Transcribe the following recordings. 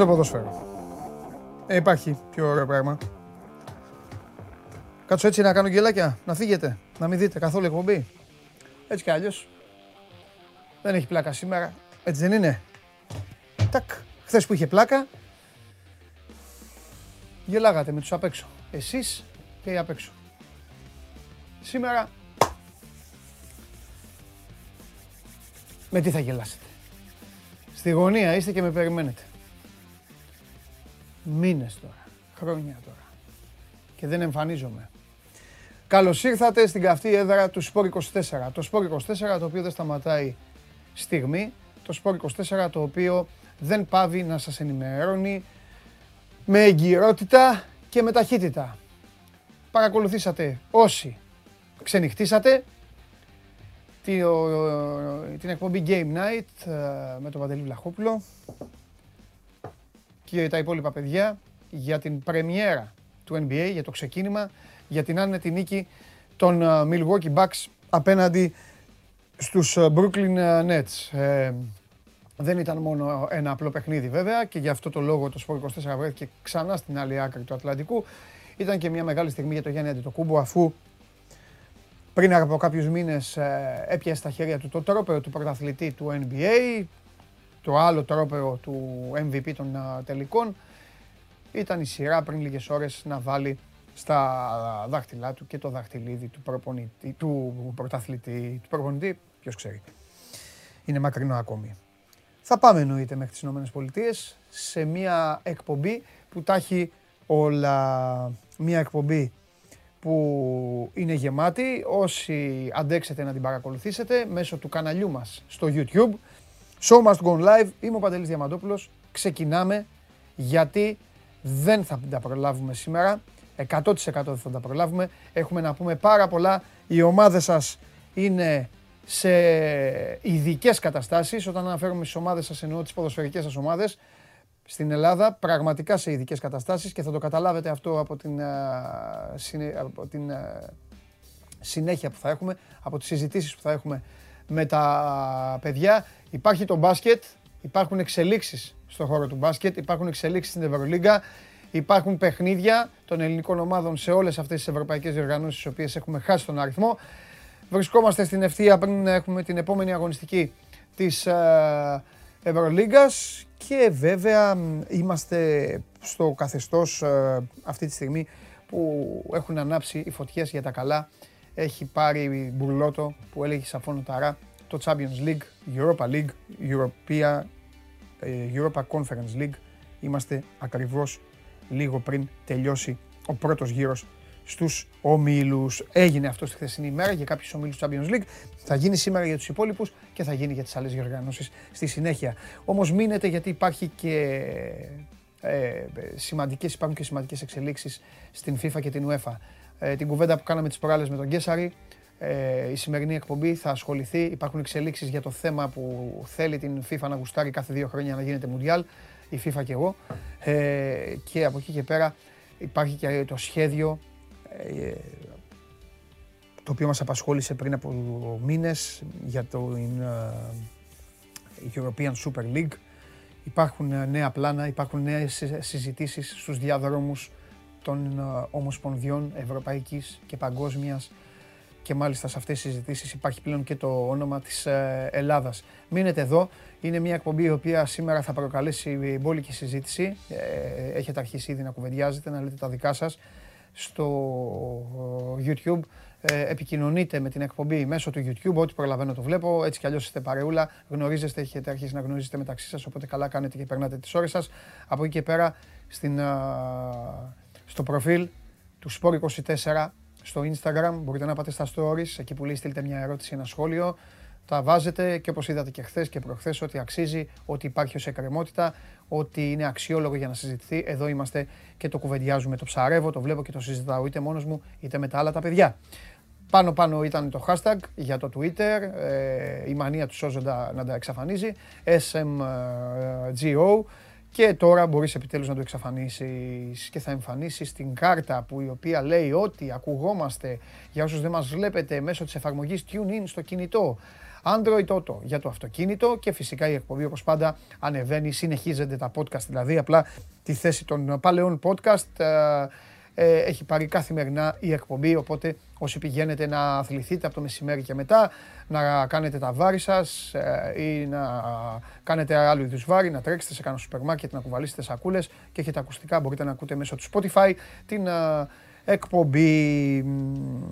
Ωραίο είναι το ποδόσφαιρο. Ε, υπάρχει πιο ωραίο πράγμα. Κάτσω έτσι να κάνω γελάκια, να φύγετε, να μην δείτε καθόλου εκπομπή. Έτσι κι αλλιώς. Δεν έχει πλάκα σήμερα. Έτσι δεν είναι. Τακ. Χθες που είχε πλάκα, γελάγατε με τους απ' έξω. Εσείς και οι απ' έξω. Σήμερα, με τι θα γελάσετε. Στη γωνία είστε και με περιμένετε. Μήνες τώρα, χρόνια τώρα. Και δεν εμφανίζομαι. Καλώς ήρθατε στην καυτή έδρα του Σπόρ 24. Το Σπόρ 24 το οποίο δεν σταματάει στιγμή. Το Σπόρ 24 το οποίο δεν πάβει να σας ενημερώνει με εγκυρότητα και με ταχύτητα. Παρακολουθήσατε όσοι ξενυχτήσατε την εκπομπή Game Night ε, με τον Παντελή Βλαχόπουλο και τα υπόλοιπα παιδιά για την πρεμιέρα του NBA, για το ξεκίνημα, για την άνετη νίκη των ε, Milwaukee Bucks απέναντι στους ε, Brooklyn Nets. δεν ήταν μόνο ένα απλό παιχνίδι βέβαια και γι' αυτό το λόγο το Sport 24 βρέθηκε ξανά στην άλλη άκρη του Ατλαντικού. Ήταν και μια μεγάλη στιγμή για το Γιάννη Αντιτοκούμπο αφού πριν από κάποιους μήνες ε, έπιασε στα χέρια του το τρόπεο του πρωταθλητή του NBA, το άλλο τρόπεο του MVP των ε, τελικών. Ήταν η σειρά πριν λίγες ώρες να βάλει στα δάχτυλά του και το δαχτυλίδι του, προπονητή, του πρωταθλητή, του προπονητή, ποιος ξέρει. Είναι μακρινό ακόμη. Θα πάμε εννοείται μέχρι τις Ηνωμένες Πολιτείες σε μια εκπομπή που τα έχει όλα. Μια εκπομπή που είναι γεμάτη. Όσοι αντέξετε να την παρακολουθήσετε μέσω του καναλιού μας στο YouTube. Show must go live. Είμαι ο Παντελής Διαμαντόπουλος. Ξεκινάμε γιατί δεν θα τα προλάβουμε σήμερα. 100% δεν θα τα προλάβουμε. Έχουμε να πούμε πάρα πολλά. Οι ομάδες σας είναι σε ειδικές καταστάσεις. Όταν αναφέρουμε στις ομάδες σας εννοώ τις ποδοσφαιρικές σας ομάδες στην Ελλάδα πραγματικά σε ειδικές καταστάσεις και θα το καταλάβετε αυτό από την, ε, από την ε, συνέχεια που θα έχουμε, από τις συζητήσεις που θα έχουμε με τα παιδιά. Υπάρχει το μπάσκετ, υπάρχουν εξελίξεις στον χώρο του μπάσκετ, υπάρχουν εξελίξεις στην Ευρωλίγκα, υπάρχουν παιχνίδια των ελληνικών ομάδων σε όλες αυτές τις ευρωπαϊκές διοργανώσεις τις οποίες έχουμε χάσει τον αριθμό. Βρισκόμαστε στην ευθεία πριν έχουμε την επόμενη αγωνιστική της ε, Ευρωλίγκας και βέβαια είμαστε στο καθεστώς ε, αυτή τη στιγμή που έχουν ανάψει οι φωτιές για τα καλά. Έχει πάρει μπουρλότο που έλεγε Σαφόνο Ταρά το Champions League, Europa League, Europea, ε, Europa Conference League. Είμαστε ακριβώς λίγο πριν τελειώσει ο πρώτος γύρος στους ομίλους. Έγινε αυτό στη χθεσινή ημέρα για κάποιους ομίλους Champions League. Θα γίνει σήμερα για τους υπόλοιπους και θα γίνει για τις άλλες διοργανώσεις στη συνέχεια. Όμως μείνετε γιατί υπάρχει και ε, σημαντικές, υπάρχουν και σημαντικές εξελίξεις στην FIFA και την UEFA. Ε, την κουβέντα που κάναμε τις προάλλες με τον Κέσαρη, ε, η σημερινή εκπομπή θα ασχοληθεί. Υπάρχουν εξελίξεις για το θέμα που θέλει την FIFA να γουστάρει κάθε δύο χρόνια να γίνεται Μουντιάλ, η FIFA και εγώ. Ε, και από εκεί και πέρα υπάρχει και το σχέδιο ε, το οποίο μας απασχόλησε πριν από μήνες για το ε, European Super League. Υπάρχουν ε, νέα πλάνα, υπάρχουν νέες συζητήσεις στους διαδρόμους των Ομοσπονδιών Ευρωπαϊκής και Παγκόσμιας και μάλιστα σε αυτές τις συζητήσεις υπάρχει πλέον και το όνομα της Ελλάδας. Μείνετε εδώ, είναι μια εκπομπή η οποία σήμερα θα προκαλέσει μπόλικη συζήτηση. Έχετε αρχίσει ήδη να κουβεντιάζετε, να λέτε τα δικά σας στο YouTube. Ε, επικοινωνείτε με την εκπομπή μέσω του YouTube, ό,τι προλαβαίνω το βλέπω. Έτσι κι αλλιώς είστε παρεούλα, γνωρίζεστε, έχετε αρχίσει να γνωρίζετε μεταξύ σας. Οπότε καλά κάνετε και περνάτε τις ώρες σας. Από εκεί και πέρα στην, στο προφίλ του Sport24 στο Instagram μπορείτε να πάτε στα stories, εκεί που λέει στείλτε μια ερώτηση, ένα σχόλιο τα βάζετε και όπως είδατε και χθες και προχθές ότι αξίζει, ότι υπάρχει ως εκκρεμότητα, ότι είναι αξιόλογο για να συζητηθεί. Εδώ είμαστε και το κουβεντιάζουμε, το ψαρεύω, το βλέπω και το συζητάω ite μόνος μου είτε με τα άλλα τα παιδιά. Πάνω πάνω ήταν το hashtag για το Twitter, ε, η μανία του σώζοντα να τα εξαφανίζει, SMGO και τώρα μπορείς επιτέλους να το εξαφανίσεις και θα εμφανίσεις την κάρτα που η οποία λέει ότι ακουγόμαστε για όσους δεν μας βλέπετε μέσω της εφαρμογής TuneIn στο κινητό. Android Auto για το αυτοκίνητο και φυσικά η εκπομπή όπως πάντα ανεβαίνει, συνεχίζεται τα podcast δηλαδή απλά τη θέση των παλαιών podcast ε, ε, έχει πάρει καθημερινά η εκπομπή οπότε όσοι πηγαίνετε να αθληθείτε από το μεσημέρι και μετά να κάνετε τα βάρη σας ε, ή να κάνετε άλλου είδους βάρη, να τρέξετε σε κανένα σούπερ μάρκετ, να κουβαλήσετε σακούλες και έχετε ακουστικά μπορείτε να ακούτε μέσω του Spotify την εκπομπή.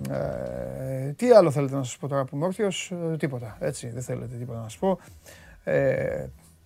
Ε, τι άλλο θέλετε να σας πω τώρα που είμαι όρθιος, ε, τίποτα, έτσι, δεν θέλετε τίποτα να σας πω. Ε,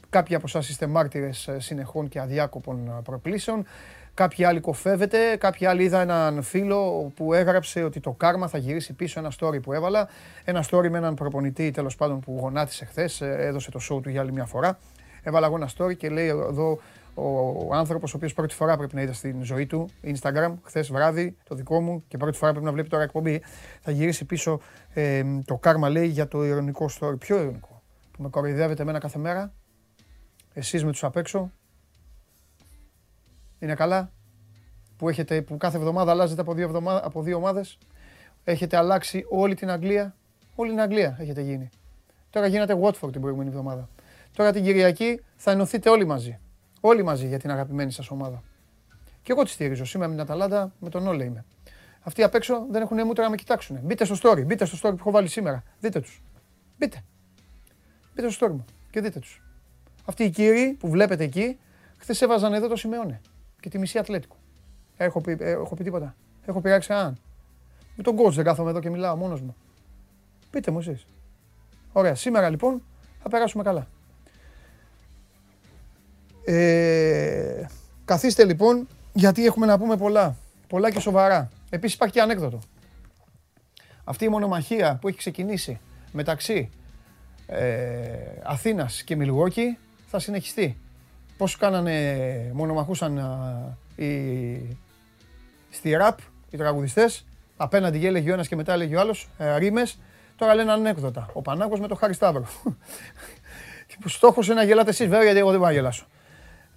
κάποιοι από εσάς είστε μάρτυρες ε, συνεχών και αδιάκοπων ε, προκλήσεων. Κάποιοι άλλοι κοφεύετε, κάποιοι άλλοι είδα έναν φίλο που έγραψε ότι το κάρμα θα γυρίσει πίσω ένα story που έβαλα. Ένα story με έναν προπονητή τέλος πάντων που γονάτισε χθες, έδωσε το show του για άλλη μια φορά. Έβαλα εγώ ένα story και λέει εδώ ο άνθρωπος, ο οποίος πρώτη φορά πρέπει να είδε στην ζωή του Instagram, χθες βράδυ, το δικό μου, και πρώτη φορά πρέπει να βλέπει τώρα εκπομπή, θα γυρίσει πίσω ε, το κάρμα λέει για το ειρωνικό story. Ποιο ειρωνικό, που με κοροϊδεύετε εμένα κάθε μέρα, εσείς με τους απ' έξω; Είναι καλά, που, έχετε, που κάθε εβδομάδα αλλάζετε από δύο, εβδομάδα, από δύο ομάδες. Έχετε αλλάξει όλη την Αγγλία. Όλη την Αγγλία έχετε γίνει. Τώρα γίνατε Watford την προηγούμενη εβδομάδα. Τώρα την Κυριακή θα ενωθείτε όλοι μαζί. Όλοι μαζί για την αγαπημένη σας ομάδα. Και εγώ τη στηρίζω. Σήμερα με την Αταλάντα, με τον Όλε είμαι. Αυτοί απ' έξω δεν έχουν ούτε να με κοιτάξουν. Μπείτε στο story, μπείτε στο story που έχω βάλει σήμερα. Δείτε τους. Μπείτε. Μπείτε στο story μου και δείτε τους. Αυτοί οι κύριοι που βλέπετε εκεί, χθες έβαζαν εδώ το Σιμεώνε και τη μισή Ατλέτικο. Έχω πει, ε, έχω πει τίποτα. Έχω πειράξει κανέναν. Με τον coach δεν κάθομαι εδώ και μιλάω μόνος μου. Πείτε μου εσείς. Ωραία. Σήμερα λοιπόν θα περάσουμε καλά. Ε, καθίστε λοιπόν, γιατί έχουμε να πούμε πολλά. Πολλά και σοβαρά. Επίσης υπάρχει και ανέκδοτο. Αυτή η μονομαχία που έχει ξεκινήσει μεταξύ ε, Αθήνας και Μιλγόκη θα συνεχιστεί. Πώς κάνανε, μονομαχούσαν ε, οι, στη ραπ, οι τραγουδιστές, απέναντι έλεγε ο ένας και μετά έλεγε ο άλλος, ε, ρήμες, τώρα λένε ανέκδοτα. Ο Πανάκος με το Χάρη Σταύρο. Στόχος είναι να γελάτε εσείς βέβαια γιατί εγώ δεν πάω να γελάσω.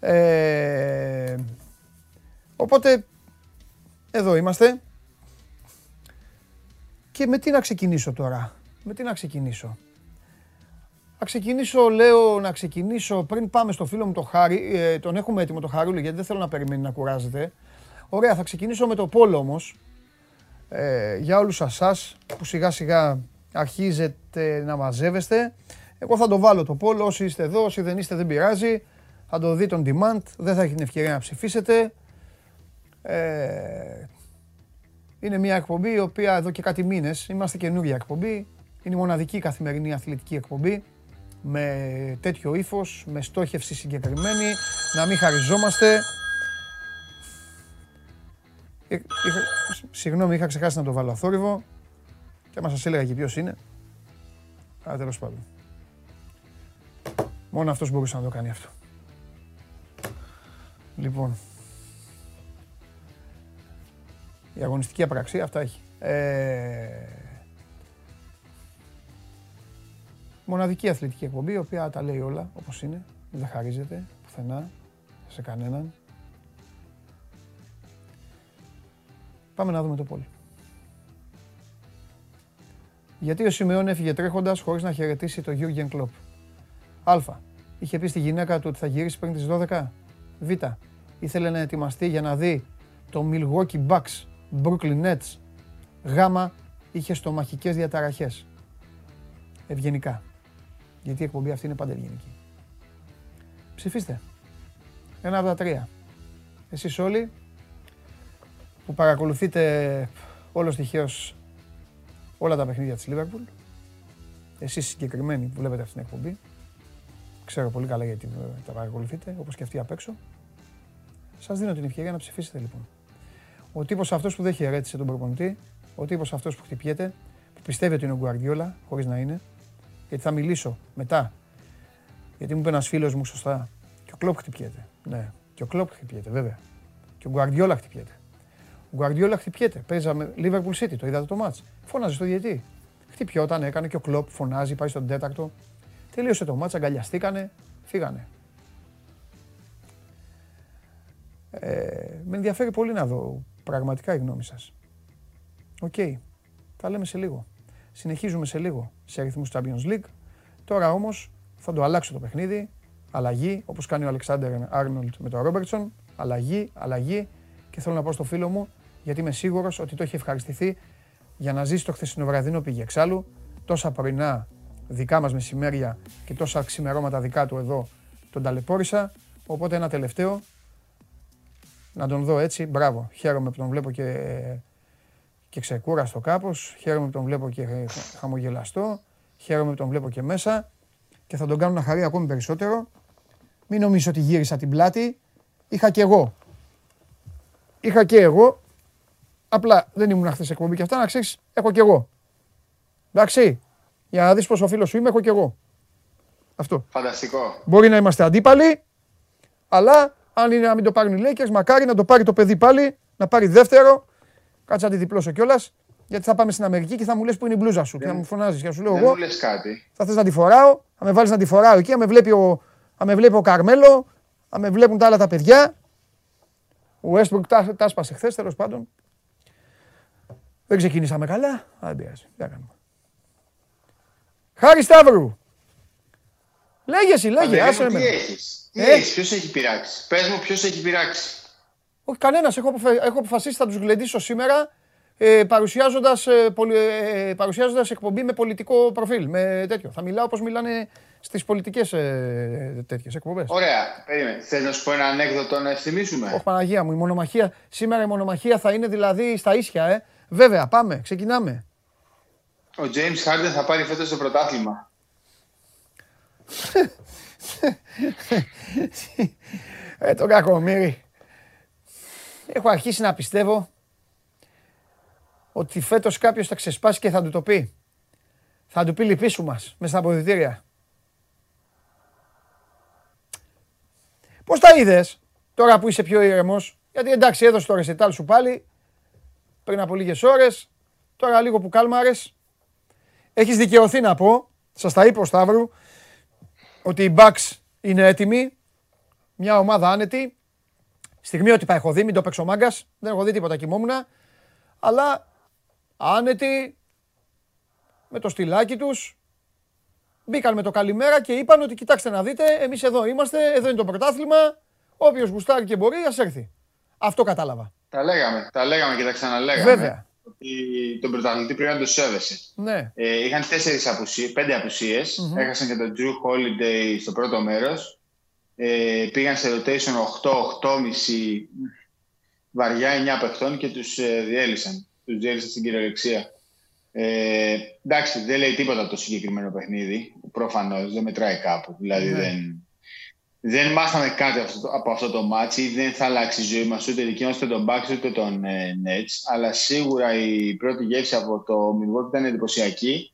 Ε, οπότε, εδώ είμαστε. Και με τι να ξεκινήσω τώρα; Με τι να ξεκινήσω; Να ξεκινήσω, λέω, να ξεκινήσω πριν πάμε στο φίλο μου το Χάρη. Ε, τον έχουμε έτοιμο το Χαρούλη γιατί δεν θέλω να περιμένει να κουράζεται. Ωραία, θα ξεκινήσω με το Πόλο όμως. Ε, για όλους εσάς που σιγά σιγά αρχίζετε να μαζεύεστε. Εγώ θα το βάλω το Πόλο, όσοι είστε εδώ, όσοι δεν είστε δεν πειράζει θα το δει τον demand, δεν θα έχει την ευκαιρία να ψηφίσετε. Ε, είναι μια εκπομπή η οποία εδώ και κάτι μήνες, είμαστε καινούργια εκπομπή, είναι η μοναδική καθημερινή αθλητική εκπομπή με τέτοιο ύφος, με στόχευση συγκεκριμένη, να μην χαριζόμαστε. Ε, συγγνώμη, είχα ξεχάσει να το βάλω αθόρυβο και άμα σας έλεγα και ποιος είναι. Αλλά τέλος πάντων. Μόνο αυτός μπορούσε να το κάνει αυτό. Λοιπόν, η αγωνιστική απραξία αυτά έχει. Ε, μοναδική αθλητική εκπομπή, η οποία τα λέει όλα όπως είναι, δεν χαρίζεται πουθενά σε κανέναν. Πάμε να δούμε το πόλι. Γιατί ο Σιμεών έφυγε τρέχοντας χωρίς να χαιρετήσει το Γιούργεν Κλόπ. Α. Είχε πει στη γυναίκα του ότι θα γυρίσει πριν τις 12. Β. Ήθελε να ετοιμαστεί για να δει το Milwaukee Bucks, Brooklyn Nets. Γ. Είχε στομαχικές διαταραχές. Ευγενικά. Γιατί η εκπομπή αυτή είναι πάντα ευγενική. Ψηφίστε. Ένα από τα τρία. Εσείς όλοι που παρακολουθείτε όλο τυχαίως όλα τα παιχνίδια της Liverpool. Εσείς συγκεκριμένοι που βλέπετε αυτή την εκπομπή. Ξέρω πολύ καλά γιατί τα παρακολουθείτε, όπως και αυτοί απ' έξω. Σας δίνω την ευκαιρία να ψηφίσετε λοιπόν. Ο τύπος αυτός που δεν χαιρέτησε τον προπονητή, ο τύπος αυτός που χτυπιέται, που πιστεύει ότι είναι ο Γκουαρδιόλα, χωρίς να είναι, γιατί θα μιλήσω μετά. Γιατί μου είπε ένας φίλος μου σωστά, και ο Κλόπ χτυπιέται. Ναι, και ο Κλόπ χτυπιέται, βέβαια. Και ο Γκουαρδιόλα χτυπιέται. Ο Γκουαρδιόλα χτυπιέται. Παίζαμε Liverpool City, το είδατε το μάτς. Φώναζε στο διετή. Χτυπιόταν, έκανε και ο Κλόπ, φωνάζει, πάει στον τέταρτο. Τελείωσε το μάτς, αγκαλιαστήκανε, φύγανε. Ε, με ενδιαφέρει πολύ να δω πραγματικά η γνώμη σας. OK. Okay. Τα λέμε σε λίγο. Συνεχίζουμε σε λίγο σε αριθμούς Champions League. Τώρα όμως θα το αλλάξω το παιχνίδι. Αλλαγή, όπως κάνει ο Αλεξάντερ Άρνολντ με τον Ρόμπερτσον. Αλλαγή, αλλαγή. Και θέλω να πω στο φίλο μου, γιατί είμαι σίγουρος ότι το έχει ευχαριστηθεί για να ζήσει το χθεσινό βραδινό πήγε εξάλλου. Τόσα πρωινά δικά μας μεσημέρια και τόσα ξημερώματα δικά του εδώ τον ταλαιπώρησα. Οπότε ένα τελευταίο να τον δω έτσι. Μπράβο. Χαίρομαι που τον βλέπω και, και ξεκούραστο κάπως. Χαίρομαι που τον βλέπω και χαμογελαστό. Χαίρομαι που τον βλέπω και μέσα. Και θα τον κάνω να χαρεί ακόμη περισσότερο. Μην νομίζω ότι γύρισα την πλάτη. Είχα και εγώ. Είχα και εγώ. Απλά δεν ήμουν χθες εκπομπή και αυτά να ξέρεις, έχω και εγώ. Εντάξει. Για να δεις πόσο φίλος σου είμαι, έχω και εγώ. Αυτό. Φανταστικό. Μπορεί να είμαστε αντίπαλοι, αλλά αν είναι να μην το πάρουν οι Lakers, μακάρι να το πάρει το παιδί πάλι, να πάρει δεύτερο. Κάτσε να τη διπλώσω κιόλας. Γιατί θα πάμε στην Αμερική και θα μου λες που είναι η μπλούζα σου. Και θα μου φωνάζεις και θα σου λέω εγώ. Δεν κάτι. Θα θες να τη φοράω, θα με βάλεις να τη φοράω εκεί, θα με βλέπει ο, θα με βλέπει ο Καρμέλο, θα με βλέπουν τα άλλα τα παιδιά. Ο Westbrook τα, τα σπάσε χθες τέλος πάντων. Δεν ξεκινήσαμε καλά. Δεν πειράζει. Δεν κάνουμε. Χάρη Σταύρου. Λέγε εσύ, λέγε. Άσε με. Τι έχεις, τι ε; έχεις, ποιος έχει πειράξει; Πες μου ποιος έχει πειράξει; Όχι κανένας, έχω, έχω αποφασίσει θα τους γλεντήσω σήμερα ε, παρουσιάζοντας, ε, ε, παρουσιάζοντας εκπομπή με πολιτικό προφίλ, με τέτοιο. Θα μιλάω όπως μιλάνε στις πολιτικές ε, τέτοιες εκπομπές. Ωραία, περίμενε. Θες να σου πω ένα ανέκδοτο να ευθυμίσουμε. Όχι Παναγία μου, η μονομαχία, σήμερα η μονομαχία θα είναι δηλαδή στα ίσια, ε. Βέβαια, πάμε, ξεκινάμε. Ο James Harden θα πάρει φέτος το πρωτάθλημα. ε, το κακομύρι. Έχω αρχίσει να πιστεύω ότι φέτος κάποιος θα ξεσπάσει και θα του το πει. Θα του πει λυπήσου μας, μέσα στα αποδητήρια. Πώς τα είδες τώρα που είσαι πιο ήρεμος, γιατί εντάξει έδωσε το ρεσιτάλ σου πάλι, πριν από λίγες ώρες, τώρα λίγο που κάλμαρες. Έχεις δικαιωθεί να πω, σας τα είπε ο Σταύρου, ότι οι Bucks είναι έτοιμοι, μια ομάδα άνετη. Στιγμή ότι έχω δει, μην το παίξω μάγκας, δεν έχω δει τίποτα κοιμόμουν, αλλά άνετοι, με το στυλάκι τους, μπήκαν με το καλημέρα και είπαν ότι κοιτάξτε να δείτε, εμείς εδώ είμαστε, εδώ είναι το πρωτάθλημα, όποιος γουστάρει και μπορεί ας έρθει. Αυτό κατάλαβα. Τα λέγαμε, τα λέγαμε και τα ξαναλέγαμε. Βέβαια. Ότι τον πρωταθλητή πρέπει να το σέβεσαι. Ναι. Ε, είχαν τέσσερις απουσίες, πέντε απουσίες. Mm-hmm. Έχασαν και τον Drew Holiday στο πρώτο μέρος. Ε, πήγαν σε rotation 8-8,5 βαριά 9 παιχτών και τους ε, διέλυσαν. Τους διέλυσαν στην κυριολεξία. Ε, εντάξει, δεν λέει τίποτα το συγκεκριμένο παιχνίδι. Προφανώς δεν μετράει κάπου. Δηλαδή ναι. δεν, δεν μάθαμε κάτι από αυτό το ματς, δεν θα αλλάξει η ζωή μας ούτε δική μας, ούτε τον Bucks, ούτε τον ε, Nets, αλλά σίγουρα η πρώτη γεύση από το Milwaukee ήταν εντυπωσιακή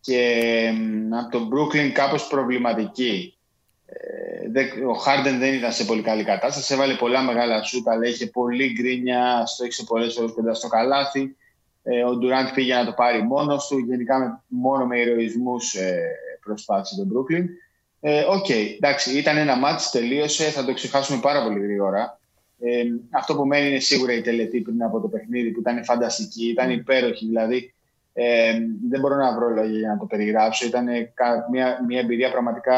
και από τον Brooklyn κάπως προβληματική. Ε, ο Harden δεν ήταν σε πολύ καλή κατάσταση, έβαλε πολλά μεγάλα σούτα, αλλά είχε πολύ γκρίνια, στο έξω πολλές φορές κοντά στο καλάθι. Ε, ο Durant πήγε να το πάρει μόνος του, γενικά με, μόνο με ηρωισμούς ε, προσπάθησε τον Brooklyn. Ε, OK, okay, εντάξει, ήταν ένα ματς, τελείωσε, θα το ξεχάσουμε πάρα πολύ γρήγορα. Ε, αυτό που μένει είναι σίγουρα η τελετή πριν από το παιχνίδι που ήταν φανταστική, ήταν υπέροχη, δηλαδή ε, δεν μπορώ να βρω λόγια για να το περιγράψω. Ήταν μια, μια εμπειρία πραγματικά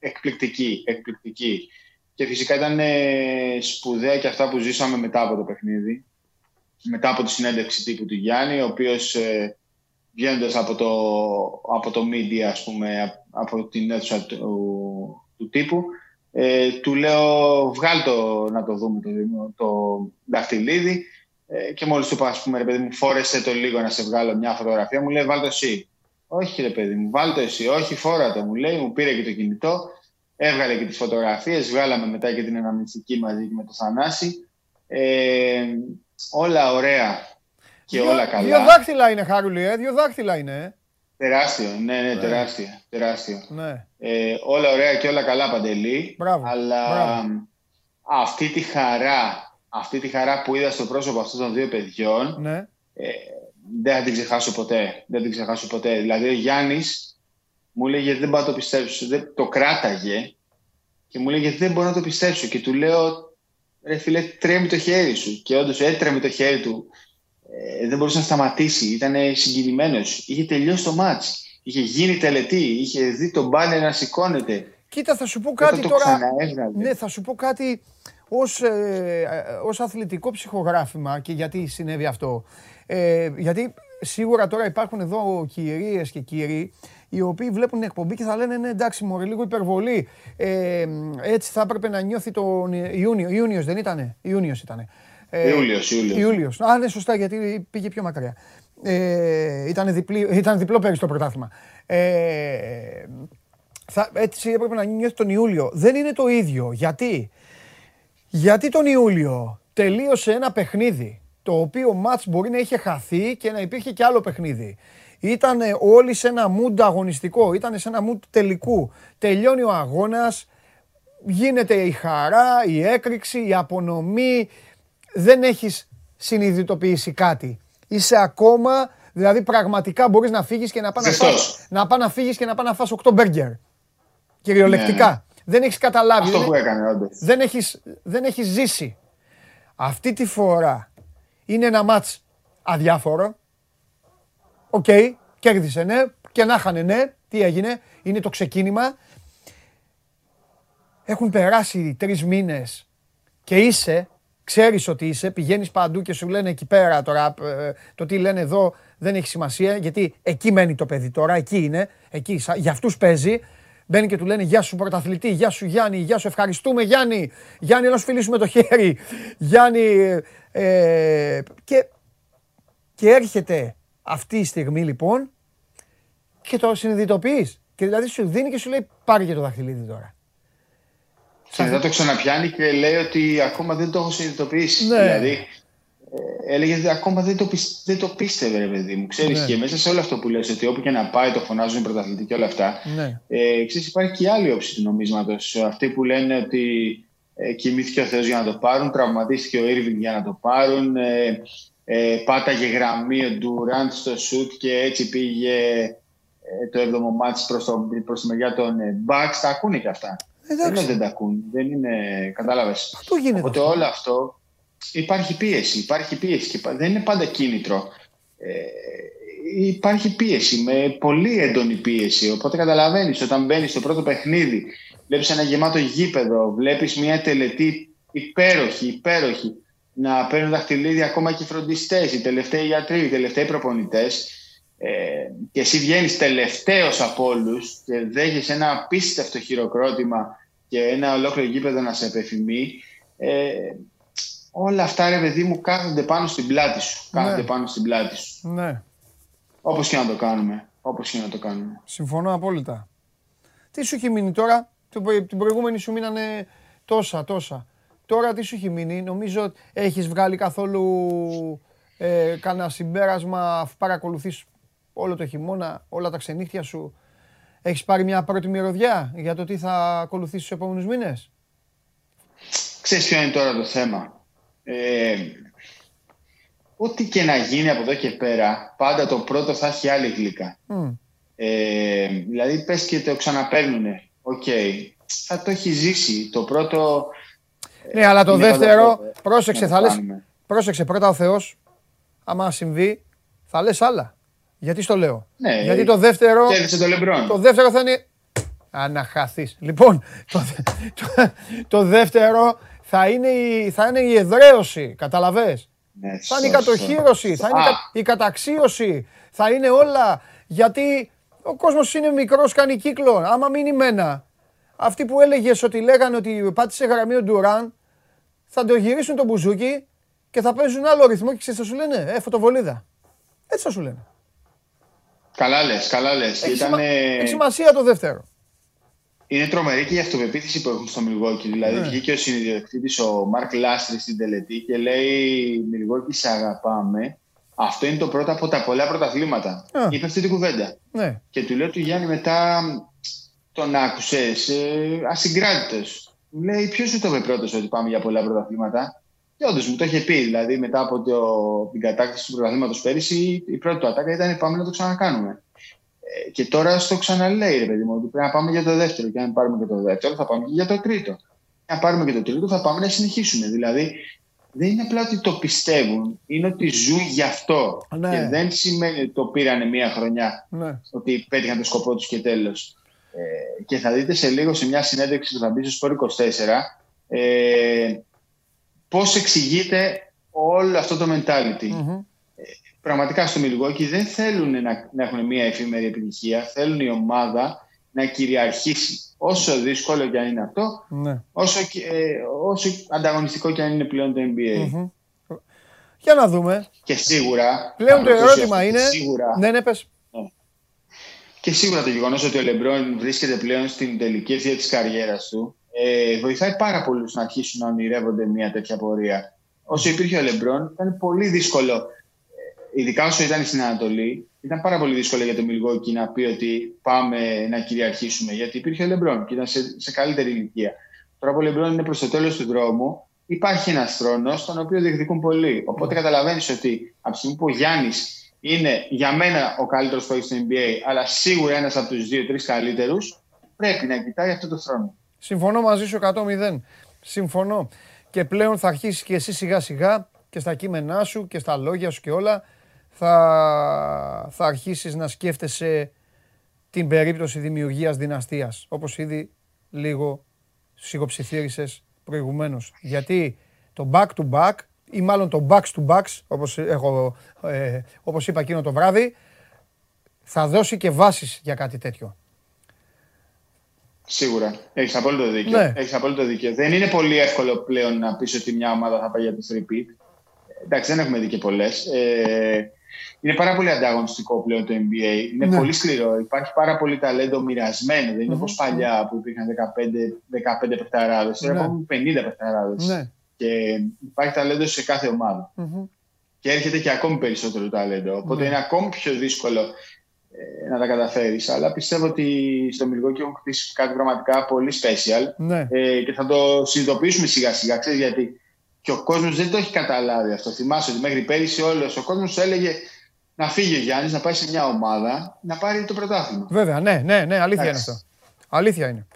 εκπληκτική, εκπληκτική. Και φυσικά ήταν ε, σπουδαία και αυτά που ζήσαμε μετά από το παιχνίδι. Μετά από τη συνέντευξη τύπου του Γιάννη, ο οποίος ε, βγαίνοντας από το, από το media, ας πούμε, από την αίθουσα του, του τύπου, ε, του λέω βγάλ το να το δούμε το, το δαχτυλίδι ε, και μόλις του είπα, ας πούμε, ρε παιδί μου, φόρεσε το λίγο να σε βγάλω μια φωτογραφία, μου λέει βάλ το εσύ. Όχι ρε παιδί μου, βάλ το εσύ, όχι φόρα το, μου λέει, μου πήρε και το κινητό, έβγαλε και τις φωτογραφίες, βγάλαμε μετά και την αναμνηστική μαζί με το Θανάση. Ε, όλα ωραία και δύο, όλα καλά. Δύο δάχτυλα είναι, Χάρουλη, ε, δύο δάχτυλα είναι. Ε. Τεράστιο, ναι, ναι, ναι. τεράστιο. τεράστιο. Ναι. Ε, όλα ωραία και όλα καλά, Παντελή. Μπράβο, αλλά μπράβο. αυτή τη χαρά, αυτή τη χαρά που είδα στο πρόσωπο αυτών των δύο παιδιών, ναι. ε, δεν θα την ξεχάσω ποτέ. Δεν την ξεχάσω ποτέ. Δηλαδή ο Γιάννης μου λέγε δεν μπορώ να το πιστέψω. Δεν, το κράταγε και μου λέγε δεν μπορώ να το πιστέψω. Και του λέω ρε φίλε τρέμει το χέρι σου. Και όντως έτρεμε το χέρι του ε, δεν μπορούσε να σταματήσει, ήταν συγκινημένος. Είχε τελειώσει το μάτς. είχε γίνει τελετή, είχε δει τον μπάνερ να σηκώνεται. Κοίτα, θα σου πω κάτι τώρα. Ναι, θα σου πω κάτι ως, ε, ως αθλητικό ψυχογράφημα και γιατί συνέβη αυτό. Ε, γιατί σίγουρα τώρα υπάρχουν εδώ κυρίες και κύριοι οι οποίοι βλέπουν την εκπομπή και θα λένε ναι εντάξει μωρέ λίγο υπερβολή. Ε, έτσι θα έπρεπε να νιώθει τον Ιούνιο. Ιούνιος δεν ήτανε; Ιούνιος ήτανε. Ε, Ιούλιος, Ιούλιος. Ιούλιος. Α, ναι, σωστά, γιατί πήγε πιο μακριά. Ε, ήταν, διπλή, ήταν διπλό πέρυσι το πρωτάθλημα. Ε, θα, έτσι έπρεπε να νιώθει τον Ιούλιο. Δεν είναι το ίδιο. Γιατί, γιατί τον Ιούλιο τελείωσε ένα παιχνίδι το οποίο μάτς μπορεί να είχε χαθεί και να υπήρχε και άλλο παιχνίδι. Ήταν όλοι σε ένα μούντ αγωνιστικό, ήταν σε ένα μούντ τελικού. Τελειώνει ο αγώνας, γίνεται η χαρά, η έκρηξη, η απονομή. Δεν έχεις συνειδητοποιήσει κάτι. Είσαι ακόμα, δηλαδή πραγματικά μπορείς να φύγεις και να πας να, φας, να, πά να φύγεις και να πας να φας 8 μπέργκερ. Κυριολεκτικά. Ναι, ναι. Δεν έχεις καταλάβει. Αυτό δεν, που έκανε όντως. Δεν έχεις, δεν έχεις ζήσει. Αυτή τη φορά είναι ένα μάτς αδιάφορο. OK, okay, κέρδισε ναι, και να είχανε ναι. Τι έγινε, είναι το ξεκίνημα. Έχουν περάσει τρεις μήνες και είσαι, ξέρεις ότι είσαι, πηγαίνεις παντού και σου λένε εκεί πέρα τώρα, ε, το τι λένε εδώ δεν έχει σημασία, γιατί εκεί μένει το παιδί τώρα, εκεί είναι, εκεί, για αυτούς παίζει. Μπαίνει και του λένε Γεια σου πρωταθλητή, Γεια σου Γιάννη, Γεια σου ευχαριστούμε Γιάννη. Γιάννη, να σου φιλήσουμε το χέρι. Γιάννη. Ε, και, και έρχεται αυτή η στιγμή λοιπόν και το συνειδητοποιείς. Και δηλαδή σου δίνει και σου λέει πάρε και το δαχτυλίδι τώρα. Και μετά το ξαναπιάνει και λέει ότι ακόμα δεν το έχω συνειδητοποιήσει. Ναι. Δηλαδή ε, έλεγε ότι ακόμα δεν το, δεν το πίστευε, ρε παιδί μου. Ξέρεις ναι. και μέσα σε όλο αυτό που λες, ότι όπου και να πάει το φωνάζουν οι πρωταθλητικοί και όλα αυτά. Ναι. Ε, ξέρεις, υπάρχει και άλλη όψη του νομίσματος. Αυτοί που λένε ότι ε, κοιμήθηκε ο Θεός για να το πάρουν, τραυματίστηκε ο Ήρβινγκ για να το πάρουν. Ε, ε, πάταγε γραμμή ο Ντουράντ στο σουτ και έτσι πήγε ε, το έβδομο μάτς προς, το, προς τη μεριά των Bucks. Τα ακούνε και αυτά. Δεν δεν τα ακούν. Δεν είναι, κατάλαβες. Αυτό γίνεται. Οπότε όλο αυτό υπάρχει πίεση. Υπάρχει πίεση και δεν είναι πάντα κίνητρο. Ε, υπάρχει πίεση, με πολύ έντονη πίεση. Οπότε καταλαβαίνεις όταν μπαίνεις στο πρώτο παιχνίδι, βλέπεις ένα γεμάτο γήπεδο, βλέπεις μια τελετή υπέροχη, υπέροχη, να παίρνουν δαχτυλίδια ακόμα και οι φροντιστές, οι τελευταίοι γιατροί, οι τελευταίοι προπονητές. Ε, και εσύ βγαίνεις τελευταίος από όλους και δέχεις ένα απίστευτο χειροκρότημα και ένα ολόκληρο γήπεδο να σε επεφημεί. Ε, όλα αυτά ρε παιδί μου κάθονται πάνω στην πλάτη σου. Ναι. Κάθονται πάνω στην πλάτη σου. Ναι. Όπως και να το κάνουμε. Όπως και να το κάνουμε. Συμφωνώ απόλυτα. Τι σου έχει μείνει τώρα, την προηγούμενη σου μείνανε τόσα, τόσα. Τώρα τι σου έχει μείνει, νομίζω έχεις βγάλει καθόλου ε, κανένα συμπέρασμα αφού παρακολουθείς όλο το χειμώνα, όλα τα ξενύχτια σου. Έχεις πάρει μια πρώτη μυρωδιά για το τι θα ακολουθήσεις στους επόμενους μήνες; Ξέρεις ποιο είναι τώρα το θέμα; Ε, ό,τι και να γίνει από εδώ και πέρα, πάντα το πρώτο θα έχει άλλη γλύκα. Ε, δηλαδή, πες και το ξαναπαίρνουνε. Οκ. Θα το έχει ζήσει. Το πρώτο... Ναι, αλλά το δεύτερο, πρόσεξε, θα λες, πρόσεξε πρώτα ο Θεός, άμα συμβεί, θα λες άλλα. Γιατί στο λέω; Ναι, Γιατί το δεύτερο, το, το δεύτερο θα είναι Αναχαθείς. Λοιπόν, το, το, το δεύτερο θα είναι η, θα είναι η εδραίωση, καταλαβες; Ναι, θα είναι η κατοχύρωση, θα είναι η καταξίωση, θα είναι όλα. Γιατί ο κόσμος είναι μικρός, κάνει κύκλο. Άμα μείνει μένα, αυτοί που έλεγες ότι λέγανε ότι πάτησε γραμμή ο Ντουράν, θα το γυρίσουν το μπουζούκι και θα παίζουν άλλο ρυθμό και ξέρεις θα σου λένε, ε, φωτοβολίδα. Έτσι θα σου λένε. Καλά λες, καλά λες. Έχει, Έχει σημασία το δεύτερο είναι τρομερή και η αυτοπεποίθηση που έχουν στο Μιλγόκι. Δηλαδή, ναι. βγήκε ο συνειδιοκτήτη ο Μαρκ Λάστρη στην τελετή και λέει: Μιλγόκι, σε αγαπάμε. Αυτό είναι το πρώτο από τα πολλά πρωταθλήματα. Yeah. Είπε αυτή την κουβέντα. Ναι. Και του λέω του Γιάννη μετά τον άκουσες ε, ασυγκράτητος. Μου λέει: Ποιος σου το είπε πρώτος ότι πάμε για πολλά πρωταθλήματα; Και όντως μου το είχε πει. Δηλαδή, μετά από το, την κατάκτηση του πρωταθλήματος πέρυσι, η πρώτη του ατάκα ήταν: Πάμε να το ξανακάνουμε. Ε, και τώρα στο ξαναλέει, ρε παιδί μου, ότι πρέπει να πάμε για το δεύτερο. Και αν πάρουμε και το δεύτερο, θα πάμε και για το τρίτο. Και αν πάρουμε και το τρίτο, θα πάμε να συνεχίσουμε. Δηλαδή, δεν είναι απλά ότι το πιστεύουν, είναι ότι ζουν γι' αυτό. Ναι. Και δεν σημαίνει ότι το πήρανε μία χρονιά, Ναι. ότι πέτυχαν το σκοπό τους και τέλος. Ε, και θα δείτε σε λίγο σε μια συνέντευξη που θα μπει στο Σπόρ 24 ε, πώς εξηγείται όλο αυτό το mentality. Μμμ. Πραγματικά στο Μιλγόκι δεν θέλουν να, να έχουν μια εφήμερη επιτυχία, θέλουν η ομάδα να κυριαρχήσει. Όσο δύσκολο και αν είναι αυτό, Ναι. όσο, και- ε, όσο ανταγωνιστικό και αν είναι πλέον το NBA. Μμμ. Για να δούμε. Και σίγουρα. Πλέον θα το ρωτήσω ερώτημα αυτό, είναι. Σίγουρα, Ναι, ναι, πες. Και σίγουρα το γεγονός ότι ο Λεμπρόν βρίσκεται πλέον στην τελική ευθεία της καριέρας του ε, βοηθάει πάρα πολλούς να αρχίσουν να ονειρεύονται μια τέτοια πορεία. Όσο υπήρχε ο Λεμπρόν, ήταν πολύ δύσκολο, ε, ειδικά όσο ήταν στην Ανατολή, ήταν πάρα πολύ δύσκολο για το Μιλγόκι να πει ότι πάμε να κυριαρχήσουμε. Γιατί υπήρχε ο Λεμπρόν και ήταν σε, σε καλύτερη ηλικία. Τώρα που ο Λεμπρόν είναι προς το τέλος του δρόμου, υπάρχει ένας θρόνο, τον οποίο διεκδικούν πολλοί. Οπότε καταλαβαίνεις ότι από τη στιγμή που ο Γιάννης είναι για μένα ο καλύτερος παίκτης στο NBA, αλλά σίγουρα ένας από τους δύο-τρει καλύτερους, πρέπει να κοιτάει αυτό το θρόνο. Συμφωνώ μαζί σου 100-0. Συμφωνώ. Και πλέον θα αρχίσεις και εσύ σιγά σιγά και στα κείμενά σου και στα λόγια σου και όλα θα, θα αρχίσεις να σκέφτεσαι την περίπτωση δημιουργίας δυναστείας. Όπως ήδη λίγο σιγοψιθύρισες προηγουμένως. Γιατί το back to back ή μάλλον το back to backs, όπως, έχω, ε, όπως είπα εκείνο το βράδυ, θα δώσει και βάσεις για κάτι τέτοιο. Σίγουρα. Έχεις απόλυτο δίκιο. Ναι. Έχεις απόλυτο δίκιο. Δεν είναι πολύ εύκολο πλέον να πεις ότι μια ομάδα θα πάει για το repeat. Εντάξει, δεν έχουμε δει και πολλές. Ε, είναι πάρα πολύ ανταγωνιστικό πλέον το NBA. Είναι Ναι. πολύ σκληρό. Υπάρχει πάρα πολύ ταλέντο μοιρασμένο. Δεν είναι Μμμ. όπω παλιά που υπήρχαν 15, 15 παιχταράδες. Τώρα Ναι. έχουμε 50 παιχταράδες. Ναι. Και υπάρχει ταλέντο σε κάθε ομάδα. Μμμ. Και έρχεται και ακόμη περισσότερο ταλέντο. Οπότε Ναι. είναι ακόμη πιο δύσκολο ε, να τα καταφέρεις. Αλλά πιστεύω ότι στο Μιλγόκι έχουν χτίσει κάτι πραγματικά πολύ special Ναι. ε, και θα το συνειδητοποιήσουμε σιγά σιγά. Ξέρεις, γιατί; Και ο κόσμος δεν το έχει καταλάβει αυτό. Θυμάσαι ότι μέχρι πέρυσι όλος ο κόσμος έλεγε να φύγει ο Γιάννης, να πάει σε μια ομάδα να πάρει το πρωτάθλημα. Βέβαια, ναι, ναι, ναι, αλήθεια είναι Εντάξει. αυτό. Αλήθεια είναι.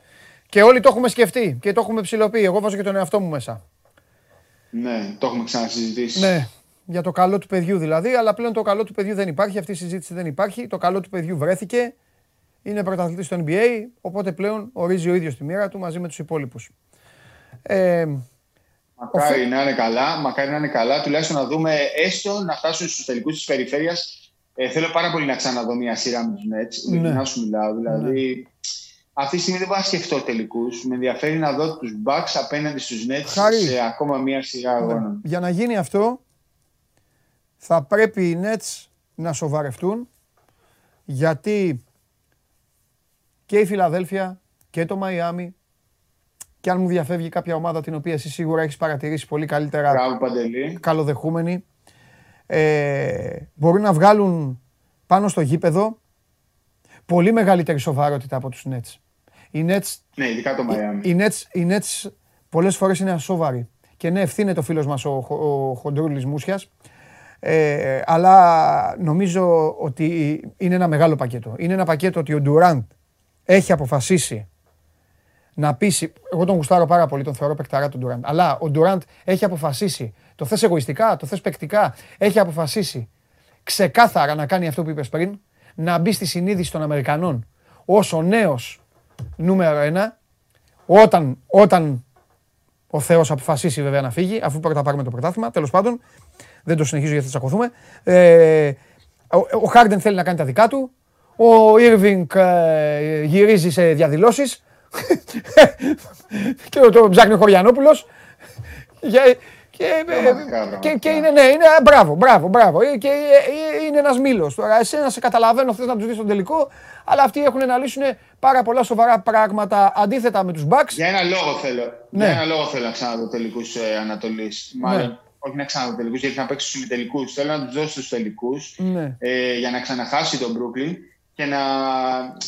Και όλοι το έχουμε σκεφτεί και το έχουμε ψηλοποιεί. Εγώ βάζω και τον εαυτό μου μέσα. Ναι, το έχουμε ξανασυζητήσει. Ναι, για το καλό του παιδιού δηλαδή, αλλά πλέον το καλό του παιδιού δεν υπάρχει, αυτή η συζήτηση δεν υπάρχει. Το καλό του παιδιού βρέθηκε, είναι πρωταθλητής στο NBA, οπότε πλέον ορίζει ο ίδιος τη μοίρα του μαζί με τους υπόλοιπους. Ε, Μακάρι να είναι καλά, μακάρι να είναι καλά, τουλάχιστον να δούμε έστω να φτάσουν στους τελικούς της περιφέρειας. Ε, θέλω πάρα πολύ να ξαναδώ μια σειρά με τους Nets. Ναι. Ναι. Να σου μιλάω. Δηλαδή, αυτή τη στιγμή δεν μπορώ να σκεφτώ τελικούς. Με ενδιαφέρει να δω τους Bucks απέναντι στους Nets Χάρη. σε ακόμα μια σειρά αγώνων. για να γίνει αυτό, θα πρέπει οι Nets να σοβαρευτούν, γιατί και η Φιλαδέλφια και το Μαϊάμι και αν μου διαφεύγει κάποια ομάδα την οποία εσύ σίγουρα έχεις παρατηρήσει πολύ καλύτερα Μπράβο, Παντελή. καλοδεχούμενοι, ε, μπορεί να βγάλουν πάνω στο γήπεδο πολύ μεγαλύτερη σοβαρότητα από τους Nets. Οι Nets, Ναι, ειδικά το Μαϊάμι. οι Nets, οι Nets πολλές φορές είναι ασόβαροι. Και ναι, ευθύνεται ο φίλος μας ο, ο, ο Χοντρούλης Μούσιας. Ε, αλλά νομίζω ότι είναι ένα μεγάλο πακέτο. Είναι ένα πακέτο ότι ο Ντουράντ έχει αποφασίσει να πείσει. Εγώ τον γουστάρω πάρα πολύ, τον θεωρώ παικταρά τον Ντουράντ. Αλλά ο Ντουράντ έχει αποφασίσει, το θες εγωιστικά, το θες παικτικά, έχει αποφασίσει ξεκάθαρα να κάνει αυτό που είπες πριν, να μπει στη συνείδηση των Αμερικανών ως ο νέος νούμερο ένα, όταν, όταν ο Θεός αποφασίσει βέβαια να φύγει, αφού πρώτα πάρουμε το πρωτάθλημα, τέλος πάντων, δεν το συνεχίζω γιατί θα τσακωθούμε. Ε, ο, ο Χάρντεν θέλει να κάνει τα δικά του, ο Ήρβινγκ ε, γυρίζει σε διαδηλώσεις και το ψάχνει ο Χωριανόπουλος. Για, και, ε, Πραγματικά, και, και πραγματικά. είναι, ναι, είναι, μπράβο, μπράβο, μπράβο. Ε, Και ε, ε, είναι ένας μήλος. Τώρα, εσένα σε καταλαβαίνω, θες να τους δεις στον τελικό, αλλά αυτοί έχουν να λύσουν πάρα πολλά σοβαρά πράγματα αντίθετα με τους Bucks. Για ένα λόγο θέλω. Ναι. Για ένα λόγο θέλω να ξαναδώ τελικούς ε, Ανατολής. Μάλλον όχι να ξαναδώ τελικούς, γιατί να παίξω στους τελικούς. Θέλω να τους δώσω στους τελικούς Ναι. ε, για να ξαναχάσει τον Brooklyn και να,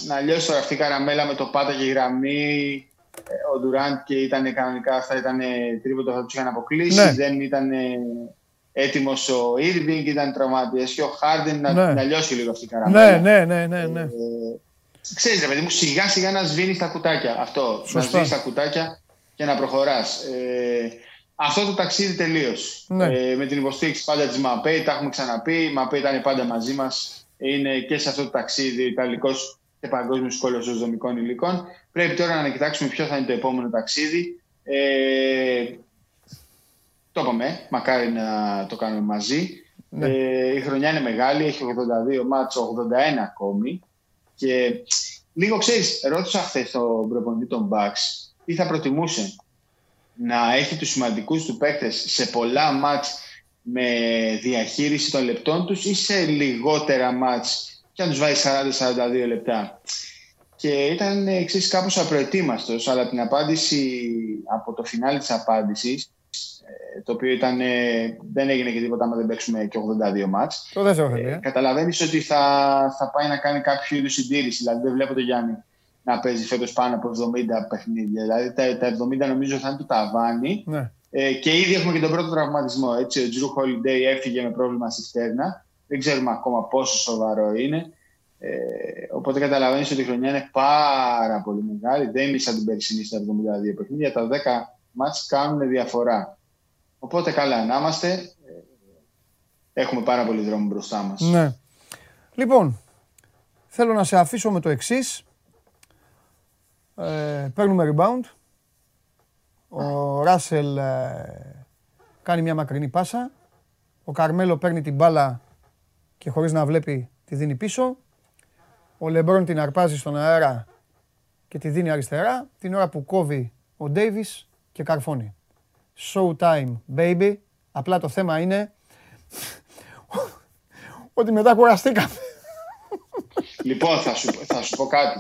να λιώσει τώρα αυτή η καραμέλα με το πάτα και η γραμμή. Ε, Ο Durant και ήταν κανονικά αυτά ήταν τρίποντο θα τους είχαν αποκλείσει. Ναι. Δεν ήταν έτοιμος ο Irving, ήταν τραυματίε και ο Harden να, Ναι. να λιώσει λίγο αυτή η καραμέλα. Ναι, ναι, ναι, ναι, ναι. Ε, ξέρεις ρε παιδί μου, σιγά σιγά να σβήνεις τα κουτάκια. Αυτό. Σωστά. Να σβήνεις τα κουτάκια και να προχωράς. Ε, αυτό το ταξίδι τελείωσε. Ναι. Ε, με την υποστήριξη πάντα της ΜΑΠΕ, τα έχουμε ξαναπεί. Η ΜΑΠΕ ήταν πάντα μαζί μας. Είναι και σε αυτό το ταξίδι ο Ιταλικός και παγκόσμιος κόλο δομικών υλικών. Πρέπει τώρα να κοιτάξουμε ποιο θα είναι το επόμενο ταξίδι. Ε, το είπαμε, μακάρι να το κάνουμε μαζί. Ναι. Ε, η χρονιά είναι μεγάλη, έχει 82 μάτσο, 81 ακόμη. Και λίγο ξέρεις, ρώτησα χθες τον προπονητή των Bucks τι θα προτιμούσε να έχει τους σημαντικούς του παίκτες σε πολλά μάτς με διαχείριση των λεπτών τους ή σε λιγότερα μάτς και αν τους βάζει 40-42 λεπτά. Και ήταν εξή κάπως απροετοίμαστος, αλλά την απάντηση από το φινάλι της απάντησης ε, το οποίο ήταν, ε, δεν έγινε και τίποτα άμα δεν παίξουμε και 82 μάτς. Το δεύτερο θέλει. Ε. Καταλαβαίνεις ότι θα, θα πάει να κάνει κάποιο είδους συντήρηση. Δηλαδή δεν βλέπω τον Γιάννη να παίζει φέτος πάνω από 70 παιχνίδια. Δηλαδή τα, τα 70 νομίζω θα είναι το ταβάνι. Ναι. Ε, και ήδη έχουμε και τον πρώτο τραυματισμό. Έτσι. Ο Τζρου Χολιντέι έφυγε με πρόβλημα στη στέρνα. Δεν ξέρουμε ακόμα πόσο σοβαρό είναι. Ε, οπότε καταλαβαίνεις ότι η χρονιά είναι πάρα πολύ μεγάλη. Δεν είναι σαν την περσινή στα 72 παιχνίδια. Τα 10 μάτς κάνουν διαφορά. Οπότε καλά να είμαστε. Ε, έχουμε πάρα πολύ δρόμο μπροστά μας. Ναι. Λοιπόν, θέλω να σε αφήσω με το εξής. Ε, παίρνουμε rebound. Ο Ράσελ ε, κάνει μια μακρινή πάσα. Ο Καρμέλο παίρνει την μπάλα και χωρίς να βλέπει τη δίνει πίσω. Ο Λεμπρόν την αρπάζει στον αέρα και τη δίνει αριστερά. Την ώρα που κόβει ο Ντέιβις και καρφώνει. Showtime, baby. Απλά το θέμα είναι ότι μετά κουραστήκαμε. Λοιπόν, θα σου, θα σου πω κάτι.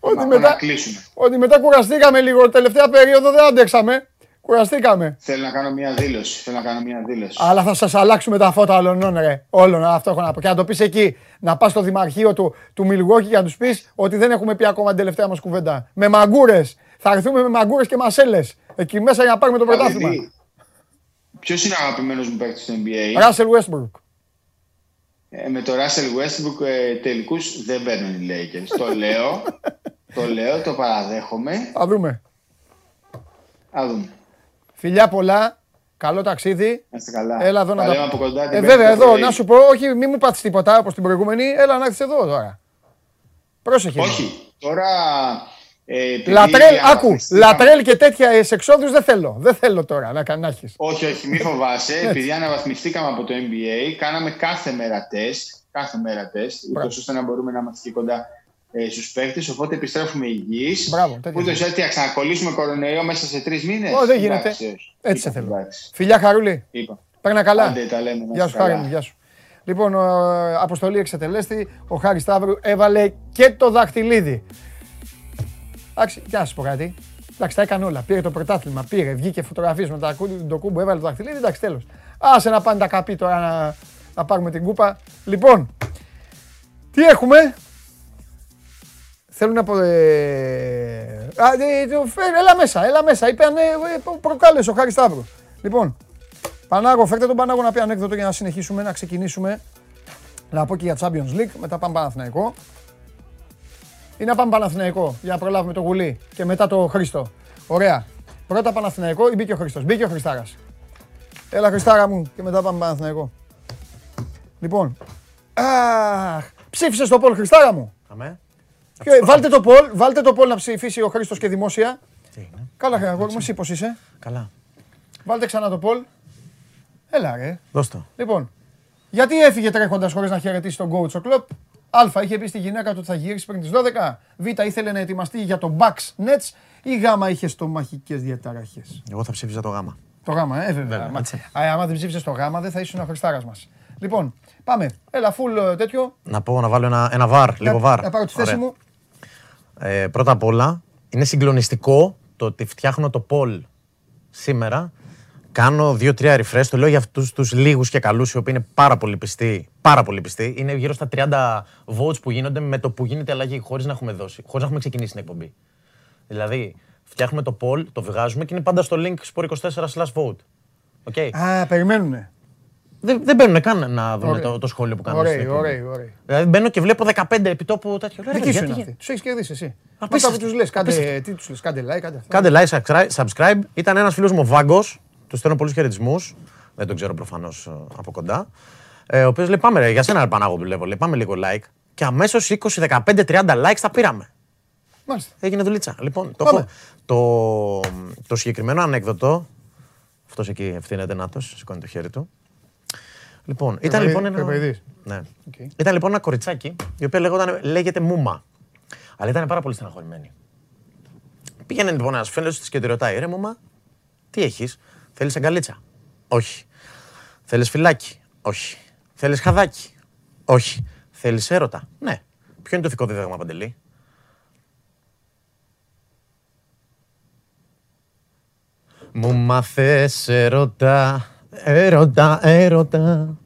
Ότι να, μετά- να κλείσουμε. Ότι μετά κουραστήκαμε λίγο. Τελευταία περίοδο δεν αντέξαμε. Κουραστήκαμε. Θέλω να κάνω μια δήλωση. Θέλω να κάνω μια δήλωση. Αλλά θα σας αλλάξουμε τα φώτα όλων, ρε. Όλων, αυτό έχω να πω. Και να το πεις εκεί, να πας στο δημαρχείο του, του Μιλγόκη και να τους πεις ότι δεν έχουμε πει ακόμα την τελευταία μας κουβέντα. Με μαγκούρες. Θα έρθουμε με μαγκούρες και μασέλες. Εκεί μέσα για να πάρουμε το πρωτάθλημα. Ποιος είναι ο αγαπημένος μου παίκτης στο NBA. Ράσελ Westbrook. Ε, με το Russell Westbrook ε, τελικούς δεν παίρνουν οι Lakers. το λέω, το λέω, το παραδέχομαι. Θα δούμε. Α δούμε. Φιλιά πολλά. Καλό ταξίδι. Να είστε καλά. Έλα εδώ να τα τα λέμε από κοντά. την Ε, Πέμπτη βέβαια, το εδώ, πρωί. να σου πω, όχι, μην μου πάθεις τίποτα όπως την προηγούμενη. Έλα να έρθεις εδώ τώρα. Πρόσεχε. Όχι, τώρα... Ε, επειδή Λατρέλ, άκου, αναβαθμιστήκαμε- λατρέλ και τέτοια εξόδους δεν θέλω. Δεν θέλω τώρα να, να έχεις. Όχι, όχι, μη φοβάσαι. επειδή αναβαθμιστήκαμε από το NBA, κάναμε κάθε μέρα τεστ. Κάθε μέρα τεστ, Μπράβο. ούτως ώστε να μπορούμε να είμαστε και κοντά ε, στους παίκτες. Οπότε επιστρέφουμε υγιείς. Μπράβο, τέτοια Ούτω έτσι, θα ξανακολλήσουμε κορονοϊό μέσα σε τρεις μήνες. Ω, δεν γίνεται. Έτσι σε θέλω. Εντάξει. Φιλιά Χαρούλη, Είπα. παίρνα καλά. Άντε, τα λέμε. να Γεια είστε σου Χάρη καλά. μου, γεια σου. Λοιπόν, ο, αποστολή εξετελέστη, ο Χάρης Σταύρου έβαλε και το δαχτυλίδι. Εντάξει, για να σου πω κάτι. Εντάξει, τα έκανε όλα. Πήρε το πρωτάθλημα, πήρε, βγήκε φωτογραφίες με τα κού- το κούμπο, έβαλε το δαχτυλίδι. Εντάξει, τέλος. Άσε να πάνε τα καπί τώρα να, να πάρουμε την κούπα. Λοιπόν, τι έχουμε; Θέλουν να πω... Ε, α, ε, το φέρε, έλα μέσα, έλα μέσα. Είπε, ναι, ε, προκάλεσε ο Χάρης Σταύρου. Λοιπόν, Πανάγο, φέρτε τον Πανάγο να πει ανέκδοτο για να συνεχίσουμε, να ξεκινήσουμε. Να πω και για Champions League, μετά πάμε Παναθηναϊκό. Ή να πάμε Παναθηναϊκό για να προλάβουμε το γουλί και μετά το Χρήστο. Ωραία. Πρώτα Παναθηναϊκό ή μπήκε ο Χρήστος. Μπήκε ο Χριστάρας. Έλα Χριστάρα μου και μετά πάμε Παναθηναϊκό. Λοιπόν, αχ, ψήφισες το Πολ Χριστάρα μου. Αμέ. Και βάλτε το Πολ, βάλτε το Πολ να ψηφίσει ο Χρήστος και δημόσια. Τι είναι; Καλά, αγόρι μου, εσύ πώς είσαι. Καλά. Βάλτε ξανά το Πολ. Έλα ρε. Δώσ' το. Λοιπόν, γιατί έφυγε τρέχοντας χωρίς να χαιρετήσει τον coach ο κλοπ; Α. Είχε πει στη γυναίκα του ότι θα γυρίσει πριν τις 12. Β. Ήθελε να ετοιμαστεί για το Bucks Nets. Ή Γ. Είχε στομαχικέ διαταραχές. Εγώ θα ψήφιζα το γάμα. Το Γ, ε, βέβαια. Βέβαια, Άμα- έτσι. Α, άμα δεν ψήφισες το Γ, δεν θα ήσουν ο Χριστάρας μας. Λοιπόν, πάμε. Έλα, full ε, τέτοιο. Να πω να βάλω ένα, ένα βαρ, λίγο Να- βαρ. Να πάρω τη θέση Ωραία. μου. Ε, πρώτα απ' όλα, είναι συγκλονιστικό το ότι φτιάχνω το poll σήμερα. Κάνω δύο-τρία refresh. Το λέω για αυτούς τους λίγους και καλούς, οι οποίοι είναι πάρα πολύ πιστοί. Πάρα πολύ πιστοί. Είναι γύρω στα 30 votes που γίνονται με το που γίνεται αλλαγή, χωρίς να έχουμε δώσει, χωρίς να έχουμε ξεκινήσει την εκπομπή. Δηλαδή, φτιάχνουμε το poll, το βγάζουμε και είναι πάντα στο link sport24 vote. Okay. Α, περιμένουνε. Δεν, δεν μπαίνουν καν να δουν Ωραία. το, το σχόλιο που κάνουμε. στην Ωραίοι, εκπομπή. ωραίοι, ωραίοι. Δηλαδή μπαίνω και βλέπω 15 επιτόπου τέτοιο. Λέω, ρε, Δική σου γιατί- είναι αυτή. Τους έχεις κερδίσει εσύ. Μετά Απίστευτο. που τους λες, κάντε, Απίστευτο. τι τους λες, κάντε like, κάντε αυτό. Κάντε like, subscribe- subscribe. Ήταν ένας φίλος μου ο Βάγκος, του στέλνω πολλούς χαιρετισμούς. Δεν τον ξέρω προφανώς από κοντά. Ε, ο οποίος λέει: Πάμε, ρε, για σένα, Πανάγο δουλεύω. Λέει, πάμε λίγο like. Και αμέσως 20, 15, 30 likes τα πήραμε. Μάλιστα. Έγινε δουλίτσα. Λοιπόν, το, Πάμε. έχω- το, το συγκεκριμένο ανέκδοτο. Αυτός εκεί ευθύνεται Νάτος, σηκώνει το χέρι του. Λοιπόν, ήταν Περπαϊδί- λοιπόν ένα. Περπαϊδής. Ναι. Οκ. Ήταν λοιπόν ένα κοριτσάκι, η οποία λέγονταν, λέγεται Μούμα. Αλλά ήταν πάρα πολύ στεναχωρημένη. Πήγαινε λοιπόν ένας φίλος της και τη ρωτάει: Ρε Μούμα, τι έχεις, θέλεις αγκαλίτσα. Όχι. Θέλεις φυλάκι; Όχι. Θέλεις χαδάκι; Όχι. Θέλεις έρωτα; Ναι. Ποιο είναι το ηθικό δίδαγμα, Παντελή; Μου μάθες έρωτα, έρωτα, έρωτα.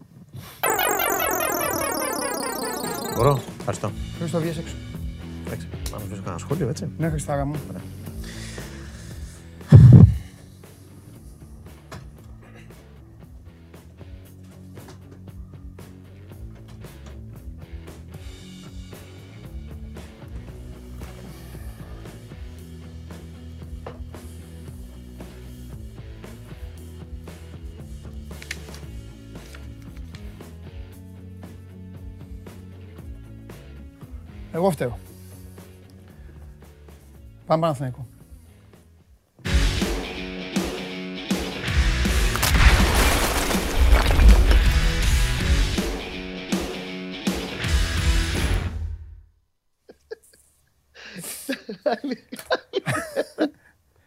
Μπορώ, ευχαριστώ. Χρήστο, βγες έξω; Εντάξει, να μου πεις κανένα σχόλιο, έτσι. Ναι, Χριστάρα μου. Εγώ φταίω. Πάμε Παναθηναϊκό.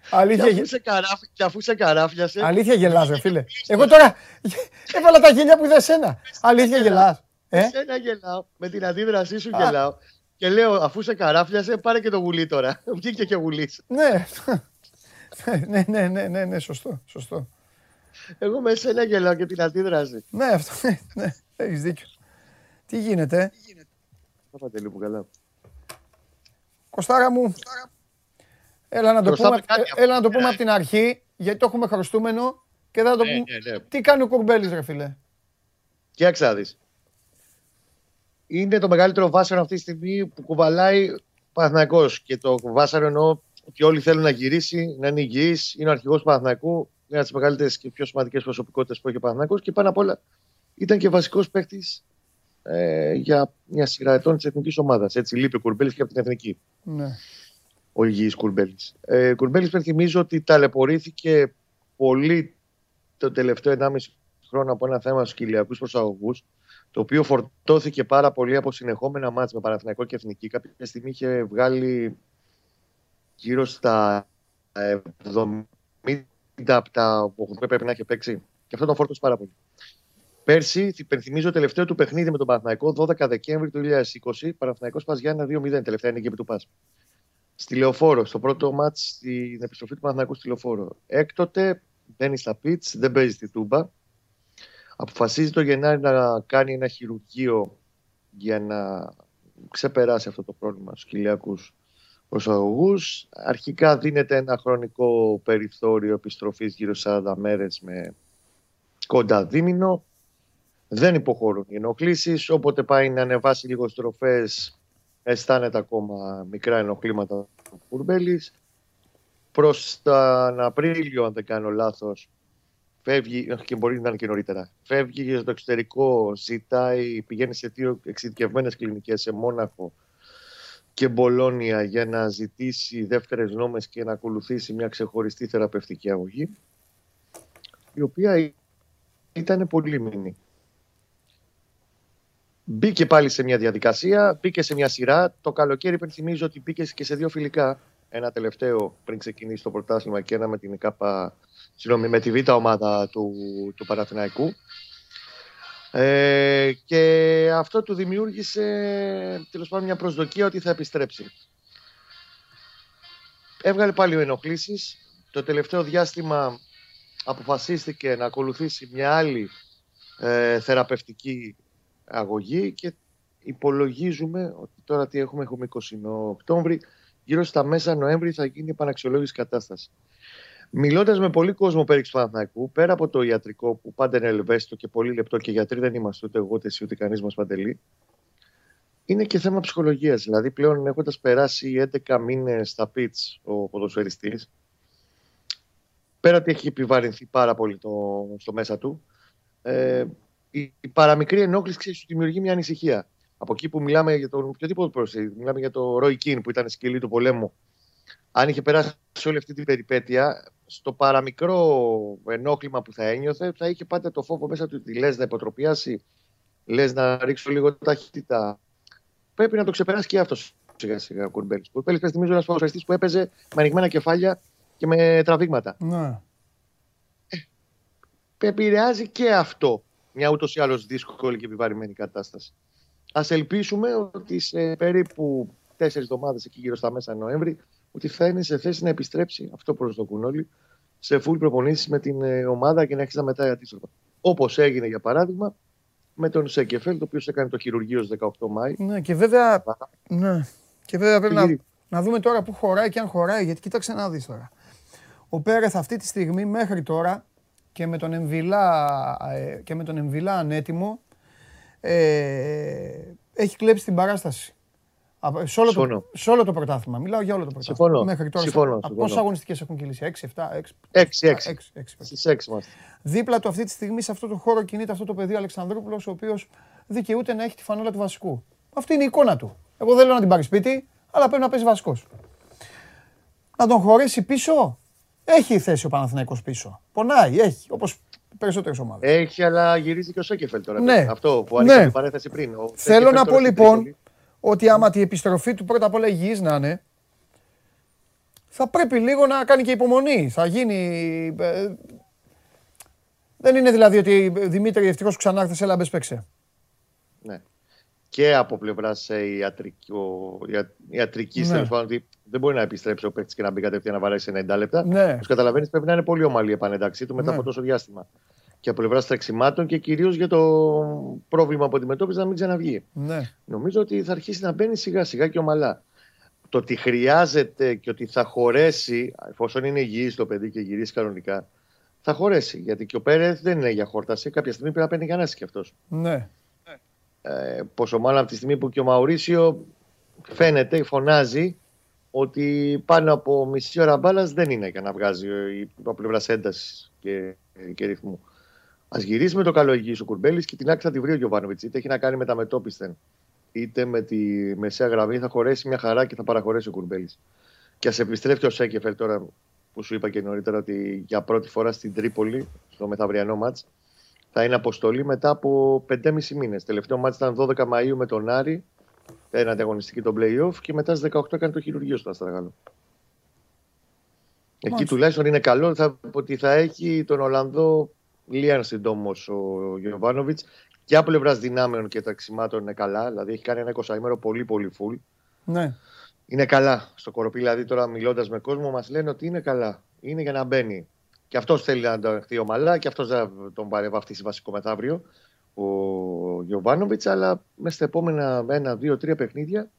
Αλήθεια, Και γε- αφού σε, καράφι, και αφού σε καράφιασε, αλήθεια γελάς ρε φίλε. Εγώ τώρα έβαλα τα γέλια που είδα εσένα. Αλήθεια γελάς. Ε; εσένα γελάω, με την αντίδρασή σου Α. γελάω. Και λέω, αφού σε καράφιασε, πάρε και το γουλί τώρα. Βγήκε και γουλί. Ναι. ναι, ναι, ναι, ναι, ναι, σωστό, σωστό. Εγώ με εσένα γελάω και την αντίδραση. Ναι, αυτό, ναι, ναι, έχεις δίκιο. Τι γίνεται, Θα πάτε λίγο καλά. Κοστάρα μου, έλα να το Χρωστάμε πούμε, κάτι ε, έλα να το πούμε από την αρχή, γιατί το έχουμε χρωστούμενο και δεν θα το Ναι, πούμε. ναι, ναι. Τι κάνει ο Κουρμπέλης ρε φίλε; Κοίταξε να δεις. Είναι το μεγαλύτερο βάσαρο αυτή τη στιγμή που κουβαλάει ο Παναθηναϊκός. Και το βάσαρο εννοώ ότι όλοι θέλουν να γυρίσει, να είναι υγιής. Είναι ο αρχηγός του Παναθηναϊκού. Μια από τις μεγαλύτερες και πιο σημαντικές προσωπικότητες που έχει ο Παναθηναϊκός. Και πάνω απ' όλα ήταν και βασικός παίκτης ε, για μια σειρά ετών της εθνικής ομάδας. Έτσι λείπει ο Κουρμπέλης και από την εθνική. Ναι. Ο υγιής Κουρμπέλης. Ε, Κουρμπέλης, υπενθυμίζω ότι ταλαιπωρήθηκε πολύ το τελευταίο 1,5 χρόνο από ένα θέμα στους κοιλιακού προσαγωγούς, το οποίο φορτώθηκε πάρα πολύ από συνεχόμενα μάτς με Παναθηναϊκό και Εθνική. Κάποια στιγμή είχε βγάλει γύρω στα ε, 70 από τα που πρέπει να έχει παίξει. Και αυτό τον φόρτωσε πάρα πολύ. Πέρσι, υπενθυμίζω, τελευταίο του παιχνίδι με τον Παναθηναϊκό, 12 Δεκέμβρη του 2020, Παναθηναϊκός Πας Γιάννα 2-0, τελευταία νίκη επί του Πας. Στη Λεωφόρο, στο πρώτο μάτς στην επιστροφή του Παναθηναϊκού στη Λεωφόρο. Έκτοτε μπαίνει στα πιτς, δεν παίζει τη τούμπα. Αποφασίζει το Γενάρη να κάνει ένα χειρουργείο για να ξεπεράσει αυτό το πρόβλημα στους κοιλιακούς προσαγωγούς. Αρχικά δίνεται ένα χρονικό περιθώριο επιστροφής γύρω σε 40 μέρες με κοντά δίμηνο. Δεν υποχωρούν οι ενοχλήσεις, όποτε πάει να ανεβάσει λίγο στροφές αισθάνεται ακόμα μικρά ενοχλήματα ο Κουρμπέλης. Προς τον Απρίλιο, αν δεν κάνω λάθος, φεύγει, όχι, και μπορεί να είναι και νωρίτερα, φεύγει για το εξωτερικό, ζητάει, πηγαίνει σε δύο εξειδικευμένες κλινικές σε Μόναχο και Μπολόνια για να ζητήσει δεύτερες νόμες και να ακολουθήσει μια ξεχωριστή θεραπευτική αγωγή, η οποία ήταν πολύ μήνυ. Μπήκε πάλι σε μια διαδικασία, μπήκε σε μια σειρά. Το καλοκαίρι υπενθυμίζω ότι μπήκε και σε δύο φιλικά. Ένα τελευταίο πριν ξεκινήσει το πρωτάθλημα και ένα με την ΚΑΠΑ, συγγνώμη, με τη β' ομάδα του, του Παναθηναϊκού. Ε, και αυτό του δημιούργησε τέλος πάντων μια προσδοκία ότι θα επιστρέψει. Έβγαλε πάλι ενοχλήσεις. Το τελευταίο διάστημα αποφασίστηκε να ακολουθήσει μια άλλη ε, θεραπευτική αγωγή και υπολογίζουμε ότι τώρα τι έχουμε, έχουμε 20 Οκτώβρη, γύρω στα μέσα Νοέμβρη θα γίνει επαναξιολόγηση κατάστασης. Μιλώντας με πολύ κόσμο περί του Παναθηναϊκού, πέρα από το ιατρικό που πάντα είναι ελβέστο και πολύ λεπτό και γιατροί δεν είμαστε ούτε εγώ ούτε εσύ ούτε κανείς μας παντελή, είναι και θέμα ψυχολογίας. Δηλαδή, πλέον έχοντας περάσει 11 μήνες στα πιτς ο ποδοσφαιριστής, πέρα ότι έχει επιβαρυνθεί πάρα πολύ το, στο μέσα του, ε, η, η παραμικρή ενόχληση ξέρεις, σου δημιουργεί μια ανησυχία. Από εκεί που μιλάμε για τον οποιοδήποτε πρόσωπο, μιλάμε για τον Ρόι Κίν που ήταν σκυλή του πολέμου. Αν είχε περάσει όλη αυτή την περιπέτεια, στο παραμικρό ενόχλημα που θα ένιωθε, θα είχε πάντα το φόβο μέσα του ότι λες να υποτροπιάσει, λες να ρίξω λίγο ταχύτητα. Πρέπει να το ξεπεράσει και αυτός σιγά σιγά ο Κουρμπέλης. Ο Κουρμπέλη θυμίζω ένας ποδοσφαιριστής που έπαιζε με ανοιγμένα κεφάλια και με τραβήγματα. Ναι. Ε, επηρεάζει και αυτό μια ούτως ή άλλως δύσκολη και επιβαρημένη κατάσταση. Α ελπίσουμε ότι σε περίπου τέσσερις εβδομάδες εκεί γύρω στα μέσα Νοέμβρη ότι θα είναι σε θέση να επιστρέψει αυτό προ το κουνόλι σε φουλ προπονήσεις με την ε, ομάδα και να αρχίσει να μετάει αντίστροφα. Όπως έγινε για παράδειγμα με τον Σέκεφελ, το οποίος έκανε το χειρουργείο 18 Μάη. Ναι, και βέβαια, ναι, και βέβαια πρέπει να, να δούμε τώρα που χωράει και αν χωράει, γιατί κοίταξε να δεις τώρα. Ο Πέρεθ αυτή τη στιγμή μέχρι τώρα και με τον Εμβιλά, ε, και με τον Εμβιλά ανέτοιμο ε, έχει κλέψει την παράσταση. Σε όλο, το, σε όλο το πρωτάθλημα. Μιλάω για όλο το πρωτάθλημα. Συμφωνώ. Μέχρι τώρα. Συμφωνώ, Από πόσες αγωνιστικές έχουν κυλήσει, 6, 7, 6. 6, 6. 6, 6. Στις 6 είμαστε. Δίπλα του αυτή τη στιγμή σε αυτό το χώρο κινείται αυτό το παιδί ο Αλεξανδρούπουλος, ο οποίος δικαιούται να έχει τη φανόλα του βασικού. Αυτή είναι η εικόνα του. Εγώ δεν λέω να την πάρει σπίτι, αλλά πρέπει να παίζει βασικός. Να τον χωρέσει πίσω; Έχει θέση ο Παναθηναϊκός πίσω. Πονάει, έχει. Όπως περισσότερες ομάδες. Έχει, αλλά γυρίζει και ο Σέκεφελ τώρα. Ναι. Αυτό που άνοιξε ναι. την παρέθεση πριν. Ο Θέλω να πω λοιπόν ότι άμα τη επιστροφή του πρώτα απ' όλα υγιής να είναι, θα πρέπει λίγο να κάνει και υπομονή. Θα γίνει... Ε, δεν είναι δηλαδή ότι Δημήτρη ευτυχώς ξανά έρθες, έλα μπες παίξε. Ναι. Και από πλευράς ιατρική, ιατρικής ναι. τέλος πάντων, δεν μπορεί να επιστρέψει ο παίκτης και να μπει κατευθείαν να βαρέσει 90 λεπτά. Ναι. Όπως καταλαβαίνεις, πρέπει να είναι πολύ ομαλή η επανένταξή του μετά ναι. από τόσο διάστημα και από πλευράς τρεξιμάτων και κυρίως για το πρόβλημα που αντιμετώπιζε να μην ξαναβγεί. Ναι. Νομίζω ότι θα αρχίσει να μπαίνει σιγά σιγά και ομαλά. Το ότι χρειάζεται και ότι θα χωρέσει, εφόσον είναι υγιής το παιδί και γυρίσει κανονικά, θα χωρέσει. Γιατί και ο Πέρεθ δεν είναι για χόρταση. Κάποια στιγμή πρέπει να παίρνει κανένας κι αυτός. Ναι. Ε, πόσο μάλλον από τη στιγμή που και ο Μαουρίσιο φαίνεται, φωνάζει ότι πάνω από μισή ώρα μπάλας δεν είναι για να βγάζει από πλευράς έντασης και, και ρυθμού. Α γυρίσει με το καλό υγιή ο Κουρμπέλης και την άκρη θα τη βρει ο Γιωβάνοβιτς. Είτε έχει να κάνει με τα μετόπισθεν, είτε με τη μεσαία γραμμή. Θα χωρέσει μια χαρά και θα παραχωρέσει ο Κουρμπέλης. Και ας επιστρέφει ο Σέκεφελ τώρα που σου είπα και νωρίτερα ότι για πρώτη φορά στην Τρίπολη, στο μεθαυριανό μάτς, θα είναι αποστολή μετά από 5,5 μήνες. Τελευταίο μάτς ήταν 12 Μαου με τον Άρη, ένα ανταγωνιστική τον playoff και μετά στις 18 έκανε το χειρουργείο στο Αστραγάλο. Εκεί τουλάχιστον είναι καλό θα, ότι θα έχει τον Ολλανδό Λίαν συντόμως ο Γιωβάνοβιτς και από πλευράς δυνάμεων και ταξιμάτων είναι καλά. Δηλαδή έχει κάνει ένα 20 ημέρο πολύ πολύ full. Ναι. Είναι καλά. Στο κοροπή, δηλαδή τώρα μιλώντας με κόσμο, μας λένε ότι είναι καλά. Είναι για να μπαίνει. Και αυτός θέλει να το δεχτεί ομαλά και αυτός θα τον παρεβαφτίσει βασικό μεθαύριο ο Γιωβάνοβιτς. Αλλά μέσα στα επόμενα ένα, δύο, τρία παιχνίδια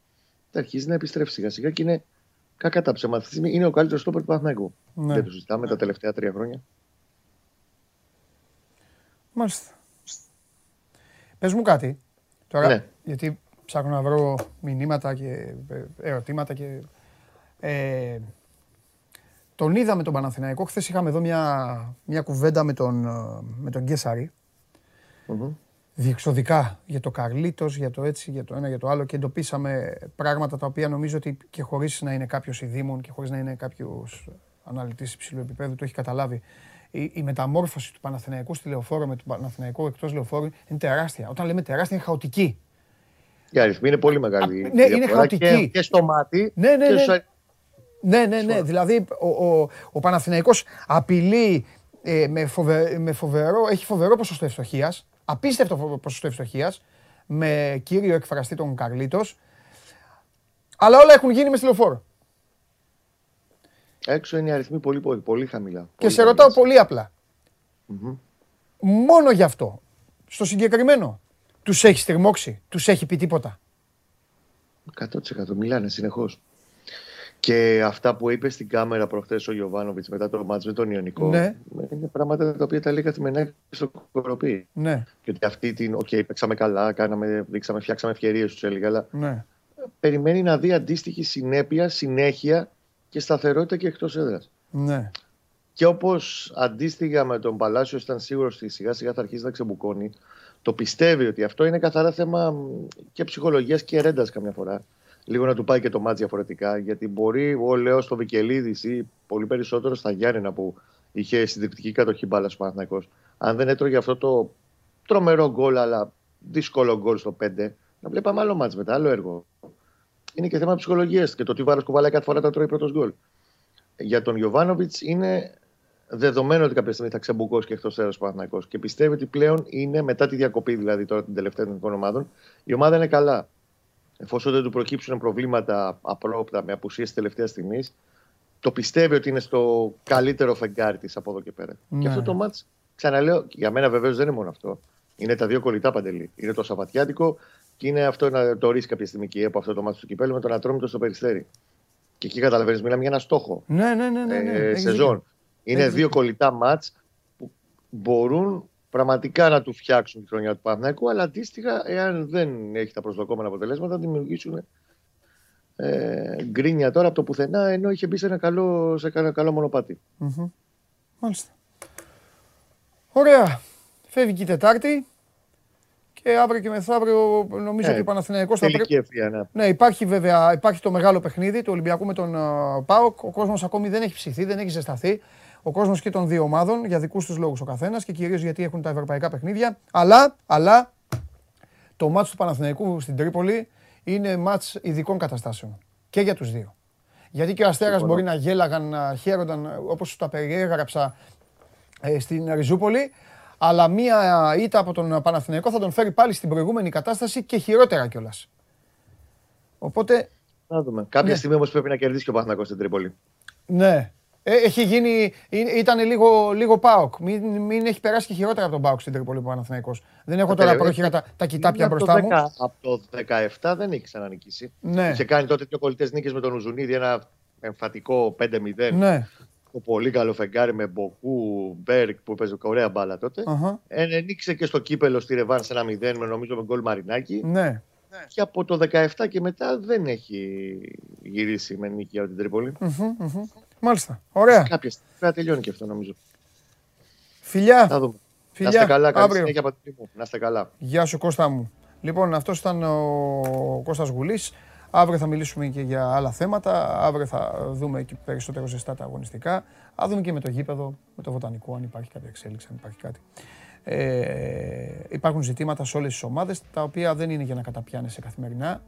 θα αρχίσει να επιστρέφει σιγά σιγά και είναι κακά τα ψέματα. Αυτή τη στιγμή είναι ο καλύτερος στόπερ του Παναθηναϊκού. Ναι. Δεν το συζητάμε τα τελευταία τρία χρόνια. Μάλιστα. Πες μου κάτι. Τώρα, ναι. γιατί ψάχνω να βρω μηνύματα και ε, ερωτήματα και... Ε, τον είδαμε τον Παναθηναϊκό. Χθες είχαμε εδώ μια, μια κουβέντα με τον, με τον Γκέσαρη. Mm-hmm. Διεξοδικά για το Καρλίτος, για το έτσι, για το ένα, για το άλλο και εντοπίσαμε πράγματα τα οποία νομίζω ότι και χωρίς να είναι κάποιος ειδήμων και χωρίς να είναι κάποιος αναλυτής υψηλού επίπεδου το έχει καταλάβει η, η μεταμόρφωση του Παναθηναϊκού στη λεωφόρο με του Παναθηναϊκού εκτός λεωφόρου είναι τεράστια. Όταν λέμε τεράστια είναι χαοτική. Η αριθμή είναι πολύ μεγάλη. Α, ναι, είναι χαοτική. Και, και στο μάτι. Ναι, ναι, ναι. Και ναι, ναι, ναι. Δηλαδή ο, ο, ο Παναθηναϊκός απειλεί ε, με, φοβε, με φοβερό, έχει φοβερό ποσοστό ευστοχίας. Απίστευτο ποσοστό ευστοχίας. Με κύριο εκφραστή τον Καρλίτος. Αλλά όλα έχουν γίνει μες στη λεωφόρο. Έξω είναι οι αριθμοί πολύ, πολύ, πολύ χαμηλά. Και σε ρωτάω πολύ απλά. Mm-hmm. Μόνο γι' αυτό, στο συγκεκριμένο, τους έχεις στριμώξει, τους έχει πει τίποτα; 100% μιλάνε συνεχώς. Και αυτά που είπε στην κάμερα προχθές ο Γιωβάνοβιτς μετά το ματς με τον Ιωνικό. Ναι. Είναι πράγματα τα οποία τα λέει καθημερινά στο Κορωπί. Ναι. Και ότι αυτή την. OK, okay, παίξαμε καλά, κάναμε, δείξαμε, φτιάξαμε ευκαιρίες, τους έλεγα. Αλλά ναι. περιμένει να δει αντίστοιχη συνέπεια, συνέχεια και σταθερότητα και εκτός έδρας. Ναι. Και όπως αντίστοιχα με τον Παλάσιος ήταν σίγουρος ότι σιγά σιγά θα αρχίσει να ξεμπουκώνει, το πιστεύει ότι αυτό είναι καθαρά θέμα και ψυχολογίας και ρέντας καμιά φορά. Λίγο να του πάει και το μάτς διαφορετικά. Γιατί μπορεί ο Λέος στο Βικελίδης ή πολύ περισσότερο στα Γιάννενα που είχε συντριπτική κατοχή μπάλας στο Παναθναϊκό. Αν δεν έτρωγε αυτό το τρομερό γκολ, αλλά δύσκολο γκολ στο 5, να βλέπαμε άλλο μάτς μετά, άλλο έργο. Είναι και θέμα ψυχολογίας και το τι βάρος κουβαλάει κάθε φορά τα τρώει πρώτος γκολ. Για τον Γιωβάνοβιτς είναι δεδομένο ότι κάποια στιγμή θα ξεμπουκώσει και εκτός έδρας Παναθναϊκό. Και πιστεύει ότι πλέον είναι μετά τη διακοπή, δηλαδή τώρα την τελευταία των ομάδων, η ομάδα είναι καλά. Εφόσον δεν του προκύψουν προβλήματα απρόπτα με απουσίες τελευταίας στιγμής, το πιστεύει ότι είναι στο καλύτερο φεγγάρι της από εδώ και πέρα. Ναι. Και αυτό το μάτς, ξαναλέω, για μένα βεβαίως δεν είναι μόνο αυτό. Είναι τα δύο κολλητά παντελή. Είναι το Σαββατιάτικο και είναι αυτό να το ορίσει κάποια στιγμή και από αυτό το μάτι του κυπέλου με τον Ατρόμητο στο περιστέρι. Και εκεί καταλαβαίνεις, μιλάμε για ένα στόχο. Ναι, ναι, ναι. ναι, ναι. Ε, σεζόν. Είναι δύο κολλητά μάτς που μπορούν πραγματικά να του φτιάξουν τη χρονιά του Παναθηναϊκού, αλλά αντίστοιχα, εάν δεν έχει τα προσδοκόμενα αποτελέσματα, θα δημιουργήσουν ε, γκρίνια τώρα από το πουθενά, ενώ είχε μπει σε ένα καλό, σε ένα καλό μονοπάτι. Mm-hmm. Μάλιστα. Ωραία. Φεύγει και η Τετάρτη. Και αύριο και μεθαύριο νομίζω ε, ότι ο Παναθηναϊκός θα πρέπει. ναι. ναι, υπάρχει βέβαια υπάρχει το μεγάλο παιχνίδι του Ολυμπιακού με τον uh, ΠΑΟΚ. Ο κόσμος ακόμη δεν έχει ψηθεί, δεν έχει ζεσταθεί. Ο κόσμος και των δύο ομάδων για δικούς τους λόγους ο καθένας και κυρίως γιατί έχουν τα ευρωπαϊκά παιχνίδια. Αλλά, αλλά το μάτσο του Παναθηναϊκού στην Τρίπολη είναι μάτς ειδικών καταστάσεων. Και για τους δύο. Γιατί και ο Αστέρας μπορεί να γέλαγαν, να χαίρονταν όπως τα περιέγραψα ε, στην Ριζούπολη, αλλά μία ήττα από τον Παναθηναϊκό θα τον φέρει πάλι στην προηγούμενη κατάσταση και χειρότερα κιόλας. Οπότε. Να δούμε. Κάποια ναι. στιγμή όμως πρέπει να κερδίσει και ο Παναθηναϊκός στην Τρίπολη. Ναι, ε, έχει γίνει, ήταν λίγο, λίγο πάοκ. Μην, μην έχει περάσει και χειρότερα από τον πάοκ στην Τρίπολη ο Παναθηναϊκός. Δεν έχω τώρα πρόχειρα τα, τα κοιτάπια μπροστά μου. Από το 17 δεν έχει ξανανικήσει. Ναι. Είχε κάνει τότε δύο κολλητές νίκες με τον Ουζουνίδη, ένα εμφατικό 5-0. Ναι. Το πολύ καλό φεγγάρι με Μποκού, Μπέρκ που παίζει ωραία μπάλα τότε. Uh-huh. Ε, νίκησε και στο κύπελο στη Ρεβάν σε ένα 0 με νομίζω με γκολ Μαρινάκη. Ναι. Και από το 17 και μετά δεν έχει γυρίσει με νίκη από την Τρίπολη. Μάλιστα. Ωραία. Κάποια στιγμή θα τελειώνει και αυτό νομίζω. Φιλιά. Θα δούμε. Φιλιά. Να είστε καλά. Καλή συνέχεια από την μου. Να είστε καλά. Γεια σου Κώστα μου. Λοιπόν, αυτός ήταν ο Κώστας Γουλής. Αύριο θα μιλήσουμε και για άλλα θέματα. Αύριο θα δούμε και περισσότερο ζεστά τα αγωνιστικά. Θα δούμε και με το γήπεδο, με το βοτανικό, αν υπάρχει κάποια εξέλιξη, αν υπάρχει κάτι. Ε, υπάρχουν ζητήματα σε όλες τις ομάδες, τα οποία δεν είναι για να καταπιάνεσαι καθημερινά,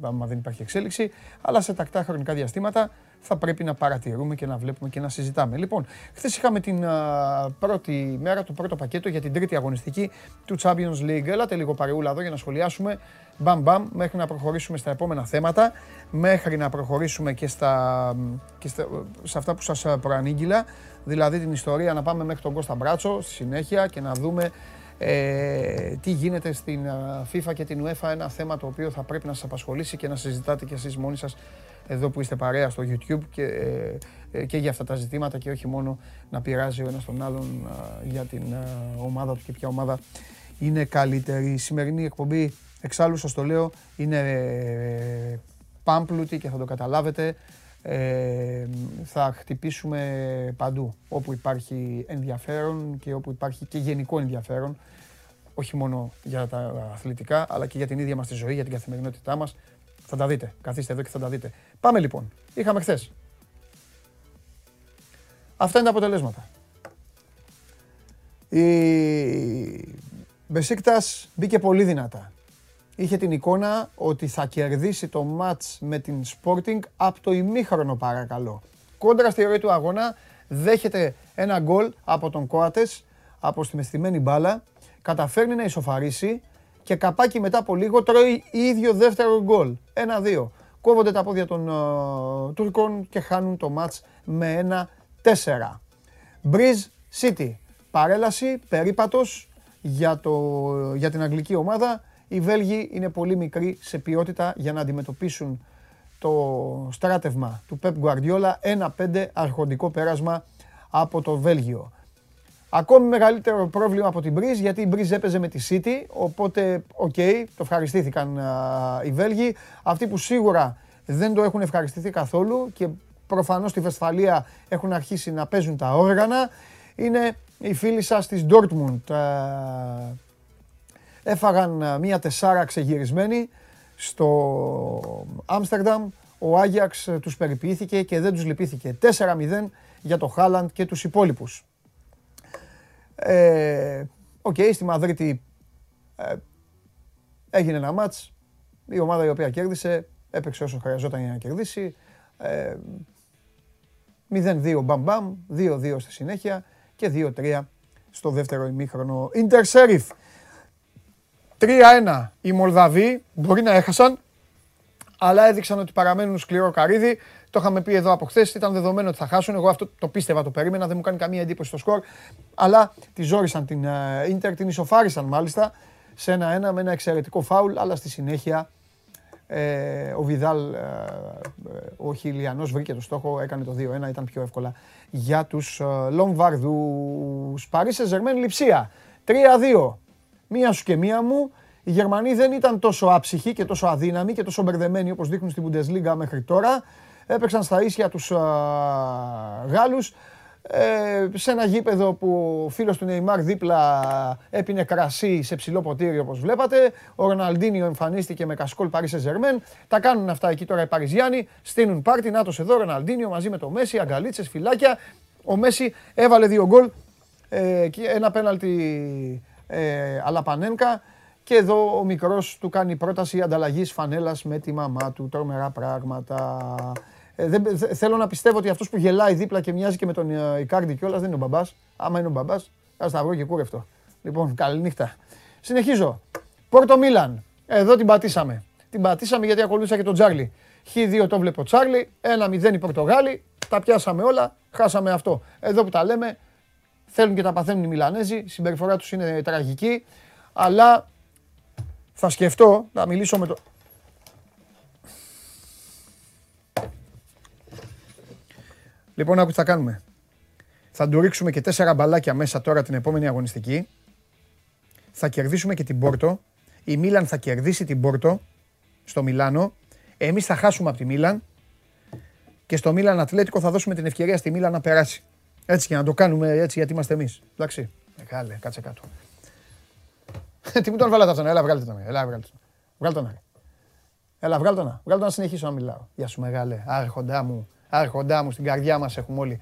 άμα δεν υπάρχει εξέλιξη, αλλά σε τακτά χρονικά διαστήματα θα πρέπει να παρατηρούμε και να βλέπουμε και να συζητάμε. Λοιπόν, χθες είχαμε την πρώτη μέρα, το πρώτο πακέτο για την τρίτη αγωνιστική του Champions League. Έλατε λίγο παρεούλα εδώ για να σχολιάσουμε μπαμ μπαμ μέχρι να προχωρήσουμε στα επόμενα θέματα, μέχρι να προχωρήσουμε και, στα, και στα, σε αυτά που σας προανήγγυλα, δηλαδή την ιστορία να πάμε μέχρι τον Κώστα Μπράτσο στη συνέχεια και να δούμε ε, τι γίνεται στην FIFA και την UEFA, ένα θέμα το οποίο θα πρέπει να σας απασχολήσει και να συζητάτε κι εσείς μόνοι σας εδώ που είστε παρέα στο YouTube και, ε, ε, και για αυτά τα ζητήματα και όχι μόνο να πειράζει ο ένας τον άλλον για την ομάδα του και ποια ομάδα είναι καλύτερη. Η σημερινή εκπομπή, εξάλλου σας το λέω, είναι ε, πάμπλουτη και θα το καταλάβετε. Ε, θα χτυπήσουμε παντού όπου υπάρχει ενδιαφέρον και όπου υπάρχει και γενικό ενδιαφέρον όχι μόνο για τα αθλητικά αλλά και για την ίδια μας τη ζωή, για την καθημερινότητά μας θα τα δείτε. Καθίστε εδώ και θα τα δείτε. Πάμε λοιπόν. Είχαμε χθες. Αυτά είναι τα αποτελέσματα. Η Μπεσίκτας μπήκε πολύ δυνατά. Είχε την εικόνα ότι θα κερδίσει το μάτς με την Sporting από το ημίχρονο παρακαλώ. Κόντρα στη ροή του αγώνα δέχεται ένα γκολ από τον Κόατες, από στη μεστημένη μπάλα, καταφέρνει να ισοφαρίσει και καπάκι μετά από λίγο τρώει ίδιο δεύτερο γκολ. Ένα-δύο. Κόβονται τα πόδια των uh, Τούρκων και χάνουν το μάτς με ένα τέσσερα. Μπριζ City. Παρέλαση, περίπατος για, το, για την αγγλική ομάδα. Οι Βέλγοι είναι πολύ μικροί σε ποιότητα για να αντιμετωπίσουν το στράτευμα του Pep Guardiola. Ένα-πέντε αρχοντικό πέρασμα από το Βέλγιο. Ακόμη μεγαλύτερο πρόβλημα από την Μπριζ, γιατί η Μπριζ έπαιζε με τη City, οπότε OK, okay, το ευχαριστήθηκαν οι Βέλγοι. Αυτοί που σίγουρα δεν το έχουν ευχαριστηθεί καθόλου και προφανώς στη Βεσφαλία έχουν αρχίσει να παίζουν τα όργανα. Είναι οι φίλοι σας της Dortmund. Ε, έφαγαν ε, μία τεσσάρα ξεγυρισμένη στο Άμστερνταμ. Ο Άγιαξ ε, τους περιποιήθηκε και δεν τους λυπήθηκε. 4-0 για το Χάλαντ και τους υπόλοιπους. OK, okay, στη Μαδρίτη ε, έγινε ένα ματς. Η ομάδα η οποία κέρδισε έπαιξε όσο χρειαζόταν για να κερδίσει. Ε, 0-2 μπαμ μπαμ, 2-2 στη συνέχεια και 2-3 στο δεύτερο ημίχρονο. Ιντερ Σέριφ. 3-1 οι Μολδαβοί μπορεί να έχασαν, αλλά έδειξαν ότι παραμένουν σκληρό καρύδι. Το είχαμε πει εδώ από χθες, ήταν δεδομένο ότι θα χάσουν. Εγώ αυτό το πίστευα, το περίμενα, δεν μου κάνει καμία εντύπωση στο σκορ. Αλλά τη ζόρισαν την Ιντερ, την ισοφάρισαν μάλιστα σε ένα-ένα με ένα εξαιρετικό φάουλ, αλλά στη συνέχεια ε, ο Βιδάλ, ε, ο Χιλιανός βρήκε το στόχο, έκανε το 2-1, ήταν πιο εύκολα για τους ε, Λομβαρδούς. Παρίσσε Ζερμέν Λιψία, 3-2. Μία σου και μία μου. Οι Γερμανοί δεν ήταν τόσο άψυχοι και τόσο αδύναμοι και τόσο μπερδεμένοι όπως δείχνουν στην Bundesliga μέχρι τώρα. Έπαιξαν στα ίσια τους Γάλλους. Ε, σε ένα γήπεδο που ο φίλος του Νεϊμάρ δίπλα έπινε κρασί σε ψηλό ποτήρι όπως βλέπατε. Ο Ροναλντίνιο εμφανίστηκε με κασκόλ Paris Saint-Germain. Τα κάνουν αυτά εκεί τώρα οι Παριζιάνοι. Στείνουν πάρτι. Νάτος εδώ, Ροναλντίνιο μαζί με το Μέση, αγκαλίτσες, φυλάκια. Ο Μέση έβαλε δύο γκολ. Ε, ένα πέναλτι ε, Αλαπανένκα. Και εδώ ο μικρός του κάνει πρόταση ανταλλαγής φανέλας με τη μαμά του. Τρομερά πράγματα. Ε, δεν, θέλω να πιστεύω ότι αυτός που γελάει δίπλα και μοιάζει και με τον ε, Ικάρντι κιόλας δεν είναι ο μπαμπάς. Άμα είναι ο μπαμπάς, ας τα βρω και κούρευτο. Λοιπόν, καληνύχτα. Συνεχίζω. Πόρτο Μίλαν. Εδώ την πατήσαμε. Την πατήσαμε γιατί ακολούθησα και τον Τζάρλι. Χ2 το βλέπω Τσάρλι. 1-0 οι Πορτογάλοι. Τα πιάσαμε όλα. Χάσαμε αυτό. Εδώ που τα λέμε. Θέλουν και τα παθαίνουν οι Μιλανέζοι. Η συμπεριφορά τους είναι τραγική. Αλλά θα σκεφτώ να μιλήσω με το, Λοιπόν, άκου τι θα κάνουμε. Θα του ρίξουμε και τέσσερα μπαλάκια μέσα τώρα την επόμενη αγωνιστική. Θα κερδίσουμε και την Πόρτο. Η Μίλαν θα κερδίσει την Πόρτο στο Μιλάνο. Εμείς θα χάσουμε από τη Μίλαν. Και στο Μίλαν Ατλέτικο θα δώσουμε την ευκαιρία στη Μίλαν να περάσει. Έτσι και να το κάνουμε έτσι γιατί είμαστε εμείς. Εντάξει. Μεγάλε, κάτσε κάτω. Τι μου τον βάλατε αυτόν, έλα βγάλτε τον. Έλα βγάλτε τον. Βγάλτε τον. Έλα βγάλτε τον. Βγάλτε τον να συνεχίσω να μιλάω. Γεια σου μεγάλε, άρχοντά μου. Άρχοντά μου, στην καρδιά μας έχουμε όλοι.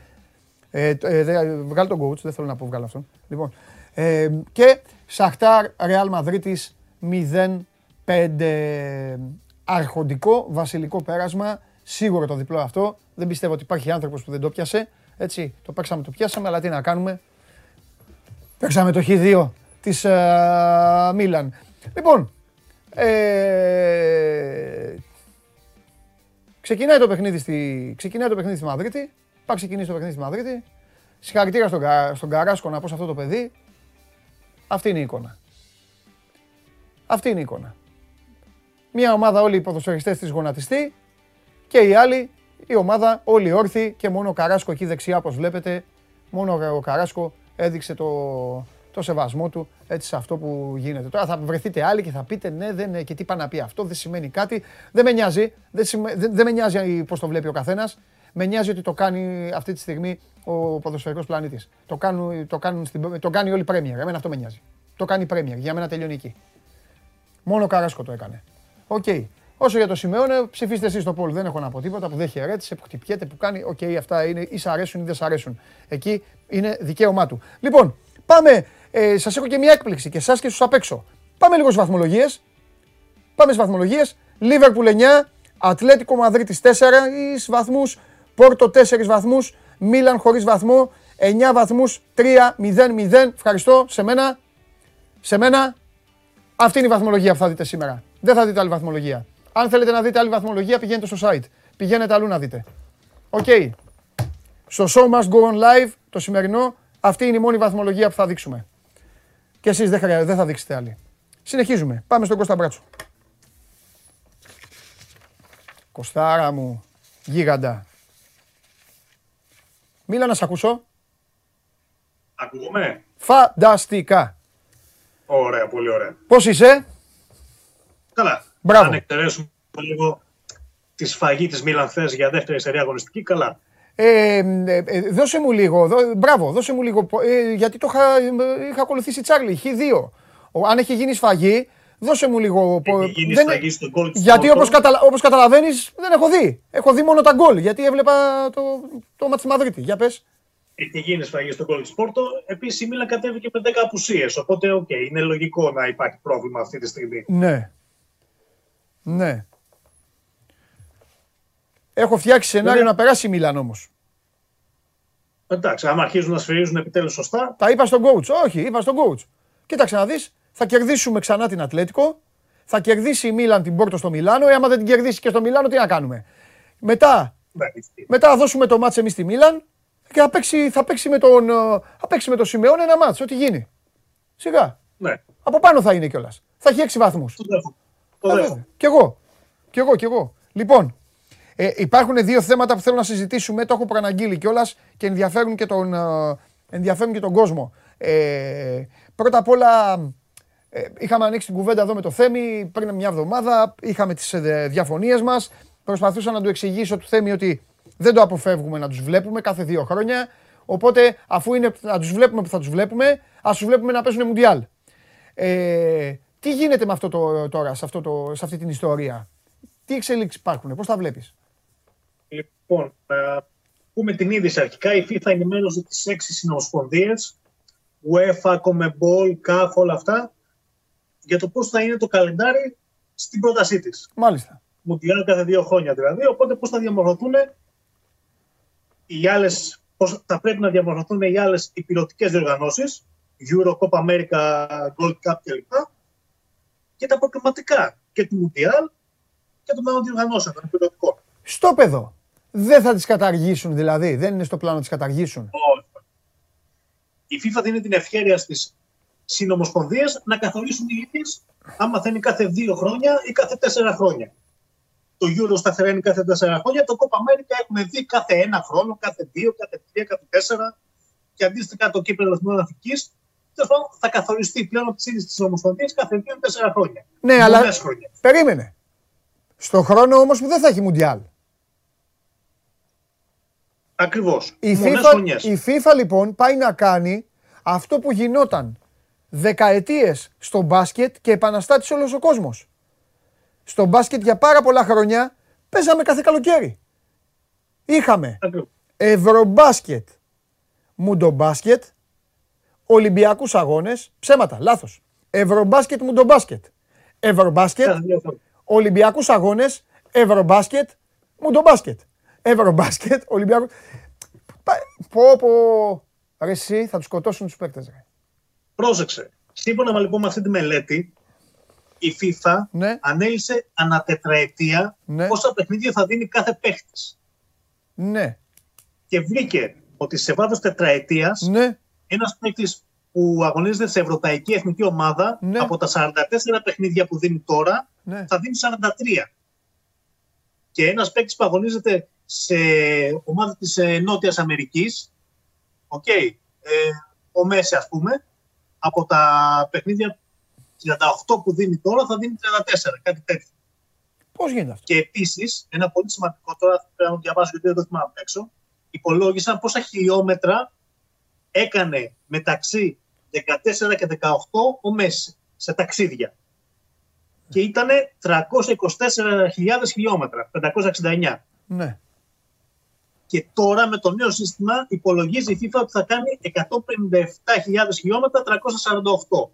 Ε, ε, βγάλω τον coach, δεν θέλω να πω βγάλω αυτόν. Λοιπόν, ε, και Σαχτάρ Ρεάλ Μαδρίτης 0-5 αρχοντικό βασιλικό πέρασμα. Σίγουρο το διπλό αυτό. Δεν πιστεύω ότι υπάρχει άνθρωπος που δεν το πιάσε. Έτσι, το παίξαμε, το πιάσαμε, αλλά τι να κάνουμε. Παίξαμε το Χ2 της uh, Μίλαν. Λοιπόν, ε, Ξεκινάει το παιχνίδι στη, ξεκινάει το παιχνίδι στη Μαδρίτη. Πάει ξεκινήσει το παιχνίδι στη Μαδρίτη. Συγχαρητήρια στον, στον Καράσκο να πω σε αυτό το παιδί. Αυτή είναι η εικόνα. Αυτή είναι η εικόνα. Μια ομάδα όλοι οι ποδοσφαιριστές της γονατιστή και η άλλη η ομάδα όλοι όρθιοι και μόνο ο Καράσκο εκεί δεξιά όπως βλέπετε μόνο ο Καράσκο έδειξε το, το σεβασμό του έτσι σε αυτό που γίνεται. Τώρα θα βρεθείτε άλλοι και θα πείτε ναι, δεν, και τι πάει να πει αυτό, δεν σημαίνει κάτι. Δεν με νοιάζει, δεν, δεν, δεν με νοιάζει πώς το βλέπει ο καθένας. Με νοιάζει ότι το κάνει αυτή τη στιγμή ο ποδοσφαιρικός πλανήτης. Το, κάνουν, το, κάνουν στην, το κάνει όλη Πρέμιερ, εμένα αυτό με νοιάζει. Το κάνει Πρέμιερ, για μένα τελειώνει εκεί. Μόνο ο Καράσκο το έκανε. OK. Okay. Όσο για το Σιμεώνε, ψηφίστε εσείς το poll. Δεν έχω να πω τίποτα που δεν χαιρέτησε, που χτυπιέται, που κάνει. OK, okay, αυτά είναι ή σ' αρέσουν ή δεν σ' αρέσουν. Εκεί είναι δικαίωμά του. Λοιπόν, πάμε ε, Σας έχω και μια έκπληξη και εσάς και στους απ' έξω. Πάμε λίγο στις βαθμολογίες. Πάμε στις βαθμολογίες. Λίβερπουλ 9, Ατλέτικο Μαδρίτης 4 βαθμούς, Πόρτο 4 βαθμούς, Μίλαν χωρίς βαθμό, 9 βαθμούς, 3-0-0. Ευχαριστώ σε μένα. Σε μένα. Αυτή είναι η βαθμολογία που θα δείτε σήμερα. Δεν θα δείτε άλλη βαθμολογία. Αν θέλετε να δείτε άλλη βαθμολογία, πηγαίνετε στο site. Πηγαίνετε αλλού να δείτε. OK. Okay. Στο show must go on live, το σημερινό, αυτή είναι η μόνη βαθμολογία που θα δείξουμε. Και εσείς δεν, δεν θα δείξετε άλλη. Συνεχίζουμε. Πάμε στον Κώστα Μπράτσο. Κωστάρα μου, γίγαντα. Μίλα να σ' ακούσω. Ακούγομαι; Φανταστικά. Ωραία, πολύ ωραία. Πώς είσαι; Καλά. Μπράβο. Αν εκτελέσουμε λίγο τη σφαγή της Μίλαν θες για δεύτερη σερία αγωνιστική, καλά. Ε, ε, ε, δώσε μου λίγο, δώ, μπράβο, δώσε μου λίγο, ε, γιατί το είχα, ε, είχα ακολουθήσει Τσάρλι, Χ2. Ο- Αν έχει γίνει σφαγή, δώσε μου λίγο. πο- Έχει γίνει δεν- σφαγή στον γκολ της γιατί Πόρτο. όπως, καταλα, όπως καταλαβαίνεις δεν έχω δει. Έχω δει μόνο τα γκολ, γιατί έβλεπα το, το μάτς στη Μαδρίτη. Για πες. Έχει γίνει σφαγή στον γκολ της Πόρτο. Επίσης η Μίλαν κατέβηκε με 10 απουσίες. Οπότε, οκ, είναι λογικό να υπάρχει πρόβλημα αυτή τη στιγμή. Ναι. Ναι. Έχω φτιάξει σενάριο Ναι. να περάσει η Μίλαν όμως. Εντάξει, άμα αρχίζουν να σφυρίζουν επιτέλους σωστά, Τα είπα στον coach. Όχι, είπα στον coach. Κοίταξε να δεις, θα κερδίσουμε ξανά την Ατλέτικο, θα κερδίσει η Μίλαν την Πόρτο στο Μιλάνο, ε, άμα δεν την κερδίσει και στο Μιλάνο τι να κάνουμε. Μετά, ναι, ισχύει. μετά θα δώσουμε το μάτς εμείς στη Μίλαν και θα παίξει, θα παίξει με τον, ε, θα παίξει με τον Σιμεών ένα μάτς, ό,τι γίνει. Σιγά. ναι, Από πάνω θα είναι κιόλας. Θα έχει έξι βαθμούς. Το δέχομαι. Το Ε, δέχομαι. βέβαια. Κι εγώ. Κι εγώ, κι εγώ. Λοιπόν, ε, υπάρχουν δύο θέματα που θέλω να συζητήσουμε. Το έχω προαναγγείλει κιόλας και ενδιαφέρουν και τον, ε, ενδιαφέρουν και τον κόσμο. Ε, πρώτα απ' όλα, ε, είχαμε ανοίξει την κουβέντα εδώ με το Θέμη πριν μια εβδομάδα. Είχαμε τις ε, διαφωνίες μας. Προσπαθούσα να του εξηγήσω του Θέμη ότι δεν το αποφεύγουμε να τους βλέπουμε κάθε δύο χρόνια. Οπότε, αφού είναι να τους βλέπουμε που θα τους βλέπουμε, ας τους βλέπουμε να παίζουν Μουντιάλ. Ε, τι γίνεται με αυτό το, τώρα, σε, αυτό το, σε αυτή την ιστορία; Τι εξελίξεις υπάρχουν, πώς τα βλέπεις; Λοιπόν, να πούμε την είδηση αρχικά. Η FIFA ενημέρωσε τι έξι συνομοσπονδίε, UEFA, CONMEBOL, CAF, όλα αυτά, για το πώς θα είναι το καλεντάρι στην πρότασή της. Μάλιστα. Μουντιάλ κάθε δύο χρόνια δηλαδή. Οπότε πώς θα διαμορφωθούν οι άλλες, πώς θα πρέπει να διαμορφωθούν οι άλλες υπηρετικές διοργανώσεις, Euro, Copa America, Gold Cup κλπ. Και τα προκριματικά και του Μουντιάλ και των άλλων διοργανώσεων, των υπηρετικών. Στο παιδό. Δεν θα τις καταργήσουν δηλαδή, δεν είναι στο πλάνο να τις καταργήσουν. Όχι. Η FIFA δίνει την ευχαίρεια στις συνομοσπονδίες να καθορίσουν οι ίδιες άμα θα είναι κάθε δύο χρόνια ή κάθε τέσσερα χρόνια. Το Euro σταθερά είναι κάθε τέσσερα χρόνια. Το Copa America έχουμε δει κάθε ένα χρόνο, κάθε δύο, κάθε τρία, κάθε τέσσερα. Και αντίστοιχα το κύπελο Εθνών Αθηνική θα καθοριστεί πλέον από τις ίδιες τις ομοσπονδίες κάθε δύο-τέσσερα χρόνια. Ναι, αλλά Πολλές χρόνια. περίμενε. Στο χρόνο όμως που δεν θα έχει Μουντιάλ. Ακριβώς. Η FIFA, η FIFA λοιπόν πάει να κάνει αυτό που γινόταν δεκαετίες στο μπάσκετ και επαναστάτησε όλος ο κόσμος. Στο μπάσκετ για πάρα πολλά χρόνια παίζαμε κάθε καλοκαίρι. Είχαμε Ευρωμπάσκετ, Μουντομπάσκετ, Ολυμπιακούς αγώνες, ψέματα, λάθος. Ευρωμπάσκετ, Μουντομπάσκετ. Ευρωμπάσκετ, Κάθε δύο χρόνια. Ολυμπιακούς αγώνες, Ευρωμπάσκετ, Μουντομπάσκετ. Ευρωμπάσκετ, Ολυμπιακού. Πα- Πω πω. Ρε εσύ θα τους σκοτώσουν τους παίκτες. Ρε. Πρόσεξε. Σύμφωνα με, λοιπόν με αυτή τη μελέτη, η FIFA Ναι. ανέλησε ανά τετραετία Ναι. πόσα παιχνίδια θα δίνει κάθε παίχτη. Ναι, Και βρήκε ότι σε βάθος τετραετίας ναι, ένας παίχτη που αγωνίζεται σε ευρωπαϊκή εθνική ομάδα Ναι. από τα 44 παιχνίδια που δίνει τώρα ναι. θα δίνει 43. Και ένας παίκτης που αγωνίζεται σε ομάδα της ε, Νότιας Αμερικής, οκ, ε, ο Μέσι ας πούμε, από τα παιχνίδια 38 που δίνει τώρα θα δίνει 34, κάτι τέτοιο. Πώς γίνεται αυτό; Και επίσης, ένα πολύ σημαντικό, τώρα πρέπει να το διαβάσω γιατί δεν το θυμάμαι απ' έξω, υπολόγισαν πόσα χιλιόμετρα έκανε μεταξύ 14 και 18 ο Μέση σε ταξίδια. Και ήταν 324.000 χιλιόμετρα, 569. Ναι. Και τώρα με το νέο σύστημα υπολογίζει η FIFA ότι θα κάνει 157.000 χιλιόμετρα 348.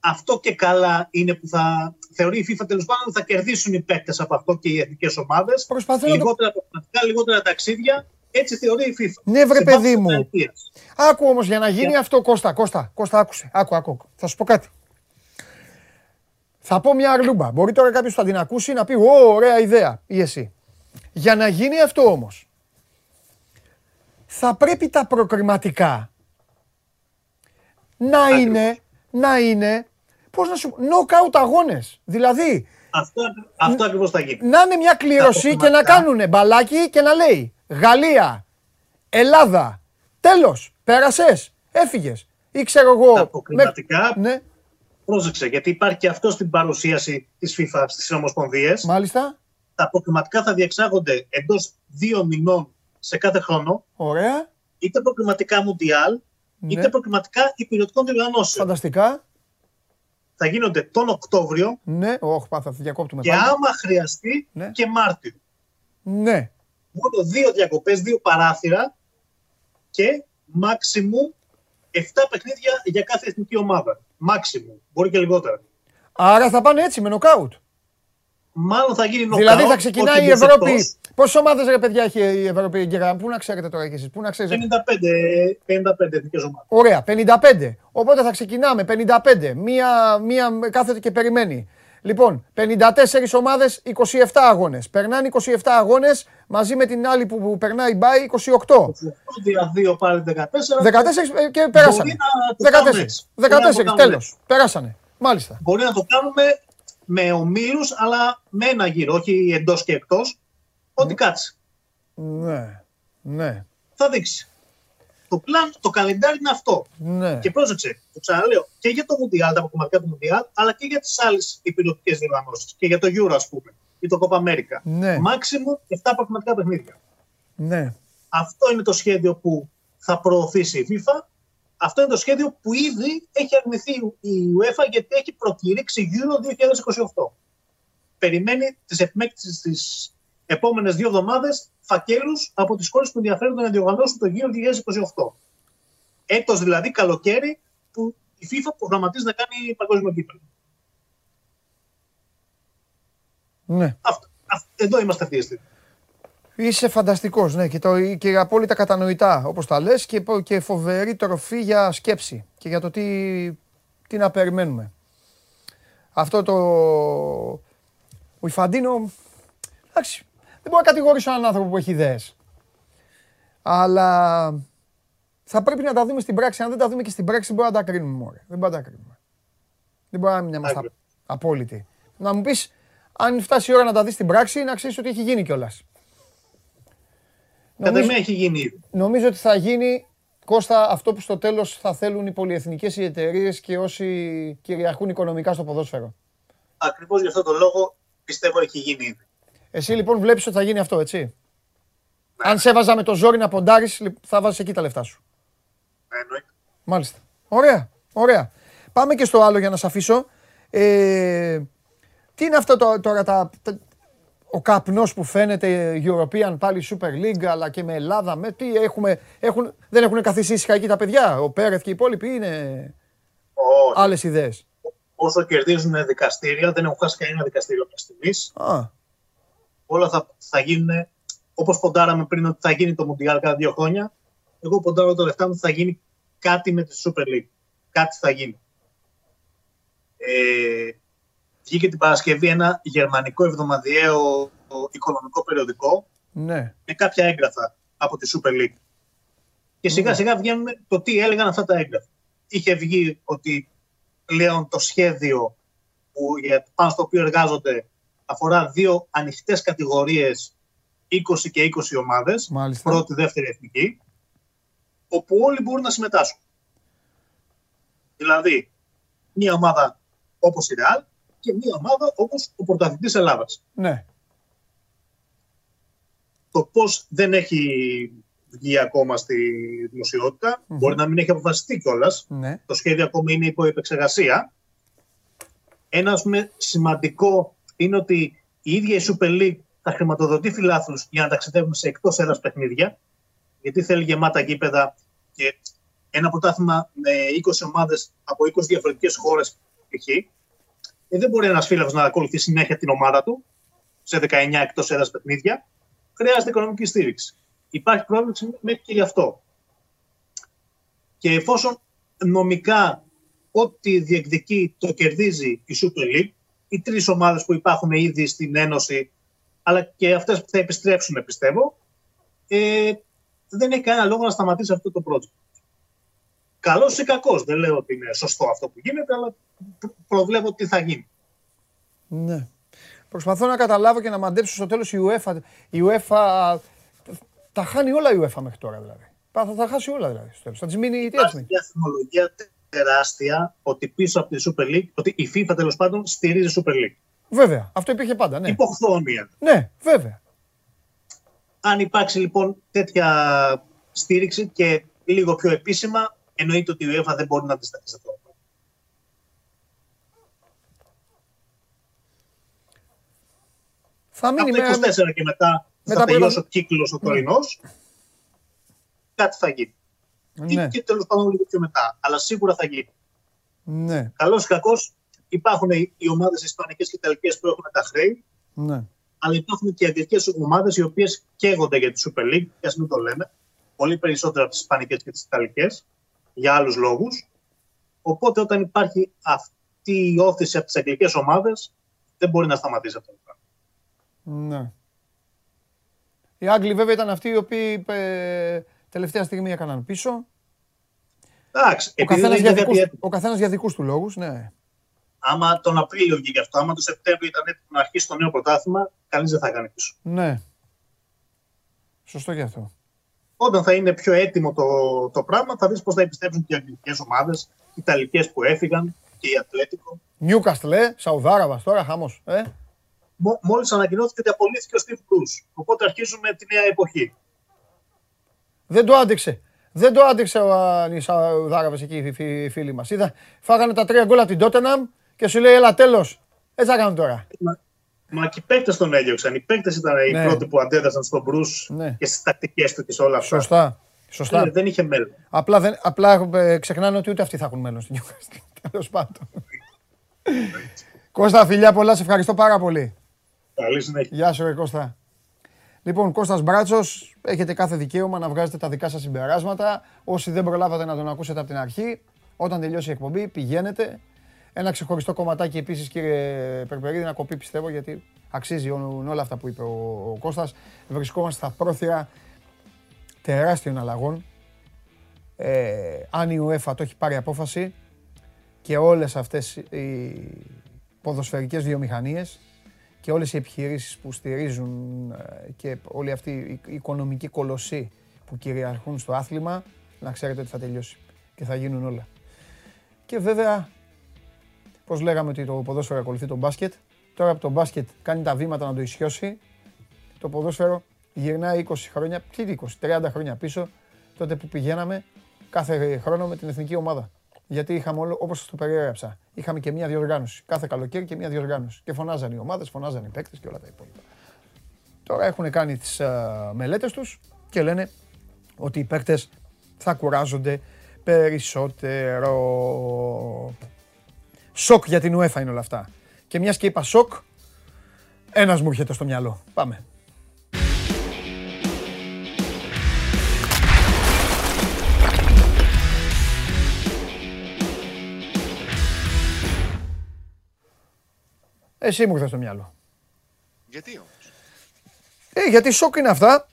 Αυτό και καλά είναι που θα θεωρεί η FIFA τέλος πάντων ότι θα κερδίσουν οι παίκτες από αυτό και οι εθνικές ομάδες. Προσπαθώ να το... Λιγότερα πραγματικά, λιγότερα ταξίδια. Έτσι θεωρεί η FIFA. Ναι, βρε Σε παιδί βάθος μου. τετραετίας. Άκου όμως για να γίνει αυτό, Κώστα, Κώστα, Κώστα, άκουσε. Άκου, άκου. Θα σου πω κάτι. Θα πω μια αρλούμπα. Μπορεί τώρα κάποιος που θα την ακούσει να πει «Ω, ωραία ιδέα» ή εσύ. Για να γίνει αυτό όμως, θα πρέπει τα προκριματικά να είναι, να είναι, πώς να σου πω, knockout αγώνες. Δηλαδή, Αυτό, αυτό ακριβώς θα γίνει. να είναι μια κλήρωση και να προκριματικά. κάνουν μπαλάκι και να λέει Γαλλία, Ελλάδα, τέλος, πέρασες, έφυγες. Ή ξέρω εγώ. Τα προκριματικά Ναι, πρόσεξε, γιατί υπάρχει και αυτό στην παρουσίαση της FIFA στις Ομοσπονδίες. Μάλιστα. Τα προκριματικά θα διεξάγονται εντός δύο μηνών σε κάθε χρόνο, Ωραία. είτε προκριματικά Μουντιάλ, Ναι. είτε προκριματικά υπηρετικών διοργανώσεων. Φανταστικά. Θα γίνονται τον Οκτώβριο Ναι, όχι, θα διακόπτουμε και πάλι. άμα χρειαστεί Ναι. και Μάρτιο. Ναι. Μόνο δύο διακοπές, δύο παράθυρα και maximum 7 παιχνίδια για κάθε εθνική ομάδα. Maximum. Μπορεί και λιγότερα. Άρα θα πάνε έτσι με νοκάουτ. Μάλλον θα γίνει knockout, Δηλαδή θα ξεκινάει όχι η Ευρώπη. εντός. Πόσες ομάδες ρε παιδιά έχει η Ευρώπη εγκαιρά, Πού να ξέρετε τώρα κι εσείς, πού να ξέρετε; 55, 55 εθνικές ομάδες. Ωραία, 55. Οπότε θα ξεκινάμε 55. Μία, μία κάθεται και περιμένει. Λοιπόν, 54 ομάδες, 27 αγώνες. Περνάνε 27 αγώνες μαζί με την άλλη που, που περνάει μπάι 28. Δια δύο πάλι 14. 14 ε, και πέρασανε. να το κάνουμε 14. έτσι. Μπορεί να το 14, κάνουμε τέλος. Περάσανε. Μάλιστα. Μπορεί να το κάνουμε με ομίλους, αλλά με ένα γύρο, όχι εντός και εκτός. Ό,τι κάτσει. Ναι. Ναι. Θα δείξει. Το πλάν, το καλεντάρι είναι αυτό. Ναι. Και πρόσεξε, το ξαναλέω, και για το Μουντιάλ, τα αποκομματικά του Μουντιάλ, αλλά και για τις άλλες υπηρετικέ διοργανώσεις. Και για το Euro, ας πούμε, ή το Copa America. Ναι. Maximum 7 αποκομματικά παιχνίδια. Ναι. Αυτό είναι το σχέδιο που θα προωθήσει η FIFA. Αυτό είναι το σχέδιο που ήδη έχει αρνηθεί η UEFA γιατί έχει προκηρύξει Euro 2028. Περιμένει τις επιμέκτησεις τις επόμενες δύο εβδομάδες φακέλους από τις χώρες που ενδιαφέρονται να διοργανώσουν το Euro 2028. Έτος δηλαδή καλοκαίρι που η FIFA προγραμματίζει να κάνει παγκόσμιο κύπελο. ναι. Αυτό, αυτό, εδώ είμαστε αυτή τη στιγμή. Είσαι φανταστικός, ναι, και, το, και απόλυτα κατανοητά, όπως τα λες, και, πο- και φοβερή τροφή για σκέψη και για το τι, τι να περιμένουμε. Αυτό το... Ο Ιφαντίνο, εντάξει, δεν μπορώ να κατηγορήσω έναν άνθρωπο που έχει ιδέες. Αλλά θα πρέπει να τα δούμε στην πράξη. Αν δεν τα δούμε και στην πράξη, δεν μπορούμε να τα κρίνουμε. Μωρέ. Δεν μπορούμε να τα κρίνουμε. Δεν μπορούμε να είμαστε Άγιο. απόλυτοι. Να μου πεις, αν φτάσει η ώρα να τα δεις στην πράξη, να ξέρεις ότι έχει γίνει κιόλας. Κατά Νομίζω, μία έχει γίνει ήδη. νομίζω ότι θα γίνει, Κώστα, αυτό που στο τέλος θα θέλουν οι πολυεθνικές οι εταιρείες και όσοι κυριαρχούν οικονομικά στο ποδόσφαιρο. Ακριβώς γι' αυτό το λόγο πιστεύω έχει γίνει ήδη. Εσύ λοιπόν βλέπεις ότι θα γίνει αυτό, έτσι; Αν σε έβαζα με το ζόρι να ποντάρεις, λι- θα βάζεις εκεί τα λεφτά σου. Ε, εννοείται. Μάλιστα. Ωραία, ωραία. Πάμε και στο άλλο για να σε αφήσω. Ε, τι είναι αυτό το- τώρα τα, τα- ο καπνός που φαίνεται European πάλι Super League αλλά και με Ελλάδα. Με, τι έχουμε, έχουν, δεν έχουν καθίσει ήσυχα εκεί τα παιδιά; Ο Πέρεθ και οι υπόλοιποι είναι Όχι. άλλες ιδέες; όσο κερδίζουν δικαστήρια, δεν έχουν χάσει κανένα δικαστήριο μέχρι στιγμής. Α, Όλα θα, θα γίνουν όπως ποντάραμε πριν ότι θα γίνει το Μουντιάλ cada δύο χρόνια. Εγώ ποντάρω το λεφτά μου ότι θα γίνει κάτι με τη Super League. Κάτι θα γίνει. Ε, βγήκε την Παρασκευή ένα γερμανικό εβδομαδιαίο οικονομικό περιοδικό ναι. με κάποια έγγραφα από τη Super League. Και σιγά σιγά βγαίνουν το τι έλεγαν αυτά τα έγγραφα. Είχε βγει ότι πλέον το σχέδιο που, για, πάνω στο οποίο εργάζονται αφορά δύο ανοιχτές κατηγορίες 20 και 20 ομάδες, Μάλιστα. πρώτη, δεύτερη εθνική, όπου όλοι μπορούν να συμμετάσχουν. Δηλαδή, μία ομάδα όπως η Real και μία ομάδα όπως ο πρωταθλητής Ελλάδας. Ναι. το πώς δεν έχει βγει ακόμα στη δημοσιοτητα μπορεί να μην έχει αποφασιστεί κιόλας. Ναι. Το σχέδιο ακόμα είναι υπό επεξεργασία. Ένα ας πούμε, σημαντικό είναι ότι η ίδια η Super League θα χρηματοδοτεί φιλάθλους για να ταξιδεύουν σε εκτός έδρας παιχνίδια, γιατί θέλει γεμάτα γήπεδα και ένα πρωτάθλημα με 20 ομάδες από 20 διαφορετικές χώρες π.χ. Ε, δεν μπορεί ένας φίλαθλος να ακολουθεί συνέχεια την ομάδα του σε 19 εκτός έδρας παιχνίδια. Χρειάζεται οικονομική στήριξη. Υπάρχει πρόβλεψη μέχρι και γι' αυτό. Και εφόσον νομικά ό,τι διεκδικεί το κερδίζει η Super League, οι τρεις ομάδες που υπάρχουν ήδη στην Ένωση, αλλά και αυτές που θα επιστρέψουν, πιστεύω, ε, δεν έχει κανένα λόγο να σταματήσει αυτό το project. Καλός ή κακός. Δεν λέω ότι είναι σωστό αυτό που γίνεται, αλλά προ- προβλέπω ότι θα γίνει. Ναι. Προσπαθώ να καταλάβω και να μαντέψω στο τέλος η UEFA. Η UEFA τα χάνει όλα η UEFA μέχρι τώρα δηλαδή. Θα τα χάσει όλα δηλαδή στο τέλος. Θα της μείνει τι έτσι. Υπάρχει μια θυμολογία τεράστια ότι πίσω από τη Super League, ότι η FIFA τέλος πάντων στηρίζει Super League. Βέβαια. Αυτό υπήρχε πάντα. Ναι, Υποχθόνια. ναι βέβαια. Αν υπάρξει λοιπόν τέτοια στήριξη και λίγο πιο επίσημα, εννοείται ότι η UEFA δεν μπορεί να αντισταθεί σε αυτό. Θα Από μείνει το με... 24 και μετά Μετά θα πρώτα- τελειώσει ο κύκλος ο τωρινός. Κάτι θα γίνει. Ναι, Ή και τέλος πάντων λίγο πιο μετά. Αλλά σίγουρα θα γίνει. ναι, Καλός ή κακός, υπάρχουν οι, οι ομάδες Ισπανικές και Ιταλικές που έχουν τα χρέη, ναι. αλλά υπάρχουν και αγγλικές ομάδες οι οποίες καίγονται για τη Super League, και ας μην το λέμε, πολύ περισσότερο από τις Ισπανικές και τις Ιταλικές, για άλλους λόγους. Οπότε όταν υπάρχει αυτή η όθηση από τις αγγλικές ομάδες, δεν μπορεί να σταματήσει αυτό το πράγμα. Ναι. Οι Άγγλοι βέβαια ήταν αυτοί οι οποίοι ε, τελευταία στιγμή έκαναν πίσω. Εντάξει, Ο επειδή δεν καθένας, είναι για κάτι δικούς, έτοιμο. ο καθένας για δικούς του λόγους, ναι. Άμα τον Απρίλιο βγήκε αυτό, άμα τον Σεπτέμβριο ήταν έτοιμο να αρχίσει το νέο πρωτάθλημα, κανείς δεν θα κάνει πίσω. Ναι. Σωστό και αυτό. Όταν θα είναι πιο έτοιμο το, το πράγμα, θα δεις πώς θα επιστρέψουν και οι αγγλικές ομάδες, οι Ιταλικές που έφυγαν και η Ατλέτικο. Νιούκαστλ, ε, Σαουδάραβας τώρα, χαμός. Ε. Μόλις ανακοινώθηκε ότι απολύθηκε ο Steve Bruce. Οπότε αρχίζουμε τη νέα εποχή. Δεν το άντεξε. Δεν το άντεξε ο α, οι Σαουδάραβες εκεί οι φι- οι φίλοι μας. Είδα, φάγανε τα τρία γκολ από την Τότεναμ και σου λέει έλα τέλος. Έτσι θα κάνουν τώρα. Μα, μα και οι παίκτες τον έδιωξαν. Οι παίκτες ήταν Ναι. οι πρώτοι που αντέδρασαν στον Bruce Ναι. και στις τακτικές του και σε όλα αυτά. Σωστά. Σωστά. Ε, δεν είχε μέλλον. Απλά, δεν, απλά ε, ξεχνάνε ότι ούτε αυτοί θα έχουν μέλλον στην Newcastle. Τέλος πάντων. Κώστα, φιλιά πολλά, σε ευχαριστώ πάρα πολύ. Καλή συνέχεια. Γεια σου, ρε Κώστα. Λοιπόν, Κώστας Μπράτσος, έχετε κάθε δικαίωμα να βγάζετε τα δικά σας συμπεράσματα. Όσοι δεν προλάβατε να τον ακούσετε από την αρχή, όταν τελειώσει η εκπομπή, πηγαίνετε. Ένα ξεχωριστό κομματάκι επίσης, κύριε Περπερίδη, να κοπεί πιστεύω, γιατί αξίζει ό- όλα αυτά που είπε ο, ο Κώστας. Βρισκόμαστε στα πρόθυρα τεράστιων αλλαγών. Ε, αν η UEFA το έχει πάρει απόφαση και όλες αυτές οι ποδοσφαιρικές βιομηχανίες και όλες οι επιχειρήσεις που στηρίζουν ε, και όλοι αυτοί οι οικονομικοί κολοσσοί που κυριαρχούν στο άθλημα, να ξέρετε ότι θα τελειώσει και θα γίνουν όλα. Και βέβαια, πώς λέγαμε ότι το ποδόσφαιρο ακολουθεί το μπάσκετ, τώρα που το μπάσκετ κάνει τα βήματα να το ισιώσει, το ποδόσφαιρο γυρνάει 20 χρόνια, τι 20, 30 χρόνια πίσω, τότε που πηγαίναμε κάθε χρόνο με την εθνική ομάδα. Γιατί είχαμε όλο, όπως σας το περιέγραψα, είχαμε και μία διοργάνωση. Κάθε καλοκαίρι και μία διοργάνωση. Και φωνάζαν οι ομάδες, φωνάζαν οι παίκτες και όλα τα υπόλοιπα. Τώρα έχουν κάνει τις α, μελέτες τους και λένε ότι οι παίκτες θα κουράζονται περισσότερο. Σοκ για την UEFA είναι όλα αυτά. Και μιας και είπα σοκ, ένας μου έρχεται στο μυαλό. Πάμε. Εσύ μου ήρθες στο μυαλό. Γιατί όμως; Ε, γιατί σοκ είναι αυτά.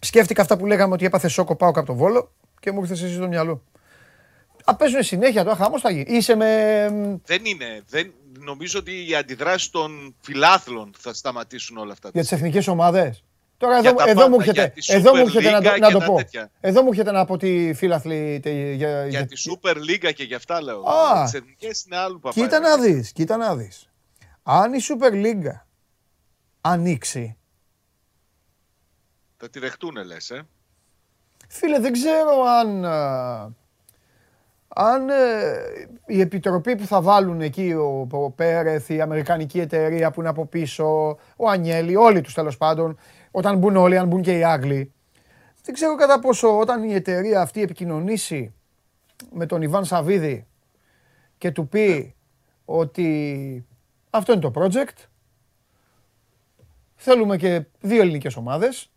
Σκέφτηκα αυτά που λέγαμε ότι έπαθε σοκ ο Πάοκ από το Βόλο και μου ήρθες εσύ στο μυαλό. Α, παίζουν συνέχεια τώρα, χαμός θα γίνει. Είσαι με... Δεν είναι. Δεν, νομίζω ότι οι αντιδράσεις των φιλάθλων θα σταματήσουν όλα αυτά. για τις εθνικές ομάδες. Τώρα Για εδώ, τα εδώ πάντα, μου έρχεται, για τη εδώ μου Super έρχεται να, League το- να και το τα πω. τέτοια. Εδώ μου έρχεται να πω ότι φίλαθλοι... τε- Για, Για για- τη Super League και γι' αυτά λέω. Α. Τις εθνικές είναι άλλου παπά. Κοίτα να δεις, κοίτα να δεις. Αν η Super League ανοίξει, Θα τη δεχτούν, λες. Ε. Φίλε, δεν ξέρω αν, α, αν ε, η επιτροπή που θα βάλουν εκεί, ο, ο Πέρεθ, η αμερικανική εταιρεία που είναι από πίσω, ο Ανιέλη, όλοι τους τέλος πάντων, όταν μπουν όλοι, αν μπουν και οι Άγγλοι, δεν ξέρω κατά πόσο όταν η εταιρεία αυτή επικοινωνήσει με τον Ιβάν Σαββίδη και του πει ότι αυτό είναι το project, θέλουμε και δύο ελληνικές ομάδες,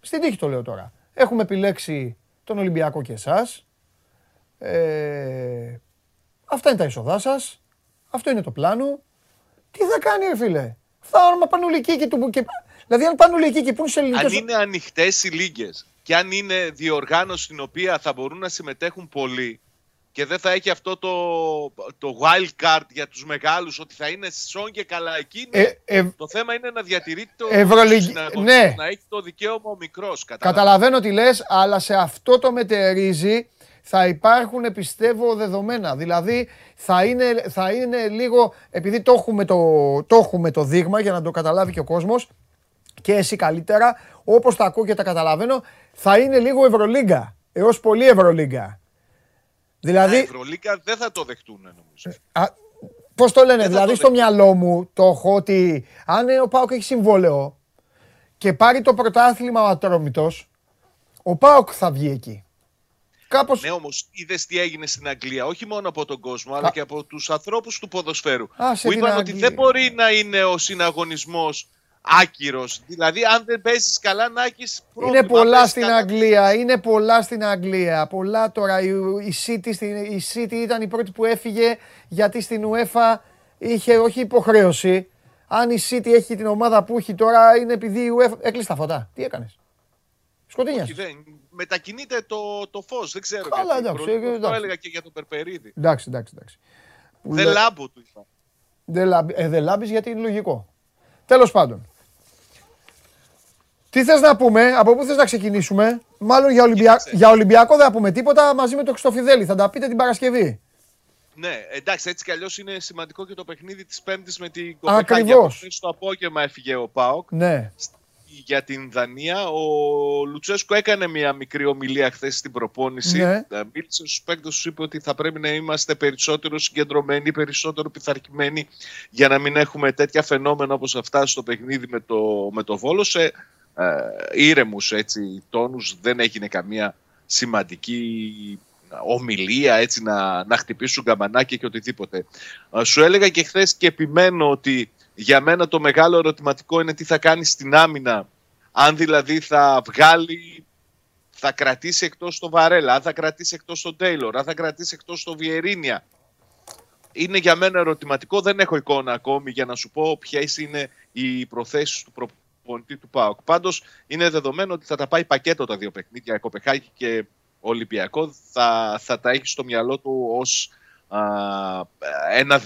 στην τύχη το λέω τώρα. Έχουμε επιλέξει τον Ολυμπιακό και εσάς. Ε, αυτά είναι τα είσοδά σας. Αυτό είναι το πλάνο. Τι θα κάνει ρε φίλε; Θα άμα πάνε όλοι εκεί και του... Και, δηλαδή αν πάνε όλοι εκεί και πούν σε Αν ελληνικές... είναι ανοιχτές οι λίγες και αν είναι διοργάνωση στην οποία θα μπορούν να συμμετέχουν πολλοί και δεν θα έχει αυτό το, το wild card για τους μεγάλους ότι θα είναι σόν και καλά εκεί. ναι. Ε, ε, Το θέμα είναι να διατηρεί το Ευρωλυγ- συναγωνισμό, ναι. να έχει το δικαίωμα ο μικρός. Καταλαβαίνω τι λες, αλλά σε αυτό το μετερίζει θα υπάρχουν πιστεύω δεδομένα. Δηλαδή θα είναι, θα είναι λίγο, επειδή το έχουμε το, το έχουμε το δείγμα για να το καταλάβει και ο κόσμος και εσύ καλύτερα, όπως τα ακούω και τα καταλαβαίνω, θα είναι λίγο Ευρωλίγκα, έως πολύ Ευρωλίγκα. Δηλαδή, Η Ευρωλίγκα δεν θα το δεχτούν νομίζω. Α, Πώς το λένε, θα δηλαδή το στο δεχτώ. μυαλό μου το έχω ότι αν ο Πάοκ έχει συμβόλαιο και πάρει το πρωτάθλημα ο Ατρόμητος, ο Πάοκ θα βγει εκεί. Κάπως... Ναι, όμως είδες τι έγινε στην Αγγλία, όχι μόνο από τον κόσμο, αλλά Α. και από τους ανθρώπους του ποδοσφαίρου. Άσε που την είπαν ότι Αγγλία. δεν μπορεί να είναι ο συναγωνισμός άκυρος. Δηλαδή, αν δεν παίζεις καλά, να έχεις πρόβλημα. Είναι Αν πολλά παίζεις στην καλά- Αγγλία, είναι πολλά στην Αγγλία. Πολλά τώρα. Η, η, City, στην- η City ήταν η πρώτη που έφυγε γιατί στην UEFA είχε όχι υποχρέωση. Αν η City έχει την ομάδα που έχει τώρα είναι επειδή η UEFA... Έκλεισε τα φώτα. Τι έκανες; Σκοτεινιάς. Όχι, δεν. Μετακινείται το, το φως, δεν ξέρω. Καλά, γιατί. εντάξει, Προ- ε, Το εντάξει. έλεγα και για τον Περπερίδη. Εντάξει, εντάξει, εντάξει. Που Δεν λέ- λάμπω του είπα. Δεν λάμπει, ε, δεν λάμπεις γιατί είναι λογικό. Τέλος πάντων. Τι θες να πούμε, από πού θες να ξεκινήσουμε; Μάλλον για, Ολυμπια... Κοίταξε. για Ολυμπιακό δεν θα πούμε τίποτα μαζί με το Χριστοφιδέλη. Θα τα πείτε την Παρασκευή. Ναι, εντάξει, έτσι κι αλλιώς είναι σημαντικό και το παιχνίδι της Πέμπτης με την Κοπεχάγη. Ακριβώς. Από χθες Το απόγευμα έφυγε ο Πάοκ Ναι. Για την Δανία. Ο Λουτσέσκο έκανε μια μικρή ομιλία χθες στην προπόνηση. Ναι. Ε, Μίλησε στους παίκτες τους, είπε ότι θα πρέπει να είμαστε περισσότερο συγκεντρωμένοι, περισσότερο πειθαρχημένοι για να μην έχουμε τέτοια φαινόμενα όπως αυτά στο παιχνίδι με το, με το Βόλος. Σε ε, ήρεμους έτσι τόνους δεν έγινε καμία σημαντική ομιλία έτσι να, να χτυπήσουν καμπανάκια και οτιδήποτε. Ε, Σου έλεγα και χθες και επιμένω ότι για μένα το μεγάλο ερωτηματικό είναι τι θα κάνει στην άμυνα αν δηλαδή θα βγάλει θα κρατήσει εκτός το Βαρέλα, αν θα κρατήσει εκτός τον Τέιλορ, αν θα κρατήσει εκτός το Βιερίνια. Είναι για μένα ερωτηματικό, δεν έχω εικόνα ακόμη για να σου πω ποιες είναι οι προθέσεις του προπονητή του ΠΑΟΚ. Πάντως είναι δεδομένο ότι θα τα πάει πακέτο τα δύο παιχνίδια, Κοπεχάγη και Ολυμπιακό. Θα, θα τα έχει στο μυαλό του ως α, ένα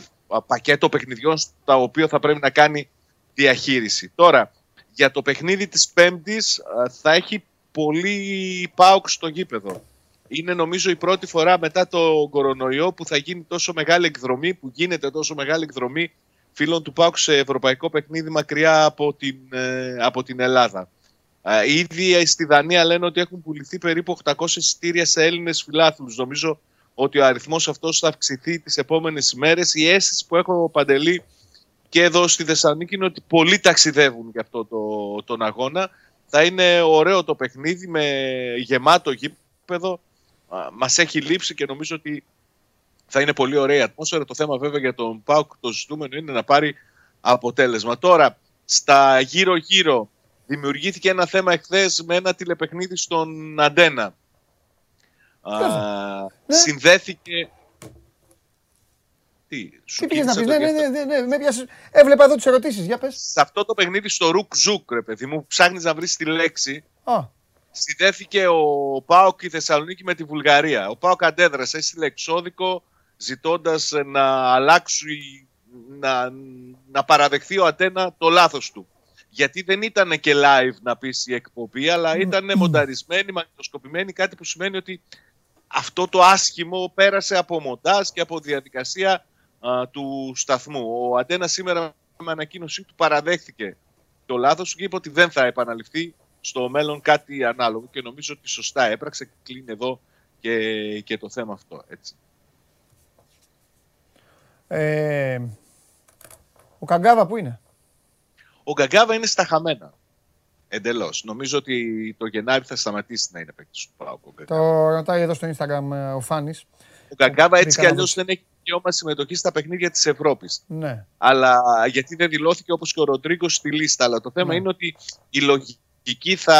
πακέτο παιχνιδιών στα οποία θα πρέπει να κάνει διαχείριση. Τώρα, για το παιχνίδι της Πέμπτης α, θα έχει πολύ ΠΑΟΚ στο γήπεδο. Είναι νομίζω η πρώτη φορά μετά το κορονοϊό που θα γίνει τόσο μεγάλη εκδρομή, που γίνεται τόσο μεγάλη εκδρομή φίλων του ΠΑΟΚ σε ευρωπαϊκό παιχνίδι μακριά από την, ε, από την Ελλάδα. Ε, ήδη στη Δανία λένε ότι έχουν πουληθεί περίπου 800 εισιτήρια σε Έλληνες φιλάθλους. Νομίζω ότι ο αριθμός αυτός θα αυξηθεί τις επόμενες ημέρες. Η αίσθηση που έχω παντελή και εδώ στη Θεσσαλονίκη είναι ότι πολλοί ταξιδεύουν για αυτό το, τον αγώνα. Θα είναι ωραίο το παιχνίδι με γεμάτο γήπεδο. Α, Μας έχει λείψει και νομίζω ότι θα είναι πολύ ωραία η ατμόσφαιρα. Το θέμα βέβαια για τον ΠΑΟΚ το ζητούμενο είναι να πάρει αποτέλεσμα. Τώρα, στα γύρω-γύρω δημιουργήθηκε ένα θέμα εχθές με ένα τηλεπαιχνίδι στον Αντένα. Α, Ναι. Συνδέθηκε... Τι, σου Τι πήγες να κίνησε πεις, το ναι, ναι, διάστημα. ναι, ναι, με πιάσες. Έβλεπα εδώ τις ερωτήσεις, για πες. Σε αυτό το παιχνίδι στο Ρουκ Ζουκ, ρε παιδί μου, που ψάχνεις να βρεις τη λέξη, Α, συνδέθηκε ο ΠΑΟΚ η Θεσσαλονίκη με τη Βουλγαρία. Ο ΠΑΟΚ αντέδρασε, έστειλε εξώδικο ζητώντας ε, να αλλάξει, να, να παραδεχθεί ο Αντένα το λάθος του. Γιατί δεν ήταν και live να πεις η εκπομπή, αλλά ήταν μονταρισμένη, μαγνητοσκοπημένη, κάτι που σημαίνει ότι αυτό το άσχημο πέρασε από μοντάζ και από διαδικασία α, του σταθμού. Ο Αντένα σήμερα με ανακοίνωσή του παραδέχθηκε το λάθος του και είπε ότι δεν θα επαναληφθεί στο μέλλον κάτι ανάλογο και νομίζω ότι σωστά έπραξε. Κλείνει εδώ και, και το θέμα αυτό. Έτσι. ε, ο Καγκάβα που είναι; Ο Γκαγκάβα είναι στα χαμένα. Εντελώς. Νομίζω ότι το Γενάρη θα σταματήσει να είναι παίκτης του ΠΑΟΚ. ο Γκαγκάβα. Το ρωτάει εδώ στο Instagram ε, ο Φάνης. Ο Γκαγκάβα έτσι Μπήκα κι να αλλιώς δώσω. δεν έχει δικαίωμα συμμετοχής στα παιχνίδια της Ευρώπης. Ναι. Αλλά γιατί δεν δηλώθηκε όπως και ο Ροντρίγκο στη λίστα. Αλλά το θέμα Ναι. είναι ότι η λογική θα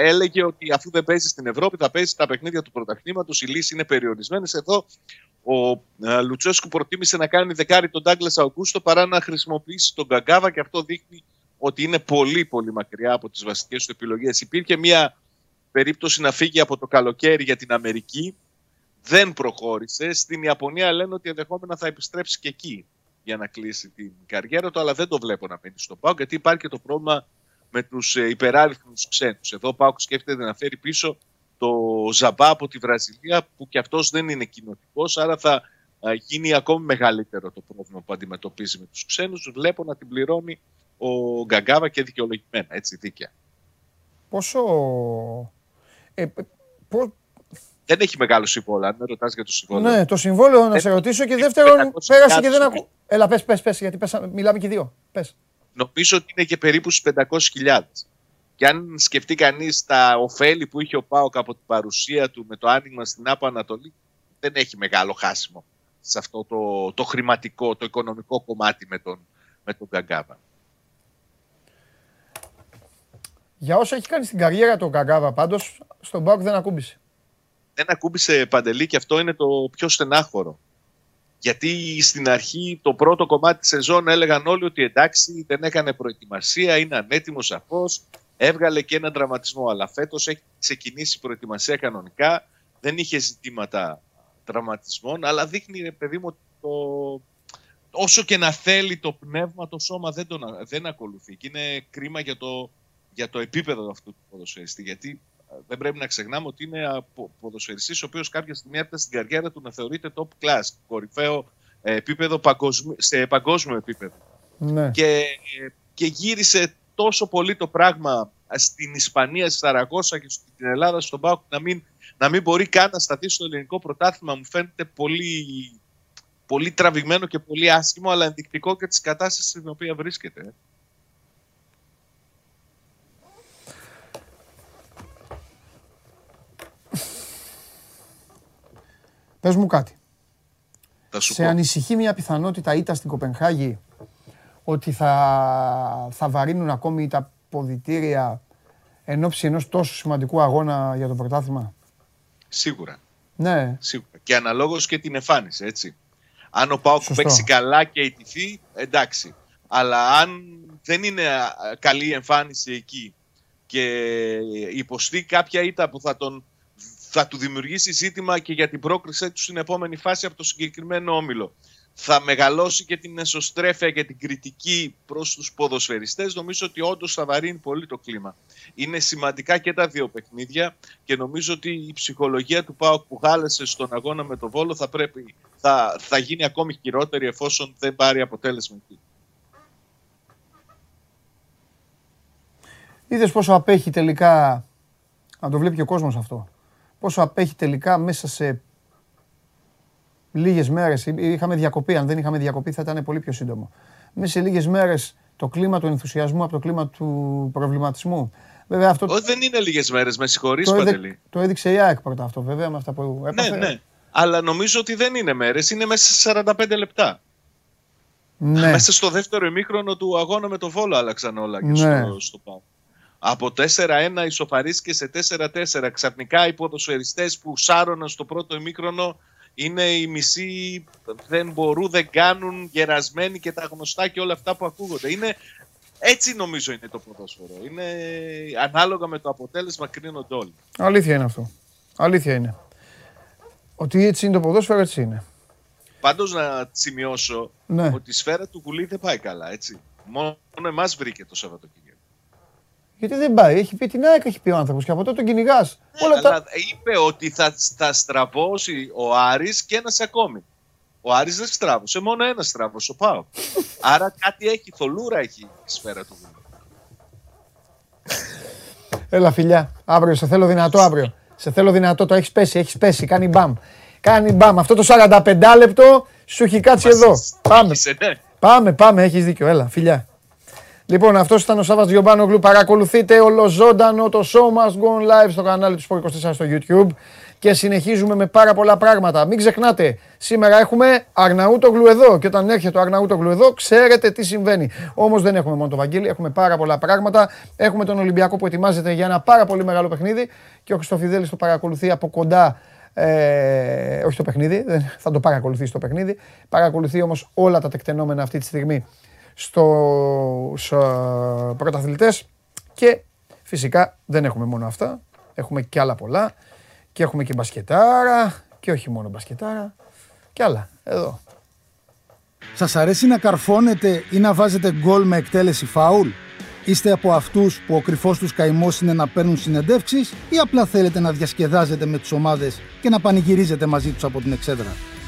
έλεγε ότι αφού δεν παίζει στην Ευρώπη, θα παίζει στα παιχνίδια του πρωταθλήματος. Οι λύσει είναι περιορισμένε. Εδώ ο ε, Λουτσέσκου προτίμησε να κάνει δεκάρι τον Ντάγκλα Αουγκούστο παρά να χρησιμοποιήσει τον Γκαγκάβα και αυτό δείχνει ότι είναι πολύ πολύ μακριά από τις βασικές του επιλογές. Υπήρχε μια περίπτωση να φύγει από το καλοκαίρι για την Αμερική. Δεν προχώρησε. Στην Ιαπωνία λένε ότι ενδεχόμενα θα επιστρέψει και εκεί για να κλείσει την καριέρα του, αλλά δεν το βλέπω να μείνει στο ΠΑΟΚ, γιατί υπάρχει και το πρόβλημα με τους υπεράριθμους ξένους. Εδώ ο ΠΑΟΚ σκέφτεται να φέρει πίσω το Ζαμπά από τη Βραζιλία που και αυτός δεν είναι κοινοτικός, άρα θα α, γίνει ακόμη μεγαλύτερο το πρόβλημα που αντιμετωπίζει με τους ξένους. Βλέπω να την πληρώνει ο Γκαγκάβα και δικαιολογημένα, έτσι δίκαια. Πόσο... Ε, ε, πώς- Δεν έχει μεγάλο συμβόλαιο, αν με ρωτάς για το συμβόλαιο. Ναι, το συμβόλαιο να σε ρωτήσω και δεύτερον 500 πέρασε και δεν χιλιάδες. ακούω. Έλα, πες, πες, πες, γιατί πες, μιλάμε και οι δύο. Πες. Νομίζω ότι είναι και περίπου στις 500.000. Και αν σκεφτεί κανείς τα ωφέλη που είχε ο Πάοκ από την παρουσία του με το άνοιγμα στην Άπο Ανατολή, δεν έχει μεγάλο χάσιμο σε αυτό το, το χρηματικό, το οικονομικό κομμάτι με τον, με τον Γκαγκάβα. Για όσα έχει κάνει στην καριέρα του ο Γκαγκάβα πάντως, στον Μπάουκ δεν ακούμπησε. δεν ακούμπησε παντελή και αυτό είναι το πιο στενάχωρο. Γιατί στην αρχή το πρώτο κομμάτι της σεζόν έλεγαν όλοι ότι εντάξει δεν έκανε προετοιμασία, είναι ανέτοιμο σαφώς, έβγαλε και έναν τραυματισμό. Αλλά φέτος έχει ξεκινήσει η προετοιμασία κανονικά, δεν είχε ζητήματα τραυματισμών, αλλά δείχνει ρε παιδί μου ότι το... όσο και να θέλει το πνεύμα, το σώμα δεν, τον, δεν ακολουθεί. Και είναι κρίμα για το, για το επίπεδο αυτού του ποδοσφαιριστή. Γιατί δεν πρέπει να ξεχνάμε ότι είναι απο- ποδοσφαιριστής ο οποίος κάποια στιγμή έφτασε στην καριέρα του να θεωρείται top class, κορυφαίο ε, επίπεδο παγκοσμι- σε παγκόσμιο επίπεδο. Ναι. Και, και γύρισε τόσο πολύ το πράγμα στην Ισπανία, στη Σαραγώσα και στην Ελλάδα, στον Πάοκ, να μην, να μην μπορεί καν να σταθεί στο ελληνικό πρωτάθλημα. Μου φαίνεται πολύ, πολύ τραβηγμένο και πολύ άσχημο, αλλά ενδεικτικό και της κατάστασης στην οποία βρίσκεται. Πες μου κάτι. Θα σου Σε πω. ανησυχεί μια πιθανότητα ήττα στην Κοπενχάγη ότι θα, θα βαρύνουν ακόμη τα ποδητήρια εν ώψη ενός τόσο σημαντικού αγώνα για το πρωτάθλημα; Σίγουρα. Ναι, Σίγουρα. Και αναλόγως και την εμφάνιση, έτσι. Αν ο Πάοκ Σωστό. παίξει καλά και ιτηθεί, εντάξει. Αλλά αν δεν είναι α, καλή η εμφάνιση εκεί και υποστεί κάποια ήττα που θα, τον, θα του δημιουργήσει ζήτημα και για την πρόκρισή του στην επόμενη φάση από το συγκεκριμένο όμιλο, θα μεγαλώσει και την εσωστρέφεια και την κριτική προς τους ποδοσφαιριστές, νομίζω ότι όντως θα βαρύνει πολύ το κλίμα. Είναι σημαντικά και τα δύο παιχνίδια και νομίζω ότι η ψυχολογία του ΠΑΟΚ που χάλεσε στον αγώνα με το Βόλο θα, πρέπει, θα, θα γίνει ακόμη χειρότερη εφόσον δεν πάρει αποτέλεσμα εκεί. Είδες πόσο απέχει τελικά, να το βλέπει και ο κόσμος αυτό, πόσο απέχει τελικά μέσα σε λίγες μέρες, είχαμε διακοπή, αν δεν είχαμε διακοπή θα ήταν πολύ πιο σύντομο. Μέσα σε λίγες μέρες το κλίμα του ενθουσιασμού από το κλίμα του προβληματισμού. Βέβαια αυτό Όχι, δεν είναι λίγες μέρες, με συγχωρείς το, έδε- Παντελή. το έδειξε η ΑΕΚ πρώτα αυτό βέβαια με αυτά που Ναι, έπαθε. ναι. Αλλά νομίζω ότι δεν είναι μέρες, είναι μέσα σε 45 λεπτά. Ναι. Μέσα στο δεύτερο ημίχρονο του αγώνα με το Βόλο άλλαξαν όλα και Ναι. στο, στο ΠΑΟΚ. Από 4-1 ισοφαρίστηκε σε 4-4. Ξαφνικά οι ποδοσφαιριστές που σάρωναν στο πρώτο ημίχρονο είναι οι μισοί, δεν μπορούν, δεν κάνουν, γερασμένοι και τα γνωστά και όλα αυτά που ακούγονται. Είναι, έτσι νομίζω είναι το ποδόσφαιρο. Είναι ανάλογα με το αποτέλεσμα κρίνονται όλοι. Αλήθεια είναι αυτό. Αλήθεια είναι. Ότι έτσι είναι το ποδόσφαιρο, έτσι είναι. Πάντως να σημειώσω Ναι. ότι η σφαίρα του Βουλή δεν πάει καλά, έτσι. Μόνο εμάς βρήκε το Σαββατοκύριακο. Γιατί δεν πάει, έχει πει την ΑΕΚ, έχει πει ο άνθρωπος και από τότε τον κυνηγάς. Όλα Αλλά τα. είπε ότι θα, θα στραβώσει ο Άρης και ένας ακόμη. Ο Άρης δεν στράβωσε, μόνο ένας στράβωσε, ο Πάο. Άρα κάτι έχει, θολούρα έχει η σφαίρα του Βουλή. Έλα, φιλιά. Αύριο σε θέλω δυνατό αύριο. Σε θέλω δυνατό, το έχεις πέσει, έχεις πέσει. Κάνει μπαμ. Κάνει μπαμ. Αυτό το 45 λεπτό σου έχει κάτσει εδώ. Πάμε. Είσαι, ναι. Πάμε, πάμε, έχεις δίκιο. Έλα, φιλιά. Λοιπόν, αυτός ήταν ο Σάββατ Γιωμπάνογλου. Παρακολουθείτε ολοζώντανο το show must go on live στο κανάλι του Sport 24 στο YouTube. Και συνεχίζουμε με πάρα πολλά πράγματα. Μην ξεχνάτε, σήμερα έχουμε Αρναούτογλου εδώ. Και όταν έρχεται ο Αρναούτογλου εδώ, ξέρετε τι συμβαίνει. Όμως δεν έχουμε μόνο το Βαγγέλη, έχουμε πάρα πολλά πράγματα. Έχουμε τον Ολυμπιακό που ετοιμάζεται για ένα πάρα πολύ μεγάλο παιχνίδι. Και ο Χριστοφιδέλης το παρακολουθεί από κοντά ε, όχι το παιχνίδι, δεν- θα το παρακολουθεί το παιχνίδι. Παρακολουθεί όμως όλα τα τεκτενόμενα αυτή τη στιγμή στους ε, πρωταθλητές και φυσικά δεν έχουμε μόνο αυτά, έχουμε και άλλα πολλά και έχουμε και μπασκετάρα και όχι μόνο μπασκετάρα και άλλα εδώ. Σας αρέσει να καρφώνετε ή να βάζετε γκολ με εκτέλεση φάουλ; Είστε από αυτούς που ο κρυφός τους καημός είναι να παίρνουν συνεντεύξεις ή απλά θέλετε να διασκεδάζετε με τις ομάδες και να πανηγυρίζετε μαζί τους από την εξέδρα;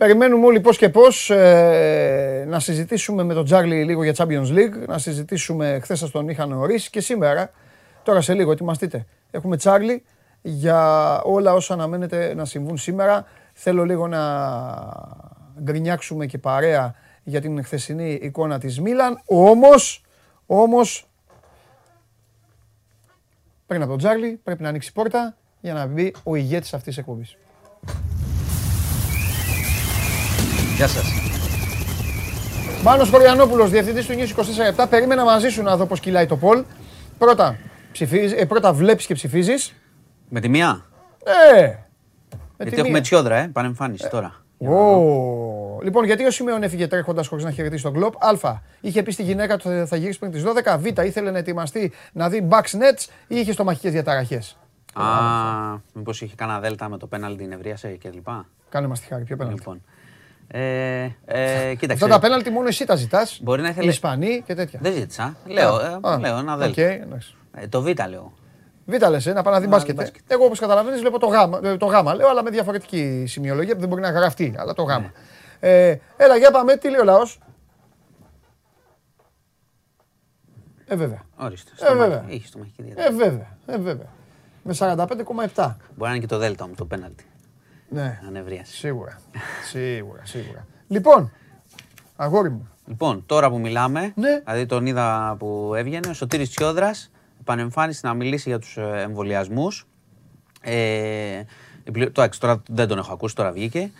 Περιμένουμε όλοι πώς και πώς ε, να συζητήσουμε με τον Τζάρλι λίγο για Champions League, να συζητήσουμε, χθες σας τον είχαν ορίσει και σήμερα, τώρα σε λίγο ετοιμαστείτε. Έχουμε Τσάρλι για όλα όσα αναμένεται να συμβούν σήμερα. Θέλω λίγο να γκρινιάξουμε και παρέα για την χθεσινή εικόνα της Μίλαν. Όμως, όμως, πριν από τον Τζάρλι πρέπει να ανοίξει πόρτα για να μπει ο ηγέτης αυτής της εκπομπής. Γεια σας. Μάνος Χωριανόπουλος, διευθυντής του News 24 Περίμενα μαζί σου να δω πώς κυλάει το Πολ. Πρώτα, ψηφίζ, ε, πρώτα βλέπεις και ψηφίζεις. Με τη μία; Ε, με Γιατί τη έχουμε μία. τσιόδρα, ε. Πανεμφάνιση τώρα. Ω. Λοιπόν, γιατί ο Σιμεών έφυγε τρέχοντας χωρίς να χαιρετήσει τον κλοπ. Α. Είχε πει στη γυναίκα του ότι θα γυρίσει πριν τις 12. Β. Ήθελε να ετοιμαστεί να δει Bucks Nets ή είχε στομαχικές διαταραχές. Α, μήπως είχε κανένα δέλτα με το πέναλτι νευρίασε και λοιπά. Κάνε μας τη χάρη, ποιο πέναλτι. Λοιπόν. Ε, ε, κοίταξε. Αυτά τα πέναλτι μόνο εσύ τα ζητάς. Μπορεί να Οι ήθελε- Ισπανοί και τέτοια. Δεν ζήτησα. Λέω, ε, Α, λέω ένα οκ, δέλτα. εντάξει. Ε, το Β λέω. Β λες, ε, να πάει να δει Να μπάσκετ. δει ε. μπάσκετ. Εγώ όπως καταλαβαίνεις βλέπω το γάμα, ε, το γάμα, λέω, αλλά με διαφορετική σημειολογία που δεν μπορεί να γραφτεί, αλλά το γάμα. Ε, έλα, για πάμε, τι λέει ο λαός; Ε, βέβαια. Ορίστε. Ε, βέβαια. στομαχική- Είχε στομαχική διαταραχή. Ε, βέβαια. Ε, βέβαια. Με 45,7. Μπορεί να είναι και το δέλτα μου το πέναλτι. Ναι. Ανεβρίασε. Σίγουρα. Σίγουρα, σίγουρα. Λοιπόν, αγόρι μου. Λοιπόν, τώρα που μιλάμε, Ναι. δηλαδή τον είδα που έβγαινε, ο Σωτήρης Τσιόδρας επανεμφάνισε να μιλήσει για τους ε, εμβολιασμούς. Ε, η πληρο- το, εντάξει, τώρα δεν τον έχω ακούσει, τώρα βγήκε.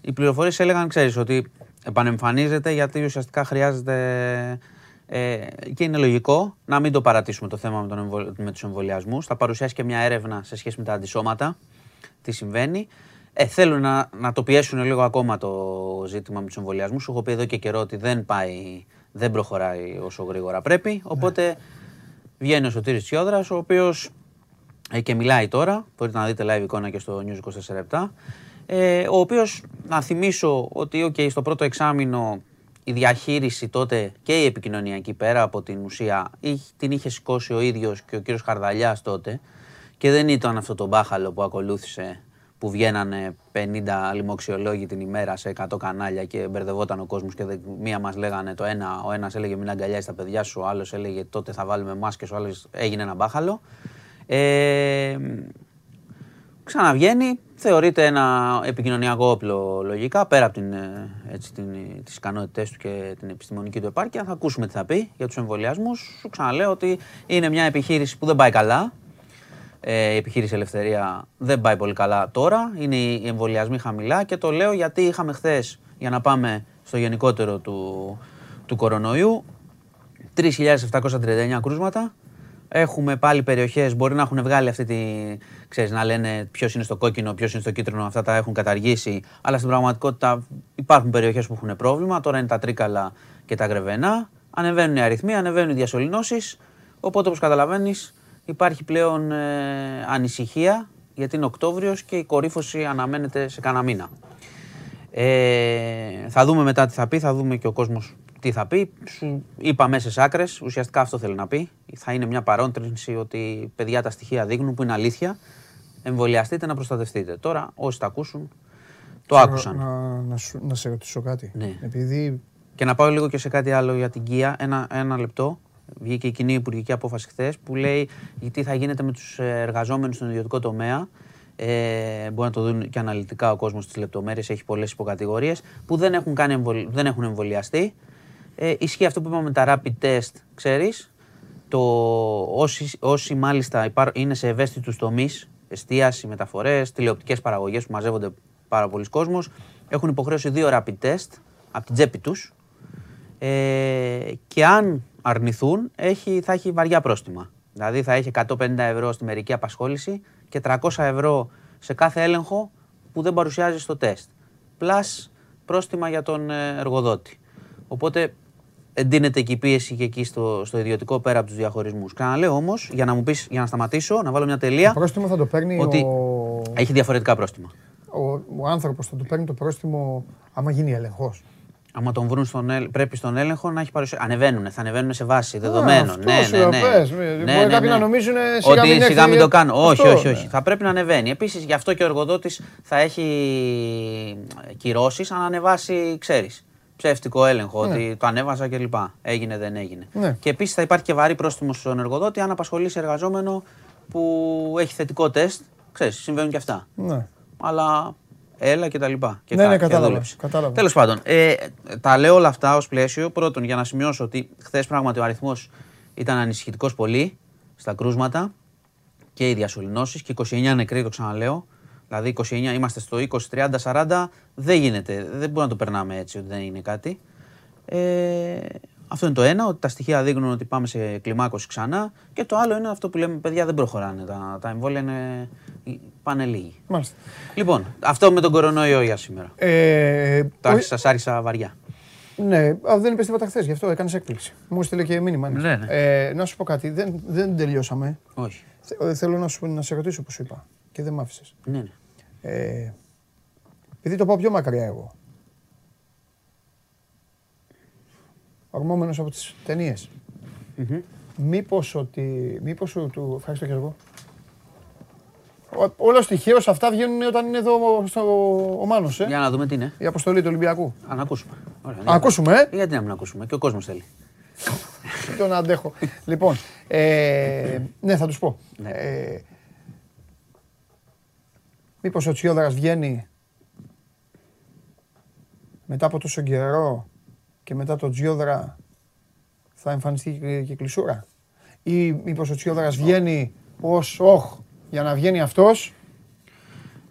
Οι πληροφορίες έλεγαν, ξέρεις, ότι επανεμφανίζεται γιατί ουσιαστικά χρειάζεται ε, και είναι λογικό να μην το παρατήσουμε το θέμα με, τον εμβολ, με τους εμβολιασμούς. Θα παρουσιάσει και μια έρευνα σε σχέση με τα αντισώματα, τι συμβαίνει. Ε, θέλουν να, να το πιέσουν λίγο ακόμα το ζήτημα με τους εμβολιασμούς. Σου έχω πει εδώ και καιρό ότι δεν πάει, δεν προχωράει όσο γρήγορα πρέπει. Οπότε βγαίνει ο Σωτήρης Τσιόδρας, ο οποίος ε, και μιλάει τώρα, μπορείτε να δείτε live εικόνα και στο News 24 ε, ο οποίος, να θυμίσω ότι okay, στο πρώτο εξάμεινο η διαχείριση τότε και η επικοινωνιακή πέρα από την ουσία είχε- την είχε σηκώσει ο ίδιος και ο κύριος Χαρδαλιάς τότε και δεν ήταν αυτό το μπάχαλο που ακολούθησε που βγαίνανε 50 λοιμοξιολόγοι την ημέρα σε 100 κανάλια και μπερδευόταν ο κόσμος και δεν- μία μας λέγανε το ένα, ο ένας έλεγε μην αγκαλιάζεις τα παιδιά σου, ο άλλος έλεγε τότε θα βάλουμε μάσκες, ο άλλος έγινε ένα μπάχαλο. Ε, ξαναβγαίνει, θεωρείται ένα επικοινωνιακό όπλο λογικά, πέρα από την, ε, έτσι, την, τις ικανότητές του και την επιστημονική του επάρκεια. Θα ακούσουμε τι θα πει για τους εμβολιασμούς. Σου ξαναλέω ότι είναι μια επιχείρηση που δεν πάει καλά. Ε, η επιχείρηση Ελευθερία δεν πάει πολύ καλά τώρα. Είναι οι εμβολιασμοί χαμηλά και το λέω γιατί είχαμε χθες, για να πάμε στο γενικότερο του, του κορονοϊού, 3.739 κρούσματα. Έχουμε πάλι περιοχές, μπορεί να έχουν βγάλει αυτή τη. ξέρεις, να λένε ποιος είναι στο κόκκινο, ποιος είναι στο κίτρινο, αυτά τα έχουν καταργήσει. Αλλά στην πραγματικότητα υπάρχουν περιοχές που έχουν πρόβλημα. Τώρα είναι τα τρίκαλα και τα γρεβενά. Ανεβαίνουν οι αριθμοί, ανεβαίνουν οι διασωληνώσεις. Οπότε όπως καταλαβαίνεις, υπάρχει πλέον ε, ανησυχία γιατί είναι Οκτώβριος και η κορύφωση αναμένεται σε κανένα μήνα. Ε, θα δούμε μετά τι θα πει, θα δούμε και ο κόσμος τι θα πει. Σου είπα μέσα σε άκρες, ουσιαστικά αυτό θέλει να πει. Θα είναι μια παρόντρινση ότι παιδιά τα στοιχεία δείχνουν που είναι αλήθεια. Εμβολιαστείτε να προστατευτείτε. Τώρα όσοι τα ακούσουν, το άκουσαν. Να, να, σου- να σε ρωτήσω κάτι. Ναι. Επειδή Και να πάω λίγο και σε κάτι άλλο για την Κία. Ένα, ένα λεπτό. Βγήκε η κοινή υπουργική απόφαση χθες που λέει τι θα γίνεται με τους εργαζόμενους στον ιδιωτικό τομέα. Ε, μπορεί να το δουν και αναλυτικά ο κόσμος στις λεπτομέρειες, έχει πολλές υποκατηγορίες που δεν έχουν, κάνει εμβολ- δεν έχουν εμβολιαστεί. Ε, ισχύει αυτό που είπαμε με τα rapid test, ξέρεις. Το, όσοι, όσοι μάλιστα υπάρ- είναι σε ευαίσθητους τομείς, εστίαση, μεταφορές, τηλεοπτικές παραγωγές που μαζεύονται πάρα πολλοί κόσμος, έχουν υποχρέωση δύο rapid test από την τσέπη τους. Ε, και αν αρνηθούν, έχει, θα έχει βαριά πρόστιμα. Δηλαδή θα έχει 150 ευρώ στη μερική απασχόληση και 300 ευρώ σε κάθε έλεγχο που δεν παρουσιάζει στο τεστ. Πλάς πρόστιμα για τον ε, εργοδότη. Οπότε εντείνεται και η πίεση και εκεί στο, στο ιδιωτικό πέρα από τους διαχωρισμούς. Ξαναλέω όμως, για να μου πεις, για να σταματήσω, να βάλω μια τελεία. Πρόστιμο θα το παίρνει Ότι ο, έχει διαφορετικά πρόστιμα. ο, ο άνθρωπος, θα το παίρνει το πρόστιμο άμα γίνει έλεγχος. Άμα τον βρουν στον έλεγ- πρέπει στον έλεγχο να έχει παρουσία. Ανεβαίνουν, θα ανεβαίνουν σε βάση δεδομένων. αυτό ναι, σου ναι, λέω, ναι. πες. Μπορεί κάποιοι να νομίζουν, σιγά μην Ότι σιγά έρθει- μην το κάνω. Όχι, Αυτό, όχι, όχι. ναι. Θα πρέπει να ανεβαίνει. Επίσης, γι' αυτό και ο εργοδότης θα έχει κυρώσεις αν ανεβάσει, ξέρεις. Ψεύτικο έλεγχο, ότι το ανέβασα κλπ. Έγινε, δεν έγινε. Ναι. Και επίσης θα υπάρχει και βαρύ πρόστιμο στον εργοδότη αν απασχολήσει εργαζόμενο που έχει θετικό τεστ. Ξέρεις, συμβαίνουν και αυτά. Ναι. Αλλά έλα και τα λοιπά. Και Ναι, κα- ναι, και κατάλαβα, δούλεψε. κατάλαβα. Τέλος πάντων, ε, τα λέω όλα αυτά ως πλαίσιο. Πρώτον, για να σημειώσω ότι χθες πράγματι ο αριθμός ήταν ανησυχητικός πολύ στα κρούσματα και οι διασωληνώσεις και 29 νεκροί, το ξαναλέω. Δηλαδή 29, είμαστε στο 20, 30, 40, δεν γίνεται, δεν μπορούμε να το περνάμε έτσι ότι δεν είναι κάτι. Ε, αυτό είναι το ένα, ότι τα στοιχεία δείχνουν ότι πάμε σε κλιμάκωση ξανά. Και το άλλο είναι αυτό που λέμε, παιδιά δεν προχωράνε. Τα, τα εμβόλια είναι, πάνε λίγοι. Μάλιστα. Λοιπόν, αυτό με τον κορονοϊό για σήμερα. Ε, Τα όχι- σα άρχισα βαριά. Ναι, α, δεν είπες τίποτα χθες, γι' αυτό έκανες έκπληξη. Μου στείλε και μήνυμα. Ναι, ναι. Ε, να σου πω κάτι, δεν, δεν τελειώσαμε. Όχι. Θε- θέλω να, σου, να σε ρωτήσω όπω σου είπα και δεν μ' άφησες. Ναι, ναι. Ε, επειδή το πάω πιο μακριά εγώ. Ορμόμενος από τις ταινίες. Μήπως ότι... Μήπως ο- του... Ευχαριστώ και εγώ. Ο- Όλο τυχαίως αυτά βγαίνουν όταν είναι εδώ στο, ο Μάνος, ε. Για να δούμε τι είναι. Η αποστολή του Ολυμπιακού. Α, να ακούσουμε. Ωραία, Α, ακούσουμε, ε. Γιατί να μην ακούσουμε. Και ο κόσμος θέλει. Δεν τον αντέχω. λοιπόν, ε, ναι, θα τους πω. Ναι. Ε, μήπως ο Τσιόδρας βγαίνει μετά από τόσο καιρό και μετά το Τσιόδρα θα εμφανιστεί και- και κλεισούρα; Ή μήπως ο Τσιόδρας βγαίνει ως όχ για να βγαίνει αυτός;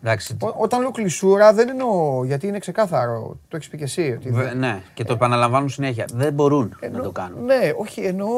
Εντάξει. Ό- όταν λέω κλεισούρα δεν εννοώ, γιατί είναι ξεκάθαρο, το έχεις πει και εσύ. Ότι Βε- δεν- ναι, και το επαναλαμβάνουν συνέχεια. Δεν μπορούν να εννοώ- το κάνουν. Ναι, όχι, εννοώ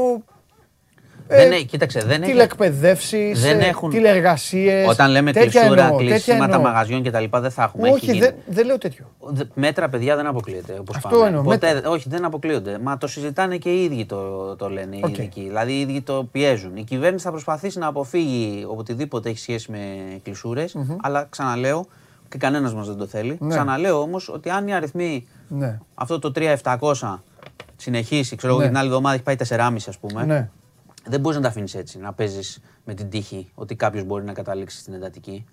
δεν, έχει- κοίταξε, δεν έχει. τηλεκπαιδεύσεις, Δεν έχουν- τηλεργασίες. Όταν λέμε κλεισούρα, κλεισίματα μαγαζιών κτλ. δεν θα έχουμε. Έχει Όχι, γίνει. δεν, δεν λέω τέτοιο. Δε- Μέτρα, παιδιά, δεν αποκλείεται. Όπως Αυτό πάμε. εννοώ, Ποτέ, μέτρα. όχι, δεν αποκλείονται. Μα το συζητάνε και οι ίδιοι το, το λένε οι Οκ. ειδικοί. Δηλαδή οι ίδιοι το πιέζουν. Η κυβέρνηση θα προσπαθήσει να αποφύγει οτιδήποτε έχει σχέση με κλεισούρες αλλά ξαναλέω, και κανένας μας δεν το θέλει. Ναι. Ξαναλέω όμως ότι αν οι αριθμοί Ναι. αυτό το 3700 συνεχίσει, ξέρω εγώ, Ναι. και την άλλη εβδομάδα έχει πάει 4,5 ας πούμε. Ναι. Δεν μπορείς να τα αφήνεις έτσι, να παίζεις με την τύχη ότι κάποιος μπορεί να καταλήξει στην εντατικη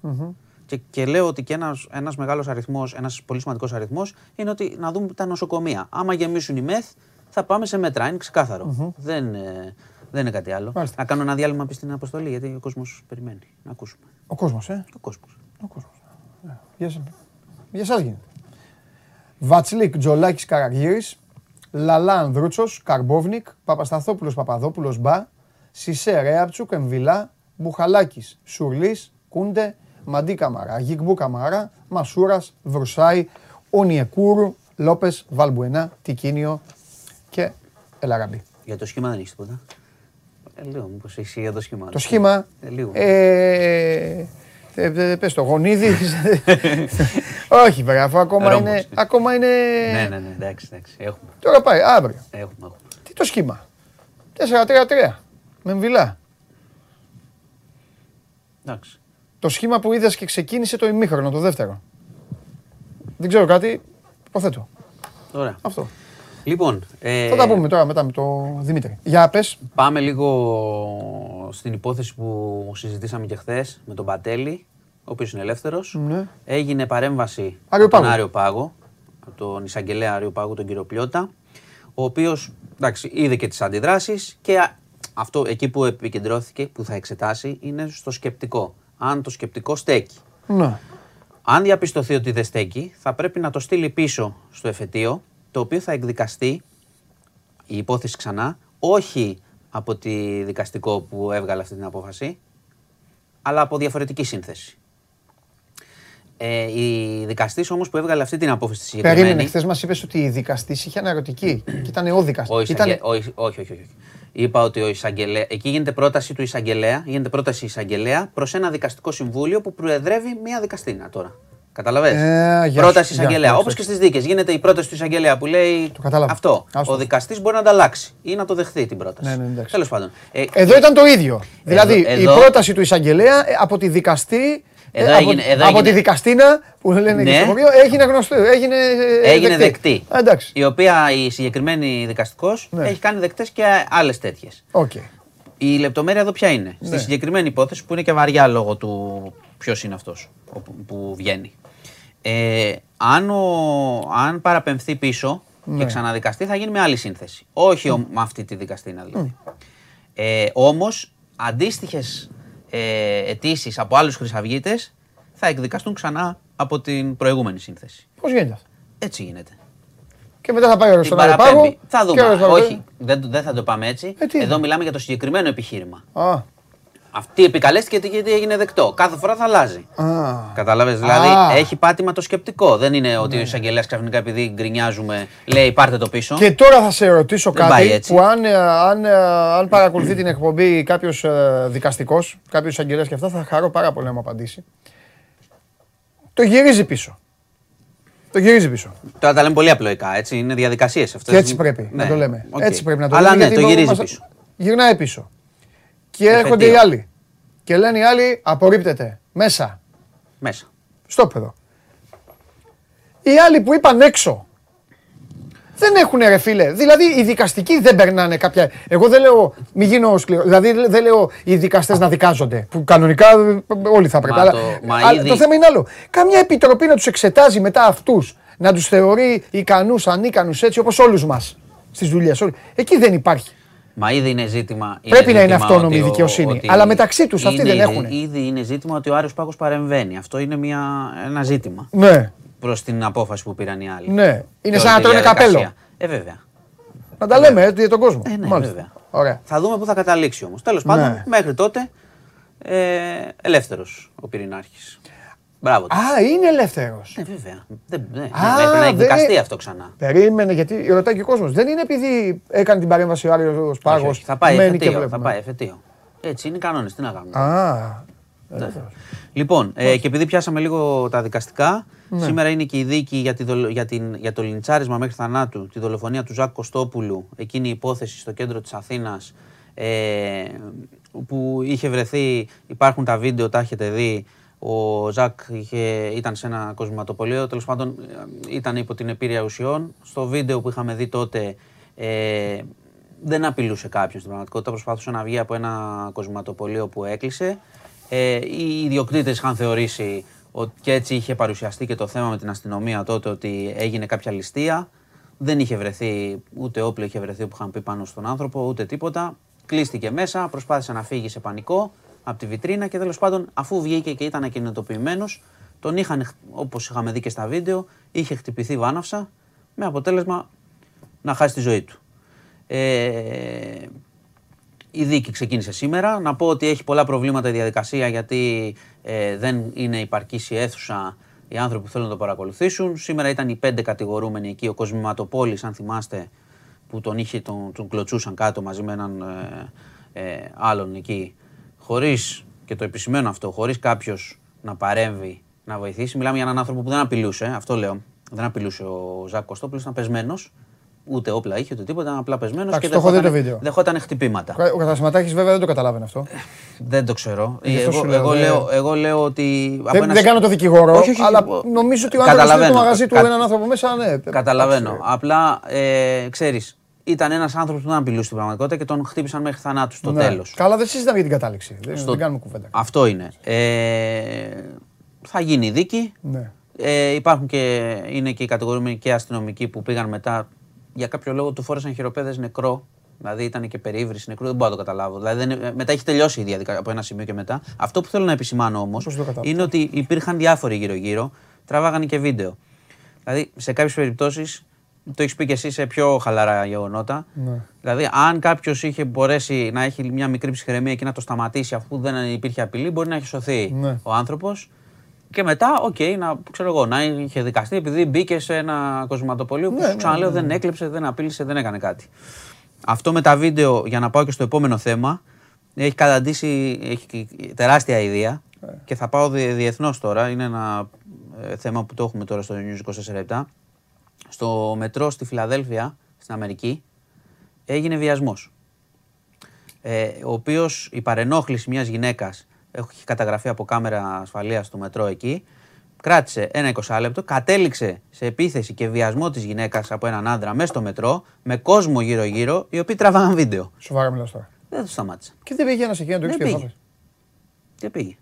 Και, και λέω ότι και ένας ένας μεγάλος αριθμός, ένας πολύ σημαντικός αριθμός είναι ότι να δούμε τα νοσοκομεία. Άμα γεμίσουν οι μεθ, θα πάμε σε μέτρα. Είναι ξεκάθαρο. Δεν, ε, δεν είναι κάτι άλλο. Μάλιστα. Να κάνω ένα διάλειμμα πεις στην αποστολή, γιατί ο κόσμος περιμένει. Να ακούσουμε. Ο κόσμος, ε; Ο κόσμος. Ο κόσμος. Ε, Για, σας- για σας γίνεται. Βατσλίκ, Τζολάκης, Καραγύρης, Λαλά, Ανδρούτσος, Καρμπόβνικ, Παπασταθόπουλος, Παπαδόπουλος, Μπα, Σισέ, Ρέαπτσουκ, Εμβιλά, Μπουχαλάκης, Σουρλής, Κούντε, Μαντί Καμαρά, Γιγμπού Καμαρά, Μασούρας, Βρουσάη, Ονιεκούρου, Λόπες, Βαλμπουενά, Τικίνιο και Ελαραμπή. Για το σχήμα δεν έχεις τίποτα; Ε, λίγο, μήπως έχει για το σχήμα. Το σχήμα; Ε, λίγο. Ε, ε, ε, πες το γονίδι; Όχι βέβαια, αφού ακόμα Ρόμπος. είναι, ακόμα είναι... ναι, ναι, ναι, εντάξει, εντάξει. Έχουμε. Τώρα πάει, αύριο. έχουμε, έχουμε. Τι το σχήμα; 4-3-3. Με εμβυλά. Εντάξει. Το σχήμα που είδες και ξεκίνησε το ημίχρονο, το δεύτερο. Δεν ξέρω κάτι, υποθέτω. Ωραία. Αυτό. Λοιπόν, ε, Θα τα πούμε τώρα μετά με τον Δημήτρη. Για πες. Πάμε λίγο στην υπόθεση που συζητήσαμε και χθες με τον Πατέλη, ο οποίος είναι ελεύθερος. Ναι. Έγινε παρέμβαση Άριο από τον Πάγο. Άριο Πάγο, από τον εισαγγελέα Άριο Πάγου, τον κύριο Πλιώτα, ο οποίος είδε και τις αντιδράσεις και α- αυτό εκεί που επικεντρώθηκε, που θα εξετάσει, είναι στο σκεπτικό. Αν το σκεπτικό στέκει. Ναι. Αν διαπιστωθεί ότι δεν στέκει, θα πρέπει να το στείλει πίσω στο εφετείο, το οποίο θα εκδικαστεί η υπόθεση ξανά, όχι από τη δικαστικό που έβγαλε αυτή την απόφαση, αλλά από διαφορετική σύνθεση. Ε, η δικαστής όμως που έβγαλε αυτή την απόφαση στη συγκεκριμένη. Περίμενε, χθες μας είπες ότι η δικαστής είχε αναρωτική και ήταν ο δικαστής. Ο Ήταν... εισαγγε- ο εις- όχι, όχι, όχι. όχι. Είπα ότι ο εισαγγελέα, εκεί γίνεται πρόταση του εισαγγελέα, γίνεται πρόταση εισαγγελέα προς ένα δικαστικό συμβούλιο που προεδρεύει μία δικαστήνα τώρα. Καταλαβες; Ε, γεια πρόταση σου, εισαγγελέα. γεια, Όπως και στις δίκες. Γίνεται η πρόταση του εισαγγελέα που λέει Το κατάλαβα. αυτό. Άστο. Ο δικαστής μπορεί να τα αλλάξει ή να το δεχθεί την πρόταση. Ναι, ναι, εντάξει. Τέλος πάντων. Ε, Εδώ ήταν το ίδιο. δηλαδή εδώ- η πρόταση του εισαγγελέα ε, από τη δικαστή. Ε, Εδώ από, έγινε- εδώ από έγινε- τη δικαστήνα που λένε και Ναι. στο χωριό έγινε γνωστό. Έγινε, ε, έγινε δεκτή. Α, εντάξει. Η οποία η συγκεκριμένη δικαστικός Ναι. έχει κάνει δεκτές και άλλες τέτοιες. Οκ. Η λεπτομέρεια εδώ ποια είναι; Ναι. Στη συγκεκριμένη υπόθεση που είναι και βαριά λόγω του ποιος είναι αυτός που βγαίνει. Ε, αν, ο, αν παραπεμφθεί πίσω Ναι. και ξαναδικαστεί, θα γίνει με άλλη σύνθεση. Όχι ο- με αυτή τη δικαστήνα δηλαδή. Ε, Όμως, αντίστοιχες ε, αιτήσεις από άλλους χρυσαυγίτες θα εκδικαστούν ξανά από την προηγούμενη σύνθεση. Πώς γίνεται αυτό; Έτσι γίνεται. Και μετά θα πάει ο Την στον άλλο παραπέμπει. πάγο. Θα και δούμε. ο άλλος πάγο. Όχι, δεν, δεν θα το πάμε έτσι. Ε, τι Εδώ είναι. μιλάμε για το συγκεκριμένο επιχείρημα. Α, Αυτή επικαλέστηκε γιατί έγινε δεκτό. Κάθε φορά θα αλλάζει. α. Κατάλαβες; Δηλαδή Α. Ναι. έχει πάτημα το σκεπτικό. Δεν είναι ότι ο εισαγγελέας ξαφνικά επειδή γκρινιάζουμε λέει πάρτε το πίσω. Και τώρα θα σε ρωτήσω Δεν πάει κάτι έτσι. που αν, ε, αν, ε, αν παρακολουθεί την εκπομπή κάποιος δικαστικός, κάποιος εισαγγελέας και αυτά, θα χαρώ πάρα πολύ να μου απαντήσει. Το γυρίζει πίσω. Το γυρίζει πίσω. Τώρα τα λέμε πολύ απλοϊκά. Έτσι. Είναι διαδικασίες αυτές. Και έτσι πρέπει να το λέμε. Ναι. οκ. Έτσι πρέπει να το Αλλά λέμε. ναι, το μα- γυρίζει μας- πίσω. Γυρνάει πίσω. Και έρχονται οι άλλοι. Και λένε οι άλλοι, απορρίπτεται. Μέσα. Μέσα. Στο εδώ. Οι άλλοι που είπαν έξω. Δεν έχουν ρε φίλε. Δηλαδή οι δικαστικοί δεν περνάνε κάποια. Εγώ δεν λέω μη γίνω σκληρό. Δηλαδή δεν λέω οι δικαστές να δικάζονται. Που κανονικά ε, όλοι θα πρέπει. Μα αλλά, το- μα αλλά ήδη- το θέμα είναι άλλο. Καμιά επιτροπή να τους εξετάζει μετά αυτούς. Να τους θεωρεί ικανούς, ανίκανους έτσι όπως όλους μας στις δουλειές. Εκεί δεν υπάρχει. Μα ήδη είναι ζήτημα. Πρέπει να είναι ζήτημα αυτόνομη ότι η ο- δικαιοσύνη. ότι Αλλά μεταξύ τους αυτοί είναι δεν ήδη- έχουνε. Ήδη είναι ζήτημα ότι ο Άριος Πάγος παρεμβαίνει. Αυτό είναι μια, ένα ζήτημα Ναι, προς την απόφαση που πήραν οι άλλοι. ναι. Είναι Και σαν να όλη τη τρώνε διαδικασία. καπέλο. Ε, βέβαια. Να τα λέμε έτσι για τον κόσμο. Ε, ναι, Μάλιστα. βέβαια. Ωραία. Θα δούμε πού θα καταλήξει όμως. Τέλος Ναι. πάντων, μέχρι τότε ε, ελεύθερος ο πυρηνάρχης. Μπράβο. τους. Α, είναι ελεύθερος. Ναι, βέβαια. Δεν, ναι, ναι, Α, πρέπει να δεν εκδικαστεί είναι- αυτό ξανά. Περίμενε, γιατί ρωτάει και ο κόσμος. Δεν είναι επειδή έκανε την παρέμβαση ο Άριος Όχι, Πάγος. όχι, Θα πάει και εφετείο. Θα βλέπουμε. πάει εφετείο. Έτσι είναι οι κανόνες. Τι να κάνουμε. Α, Λοιπόν, ε, και επειδή πιάσαμε λίγο τα δικαστικά, Ναι. σήμερα είναι και η δίκη για, τη δολο- για, την, για το λιντσάρισμα μέχρι θανάτου, τη δολοφονία του Ζακ Κωστόπουλου, εκείνη η υπόθεση στο κέντρο της Αθήνας, ε, που είχε βρεθεί, υπάρχουν τα βίντεο, τα έχετε δει, ο Ζακ είχε, ήταν σε ένα κοσματοπολείο, τέλος πάντων ε, ήταν υπό την επίρρεια ουσιών. Στο βίντεο που είχαμε δει τότε ε, δεν απειλούσε κάποιον στην πραγματικότητα, προσπαθούσε να βγει από ένα κοσματοπολείο που έκλεισε. Ε, οι ιδιοκτήτες είχαν θεωρήσει ότι και έτσι είχε παρουσιαστεί και το θέμα με την αστυνομία τότε ότι έγινε κάποια ληστεία. Δεν είχε βρεθεί, ούτε όπλο είχε βρεθεί που είχαν πει πάνω στον άνθρωπο, ούτε τίποτα. Κλείστηκε μέσα, προσπάθησε να φύγει σε πανικό από τη βιτρίνα και τέλος πάντων, αφού βγήκε και ήταν ακινητοποιημένο, τον είχαν, όπως είχαμε δει και στα βίντεο, είχε χτυπηθεί βάναυσα με αποτέλεσμα να χάσει τη ζωή του. Ε, η δίκη ξεκίνησε σήμερα. Να πω ότι έχει πολλά προβλήματα η διαδικασία γιατί ε, δεν είναι υπαρκής η αίθουσα οι άνθρωποι που θέλουν να το παρακολουθήσουν. Σήμερα ήταν οι πέντε κατηγορούμενοι εκεί, ο Κοσμηματοπόλης, αν θυμάστε, που τον, είχε, τον, τον κλωτσούσαν κάτω μαζί με έναν ε, ε, άλλον εκεί, χωρίς, και το επισημαίνω αυτό, χωρίς κάποιος να παρέμβει, να βοηθήσει. Μιλάμε για έναν άνθρωπο που δεν απειλούσε, αυτό λέω. Δεν απειλούσε ο Ζακ Κωστόπουλος, ήταν πεσμένος. Ούτε όπλα είχε, ούτε τίποτα, ήταν απλά πεσμένος Εντάξει, και το έχω δει το δεχόταν, βίντεο. δεχόταν χτυπήματα. Ο καταστηματάρχη βέβαια δεν το καταλάβαινε αυτό. Δεν το ξέρω. Γι' αυτό Εγώ, σου λέω, εγώ, δεν- λέω, εγώ λέω ότι. από Δεν, ένα δεν σι- κάνω το δικηγόρο, Όχι, όχι, αλλά όχι. νομίζω ότι ο άνθρωπος στο Καταλαβαίνω. μαγαζί του Κα- έναν άνθρωπο μέσα, ναι. Καταλαβαίνω. εντάξει. Απλά ε, ξέρεις, ήταν ένας άνθρωπος που δεν απειλούσε στην πραγματικότητα και τον χτύπησαν μέχρι θανάτου στο Ναι. τέλος. Καλά, δεν συζητάμε για την κατάληξη. Δεν, Στο- δεν κάνουμε κουβέντα. Αυτό είναι. Ε, θα γίνει η δίκη. Ναι. Ε, υπάρχουν και, είναι και οι κατηγορούμενοι και αστυνομικοί που πήγαν μετά για κάποιο λόγο του φόρεσαν χειροπέδες νεκρό. Δηλαδή ήταν και περίβρηση νεκρού, δεν μπορώ να το καταλάβω. Δηλαδή δεν, είναι- μετά έχει τελειώσει η διαδικασία από ένα σημείο και μετά. Αυτό που θέλω να επισημάνω όμως Πώς το κατάλαβα. είναι ότι υπήρχαν διάφοροι γύρω-γύρω, τραβάγανε και βίντεο. Δηλαδή σε κάποιες περιπτώσεις, το έχεις πει και εσύ σε πιο χαλαρά γεγονότα. Ναι. Δηλαδή, αν κάποιος είχε μπορέσει να έχει μια μικρή ψυχραιμία και να το σταματήσει αφού δεν υπήρχε απειλή, μπορεί να έχει σωθεί Ναι. ο άνθρωπος. Και μετά, οκ, να, ξέρω εγώ, να είχε δικαστεί επειδή μπήκε σε ένα κοσμηματοπωλείο που Ναι, σου ναι, ξαναλέω ναι, ναι. δεν έκλεψε, δεν απείλησε, δεν έκανε κάτι. αυτό με τα βίντεο, για να πάω και στο επόμενο θέμα, έχει καταντήσει, έχει τεράστια ιδέα και θα πάω διεθνώς τώρα. Είναι ένα ε, θέμα που το έχουμε τώρα στο News 24 Στο μετρό στη Φιλαδέλφια, στην Αμερική, έγινε βιασμός. Ε, ο οποίος η παρενόχληση μιας γυναίκας έχει καταγραφεί από κάμερα ασφαλείας στο μετρό εκεί, κράτησε ένα 20 λεπτό, κατέληξε σε επίθεση και βιασμό της γυναίκας από έναν άντρα μέσα στο μετρό, με κόσμο γύρω-γύρω, οι οποίοι τραβάγαν βίντεο. Σοβαρά μιλάς τώρα. Δεν το σταμάτησε. Και δεν πήγε ένας εκεί να το Δεν έχεις πήγε. Δεν πήγε.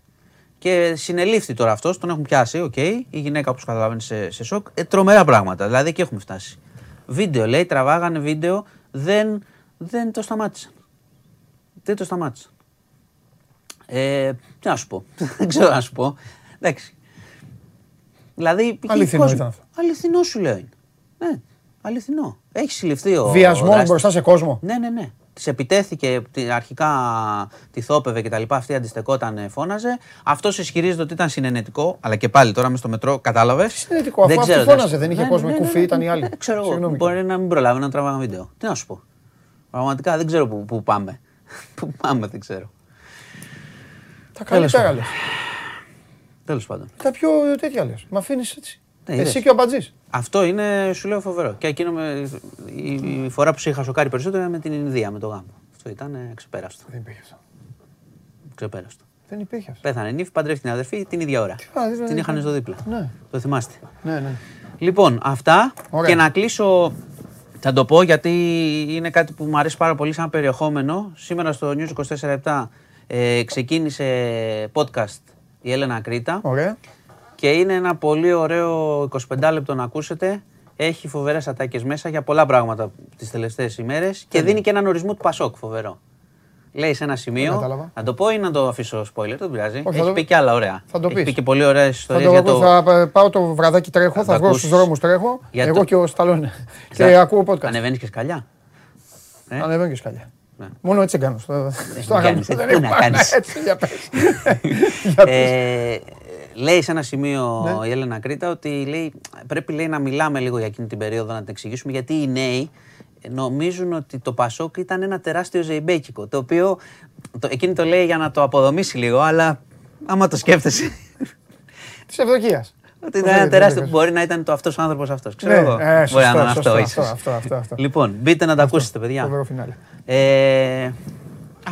Και συνελήφθη τώρα αυτός, τον έχουν πιάσει, οκ. Η γυναίκα, όπως καταλαβαίνεις, σε, σε σοκ. Ε, τρομερά πράγματα. Δηλαδή εκεί έχουμε φτάσει. Βίντεο λέει, τραβάγανε βίντεο, δεν, δεν το σταμάτησαν. Δεν το σταμάτησαν. Ε, τι να σου πω. δεν ξέρω να σου πω. Εντάξει. Δηλαδή. πήγε Αληθινό κόσμο. ήταν αυτό. Αληθινό σου λέω είναι. Ναι, αληθινό. Έχει συλληφθεί ο. ο Βιασμός δράστης. μπροστά σε κόσμο. Ναι, ναι, ναι. Της επιτέθηκε, τη- αρχικά τη θόπευε και τα λοιπά. Αυτή αντιστεκόταν, ε, φώναζε. Αυτός ισχυρίζεται ότι ήταν συνενετικό, αλλά και πάλι τώρα μες στο μετρό, κατάλαβες; συνενετικό, αφού αυτή φώναζε, δεν είχε κόσμο, η κουφή ήταν η άλλη. Δεν ξέρω εγώ. Συγγνώμη. Μπορεί να μην προλάβει να τραβάγαμε βίντεο. Τι να σου πω. Πραγματικά δεν ξέρω πού, πού πάμε. Πού πάμε, δεν ξέρω. Τα καλύτερα πάντων. λες. Τέλος πάντων. Τα πιο τέτοια λες. Μ' αφήνεις έτσι. Ναι, Εσύ είδες. και ο Μπατζής. Αυτό είναι, σου λέω, φοβερό. Και εκείνο με, η, η φορά που σε είχα σοκάρει περισσότερο ήταν με την Ινδία, με το γάμο. Αυτό ήταν ε, ξεπέραστο. Δεν υπήρχε αυτό. Ξεπέραστο. Δεν υπήρχε αυτό. Πέθανε νύφη, παντρεύτηκε την αδερφή την ίδια ώρα. α, δηλαδή, Την είχαν στο δίπλα. Ναι. Το θυμάστε. Ναι, ναι. Λοιπόν, αυτά. Ωραία. Και να κλείσω. Θα το πω γιατί είναι κάτι που μου αρέσει πάρα πολύ σαν περιεχόμενο. Σήμερα στο News 24-7 ε, ξεκίνησε podcast η Έλενα Κρήτα Ωραία. Και είναι ένα πολύ ωραίο 25 λεπτό να ακούσετε. Έχει φοβερές ατάκες μέσα για πολλά πράγματα τις τελευταίες ημέρες και δίνει και έναν ορισμό του Πασόκ φοβερό. Λέει σε ένα Δεν σημείο, κατάλαβα. να το πω ή να το αφήσω spoiler, δεν πειράζει. θα Έχει το- πει και άλλα ωραία. θα το Έχει πεις. πει και πολύ ωραίες Θα, ιστορίες το, για το... θα πάω το βραδάκι τρέχω, θα, το βγω ακούσεις. στους δρόμους τρέχω, Για εγώ το- και ο Σταλόνε. και Θα- ακούω podcast. Ανεβαίνεις και σκαλιά. Ε; Ανεβαίνω και σκαλιά. Ναι. Μόνο έτσι κάνω. Στο, στο μην άγαμο. κάνεις, Δεν έτσι, τι να υπάρχει. κάνεις. Έτσι, για πες. Για πες. Ε, λέει σε ένα σημείο Ναι. η Έλενα Κρήτα ότι λέει, πρέπει λέει, να μιλάμε λίγο για εκείνη την περίοδο, να την εξηγήσουμε, γιατί οι νέοι νομίζουν ότι το Πασόκ ήταν ένα τεράστιο ζεϊμπέκικο, το οποίο το, εκείνη το λέει για να το αποδομήσει λίγο, αλλά άμα το σκέφτεσαι, Της ευδοκίας. ότι Πώς ήταν ένα λέγεται, τεράστιο, δεν μπορεί να ήταν το αυτός ο άνθρωπος αυτός. Ξέρω Ναι, εγώ. ε, μπορεί να σωστό, είναι σωστό, αυτό αυτό, ίσως. αυτό, αυτό, αυτό. Λοιπόν, μπείτε να τα ακούσετε, παιδιά.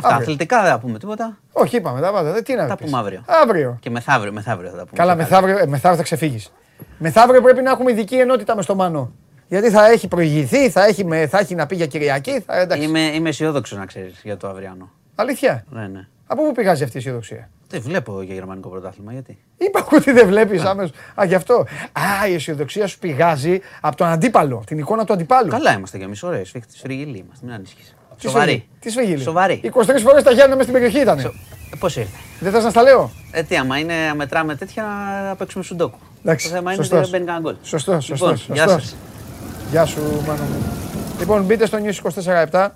Φοβερό φινάλε. Ε, αυτά, Αύριο. αθλητικά δεν θα πούμε τίποτα. Όχι, είπαμε τα πάντα. Δεν- Τι να Τα πεις. πούμε αύριο. Αύριο. Και μεθαύριο, μεθαύριο θα τα πούμε. Καλά, σε κάτι. μεθαύριο, ε, μεθαύριο θα ξεφύγεις. Μεθαύριο πρέπει να έχουμε ειδική ενότητα μες στο Μάνο. Γιατί θα έχει προηγηθεί, θα έχει, με, θα έχει να πει για Κυριακή. Θα, εντάξει. Είμαι, είμαι αισιόδοξο να ξέρεις για το αυριανό. Αλήθεια; Ναι, ναι. Από πού πηγάζει αυτή η αισιοδοξία; Δεν βλέπω για γερμανικό πρωτάθλημα, γιατί; Είπα ότι δεν βλέπεις άμεσο. Α, γι' αυτό. Α, η αισιοδοξία σου πηγάζει από τον αντίπαλο, την εικόνα του αντιπάλου. Καλά είμαστε κι εμείς, ωραία. Σφίγγιλοι είμαστε, μην ανησυχείς. Τι Σοβαρή. σφίγγει, Τι σφίγγει. Σοβαρή. 23 φορές τα Γιάννα με στην περιοχή ήταν. Πώς ήρθε. Δεν θες να στα λέω; Ε, τι, άμα είναι, μετράμε τέτοια να παίξουμε σουντόκου. Εντάξει, το θέμα είναι ότι σωστός. δεν μπαίνει κανένα γκολ. Σωστός, σωστός. Λοιπόν, γεια σας. Γεια σου, Μάνο μου. Λοιπόν, μπείτε στο News 24-7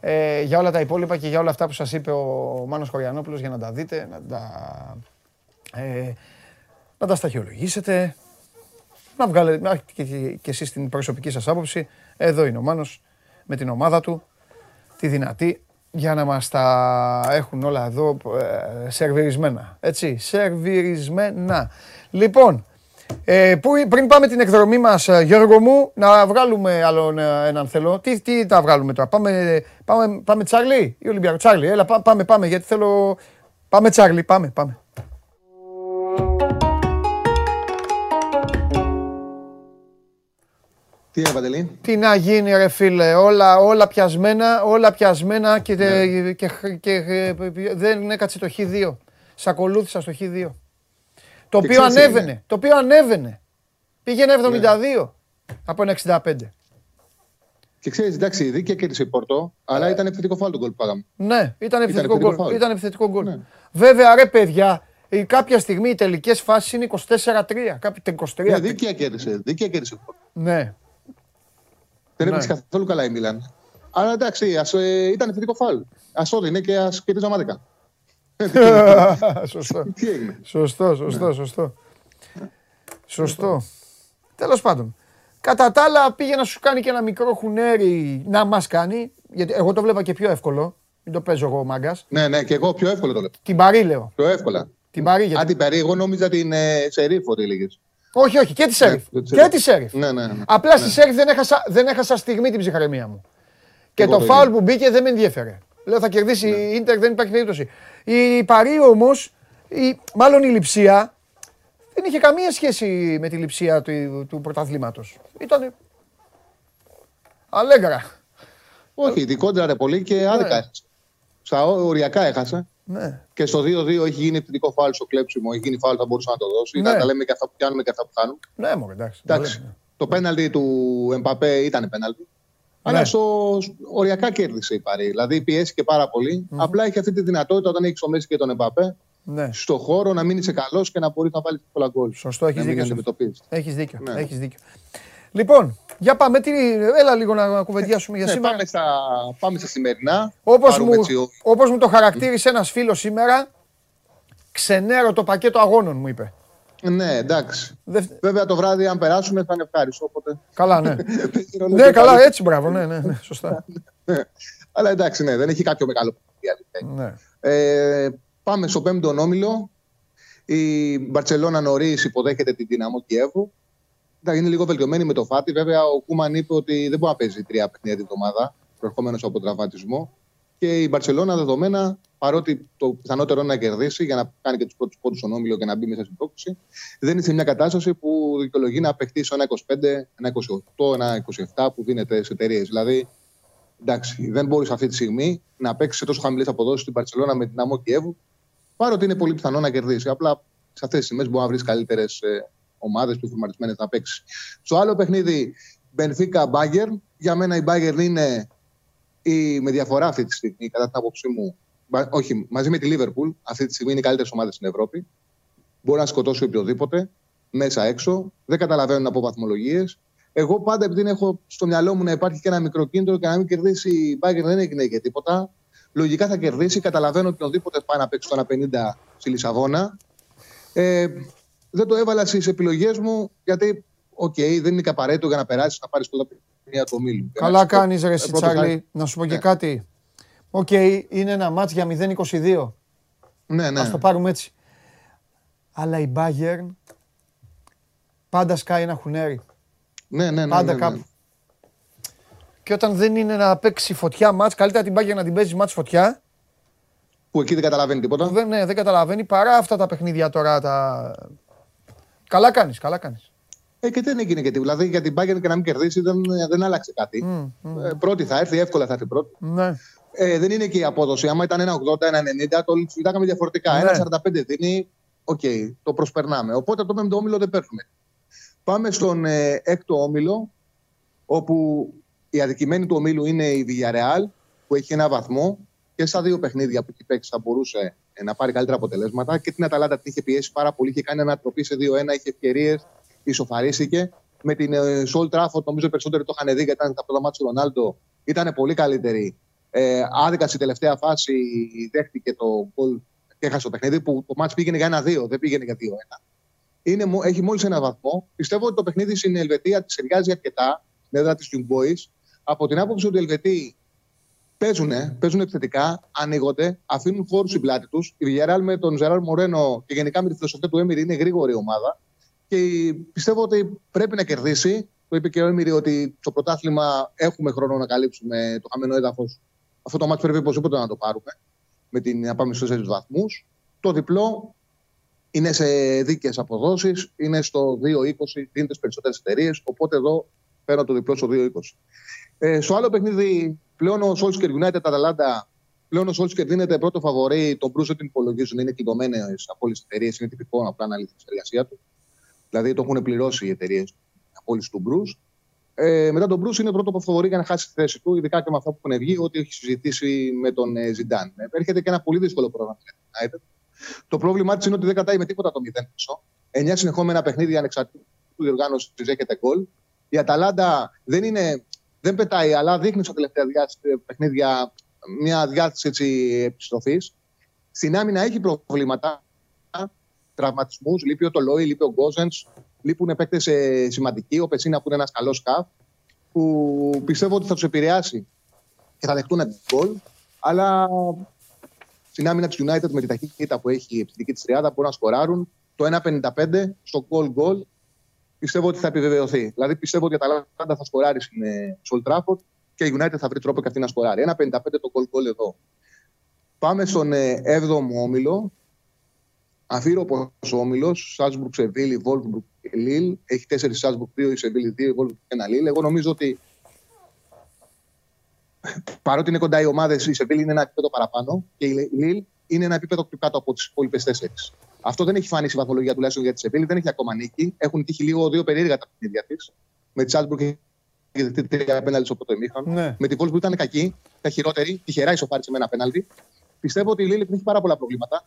ε, για όλα τα υπόλοιπα και για όλα αυτά που σας είπε ο Μάνος Χωριανόπουλος για να τα δείτε, να τα, ε, να τα σταχυολογήσετε, να βγάλετε να έχετε και, και, και εσείς την προσωπική σας άποψη. Εδώ είναι ο Μάνος με την ομάδα του, τη δυνατή, για να μας τα έχουν όλα εδώ ε, σερβιρισμένα. Έτσι, σερβιρισμένα. Λοιπόν, ε, που, πριν πάμε την εκδρομή μας, ε, Γιώργο μου, να βγάλουμε άλλον ε, έναν θέλω. Τι, τι τα βγάλουμε τώρα, πάμε, πάμε, πάμε Τσάρλι ή Ολυμπιακό. Τσάρλι, έλα πά- πάμε, πάμε, γιατί θέλω... Πάμε Τσάρλι, πάμε, πάμε. Τι είναι, Παντελή; Τι να γίνει ρε φίλε, όλα, όλα πιασμένα, όλα πιασμένα και, Ναι. και, και, και δεν έκατσε το Χ2. Σ' ακολούθησα στο Χ2. Το οποίο ξέρεις τι ανέβαινε, έγινε. Ναι. το οποίο ανέβαινε. Πήγαινε 72 από ένα 65. Και ξέρεις, εντάξει, δίκαια κέρδισε η Πόρτο, αλλά ήταν επιθετικό φάουλ το γκολ που πάγαμε. Ναι, ήταν επιθετικό επιθετικό γκολ. φάουλ. Ήταν επιθετικό γκολ. Ναι. Βέβαια, ρε παιδιά, ε, κάποια στιγμή οι τελικές φάσεις είναι 24-3. Κάποια 23. Ναι, δίκαια κέρδισε. Δίκαια κέρδισε η Πόρτο. Ναι. Δεν Ναι. έπαιξε καθόλου καλά η Μίλαν. Αλλά εντάξει, ας, ε, ήταν επιθετικό φάουλ. Α το είναι και ας κερδίζαμε άδικα. Σωστό. Τι έγινε. Σωστό, σωστό, Ναι. σωστό. Σωστό. Τέλος πάντων. Κατά τα άλλα πήγε να σου κάνει και ένα μικρό χουνέρι να μας κάνει, γιατί εγώ το βλέπα και πιο εύκολο, μην το παίζω εγώ μάγκας. Ναι, ναι, και εγώ πιο εύκολο το λέω. Την Παρί λέω. Πιο εύκολα. Την Παρί Αν γιατί... την Παρί, εγώ νόμιζα την ε, Σερίφ ότι έλεγες. Όχι, όχι, και τη Σέριφ. Ναι, τη και τη Σέριφ. Ναι, ναι, ναι. Απλά στη Σέριφ δεν έχασα, δεν έχασα στιγμή την ψυχραιμία μου. Και Εγώ το το φάουλ ίδιο. που μπήκε δεν με ενδιέφερε. Λέω θα κερδίσει η Ίντερ, δεν υπάρχει περίπτωση. Η Παρί όμως, μάλλον η Λειψία, δεν είχε καμία σχέση με τη Λειψία του, του πρωταθλήματος. Ήταν. Αλέγκρα. Όχι, την κόντραρε πολύ και άδικα έχασε. Στα ω- οριακά έχασε. Ναι. Και στο 2-2 έχει γίνει επιθετικό φάουλ στο κλέψιμο. Έχει γίνει φάουλ, θα μπορούσε να το δώσει. Ναι. Να τα λέμε και αυτά που πιάνουμε και αυτά που χάνουμε. Ναι, μωρέ, εντάξει. Εντάξει. Ναι. Το πέναλτι του Εμπαπέ ήταν πέναλτι. Αλλά Ναι. στο οριακά κέρδισε η Παρή. Δηλαδή πιέστηκε πάρα πολύ. Απλά έχει αυτή τη δυνατότητα όταν έχεις στο Μέση και τον Εμπαπέ Ναι. στο χώρο να μείνεις καλός και να μπορείς να βάλεις πολλά γκολ. Σωστό, έχεις να μην δίκιο σε αυτό. αντιμετωπίζεις. Έχεις δίκιο. Ναι. Έχεις δίκιο. Λοιπόν, για πάμε. Τι, έλα λίγο να κουβεντιάσουμε για Ναι, σήμερα. πάμε, στα, πάμε στα σημερινά. Όπως Πάρουμε μου, έτσι ο- όπως μου το χαρακτήρισε ένας φίλος σήμερα, ξενέρω το πακέτο αγώνων μου είπε. Ναι, εντάξει. Δευ- Βέβαια το βράδυ, αν περάσουμε, θα είναι ευχάριστο. Οπότε... Καλά, ναι. παίζει ρόλο ναι, και καλά, πάλι. έτσι, μπράβο, ναι, ναι, ναι, σωστά. Ναι. Αλλά εντάξει, ναι, δεν έχει κάποιο μεγάλο πρόβλημα. ναι. Ε, πάμε στο πέμπτο όμιλο. Η Μπαρσελόνα νωρίς υποδέχεται την Δυναμό Κιέβου. Θα είναι λίγο βελτιωμένη με το Φάτι. Βέβαια, ο Κούμαν είπε ότι δεν μπορεί να παίζει τρία παιχνίδια την εβδομάδα, προερχόμενος από τραυματισμό. Και η Μπαρσελόνα δεδομένα, παρότι το πιθανότερο είναι να κερδίσει για να κάνει και τους πρώτους πόντους στον όμιλο και να μπει μέσα στην πρόκληση, δεν είναι σε μια κατάσταση που δικαιολογεί να παιχτεί στο 1,25, 1,28, 1,27 που δίνεται σε εταιρείες. Δηλαδή, εντάξει, δεν μπορείς αυτή τη στιγμή να παίξεις σε τόσο χαμηλές αποδόσεις στην Παρσελόνα με την Αμό Κιέβου, παρότι είναι πολύ πιθανό να κερδίσει. Απλά σε αυτές τις τιμέ μπορεί να βρεις καλύτερες ομάδες πιο φορματισμένες να παίξει. Στο άλλο παιχνίδι, Μπενφίκα Μπάγκερ. Για μένα η Μπάγκερ είναι η, με διαφορά αυτή τη στιγμή, κατά την άποψή μου. Μπα- Όχι, μαζί με τη Λίβερπουλ, αυτή τη στιγμή είναι οι καλύτερες ομάδες στην Ευρώπη. Μπορεί να σκοτώσει οποιοδήποτε, μέσα έξω. Δεν καταλαβαίνουν από βαθμολογίες. Εγώ πάντα επειδή έχω στο μυαλό μου να υπάρχει και ένα μικρό κίνητρο και να μην κερδίσει η Bayern δεν έγινε και τίποτα. Λογικά θα κερδίσει. Καταλαβαίνω ότι οποιοδήποτε πάει να παίξει το 1,50 στη Λισαβόνα. Ε, δεν το έβαλα στις επιλογές μου γιατί, οκ, δεν είναι και απαραίτητο για να περάσεις να πάρεις πολλά παιχνίδια του ομίλου. Καλά κάνεις, ρε Ε, εσύ, πρώτο Τσάρλι. χάρη. Να σου πω και Ναι. κάτι. Οκ, είναι ένα ματς για 0-22. Ναι, ναι. Ας το πάρουμε έτσι. Αλλά η Bayern πάντα σκάει ένα χουνέρι. ναι, ναι, ναι, Πάντα ναι, ναι. κάπου. Και όταν δεν είναι να παίξει φωτιά ματς, καλύτερα την Bayern να την παίζει ματς φωτιά. Που εκεί δεν καταλαβαίνει που τίποτα. Δεν, ναι, δεν καταλαβαίνει παρά αυτά τα παιχνίδια τώρα. Τα... Καλά κάνεις, καλά κάνεις. Ε, και δεν έγινε και τίποτα. Δηλαδή για την Bayern και να μην κερδίσει δεν, δεν άλλαξε κάτι. Μμ, μμ. Ε, πρώτη θα έρθει, εύκολα θα έρθει πρώτη. Ναι. Ε, δεν είναι και η απόδοση. Άμα ήταν ένα 80, ένα 90, το κοιτάγαμε διαφορετικά. Ναι. Ένα 45 δίνει, οκ, το προσπερνάμε. Οπότε το πέμπτο όμιλο δεν παίρνουμε. Πάμε στον ε, έκτο όμιλο, όπου η αδικημένη του ομίλου είναι η Villarreal, που έχει ένα βαθμό και στα δύο παιχνίδια που έχει παίξει θα μπορούσε ε, να πάρει καλύτερα αποτελέσματα. Και την Αταλάντα την είχε πιέσει πάρα πολύ, είχε κάνει ανατροπή σε 2-1, είχε ευκαιρίες, ισοφαρίστηκε. Με την ε, Σολ Τράφορντ, νομίζω οι περισσότεροι το είχαν δει γιατί ήταν τα πρώτα μάτια του Ρονάλντο, ήταν πολύ καλύτερη. Ε, άδικα στην τελευταία φάση δέχτηκε το γκολ και έχασε το παιχνίδι που το μάτς πήγαινε για ένα-δύο, δεν πήγαινε για 2-1. Είναι, μο- έχει μόλις ένα βαθμό. Πιστεύω ότι το παιχνίδι στην Ελβετία τη ταιριάζει αρκετά, την έδρα της Young Boys, από την άποψη ότι οι Ελβετοί παίζουν, παίζουν επιθετικά, ανοίγονται, αφήνουν χώρους στην πλάτη τους. Η Villarreal με τον Ζεράρ Μορένο και γενικά με τη φιλοσοφία του Έμιρη είναι γρήγορη ομάδα. Και πιστεύω ότι πρέπει να κερδίσει. Το είπε και ο Έμιρη ότι στο πρωτάθλημα έχουμε χρόνο να καλύψουμε το χαμένο έδαφος. Αυτό το μάτι πρέπει οπωσδήποτε να το πάρουμε. Με την να πάμε στους 4 βαθμούς. Το διπλό είναι σε δίκαιες αποδόσεις. Είναι στο 2-20, δίνεται στις περισσότερες εταιρείες. Οπότε εδώ παίρνω το διπλό στο 2-20. Ε, στο άλλο παιχνίδι, πλέον ο Solskjaer United Atalanta, πλέον ο Solskjaer δίνεται πρώτο φαβορή. Τον Bruce δεν την υπολογίζουν, είναι κλειδωμένε από όλες τις εταιρείες. Είναι τυπικό απλά να λύσει τη εργασία του. Δηλαδή το έχουν πληρώσει οι εταιρείες απόλυση του Bruce. Ε, μετά τον Bruce είναι πρώτο φαβορή για να χάσει τη θέση του, ειδικά και με αυτά που έχουν βγει, ότι έχει συζητήσει με τον ε, Ζιντάν. Ε, έρχεται και ένα πολύ δύσκολο πρόγραμμα για την United. Το πρόβλημά της είναι ότι δεν κρατάει με τίποτα το 0 πίσω. Εννιά συνεχόμενα παιχνίδια ανεξαρτήτου διοργάνωσης τη έχετε γκολ. Η Αταλάντα δεν, είναι, δεν πετάει, αλλά δείχνει στα τελευταία διάστηση, παιχνίδια μια διάθεση επιστροφής. Στην άμυνα έχει προβλήματα. Τραυματισμούς, λείπει ο Τολόι, λείπει ο Γκόζενς. Λείπουν παίκτες σημαντικοί. Ο Πεσίνα που είναι ένας καλός σκαφ, που πιστεύω ότι θα τους επηρεάσει και θα δεχτούν ένα γκολ. Αλλά στην άμυνα της United με τη ταχύτητα που έχει η επιθετική της τριάδα μπορούν να σκοράρουν. Το 1,55 στο goal goal πιστεύω ότι θα επιβεβαιωθεί. Δηλαδή πιστεύω ότι η Αταλάντα θα σκοράρει στην Old Trafford και η United θα βρει τρόπο και αυτή να σκοράρει. 1,55 το goal goal εδώ. Πάμε στον 7ο όμιλο. Αφήρω πω ο όμιλος, Σάλσμπουργκ, Σεβίλη, Βόλφμπουργκ και Λίλ. Έχει 4 Σάλσμπουργκ, 2 η Σεβίλη, 2 η Βόλφμπουργκ και ένα Λίλ. Εγώ νομίζω ότι παρότι είναι κοντά οι ομάδες, η Σεβίλη είναι ένα επίπεδο παραπάνω και η Λίλ είναι ένα επίπεδο πιο κάτω από τις υπόλοιπες τέσσερις. Αυτό δεν έχει φανεί στη βαθμολογία τουλάχιστον για τη Σεβίλη, δεν έχει ακόμα νίκη. Έχουν τύχει λίγο δύο περίεργα τα παιχνίδια της. Με τη Σάλσμπουργκ και τρία πέναλτι στο πρώτο ημίχρονο. Ναι. Με τη Βόλφμπουργκ ήταν κακή, τα χειρότερη, τυχερά ισοφάρισε με ένα πέναλτι. Πιστεύω ότι η Λίλ έχει πάρα πολλά προβλήματα.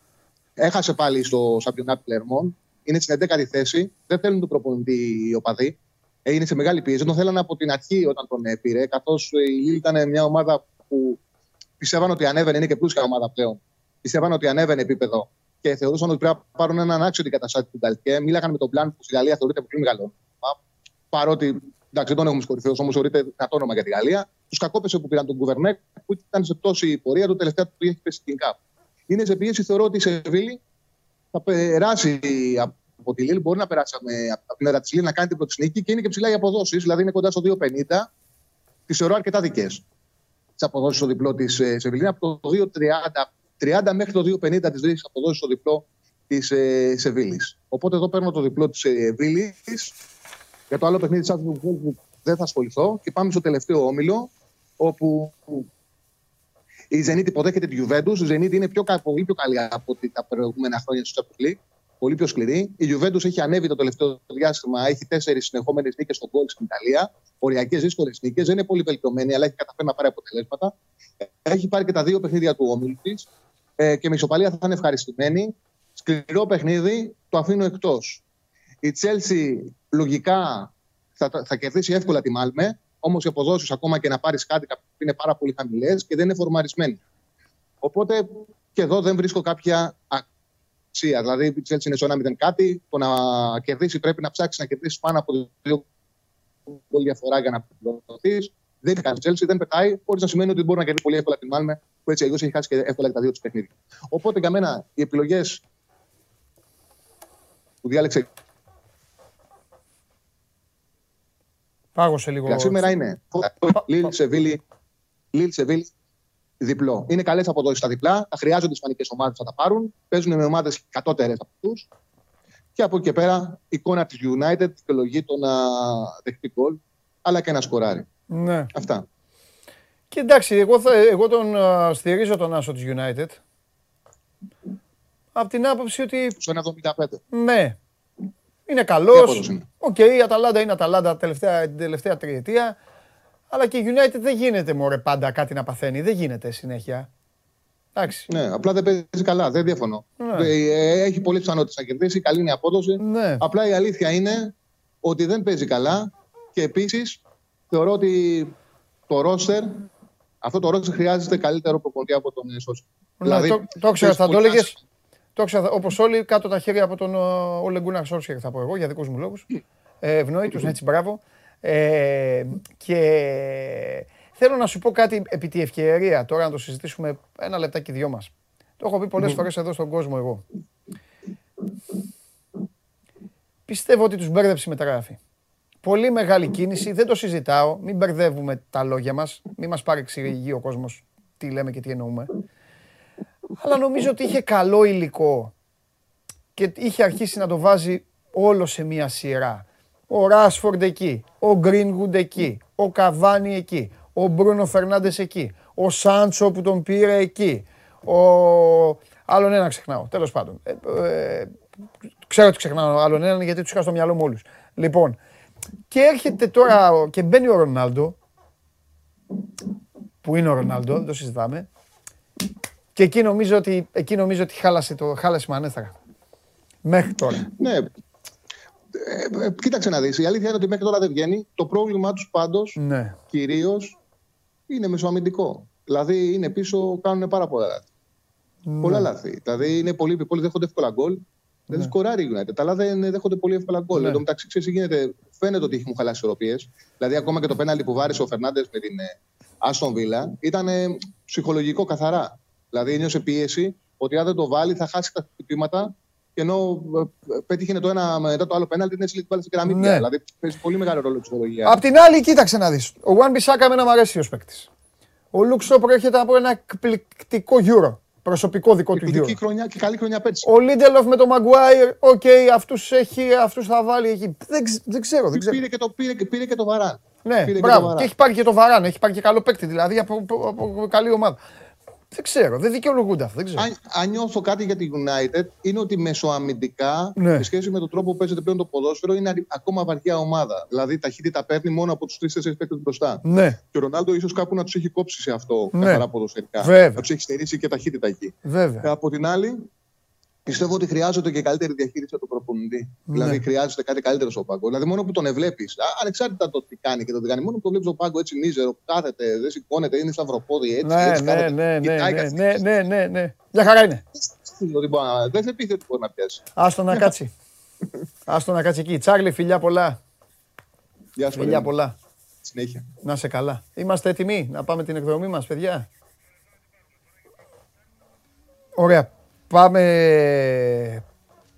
Έχασε πάλι στο Σαμπιονάτ Κλερμόν. Είναι στην 11η θέση. Δεν θέλουν τον προπονητή οι οπαδοί. Ε, είναι σε μεγάλη πίεση. Δεν τον θέλανε από την αρχή όταν τον πήρε, καθώς η Λίλ ήταν μια ομάδα που πιστεύαν ότι ανέβαινε, είναι και πλούσια ομάδα πλέον. Πιστεύαν ότι ανέβαινε επίπεδο και θεωρούσαν ότι πρέπει να πάρουν έναν άξιο την καταστάση του Γκαλτιέ. Μίλαγαν με τον Πλάν που στη Γαλλία θεωρείται πολύ μεγάλο. Παρότι εντάξει, δεν τον έχουμε σκορυφαίο, όμως θεωρείται δυνατό όνομα για τη Γαλλία. Τους κακόπεσε που πήραν τον Κουβερνέκ, που ήταν σε πτώση πορεία του τελευταία του έχει πέσει στην ΚΑΠ. Είναι σε πίεση, θεωρώ ότι η Σεβίλη θα περάσει από τη Λίλ, μπορεί να περάσει από την έδρα της Λίλ να κάνει την πρώτη νίκη και είναι και ψηλά οι αποδόσεις, δηλαδή είναι κοντά στο 2,50. Τις θεωρώ αρκετά δικές τις αποδόσεις στο διπλό της Σεβίλη. Από το 2,30 30 μέχρι το 2,50 τι δύο αποδόσεις στο διπλό της ε, Σεβίλης. Οπότε εδώ παίρνω το διπλό της Σεβίλης. Για το άλλο παιχνίδι της που δεν θα ασχοληθώ και πάμε στο τελευταίο όμιλο, όπου η Zenit υποδέχεται τη Juventus. Η Zenit είναι πιο, πολύ πιο καλή από τα προηγούμενα χρόνια στο Champions League. Πολύ πιο σκληρή. Η Juventus έχει ανέβει το τελευταίο διάστημα. Έχει τέσσερις συνεχόμενες νίκες στον γκολ στην Ιταλία. Οριακές δύσκολες νίκες. Δεν είναι πολύ βελτιωμένη, αλλά έχει καταφέρει να πάρει αποτελέσματα. Έχει πάρει και τα δύο παιχνίδια του όμιλου τη. Ε, και με ισοπαλία θα είναι ευχαριστημένη. Σκληρό παιχνίδι, το αφήνω εκτός. Η Chelsea λογικά θα, θα κερδίσει εύκολα τη Μάλμε. Όμως οι αποδόσεις ακόμα και να πάρεις κάτι είναι πάρα πολύ χαμηλές και δεν είναι φορμαρισμένοι. Οπότε και εδώ δεν βρίσκω κάποια αξία. Δηλαδή η Chelsea είναι στο 1-0 κάτι. Το να κερδίσει πρέπει να ψάξεις να κερδίσεις πάνω από δύο γκολ διαφορά για να πληρωθεί. Δεν κάνει Chelsea, δεν πετάει, χωρίς να σημαίνει ότι μπορεί να κερδίσει πολύ εύκολα τη Μάλμε, που έτσι αλλιώς έχει χάσει και εύκολα και τα δύο τους παιχνίδια. Οπότε για μένα οι επιλογές που διάλεξε Πάγωσε λίγο. Για σήμερα είναι Λίλ Σεβίλη, Λίλ Σεβίλη, διπλό. Είναι καλές αποδόσεις στα διπλά. Τα χρειάζονται οι Ισπανικές ομάδες να τα πάρουν. Παίζουν με ομάδες κατώτερες από αυτούς. Και από εκεί και πέρα, εικόνα της United δικαιολογεί το να δεχτεί γκολ, αλλά και να σκοράρει. Ναι. Αυτά. Και εντάξει, εγώ, θα, εγώ τον uh, στηρίζω τον άσο της United. Από την άποψη ότι... Στο 1,75. Ναι. Είναι καλός. OK, okay, η Αταλάντα είναι Αταλάντα τελευταία, την τελευταία τριετία. Αλλά και η United δεν γίνεται μωρέ πάντα κάτι να παθαίνει. Δεν γίνεται συνέχεια. Εντάξει. Ναι, απλά δεν παίζει καλά. Δεν διαφωνώ. Ναι. Έχει πολύ πιθανότητα να κερδίσει. Καλή είναι η απόδοση. Ναι. Απλά η αλήθεια είναι ότι δεν παίζει καλά. Και επίσης θεωρώ ότι το ρόστερ, αυτό το ρόστερ χρειάζεται καλύτερο προπονητή από τον Σόλσκι. Ναι, δηλαδή, το, το ξέρω, θα το έλεγε. Το ξέρω, όπως όλοι, κάτω τα χέρια από τον Ολεγκούνα Σόρσιερ θα πω εγώ για δικούς μου λόγους. Ε, Ευνόητου, έτσι, μπράβο. Ε, και θέλω να σου πω κάτι επί τη ευκαιρία τώρα να το συζητήσουμε ένα λεπτάκι δυο μας. Το έχω πει πολλές φορές εδώ στον κόσμο εγώ. Πιστεύω ότι τους μπέρδεψε η μεταγράφη. Πολύ μεγάλη κίνηση, δεν το συζητάω, μην μπερδεύουμε τα λόγια μας, μην μας πάρει εξηγεί ο κόσμος τι λέμε και τι εννοούμε. Αλλά νομίζω ότι είχε καλό υλικό και είχε αρχίσει να το βάζει όλο σε μία σειρά. Ο Ράσφορντ εκεί, ο Γκρίνγουντ εκεί, ο Καβάνι εκεί, ο Μπρούνο Φερνάντε εκεί, ο Σάντσο που τον πήρε εκεί, ο... Άλλον ένα ξεχνάω, τέλος πάντων. Ε, ε, ξέρω ότι ξεχνάω άλλον έναν γιατί τους είχα στο μυαλό μου όλους. Λοιπόν, και έρχεται τώρα και μπαίνει ο Ρονάλντο, που είναι ο Ρονάλντο, δεν το συζητάμε, και εκεί νομίζω ότι, εκεί νομίζω ότι χάλασε, το, χάλασε μανέστρα. Μέχρι τώρα. Ναι, ε, ε, κοίταξε να δεις, η αλήθεια είναι ότι μέχρι τώρα δεν βγαίνει. Το πρόβλημά τους πάντως, ναι. κυρίως, είναι μεσοαμυντικό. Δηλαδή είναι πίσω, κάνουν πάρα πολλά λάθη. Ναι. Πολλά λάθη. Δηλαδή είναι πολύ, πολύ δέχονται εύκολα γκολ. Δεν σκοράρει η United, αλλά δεν δέχονται πολύ εύκολα γκολ. Ναι. Εν τω μεταξύ, ξέρεις τι γίνεται; Φαίνεται ότι έχει μου χαλάσει ισορροπίες. Δηλαδή, ακόμα και το πέναλτι που βάρεσε ο Φερνάντες με την Άστον Βίλα ήταν ε, ψυχολογικό καθαρά. Δηλαδή, ένιωσε πίεση ότι αν δεν το βάλει θα χάσει τα χτυπήματα. Και ενώ ε, πέτυχε το ένα μετά το άλλο πέναλτι, είναι έτσι λίγο στην γραμμή. Ναι. πια. Δηλαδή, παίζει πολύ μεγάλο ρόλο η ψυχολογία. Απ' την άλλη, κοίταξε να δεις. Ο Wan Bissaka εμένα μου αρέσει ως παίκτης. Ο Λουκ Σο προέρχεται από ένα εκπληκτικό Euro. Προσωπικό δικό του Εκπληκτική Euro. χρονιά και καλή χρονιά πέρσι. Ο Λίντελοφ με τον Μαγκουάιρ, οκ, αυτούς έχει, αυτούς θα βάλει εκεί. Δεν, ξ- δεν ξέρω, δεν ξέρω. Πήρε και το, πήρε, και- πήρε και το βαράν. Ναι, πήρε και το μπράβο. Βαράν. Και έχει πάρει και το Βαράν, έχει πάρει και καλό παίκτη, δηλαδή από, από, από καλή ομάδα. Δεν ξέρω, δεν δικαιολογούνται αυτά, δεν ξέρω. Αν, αν νιώθω κάτι για τη United, είναι ότι μεσοαμυντικά, Ναι. σε σχέση με τον τρόπο που παίζεται πλέον το ποδόσφαιρο, είναι αρι- ακόμα βαριά ομάδα. Δηλαδή, ταχύτητα παίρνει μόνο από τους τρει-τέσσερι παίκτες μπροστά. Ναι, Και ο Ρονάλντο ίσως κάπου να τους έχει κόψει σε αυτό Ναι. καθαρά ποδοσφαιρικά. Βέβαια. Να τους έχει στερήσει και ταχύτητα εκεί. βέβαια. Ε, Από την άλλη, πιστεύω ότι χρειάζεται και καλύτερη διαχείριση από τον προπονητή. Ναι. Δηλαδή, χρειάζεται κάτι καλύτερο στο πάγκο. Δηλαδή, μόνο που τον βλέπει, ανεξάρτητα το τι κάνει και το τι κάνει, μόνο που τον βλέπεις στο πάγκο έτσι μίζερο, που κάθεται, δεν σηκώνεται, είναι σταυροπόδι έτσι. Ναι, έτσι ναι, κάθεται, ναι, ναι, κοιτάει ναι, καθώς- ναι, ναι, ναι, ναι. Μια χαρά είναι. Ότι μπορεί να- Δεν σε πείθει ότι μπορεί να πιάσει. Άστο να κάτσει. Άστο να κάτσει εκεί. Τσάρλι, φιλιά πολλά. Γεια σου, Φιλιά Βαγγέλη. πολλά. Συνέχεια. Να είσαι καλά. Είμαστε έτοιμοι να πάμε την εκδρομή μας, παιδιά; Ωραία. Πάμε,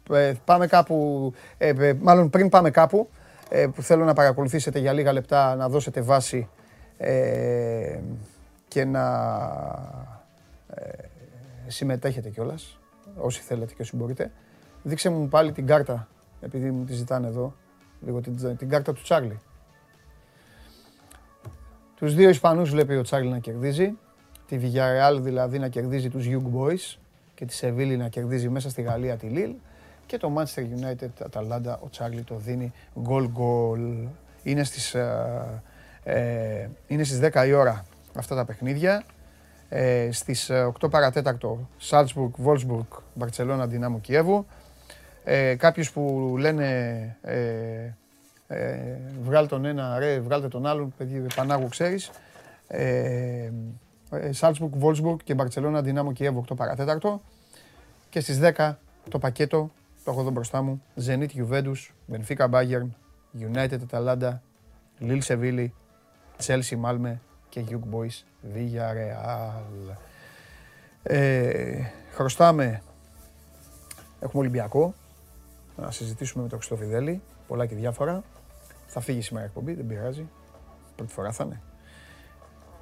ε, πάμε κάπου, ε, ε, μάλλον πριν πάμε κάπου, ε, που θέλω να παρακολουθήσετε για λίγα λεπτά, να δώσετε βάση ε, και να ε, συμμετέχετε κιόλας, όσοι θέλετε και όσοι μπορείτε. Δείξε μου πάλι την κάρτα, επειδή μου τη ζητάνε εδώ, λίγο την, την κάρτα του Τσάρλι. Τους δύο Ισπανούς βλέπει ο Τσάρλι να κερδίζει. Τη Villarreal δηλαδή να κερδίζει τους Young Boys και τη Σεβίλη να κερδίζει μέσα στη Γαλλία τη Lille. Και το Manchester United Αταλάντα ο Τσάρλι το δίνει γκολ γκολ. Είναι στις, ε, ε, είναι στις 10 η ώρα αυτά τα παιχνίδια. Ε, στις ε, 8 παρατέταρτο Salzburg, Wolfsburg, Barcelona, Dinamo Κιέβου. Ε, κάποιους που λένε ε, ε, βγάλ τον ένα, ρε, βγάλτε τον άλλον, παιδί, Πανάγου ξέρεις. Ε, ε, Salzburg, Wolfsburg και Barcelona, Dinamo Κιέβου 8 παρατέταρτο. Και στις 10 το πακέτο, το έχω εδώ μπροστά μου, Zenit Juventus, Benfica Bayern, United Atalanta, Lille Seville, Chelsea Malmö και Young Boys Villarreal. Ε, χρωστάμε, έχουμε Ολυμπιακό, να συζητήσουμε με τον Χριστόφιδέλη, πολλά και διάφορα. Θα φύγει σήμερα η εκπομπή, δεν πειράζει. Πρώτη φορά θα είναι.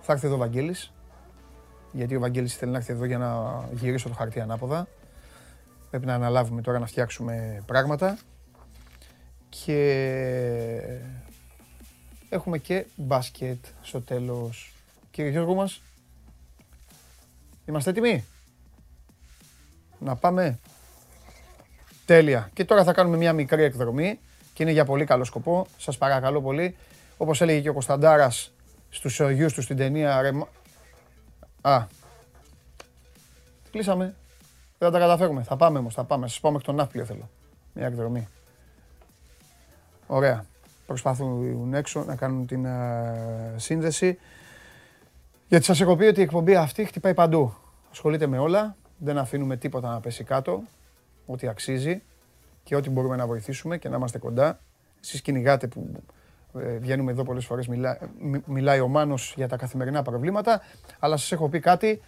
Θα έρθει εδώ ο Βαγγέλης, γιατί ο Βαγγέλης θέλει να έρθει εδώ για να γυρίσω το χαρτί ανάποδα. Πρέπει να αναλάβουμε τώρα να φτιάξουμε πράγματα. Και έχουμε και μπάσκετ στο τέλος. Κύριε Γιώργο μας, είμαστε έτοιμοι; Να πάμε. Τέλεια. Και τώρα θα κάνουμε μια μικρή εκδρομή και είναι για πολύ καλό σκοπό. Σας παρακαλώ πολύ. Όπως έλεγε και ο Κωνσταντάρας στους ε, γιους του στην ταινία ρε... μα- Α. Κλείσαμε. Δεν θα τα καταφέρουμε. Θα πάμε όμως, θα πάμε. Σας πάω μέχρι τον Ναύπλιο θέλω. Μια εκδρομή. Ωραία. Προσπαθούν έξω να κάνουν την ε, σύνδεση. Γιατί σας έχω πει ότι η εκπομπή αυτή χτυπάει παντού. Ασχολείται με όλα. Δεν αφήνουμε τίποτα να πέσει κάτω. Ό,τι αξίζει και ό,τι μπορούμε να βοηθήσουμε και να είμαστε κοντά. Εσείς κυνηγάτε που ε, βγαίνουμε εδώ πολλές φορές, μιλά, μι- μιλάει ο Μάνος για τα καθημερινά προβλήματα, αλλά σας έχω πει κάτι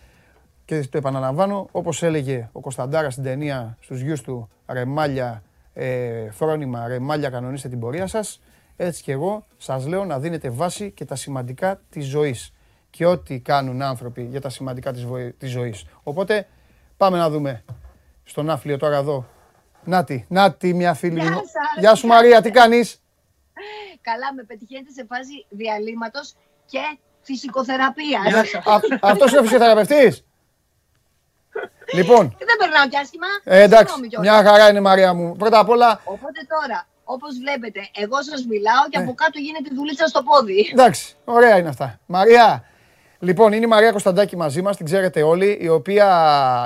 και το επαναλαμβάνω, όπως έλεγε ο Κωνσταντάρας στην ταινία στους γιους του «Ρεμάλια, ε, φρόνημα, ρεμάλια κανονίστε την πορεία σας», έτσι και εγώ σας λέω να δίνετε βάση και τα σημαντικά της ζωής και ό,τι κάνουν άνθρωποι για τα σημαντικά της, βοη- της ζωής. Οπότε πάμε να δούμε στον άφλιο τώρα εδώ. Νάτι, Νάτι μια φίλη Γεια μου. σας. Γεια σου Μαρία, τι κάνεις; Καλά, με πετυχαίνετε σε φάση διαλύματος και φυσικοθεραπείας. Α, αυτός είναι ο φυσιοθεραπευτής. λοιπόν, Δεν περνάω κι άσχημα. ε, εντάξει, Συγγνώμη κιόλας. μια χαρά είναι Μαρία μου. Πρώτα απ' όλα, Οπότε τώρα, όπως βλέπετε, εγώ σας μιλάω και Ναι. από κάτω γίνεται δουλίτσα στο πόδι. εντάξει, ωραία είναι αυτά. Μαρία, λοιπόν, είναι η Μαρία Κωνσταντάκη μαζί μας, την ξέρετε όλοι, η οποία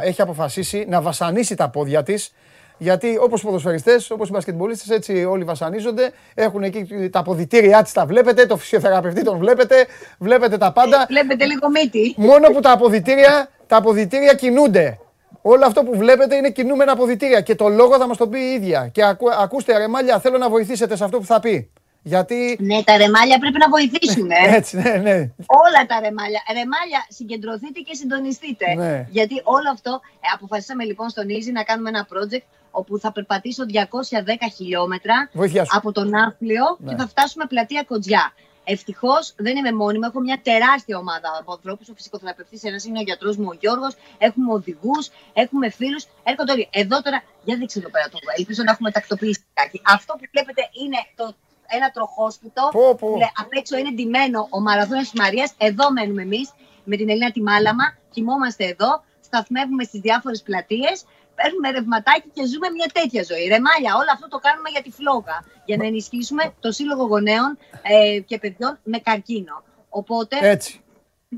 έχει αποφασίσει να βασανίσει τα πόδια της. Γιατί όπως οι ποδοσφαιριστές, όπως οι μπασκετμπολίστες, έτσι όλοι βασανίζονται. Έχουν εκεί τα αποδητήριά της, τα βλέπετε. Το φυσιοθεραπευτή τον βλέπετε. Βλέπετε τα πάντα. Βλέπετε λίγο μύτη. Μόνο που τα αποδητήρια, τα αποδητήρια κινούνται. Όλο αυτό που βλέπετε είναι κινούμενα αποδητήρια και το λόγο θα μας το πει η ίδια. Και ακού, ακούστε, ρεμάλια, θέλω να βοηθήσετε σε αυτό που θα πει. Γιατί. Ναι, τα ρεμάλια πρέπει να βοηθήσουν. ε. Έτσι, ναι, ναι. Όλα τα ρεμάλια. Ρεμάλια, συγκεντρωθείτε και συντονιστείτε. Ναι. Γιατί όλο αυτό. Ε, αποφασίσαμε λοιπόν στον Ίζη να κάνουμε ένα project όπου θα περπατήσω 210 χιλιόμετρα Βοήθειά σου. από τον Άφλιο Ναι. και θα φτάσουμε πλατεία Κοντζιά. Ευτυχώς δεν είμαι μόνιμη. Έχω μια τεράστια ομάδα από ανθρώπους. Ο φυσικοθεραπευτής ένας είναι ο γιατρός μου, ο Γιώργος. Έχουμε οδηγούς, έχουμε φίλους. Έρχονται όλοι. Εδώ τώρα, για δείξτε εδώ πέρα το Ελπίζω να έχουμε τακτοποιήσει κάτι. Αυτό που βλέπετε είναι το, ένα τροχόσπιτο. Πω, πω. που λέ- Απ' έξω είναι ντυμένο ο Μαραθώνα της Μαρίας. Εδώ μένουμε εμείς με την Ελίνα τη Μάλαμα. Κοιμόμαστε εδώ. Σταθμεύουμε στις διάφορες πλατείες. Παίρνουμε ρευματάκι και ζούμε μια τέτοια ζωή. Ρεμάλια, όλο αυτό το κάνουμε για τη φλόγα. Για να ενισχύσουμε το Σύλλογο Γονέων ε, και Παιδιών με καρκίνο. Οπότε, Έτσι.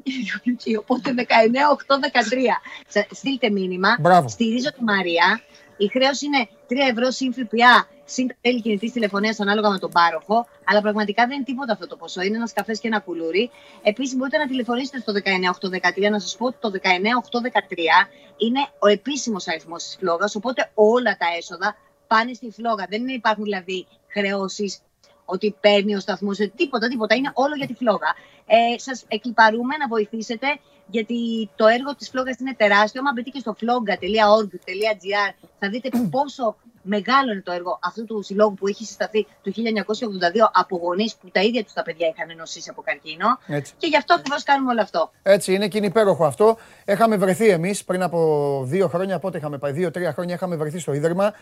οπότε 19, 8, 13. Σα- Στείλτε μήνυμα. Μπράβο. Στηρίζω τη Μαρία. Η χρέωση είναι 3 ευρώ συν ΦΠΑ, συν τα τέλη κινητής τηλεφωνίας ανάλογα με τον πάροχο. Αλλά πραγματικά δεν είναι τίποτα αυτό το ποσό. Είναι ένας καφές και ένα κουλούρι. Επίσης, μπορείτε να τηλεφωνήσετε στο 19813. Να σας πω ότι το 19813 είναι ο επίσημος αριθμός της φλόγας. Οπότε όλα τα έσοδα πάνε στη φλόγα. Δεν είναι, υπάρχουν δηλαδή χρεώσεις ότι παίρνει ο σταθμός, τίποτα, τίποτα. Είναι όλο για τη φλόγα. Ε, Σας εκλυπαρούμε να βοηθήσετε, γιατί το έργο της φλόγας είναι τεράστιο. Άμα μπείτε και στο floga.org.gr, θα δείτε πόσο μεγάλο είναι το έργο αυτού του συλλόγου που έχει συσταθεί το 1982 από γονείς που τα ίδια τους τα παιδιά είχαν νοσήσει από καρκίνο. Έτσι. Και γι' αυτό ακριβώς κάνουμε όλο αυτό. Έτσι είναι και είναι υπέροχο αυτό. Έχαμε βρεθεί εμείς πριν από δύο χρόνια, πότε είχαμε πάει, δύο-τρία χρόνια είχαμε βρεθεί στο Ίδρυμα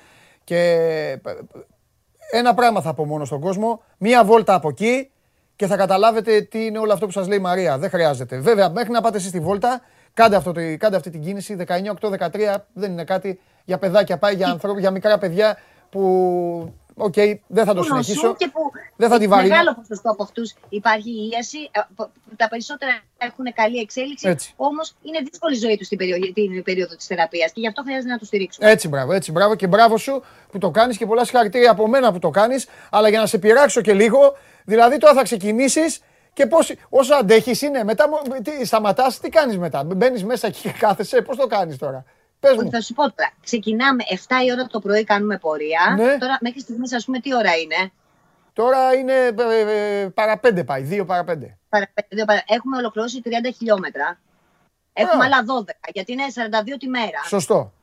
και ε, ένα πράγμα θα πω μόνο στον κόσμο. Μία βόλτα από εκεί και θα καταλάβετε τι είναι όλο αυτό που σας λέει η Μαρία. Δεν χρειάζεται. Βέβαια, μέχρι να πάτε εσείς στη βόλτα, κάντε, αυτό, το- κάντε αυτή την κίνηση. 19, 8, 13 δεν είναι κάτι για παιδάκια, πάει για, ανθρώπου, για μικρά παιδιά που, οκ, δεν θα το Που νοσούν συνεχίσω. και που Δεν θα τη βαρύνω. Μεγάλο ποσοστό από αυτούς υπάρχει η ίαση. ε, π- Τα περισσότερα έχουν καλή εξέλιξη. Έτσι. Όμως είναι δύσκολη η ζωή τους στην περίοδο, την περίοδο της θεραπείας και γι' αυτό χρειάζεται να τους στηρίξουμε. Έτσι, μπράβο, έτσι, μπράβο και μπράβο σου που το κάνεις και πολλά συγχαρητήρια από μένα που το κάνεις. Αλλά για να σε πειράξω και λίγο, δηλαδή τώρα θα ξεκινήσεις και πώς, όσο αντέχεις είναι. Μετά μου- τι, σταματάς, τι κάνεις μετά. Μπαίνεις μέσα και κάθεσαι, πώς το κάνεις τώρα; Πες Όχι, μου. θα σου πω τώρα. Ξεκινάμε 7 η ώρα το πρωί, κάνουμε πορεία. Ναι. Τώρα μέχρι στιγμής, ας πούμε, τι ώρα είναι; Τώρα είναι ε, ε, παρά πέντε πάει, δύο παρά πέντε. Παρα- δύο παρα- Έχουμε ολοκληρώσει 30 χιλιόμετρα. Έχουμε Α. άλλα 12, γιατί είναι 42 τη μέρα. Σωστό.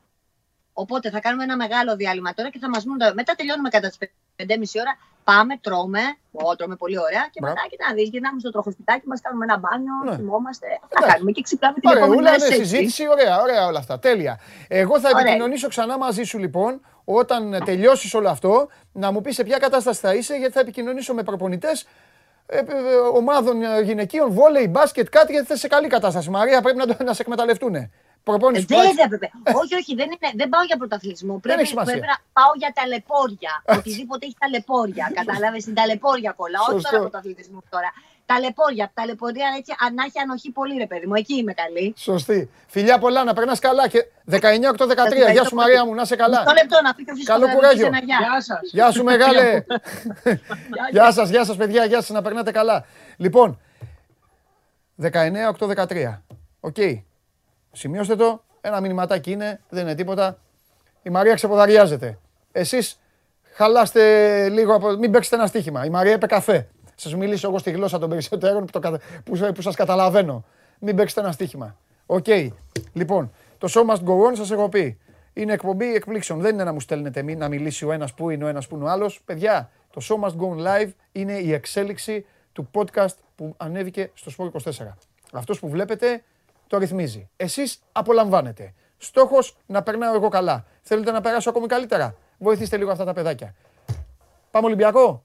Οπότε θα κάνουμε ένα μεγάλο διάλειμμα τώρα και θα μας μείνουν. τα- Μετά τελειώνουμε κατά τις 5.30 ώρα. Πάμε, τρώμε. Ω, τρώμε πολύ ωραία. Και Μπράβο. μετά, κοίτα να δεις, γυρνάμε στο τροχοσπιτάκι μας, κάνουμε ένα μπάνιο, Ναι. κοιμόμαστε. Αυτά Εντάξει. κάνουμε και ξυπνάμε την επόμενη Παρεούλα, μέρα ναι, στις έξι. συζήτηση, ωραία, ωραία όλα αυτά. Τέλεια. Εγώ θα Ωραία. επικοινωνήσω ξανά μαζί σου λοιπόν, όταν τελειώσεις όλο αυτό, να μου πεις σε ποια κατάσταση θα είσαι, γιατί θα επικοινωνήσω με προπονητές ομάδων ε, γυναικείων, βόλεϊ, μπάσκετ, κάτι, γιατί θα είσαι σε καλή κατάσταση. Μαρία, πρέπει να, το, να σε εκμεταλλευτούν. Προπόνηση που Ε, Δεν έχεις- έπρεπε. όχι, όχι, δεν, είναι, δεν πάω για πρωταθλητισμό. Πρέπει, έχει σημασία. πρέπει να πάω για ταλαιπώρια. Οτιδήποτε έχει ταλαιπώρια. Κατάλαβες την ταλαιπώρια κολλά. Όχι Σωστό. τώρα πρωταθλητισμό τώρα. Ταλαιπώρια. Ταλαιπωρία έτσι ανάχει ανοχή πολύ, ρε παιδί μου. Εκεί είμαι καλή. Σωστή. Φιλιά πολλά, να περνάς καλά. Και 19-8-13. ευχαριστώ Γεια σου πολύ. Μαρία μου, να είσαι καλά. Μισό λεπτό να πει και ο Καλό φυσικοθεραπευτής κουράγιο. ένα γεια. Γεια σου μεγάλε. Γεια σας, γεια σας παιδιά, γεια σας, να περνάτε καλά. Λοιπόν, 19-8-13. Οκ. Σημειώστε το, ένα μηνυματάκι είναι, δεν είναι τίποτα. Η Μαρία ξεποδαριάζεται. Εσείς χαλάστε λίγο, από... μην παίξετε ένα στοίχημα. Η Μαρία είπε καφέ. Σας μιλήσω εγώ στη γλώσσα των περισσότερων που, το... κατα- που, που σας καταλαβαίνω. Μην παίξετε ένα στοίχημα. Οκ. Λοιπόν, το show must go on σας έχω πει. Είναι εκπομπή εκπλήξεων. Δεν είναι να μου στέλνετε μη- να μιλήσει ο ένας που είναι, ο ένας που είναι ο άλλος. Παιδιά, το show must go on live είναι η εξέλιξη του podcast που ανέβηκε στο Sport 24. Αυτός που βλέπετε το ρυθμίζει. Εσείς απολαμβάνετε. Στόχος να περνάω εγώ καλά. Θέλετε να περάσω ακόμη καλύτερα; Βοηθήστε λίγο αυτά τα παιδάκια. Πάμε Ολυμπιακό;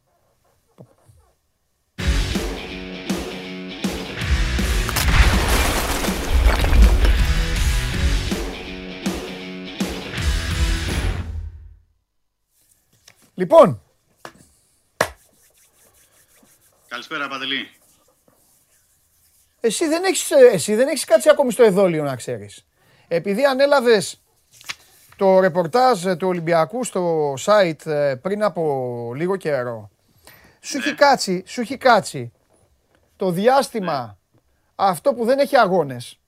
Λοιπόν, Καλησπέρα, Παντελή. Εσύ δεν έχεις, ε, εσύ δεν έχεις κάτσει ακόμη στο εδόλιο να ξέρεις. Επειδή ανέλαβες το ρεπορτάζ ε, του Ολυμπιακού στο site ε, πριν από λίγο καιρό, σου έχει κάτσει, σου έχει κάτσει το διάστημα αυτό που δεν έχει αγώνες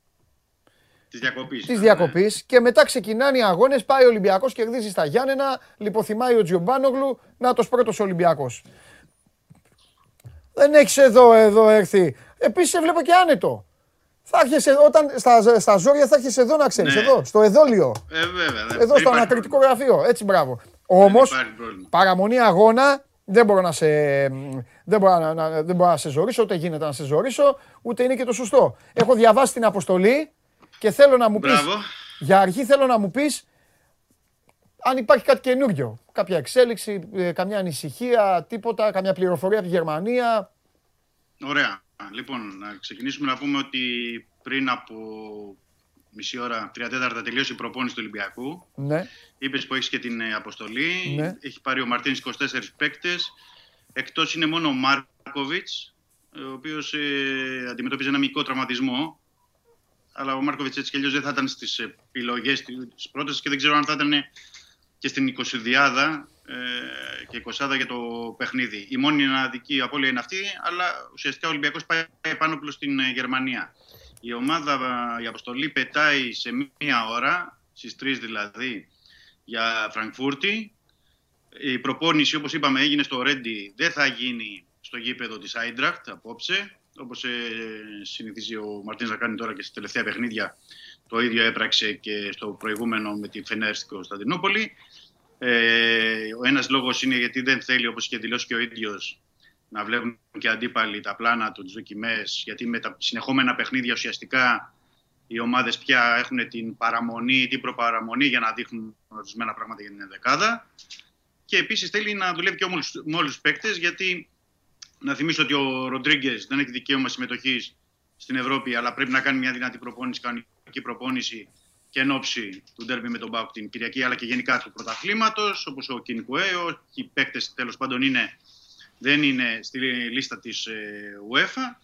Της διακοπής. της διακοπής και μετά ξεκινάνε οι αγώνες. Πάει ο Ολυμπιακός, κερδίζει στα Γιάννενα, λιποθυμάει ο Τζιομπάνογλου. Να το πρώτο Ολυμπιακός. Δεν έχεις εδώ, εδώ έρθει. Επίσης σε βλέπω και άνετο. Θα έρχεσαι όταν στα, στα ζόρια θα έρχεσαι εδώ να ξέρεις. Ναι. Εδώ, στο εδόλιο. Ε, βέβαια. δεν- Εδώ δεν στο υπάρχει ανακριτικό πρόβλημα. γραφείο. Έτσι, μπράβο. Όμως, υπάρχει πρόβλημα. παραμονή αγώνα δεν μπορώ να σε, δεν μπορώ να, να- δεν μπορώ να σε ζωρίσω, ούτε γίνεται να σε ζωρίσω, ούτε είναι και το σωστό. Έχω διαβάσει την αποστολή και θέλω να μου πεις, Μπράβο. για αρχή θέλω να μου πεις αν υπάρχει κάτι καινούριο. Κάποια εξέλιξη, ε, καμιά ανησυχία, τίποτα, καμιά πληροφορία από τη Γερμανία. Ωραία. Λοιπόν, να ξεκινήσουμε να πούμε ότι πριν από μισή ώρα, 3 τέταρτα, τελείωσε η προπόνηση του Ολυμπιακού. Ναι, Είπες που έχεις και την ε, αποστολή. Ναι. Έχει πάρει ο Μαρτίνης 24 παίκτες. Εκτός είναι μόνο ο Μάρκοβιτς, ο οποίος ε, αντιμετώπιζε ένα μικρό τραυματισμό. Αλλά ο Μάρκοβιτς έτσι κι αλλιώς δεν θα ήταν στις επιλογές τη πρώτη και δεν ξέρω αν θα ήταν και στην 20 διάδα ε, και 20 για το παιχνίδι. Η μόνη αδική απώλεια είναι αυτή, αλλά ουσιαστικά ο Ολυμπιακός πάει πάνω προς την ε, Γερμανία. Η ομάδα, ε, η αποστολή πετάει σε μία ώρα, στις 3 δηλαδή, για Φραγκφούρτη. Η προπόνηση, όπως είπαμε, έγινε στο Ρέντι, δεν θα γίνει στο γήπεδο της Άιντρακτ απόψε. Όπως ε, συνηθίζει ο Μαρτίνς να κάνει τώρα και στα τελευταία παιχνίδια, το ίδιο έπραξε και στο προηγούμενο με τη Φενέρ στην Κωνσταντινούπολη. Ε, ο ένας λόγος είναι γιατί δεν θέλει, όπως είχε δηλώσει και ο ίδιος, να βλέπουν και αντίπαλοι τα πλάνα του, τις δοκιμές, γιατί με τα συνεχόμενα παιχνίδια ουσιαστικά οι ομάδες πια έχουν την παραμονή ή την προπαραμονή για να δείχνουν ορισμένα πράγματα για την ενδεκάδα. Και επίσης θέλει να δουλεύει και με όλους- με όλους τους παίκτες, γιατί να θυμίσω ότι ο Ροντρίγκες δεν έχει δικαίωμα συμμετοχής στην Ευρώπη, αλλά πρέπει να κάνει μια δυνατή προπόνηση, κανονική προπόνηση και εν ώψη του ντέρμπι με τον Μπάουκ την Κυριακή, αλλά και γενικά του πρωταθλήματος, όπως ο Κινικουέο. Οι παίκτες τέλος πάντων είναι, δεν είναι στη λίστα της UEFA.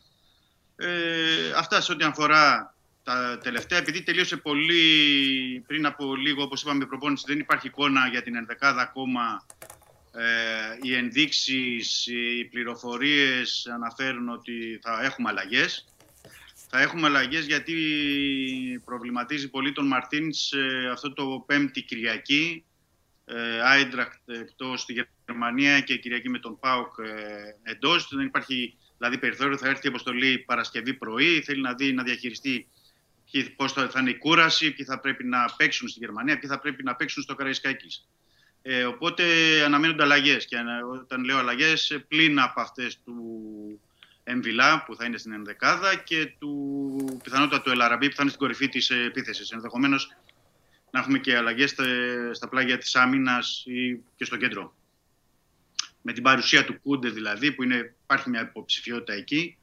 Ε, αυτά σε ό,τι αφορά τα τελευταία, επειδή τελείωσε πολύ πριν από λίγο, όπως είπαμε, η προπόνηση, δεν υπάρχει εικόνα για την ενδεκάδα ακόμα. Ε, οι ενδείξεις, οι πληροφορίες αναφέρουν ότι θα έχουμε αλλαγές. Θα έχουμε αλλαγές γιατί προβληματίζει πολύ τον Μαρτίνς ε, αυτό το πέμπτη Κυριακή. Ε, Άιντρακτ εκτός στη Γερμανία και Κυριακή με τον ΠΑΟΚ ε, εντός. Δεν υπάρχει δηλαδή περιθώριο, θα έρθει η αποστολή Παρασκευή πρωί, θέλει να δει, να διαχειριστεί ποιοι- πώς θα, θα είναι η κούραση, ποιοι θα πρέπει να παίξουν στη Γερμανία, ποιοι θα πρέπει να παίξουν στο Καραϊσκάκης. Ε, οπότε αναμένονται αλλαγές. Και ανα- όταν λέω αλλαγές, πλην από αυτές του Εμβιλά που θα είναι στην ενδεκάδα και του πιθανότητα του Ελαραμπή που θα είναι στην κορυφή της επίθεσης. Ενδεχομένως να έχουμε και αλλαγές στα, στα πλάγια της άμυνας ή και στο κέντρο. Με την παρουσία του Κούντε δηλαδή, που είναι, υπάρχει μια υποψηφιότητα εκεί.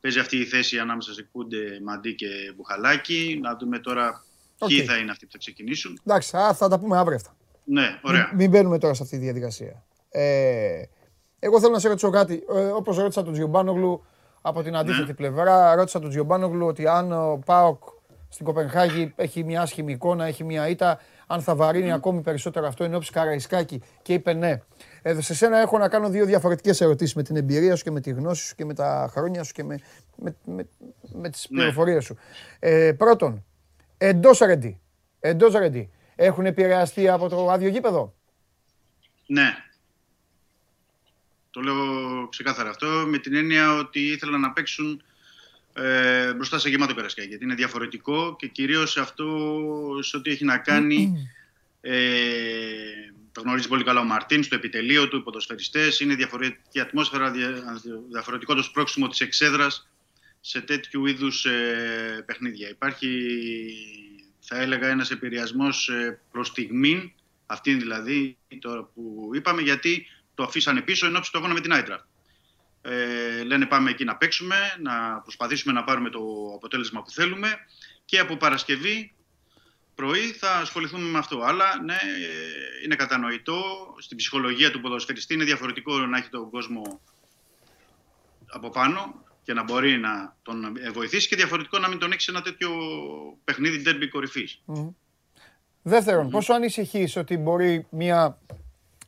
Παίζει αυτή η θέση ανάμεσα σε Κούντε, Μαντί και Μπουχαλάκη. Να δούμε τώρα ποιοι Οκ. θα είναι αυτοί που θα ξεκινήσουν. Εντάξει, α, θα τα πούμε αύριο αυτά. Ναι, ωραία. Μην, μην μπαίνουμε τώρα σε αυτή τη διαδικασία. Ε, εγώ θέλω να σε ρωτήσω κάτι. Ε, Όπως ρώτησα τον Τζιομπάνογλου από την αντίθετη Ναι. πλευρά, ρώτησα τον Τζιομπάνογλου ότι αν ο Πάοκ στην Κοπενχάγη έχει μια άσχημη εικόνα, έχει μια ήττα, αν θα βαρύνει ακόμη περισσότερο αυτό εν ώψη Καραϊσκάκη. Και είπε ναι. Ε, σε σένα έχω να κάνω δύο διαφορετικές ερωτήσεις με την εμπειρία σου και με τη γνώση σου και με τα χρόνια σου και με, με, με, με τις Ναι. πληροφορίες σου. Ε, πρώτον, εντός ρεντί. Εντός ρεντί. Έχουν επηρεαστεί από το άδειο γήπεδο; Ναι. Το λέω ξεκάθαρα αυτό με την έννοια ότι ήθελαν να παίξουν ε, μπροστά σε γεμάτο Καρασκάκι. Γιατί είναι διαφορετικό και κυρίως σε αυτό σε ό,τι έχει να κάνει ε, το γνωρίζει πολύ καλά ο Μαρτίν στο επιτελείο του, οι ποδοσφαιριστές. Είναι διαφορετική ατμόσφαιρα, δια- διαφορετικό το σπρώξιμο της εξέδρας σε τέτοιου είδους ε, παιχνίδια. Υπάρχει, θα έλεγα, ένας επηρεασμός ε, προς στιγμήν, αυτήν δηλαδή τώρα που είπαμε, γιατί το αφήσανε πίσω εν ώψη του αγώνα με την Άιντρα. Ε, λένε πάμε εκεί να παίξουμε, να προσπαθήσουμε να πάρουμε το αποτέλεσμα που θέλουμε και από Παρασκευή πρωί θα ασχοληθούμε με αυτό. Αλλά ναι, ε, είναι κατανοητό. Στην ψυχολογία του ποδοσφαιριστή είναι διαφορετικό να έχει τον κόσμο από πάνω και να μπορεί να τον ε, βοηθήσει και διαφορετικό να μην τον έχεις σε ένα τέτοιο παιχνίδι ντέρμπι κορυφής. Δεύτερον, πόσο ανησυχείς ότι μπορεί μια,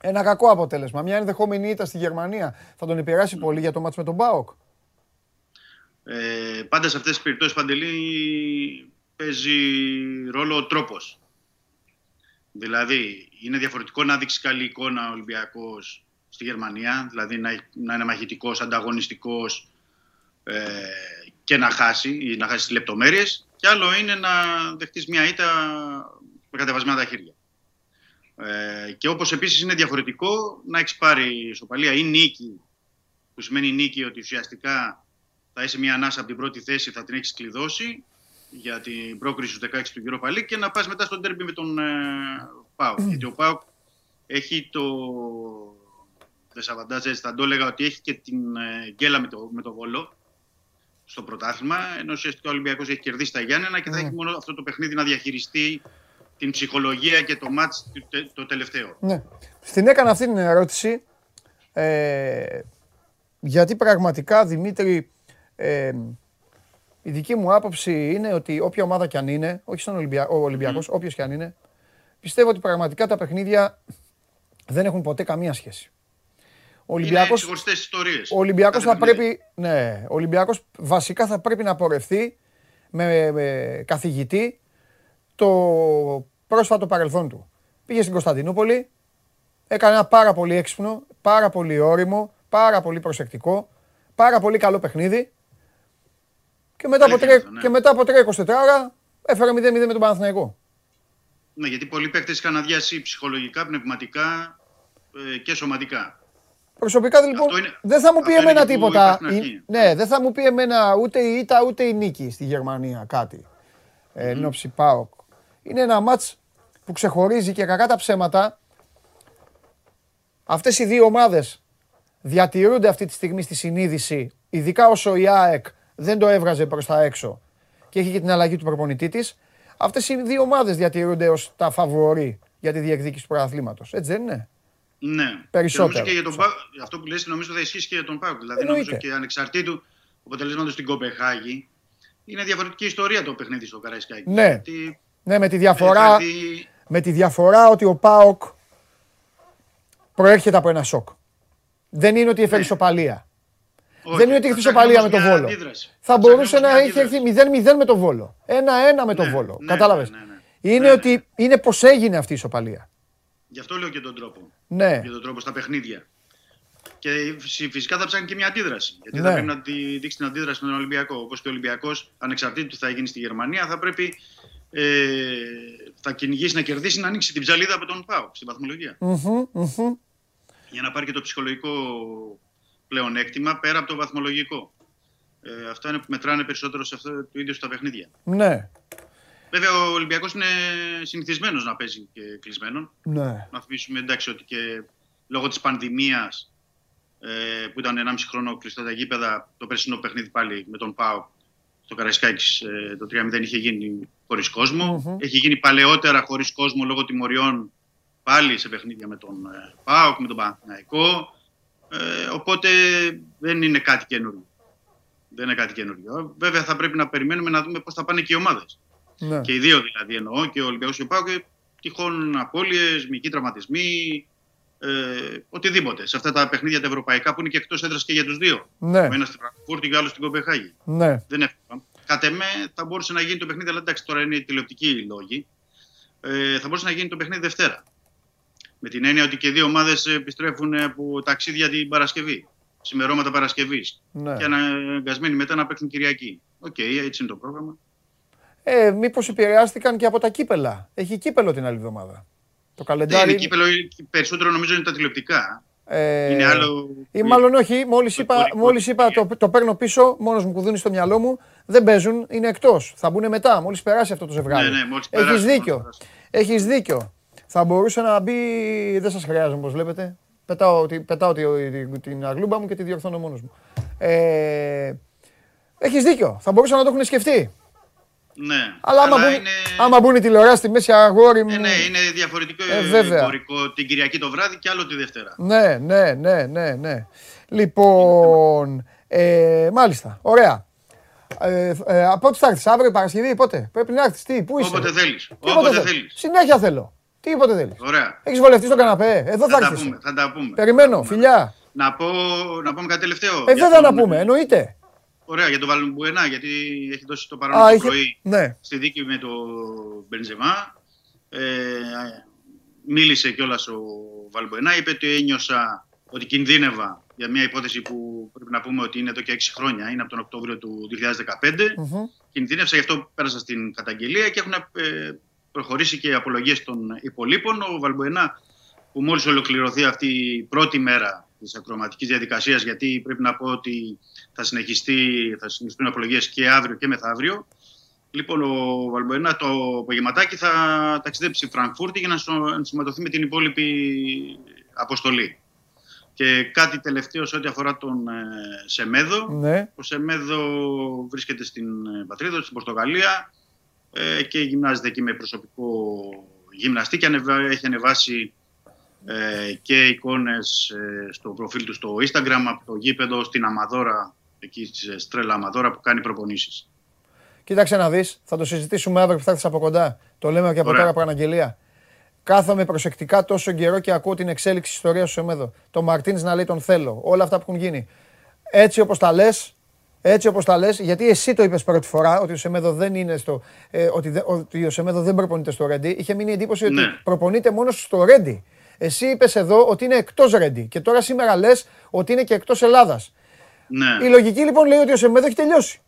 ένα κακό αποτέλεσμα, μια ενδεχόμενη ήττα στη Γερμανία θα τον επηρεάσει πολύ για το μάτς με τον ΠΑΟΚ. Ε, πάντα σε αυτές τις περιπτώσεις, Παντελή, παίζει ρόλο ο τρόπος. Δηλαδή, είναι διαφορετικό να δείξει καλή εικόνα ο Ολυμπιακός στη Γερμανία, δηλαδή να, να είναι μαχητικός, ανταγωνιστικός ε, και να χάσει ή να χάσει τις λεπτομέρειες. Και άλλο είναι να δεχτείς μια ήττα με κατεβασμένα τα χέρια. Ε, και όπως επίσης είναι διαφορετικό να έχεις πάρει ισοπαλία ή νίκη, που σημαίνει νίκη ότι ουσιαστικά θα είσαι μια ανάσα από την πρώτη θέση, θα την έχεις κλειδώσει για την πρόκριση του 16 του Europa League και να πας μετά στον τέρμπι με τον ε, ΠΑΟΚ. Γιατί ο ΠΑΟΚ έχει το δεσαβαντάζ, έτσι θα το έλεγα, ότι έχει και την ε, γκέλα με το, με το Βόλο στο πρωτάθλημα, ενώ ουσιαστικά ο Ολυμπιακός έχει κερδίσει τα Γιάννενα και θα έχει μόνο αυτό το παιχνίδι να διαχειριστεί την ψυχολογία και το μάτς το, τε- το τελευταίο. Ναι. Στην έκανα αυτή την ερώτηση ε, γιατί πραγματικά Δημήτρη ε, η δική μου άποψη είναι ότι όποια ομάδα κι αν είναι, όχι στον Ολυμπια... ο Ολυμπιακός, όποιος κι αν είναι, πιστεύω ότι πραγματικά τα παιχνίδια δεν έχουν ποτέ καμία σχέση. Ο Είναι Ολυμπιακός, ξεχωριστές ιστορίες. ο Ολυμπιακός Κάθε θα παιχνίδι. πρέπει, ναι, ο Ολυμπιακός βασικά θα πρέπει να πορευτεί με, με καθηγητή το πρόσφατο παρελθόν του. Πήγε στην Κωνσταντινούπολη, έκανε ένα πάρα πολύ έξυπνο, πάρα πολύ όριμο, πάρα πολύ προσεκτικό, πάρα πολύ καλό παιχνίδι και μετά από Αλήθεια τρία, αυτό, ναι. και μετά από τρία 24 ώρα έφερε 0-0 με τον Παναθηναϊκό. Ναι, γιατί πολλοί παίκτες είχαν αδειάσει ψυχολογικά, πνευματικά ε, και σωματικά. Προσωπικά λοιπόν Αυτό είναι- δεν θα μου πει αυτό είναι εμένα και που τίποτα. είπα στην αρχή. Η- Ναι, δεν θα μου πει εμένα ούτε η ήττα ούτε η νίκη στη Γερμανία κάτι. Ε, εν ώψη ΠΑΟΚ. Είναι ένα μάτς που ξεχωρίζει και κακά τα ψέματα. Αυτές οι δύο ομάδες διατηρούνται αυτή τη στιγμή στη συνείδηση, ειδικά όσο η ΑΕΚ δεν το έβγαζε προς τα έξω και έχει και την αλλαγή του προπονητή της. Αυτές οι δύο ομάδες διατηρούνται ως τα φαβορή για τη διεκδίκηση του πρωταθλήματος. Έτσι δεν είναι; Ναι. Περισσότερο. Και νομίζω και για τον Πάο, αυτό που λες νομίζω θα ισχύσει και για τον Πάο. Δηλαδή Εννοείται. νομίζω και ανεξαρτήτου αποτελέσματος στην Κοπεχάγη είναι διαφορετική ιστορία το παιχνίδι στο Καραϊσκάκι. Ναι. Γιατί, Ναι, με τη ε, διαφορά, δηλαδή, με τη διαφορά ότι ο ΠΑΟΚ προέρχεται από ένα σοκ. Δεν είναι ότι έφερε ισοπαλία. όχι, Δεν είναι ότι θα έχει ψάχνει ισοπαλία με όμως τον μια Βόλο. αντίδραση. Θα Θα μπορούσε ψάχνει να όμως έχει μια έρθει αντίδραση. 0-0 με τον Βόλο. 1-1 με τον Ναι, Βόλο. ναι, Κατάλαβες; ναι, ναι, ναι. Είναι Ναι, ότι είναι πως έγινε αυτή η ισοπαλία. Γι' αυτό λέω και τον τρόπο. Ναι. Για τον τρόπο στα παιχνίδια. Και φυσ- φυσικά θα ψάχνει και μια αντίδραση. Γιατί Ναι. θα πρέπει να τη δείξει την αντίδραση στον Ολυμπιακό. Όπως και ο Ολυμπιακός, ανεξαρτήτου τι θα γίνει στη Γερμανία, θα πρέπει ε, θα κυνηγήσει να κερδίσει να ανοίξει την ψαλίδα από τον Πάο στην βαθμολογία. Μμμ, μμμ. Για να πάρει και το ψυχολογικό πλεονέκτημα πέρα από το βαθμολογικό. Ε, αυτά είναι που μετράνε περισσότερο σε αυτό το ίδιο στα παιχνίδια. Ναι, Βέβαια, ο Ολυμπιακός είναι συνηθισμένος να παίζει και κλεισμένον. ναι. Να θυμίσουμε εντάξει ότι και λόγω της πανδημίας ε, που ήταν 1,5 χρόνο κλειστά τα γήπεδα, το περσινό παιχνίδι πάλι με τον ΠΑΟ στο Καραϊσκάκης ε, το 3-0 είχε γίνει χωρίς κόσμο. Μμμ. Έχει γίνει παλαιότερα χωρίς κόσμο λόγω τιμωριών πάλι σε παιχνίδια με τον ε, ΠΑΟΚ, με τον Παναθηναϊκό. Ε, οπότε δεν είναι κάτι καινούριο. Δεν είναι κάτι καινούριο. Βέβαια θα πρέπει να περιμένουμε να δούμε πώς θα πάνε και οι ομάδες. ναι. Και οι δύο δηλαδή εννοώ, και ο Ολυμπιακός και ο Πάοκ, και τυχόν απώλειες, μυϊκοί τραυματισμοί, ε, οτιδήποτε. Σε αυτά τα παιχνίδια τα ευρωπαϊκά που είναι και εκτός έδρας και για τους δύο. Ναι, Ο ένας στη Φραγκφούρτη και ο άλλος στην Κοπεγχάγη. ναι. Δεν εύκολα. Κατ' εμέ θα μπορούσε να γίνει το παιχνίδι, αλλά εντάξει τώρα είναι τηλεοπτικοί οι λόγοι. Ε, θα μπορούσε να γίνει το παιχνίδι Δευτέρα. Με την έννοια ότι και οι δύο ομάδες επιστρέφουν από ταξίδια την Παρασκευή. Σημερώματα Παρασκευής. ναι. Και αναγκασμένοι μετά να παίξουν Κυριακή. Οκ, έτσι είναι το πρόγραμμα. Ε, μήπως επηρεάστηκαν και από τα κύπελα. Έχει κύπελο την άλλη εβδομάδα. Το Ναι, καλεντάρι... είναι κύπελο, περισσότερο νομίζω είναι τα τηλεοπτικά. Ε, είναι άλλο. Ή μάλλον όχι, μόλις το είπα, εμπορικό μόλις είπα το, το παίρνω πίσω, μόνος μου κουδούνι στο μυαλό μου, δεν παίζουν, είναι εκτός. Θα μπουν μετά, μόλις περάσει αυτό το ζευγάρι. Ναι, ναι, μόλις Έχεις περάσει, δίκιο. μόλις περάσει. Έχεις δίκιο. Θα μπορούσε να μπει, δεν σας χρειάζεται όπως βλέπετε. Πετάω, τη- πετάω τη- τη- την αγλούμπα μου και τη διορθώνω μόνος μου. Ε, έχεις δίκιο, θα μπορούσαν να το έχουν σκεφτεί. Ναι. Αλλά άμα, μπουν, είναι, άμα μπουν οι τηλεοράσει στη μέση αγόρι μου. ε, ναι, είναι διαφορετικό Ε, βέβαια. εμπορικό την Κυριακή το βράδυ και άλλο τη Δευτέρα. Ναι, ναι, ναι, ναι, ναι. Λοιπόν, ε, μάλιστα, ωραία. Ε, ε, από πότε θα έρθεις, αύριο Παρασκευή, πότε; Πρέπει να έρθεις, τι, πού είσαι; Όποτε θέλεις. Τίποτε Όποτε θέλω. θέλεις. Συνέχεια θέλω. Τίποτε θέλεις. Ωραία. Έχεις βολευτεί στον καναπέ, εδώ θα Θα τα έρθεις. πούμε. Θα τα πούμε. Περιμένω, Θα τα πούμε. φιλιά. Να πω, να πούμε κάτι τελευταίο. Ε, Για βέβαια να τον- πούμε, εννοείται. Ωραία, για τον Βαλμπουενά, γιατί έχει δώσει το παρόν Α, το είχε- πρωί Ναι. στη δίκη με τον Μπενζεμά. Ε, μίλησε κιόλας ο Βαλμπουενά, είπε ότι ένιωσα ότι κινδύνευα για μια υπόθεση που πρέπει να πούμε ότι είναι εδώ και 6 χρόνια, είναι από τον Οκτώβριο του 2015. Μμμ. Κινδύνευσα, γι' αυτό πέρασα στην καταγγελία και έχουν ε, προχωρήσει και οι απολογίες των υπολείπων. Ο Βαλμπουενά που μόλις ολοκληρωθεί αυτή η πρώτη μέρα της ακροματικής διαδικασίας, γιατί πρέπει να πω ότι θα, συνεχιστεί, θα συνεχιστούν απολογίες και αύριο και μεθαύριο. Λοιπόν, ο Βαλμποενά το απογευματάκι θα ταξιδέψει στη Φραγκφούρτη για να σω- ενσωματωθεί με την υπόλοιπη αποστολή. Και κάτι τελευταίο σε ό,τι αφορά τον ε, Σεμέδο. Ναι. Ο Σεμέδο βρίσκεται στην ε, πατρίδα του, στην Πορτογαλία ε, και γυμνάζεται εκεί με προσωπικό γυμναστή και ανεβα- έχει ανεβάσει ε, και εικόνες ε, στο προφίλ του στο Instagram από το γήπεδο στην Αμαδόρα, εκεί στη Στρέλα Αμαδόρα που κάνει προπονήσεις. Κοίταξε να δεις, θα το συζητήσουμε αύριο που θα έρθεις από κοντά. Το λέμε και από Ωραία. τώρα προαναγγελία. Κάθομαι προσεκτικά τόσο καιρό και ακούω την εξέλιξη της ιστορίας σου Σεμέδο. Το Μαρτίνς να λέει τον θέλω. Όλα αυτά που έχουν γίνει. Έτσι όπως τα λες, έτσι όπως τα λες, γιατί εσύ το είπες πρώτη φορά ότι ο Σεμέδο δεν είναι στο, ε, ότι, δε- ότι ο Σεμέδο δεν προπονείται στο Ρέντι. Είχε μείνει η εντύπωση ότι Ναι. προπονείται μόνο στο Ρέντι. Εσύ είπες εδώ ότι είναι εκτός Ρέντι και τώρα σήμερα λες ότι είναι και εκτός Ελλάδας. Ναι. Η λογική λοιπόν λέει ότι ο Σεμέδο έχει τελειώσει.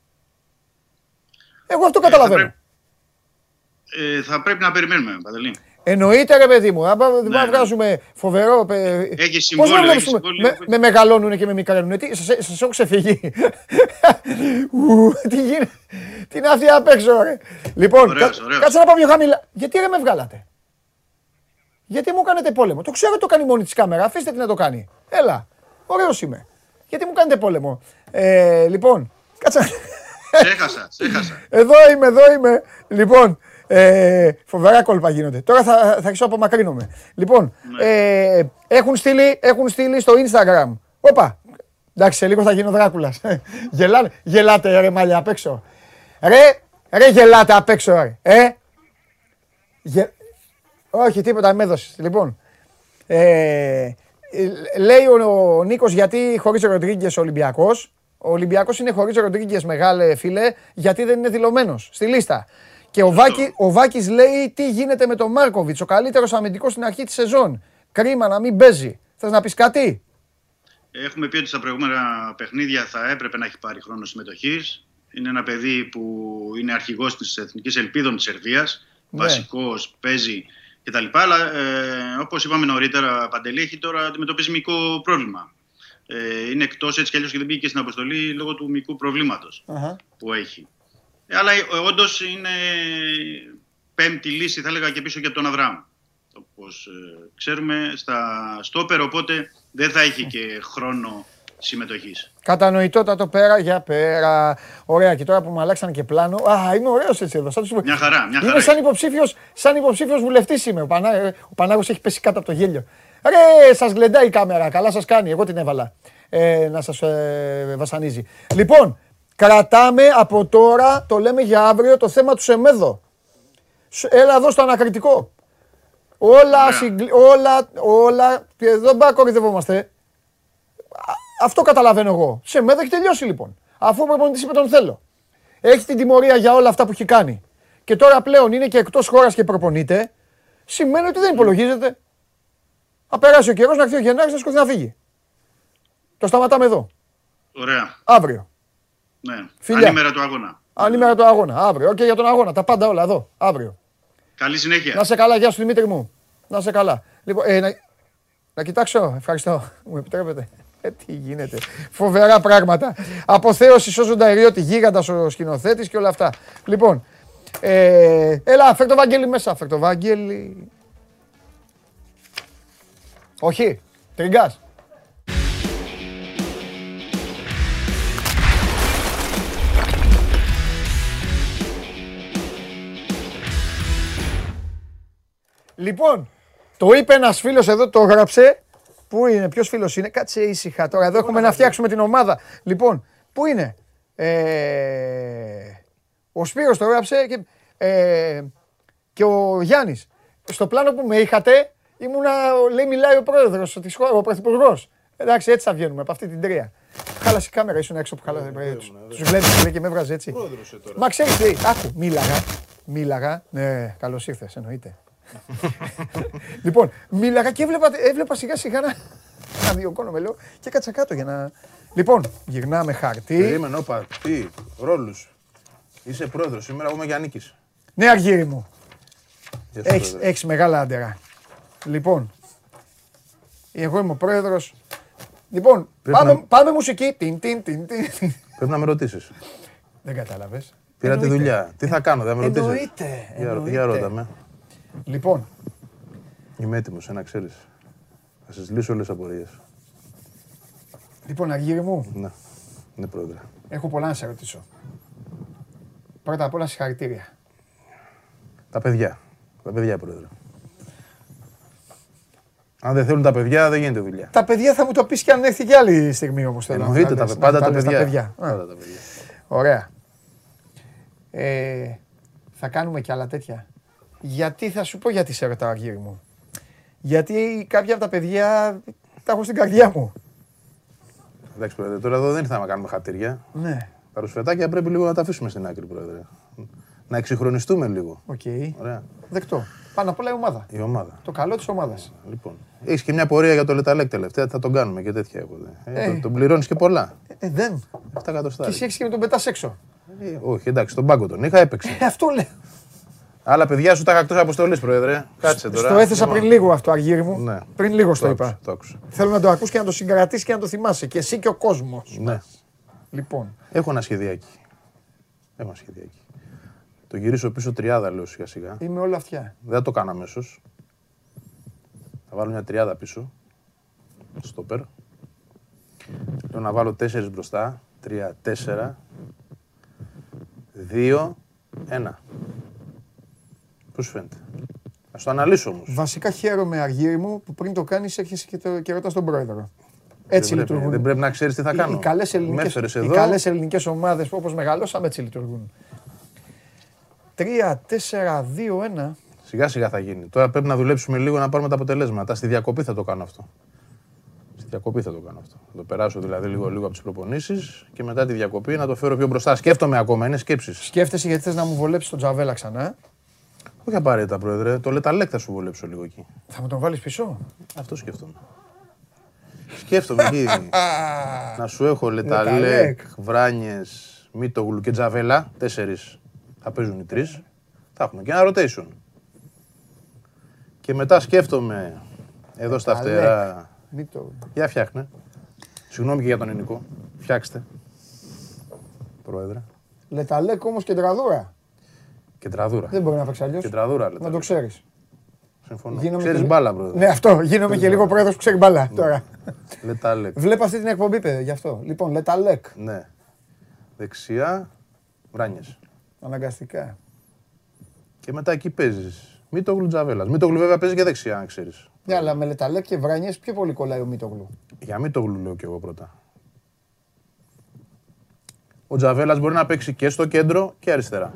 Εγώ αυτό θα καταλαβαίνω. πρέπει- Ε, θα πρέπει να περιμένουμε, Παντελή. Εννοείται ρε παιδί μου, άμα δεν Ναι, ναι. βγάζουμε φοβερό... παι- Έχει Πώς συμβόλαιο, να βλέπεις έχει με, συμβόλαιο. με, με μεγαλώνουνε και με μικραίνουνε, τι, σας, σας έχω ξεφύγει. Ου, τι γίνεται, τι να αυτή απ' έξω ρε. Λοιπόν, Ωραίος, κα- ωραίος. κάτσε να πάω πιο χαμηλά. Γιατί ρε με βγάλατε; Γιατί μου κάνετε πόλεμο. Το ξέρω ότι το κάνει μόνη της κάμερα, αφήστε την να το κάνει. Έλα, ωραίος είμαι. Γιατί μου κάνετε πόλεμο. Ε, λοιπόν, κάτσε να... Σε έχασα, σε έχασα. Εδώ είμαι, εδώ είμαι. Λοιπόν, ε, φοβερά κόλπα γίνονται. Τώρα θα, θα αρχίσω να απομακρύνομαι. Λοιπόν, ε, έχουν, στείλει, έχουν στείλει στο Instagram. Όπα, εντάξει, σε λίγο θα γίνω Δράκουλας. Γελάνε, γελάτε ρε μαλλιά απ' έξω. Ρε, ρε γελάτε απ' έξω ρε. Ε, γε... Όχι, τίποτα, με έδωσες. Λοιπόν, ε, ε, λέει ο, ο Νίκος γιατί χωρίς Ροντρίγκες ο Ολυμπιακός. Ο Ολυμπιακός είναι χωρίς Ροντρίγκες μεγάλε φίλε γιατί δεν είναι δηλωμένος στη λίστα. Και ο, Βάκη, ο Βάκης λέει τι γίνεται με τον Μάρκοβιτς, ο καλύτερος αμυντικός στην αρχή της σεζόν. Κρίμα να μην παίζει. Θες να πεις κάτι; Έχουμε πει ότι στα προηγούμενα παιχνίδια θα έπρεπε να έχει πάρει χρόνο συμμετοχής. Είναι ένα παιδί που είναι αρχηγός της Εθνικής Ελπίδων της Σερβίας. Ναι. Βασικός, παίζει κτλ. Αλλά ε, όπως είπαμε νωρίτερα, Παντελή έχει τώρα αντιμετωπίζει μικρό πρόβλημα. Ε, είναι εκτός έτσι κι αλλιώς και δεν μπήκε στην αποστολή λόγω του μικρού προβλήματος που έχει. Ε, αλλά όντως είναι πέμπτη λύση, θα έλεγα και πίσω και από τον Αβραάμ. Όπως ξέρουμε, στα στόπερ, οπότε δεν θα έχει και χρόνο συμμετοχής. Κατανοητότατο πέρα για πέρα. Ωραία, και τώρα που μου αλλάξαν και πλάνο. Α, είμαι ωραίος έτσι εδώ. Σαν τους... Μια χαρά, μια Είμαι χαρά. σαν υποψήφιος σαν υποψήφιος βουλευτής είμαι. Ο, Πανά... ο Πανάγος έχει πέσει κάτω από το γέλιο. Ρε, σας γλεντάει η κάμερα. Καλά σας κάνει. Εγώ την έβαλα. Ε, να σας ε, βασανίζει. Λοιπόν, κρατάμε από τώρα, το λέμε για αύριο, το θέμα του Σεμέδο. Σ- Έλα εδώ στο ανακριτικό. Όλα, συγκλ- όλα, όλα, εδώ μπα κορυδευόμαστε. Α- Αυτό καταλαβαίνω εγώ. Σε μένα έχει τελειώσει λοιπόν. Αφού ο προπονητής είπε τον θέλω. Έχει την τιμωρία για όλα αυτά που έχει κάνει. Και τώρα πλέον είναι και εκτός χώρας και προπονείται. Σημαίνει ότι δεν υπολογίζεται. Θα περάσει ο καιρός να έρθει ο Γενάρης να σκοτεινά να φύγει. Το σταματάμε εδώ. Ωραία. Αύριο. Ναι. Φιλιά. Ανήμερα του αγώνα. Αν ημέρα του αγώνα. Αύριο. Και για τον αγώνα. Τα πάντα όλα εδώ. Αύριο. Καλή συνέχεια. Να σε καλά. Γεια σου Δημήτρη μου. Να σε καλά. Λοιπόν, ε, να, να κοιτάξω. Ευχαριστώ. Μου επιτρέπετε. Ε, τι γίνεται. Φοβερά πράγματα. Αποθέωση σώζοντα ιδιώτη γίγαντα ο σκηνοθέτης και όλα αυτά. Λοιπόν, ε, έλα, φέρ το Βαγγέλη μέσα. Φέρ το Βαγγέλη. Όχι. Τριγκάς. Λοιπόν, το είπε ένας φίλος εδώ, το έγραψε. Πού είναι, ποιος φίλος είναι, κάτσε ήσυχα τώρα. Εδώ έχουμε να φτιάξουμε την ομάδα. Λοιπόν, πού είναι; Ε, ο Σπύρος το έγραψε και, ε, και ο Γιάννης. Στο πλάνο που με είχατε, ήμουνα, λέει, μιλάει ο πρόεδρος της χώρας, ο πρωθυπουργός. Εντάξει, έτσι θα βγαίνουμε από αυτή την τρία. Χάλασε η κάμερα, ήσουν έξω που χάλασε. Του βλέπεις και με έβγαζε έτσι. Μα ξέρεις τι, άκου, μίλαγα. Μίλαγα. Ναι, καλώς ήρθες, εννοείται. λοιπόν, μίλαγα και έβλεπα, έβλεπα σιγά σιγά να, να διωκώνω με λέω και κάτσα κάτω για να. Λοιπόν, γυρνάμε χαρτί. Περίμενε, όπα, τι, ρόλους. Είσαι πρόεδρος, σήμερα εγώ είμαι Γιάννη. Ναι, αργύρι μου. Γεια σου, Έχεις, πρόεδρε. έχεις μεγάλα άντερα. Λοιπόν, εγώ είμαι ο πρόεδρος. Λοιπόν, Πρέπει πάμε, να- πάμε μουσική. Τιν, τιν, τιν, τιν. Πρέπει να με ρωτήσεις. Δεν κατάλαβες. Πήρα τη Εννοείται. δουλειά. Τι θα κάνω, δεν με ρωτήσεις. Εννοείται, Για, εννοείται. για ρώτα με. Λοιπόν, Είμαι έτοιμος, να ξέρεις. Θα σας λύσω όλες τις απορίες. λοιπόν, αργύρι μου, Ναι, ναι, πρόεδρε. έχω πολλά να σε ρωτήσω. Πρώτα απ' όλα συγχαρητήρια. Τα παιδιά. Τα παιδιά, πρόεδρε. Αν δεν θέλουν τα παιδιά, δεν γίνεται δουλειά. Τα παιδιά θα μου το πεις και αν έρθει κι άλλη στιγμή όμως. θέλω να Εννοείται, τα τα, λες, πάντα να τα λες παιδιά. Α, Πάντα τα παιδιά. Ωραία. Ε, θα κάνουμε κι άλλα τέτοια. Γιατί θα σου πω γιατί σε ρωτάω, Αργύρι μου. Γιατί κάποια από τα παιδιά τα έχω στην καρδιά μου. Εντάξει, πρόεδρε, τώρα εδώ δεν ήρθαμε να κάνουμε χατήρια. Ναι, Τα ρουσφετάκια πρέπει λίγο να τα αφήσουμε στην άκρη, πρόεδρε. Να εξυγχρονιστούμε λίγο. οκ. Ωραία. Δεκτό. Πάνω απ' όλα η ομάδα. Η ομάδα. Το καλό της ομάδας. Λοιπόν. Έχεις και μια πορεία για το Λε Ταλέκ τελευταία, θα τον κάνουμε και τέτοια. Εγώ, δε. ε, Ε. τον- τον πληρώνεις και πολλά. Ε, δεν. 7 Και εκατοστάρια. εσύ έχεις και να τον πετάς έξω. Ε, όχι, εντάξει, τον πάγκο τον είχα, έπαιξε. Ε, αυτό λέω. Άλλα παιδιά σου τα είχα εκτός αποστολής, πρόεδρε. Κάτσε τώρα. Στο έθεσα Λοιπόν, πριν λίγο αυτό, Αργύρι μου. Ναι. Πριν λίγο στο Το είπα. άκουσα, το άκουσα. Θέλω να το ακούς και να το συγκρατήσεις και να το θυμάσαι. Και εσύ και ο κόσμος. Ναι. Λοιπόν, Έχω ένα σχεδιάκι. Έχω ένα σχεδιάκι. Το γυρίσω πίσω τριάδα, λέω σιγά σιγά. είμαι όλα αυτιά. Δεν θα το κάνω αμέσως. Θα βάλω μια τριάδα πίσω. Στο περ. Λέω να βάλω τέσσερις μπροστά. Τρία, τέσσερα. Δύο, ένα. Πώς σου φαίνεται. Ας το αναλύσω όμως. Βασικά χαίρομαι, Αργύρι μου, που πριν το κάνεις έρχεσαι και, το, και ρωτάς τον πρόεδρο. Έτσι δεν, πρέπει, λειτουργούν. δεν πρέπει να ξέρεις τι θα Οι- κάνω. Οι καλές Με ελληνικές, έφερες οι εδώ. καλές ελληνικές ομάδες που όπως μεγαλώσαμε έτσι λειτουργούν. 3, 4, 2, 1. Σιγά σιγά θα γίνει. Τώρα πρέπει να δουλέψουμε λίγο να πάρουμε τα αποτελέσματα. Στη διακοπή θα το κάνω αυτό. Στη διακοπή θα το κάνω αυτό. Θα το περάσω δηλαδή λίγο, λίγο από τις προπονήσεις και μετά τη διακοπή να το φέρω πιο μπροστά. Σκέφτομαι ακόμα, είναι σκέψεις. Σκέφτεσαι γιατί θες να μου βολέψεις τον Τζαβέλα ξανά; Όχι απαραίτητα, πρόεδρε; Το λεταλέκ θα σου βολέψω λίγο εκεί. Θα μου τον βάλεις πίσω; Αυτό σκέφτομαι. Σκέφτομαι εκεί. να σου έχω λεταλέκ, Λεταλέκ. βράνιες, μύτογλου και τζαβέλα. Τέσσερις θα παίζουν οι τρεις. Θα έχουμε και ένα rotation. Και μετά σκέφτομαι εδώ στα Λεταλέκ. φτερά. Μην το... Για φτιάχνε. Συγγνώμη και για τον ελληνικό. Φτιάξτε. Πρόεδρε. Λεταλέκ όμως και τραδούρα. Και τραδούρα. Δεν μπορεί να παίξει αλλιώς. Και τραδούρα, λέτε. Να το ξέρεις. Συμφωνώ. Γίνομαι Ξέρεις και- μπάλα, πρόεδρε. Ναι, αυτό. Γίνομαι και λίγο πρόεδρος που ξέρει μπάλα τώρα. Λεταλέκ. Βλέπω αυτή την εκπομπή, παιδί, γι' αυτό. Λοιπόν, Λεταλέκ. Ναι. Δεξιά, βράνιες. Αναγκαστικά. Και μετά εκεί παίζεις. Μην το γλουτζαβέλα. Μην το γλου βέβαια παίζει και δεξιά, αν ξέρεις. Ναι, αλλά με Λεταλέκ και Βράνιες πιο πολύ κολλάει ο Μίτογλου. Για μην το γλου λέω κι εγώ πρώτα. Ο Τζαβέλας μπορεί να παίξει και στο κέντρο και αριστερά.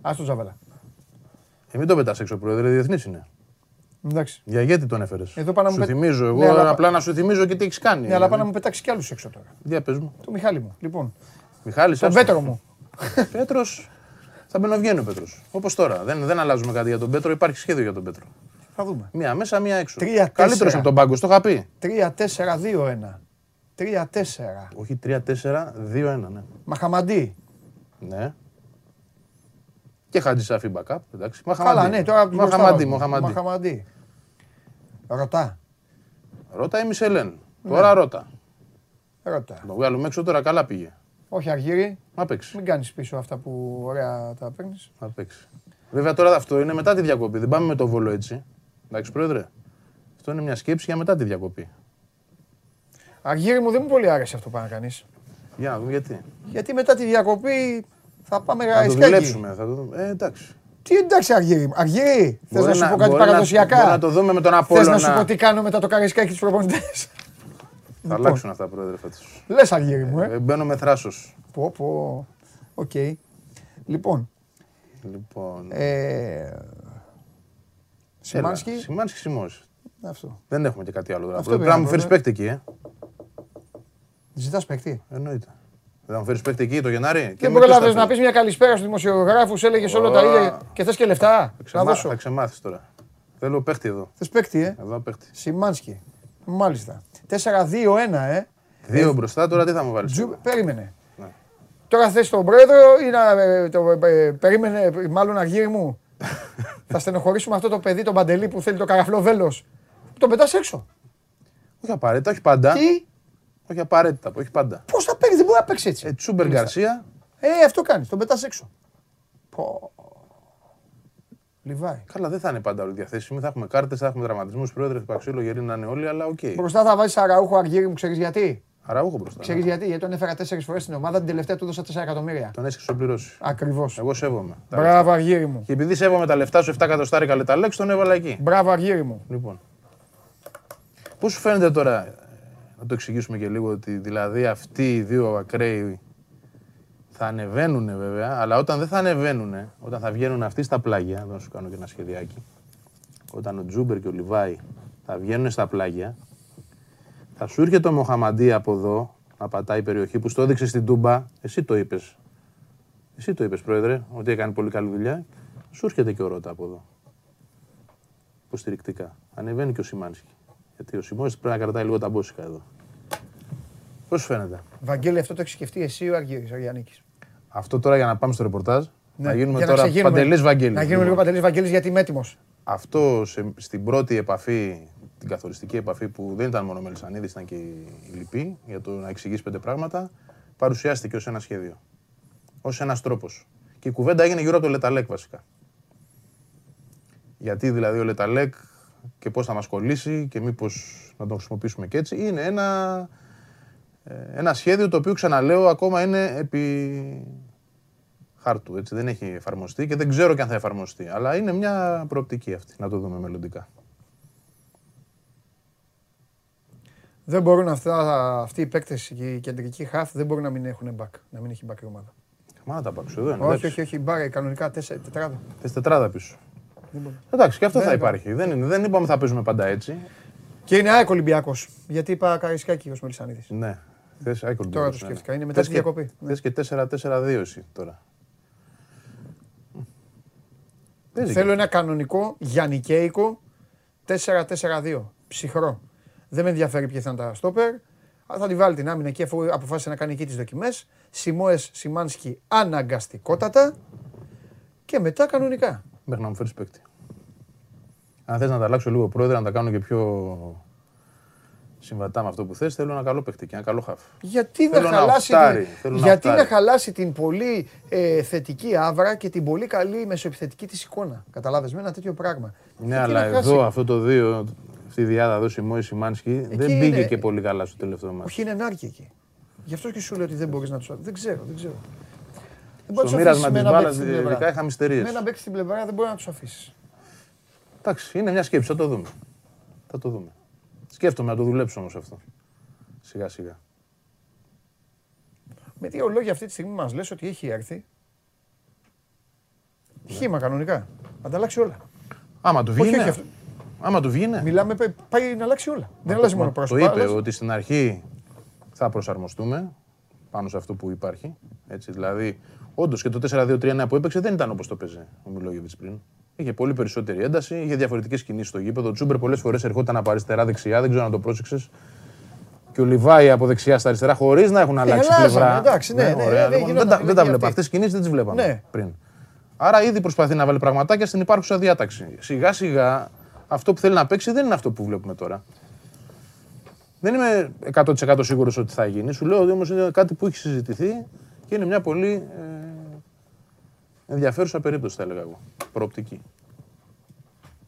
Ας τον Τζαβέλα. Ε, μην το πετάς έξω, πρόεδρε, διεθνής είναι. Εντάξει. Για γιατί τον έφερες. Εδώ πάνω να σου μου πε- θυμίζω εγώ, Ναι, αλλά- απλά να σου θυμίζω και τι έχεις κάνει. Ναι, αλλά πάει να μου πετάξει κι άλλους έξω τώρα. Για πες μου. Το Μιχάλη μου. Λοιπόν, Μιχάλης, τον άστο. Πέτρο μου. Πέτρος, θα μπαινοβγαίνει ο Πέτρος. Όπως τώρα. Δεν, δεν αλλάζουμε κάτι για τον Πέτρο, υπάρχει σχέδιο για τον Πέτρο. Θα δούμε. Μία μέσα, μία έξω. Τρία, Καλύτερος τέσσερα. από τον πάγκο, το είχα πει. 3-4-2-1. 3-4. Όχι 3-4-2-1, ναι. Μαχαμαντή. Ναι. Και Χατζησαφή backup, εντάξει. Καλά, Μαχαμαντή. ναι, τώρα μπροστά Μαχαμαντή, μου. Μαχαμαντή. Μαχαμαντή. Ρωτά. Ρώτα ή Μισελέν. Ναι. Τώρα ρώτα. Ρωτά. Το βγάλουμε έξω τώρα, καλά πήγε. Όχι Αργύρι, Να παίξει. μην κάνεις πίσω αυτά που ωραία τα παίρνεις. Να παίξει. Βέβαια τώρα αυτό είναι μετά τη διακοπή. Δεν πάμε με το βόλο έτσι. Εντάξει, πρόεδρε. Αυτό είναι μια σκέψη για μετά τη διακοπή. Αργύρι μου δεν μου πολύ άρεσε αυτό που πάνε να κάνεις. Για να δούμε γιατί. Γιατί μετά τη διακοπή θα πάμε Θα το γαϊσκάκι. δουλέψουμε. Θα το δούμε. Ε, εντάξει. Τι εντάξει Αργύρι. Αργύρι, θες Μπορεί να σου πω κάτι μπορεί να- παραδοσιακά; μπορεί να το δούμε με τον Θες Απόλλωνα. να σου πω τι κάνω μετά το καρισκάκι τους προπονητές; Θα αλλάξουν αυτά, πρόεδρε, φέτος. Λες Αργύρι μου, ε. Ε, μπαίνω με θράσος. Πω, πω. Οκ. Λοιπόν, Λοιπόν. ε, Σιμάνσκι. Έλα, Σιμάνσκι, Σιμός. Αυτό. Δεν έχουμε και κάτι άλλο τώρα. Αυτό Πρέπει να μου πήγα φέρεις να παίκτη εκεί, ε. Ζητάς παίκτη; Εννοείται. Δεν θα μου φέρεις παίκτη εκεί το Γενάρη. Και Δεν με ποιος θα πρόλαβε να φέρεις; πεις μια καλησπέρα στους δημοσιογράφους, έλεγες όλα τα Ω. ίδια και θες και λεφτά. Θα Να ξεμά- δώσω. Θα ξεμάθει τώρα. Θέλω παίχτη εδώ. Θες παίκτη, ε; Εδώ παίχτη. Σιμάνσκι. Μάλιστα. 4-2-1, ε. Δύο μπροστά τώρα τι θα μου βάλεις; Τζου... Περίμενε. Ναι. Τώρα θες τον πρόεδρο ή να. ε, Το, ε, περίμενε, μάλλον Αργύρη μου. θα στενοχωρήσουμε αυτό το παιδί, τον Παντελή που θέλει το καραφλό βέλος. Τον πετάς έξω. Όχι απαραίτητα, όχι πάντα. Τι, Όχι απαραίτητα, όχι πάντα. πώς θα παίξεις, δεν μπορεί να παίξεις έτσι. Ε, Τζούμπερ Γκαρσία. Ε, αυτό κάνεις, τον πετάς έξω. Πω. Λιβάι. Καλά, δεν θα είναι πάντα όλοι διαθέσιμοι. Θα έχουμε κάρτες, θα έχουμε τραυματισμούς. Πρόεδρε, χτύπα ξύλο, γεροί να είναι όλοι, αλλά οκ. Μπροστά θα βάζεις Αραούχο Αργύρη μου, ξέρεις γιατί; Αραούχο μπροστά. Ξέρεις γιατί, γιατί τον έφερα τέσσερις φορές στην ομάδα, την τελευταία του δώσα 4 εκατομμύρια. Τον έχεις πληρώσει. Ακριβώς. Εγώ σέβομαι. Τα Μπράβο, Αργύρη μου. Και επειδή σέβομαι τα λεφτά σου 7 εκατοστάρικα λεπτά λέξη, τον έβαλα εκεί. Μπράβο, Αργύρη μου. Λοιπόν. Πώς σου φαίνεται τώρα, ε, να το εξηγήσουμε και λίγο, ότι δηλαδή αυτοί οι δύο ακραίοι θα ανεβαίνουν βέβαια, αλλά όταν δεν θα ανεβαίνουν, όταν θα βγαίνουν αυτοί στα πλάγια, εδώ να σου κάνω και ένα σχεδιάκι, όταν ο Τζούμπερ και ο Λιβάη θα βγαίνουν στα πλάγια, θα σου έρχεται ο Μοχαμαντή από εδώ να πατάει περιοχή που στο έδειξε στην Τούμπα, εσύ το είπες. Εσύ το είπες, Πρόεδρε, ότι έκανε πολύ καλή δουλειά. Σου έρχεται και ο Ρώτα από εδώ. Υποστηρικτικά. Ανεβαίνει και ο Σιμάνσκι. Γιατί ο Σιμώνης πρέπει να κρατάει λίγο τα μπόσικα εδώ. Πώς σου φαίνεται; Βαγγέλη, αυτό το έχεις σκεφτεί εσύ ο Αργύρης, ο Γιάννικης. Αυτό τώρα για να πάμε στο ρεπορτάζ. να γίνουμε Ναι, για τώρα ξεγίνουμε. Παντελής Βαγγέλης. Να γίνουμε λίγο Παντελής Βαγγέλης γιατί είμαι έτοιμος. Αυτό σε- στην πρώτη επαφή, την καθοριστική επαφή που δεν ήταν μόνο ο Μελισανίδης, ήταν και η Λυπή, για το να εξηγήσει πέντε πράγματα, παρουσιάστηκε ως ένα σχέδιο. Ως ένας τρόπος. Και η κουβέντα έγινε γύρω από το Λεταλέκ βασικά. Γιατί δηλαδή ο Λεταλέκ και πώς θα μας κολλήσει και μήπως να τον χρησιμοποιήσουμε και έτσι, είναι ένα, ε, ένα σχέδιο το οποίο ξαναλέω ακόμα είναι επί χάρτου. Έτσι, δεν έχει εφαρμοστεί και δεν ξέρω και αν θα εφαρμοστεί. Αλλά είναι μια προοπτική αυτή, να το δούμε μελλοντικά. Δεν μπορούν αυτά, αυτοί οι παίκτες και οι κεντρικοί χαφ δεν μπορούν να μην έχουν back, να μην έχει back η ομάδα. Μα να τα πάω εδώ είναι. Όχι, εντάξει. όχι, όχι, μπάρα, κανονικά τέσσερα, τετράδα. Θες τετράδα πίσω. Δεν μπορεί. Εντάξει, και αυτό Δεν θα είπα. υπάρχει. Δεν, είναι, δεν είπαμε θα παίζουμε πάντα έτσι. Και είναι ΑΕΚ Ολυμπιακός, γιατί είπα Καρισκάκη ως Μελισανίδης. Ναι. Θες, άκου, Τώρα ναι, το ναι. σκέφτηκα, είναι μετά Θες τη και- διακοπή. Ναι. Θες και 4-4-2 εσύ τώρα. Παίζει Θέλω ένα κανονικό Γιαννικέικο 4-4-2. Ψυχρό. Δεν με ενδιαφέρει ποιοι θα είναι τα στόπερ. αλλά Θα τη βάλει την άμυνα εκεί αφού αποφάσισε να κάνει εκεί τις δοκιμές. Σιμόε Σιμάνσκι αναγκαστικότατα. Και μετά κανονικά. Μέχρι να μου φέρεις παίκτη. Αν θες να τα αλλάξω λίγο πρόεδρε, να τα κάνω και πιο συμβατά με αυτό που θες, θέλω ένα καλό παίκτη και ένα καλό χαφ. Γιατί να, Θέλω να χαλάσει, οχτάρει, την, θέλω να γιατί να οχτάρει. χαλάσει την πολύ ε, θετική άβρα και την πολύ καλή μεσοεπιθετική της εικόνα. Καταλάβες με ένα τέτοιο πράγμα. Ναι, Γιατί αλλά να χάσει; εδώ αυτό το δύο, αυτή η διάδα εδώ, Σιμώη Σιμάνσκι, δεν πήγε είναι- και πολύ καλά στο τελευταίο μάτι. Όχι, είναι ενάρκη εκεί. Γι' αυτό και σου λέω ότι δεν μπορείς να του. Δεν ξέρω, δεν ξέρω. Δεν μπορείς Στο να τους μοίρασμα αφήσεις με της ένα μπάλας, παίκτη στην πλευρά. ειδικά είχαμε ιστερίες. Με ένα παίκτη στην πλευρά δεν μπορεί να τους αφήσεις. Εντάξει, είναι μια σκέψη, θα το δούμε. Θα το δούμε. Σκέφτομαι να το δουλέψω όμως αυτό. Σιγά σιγά. Με δύο λόγια αυτή τη στιγμή μας λες ότι έχει έρθει. Χήμα κανονικά. Θα τα αλλάξει όλα. Άμα του Όχι, βγει, όχι, ναι. αυτό- Άμα του βγει, ναι. Μιλάμε, πα- πάει να αλλάξει όλα. Δεν Μα αλλάζει το- μόνο μα πρόσωπο. Το είπε αλλάζει- ότι στην αρχή θα προσαρμοστούμε πάνω σε αυτό που υπάρχει. Έτσι, δηλαδή, όντως και το 4-2-3-1 που έπαιξε δεν ήταν όπως το παίζε ο Μιλόγεβιτς πριν. Είχε πολύ περισσότερη ένταση, είχε διαφορετικές κινήσεις στο γήπεδο. Ο Τσούμπερ πολλές φορές ερχόταν από αριστερά-δεξιά, δεν ξέρω αν το πρόσεξες. Και ο Λιβάη από δεξιά στα αριστερά, χωρίς να έχουν αλλάξει αλλάζανε, πλευρά. εντάξει, ναι, ναι, ωραία, δεν λοιπόν, γινόταν δεν, τα, δεν τα επιλογή βλέπα. αυτή. Αυτές τι κινήσεις δεν τις βλέπαμε Ναι. πριν. Άρα ήδη προσπαθεί να βάλει πραγματάκια στην υπάρχουσα διάταξη. Σιγά σιγά αυτό που θέλει να παίξει δεν είναι αυτό που βλέπουμε τώρα. Δεν είμαι 100% σίγουρος ότι θα γίνει. Σου λέω ότι όμως είναι κάτι που έχει συζητηθεί και είναι μια πολύ ε, ενδιαφέρουσα περίπτωση, θα έλεγα εγώ. Προοπτική.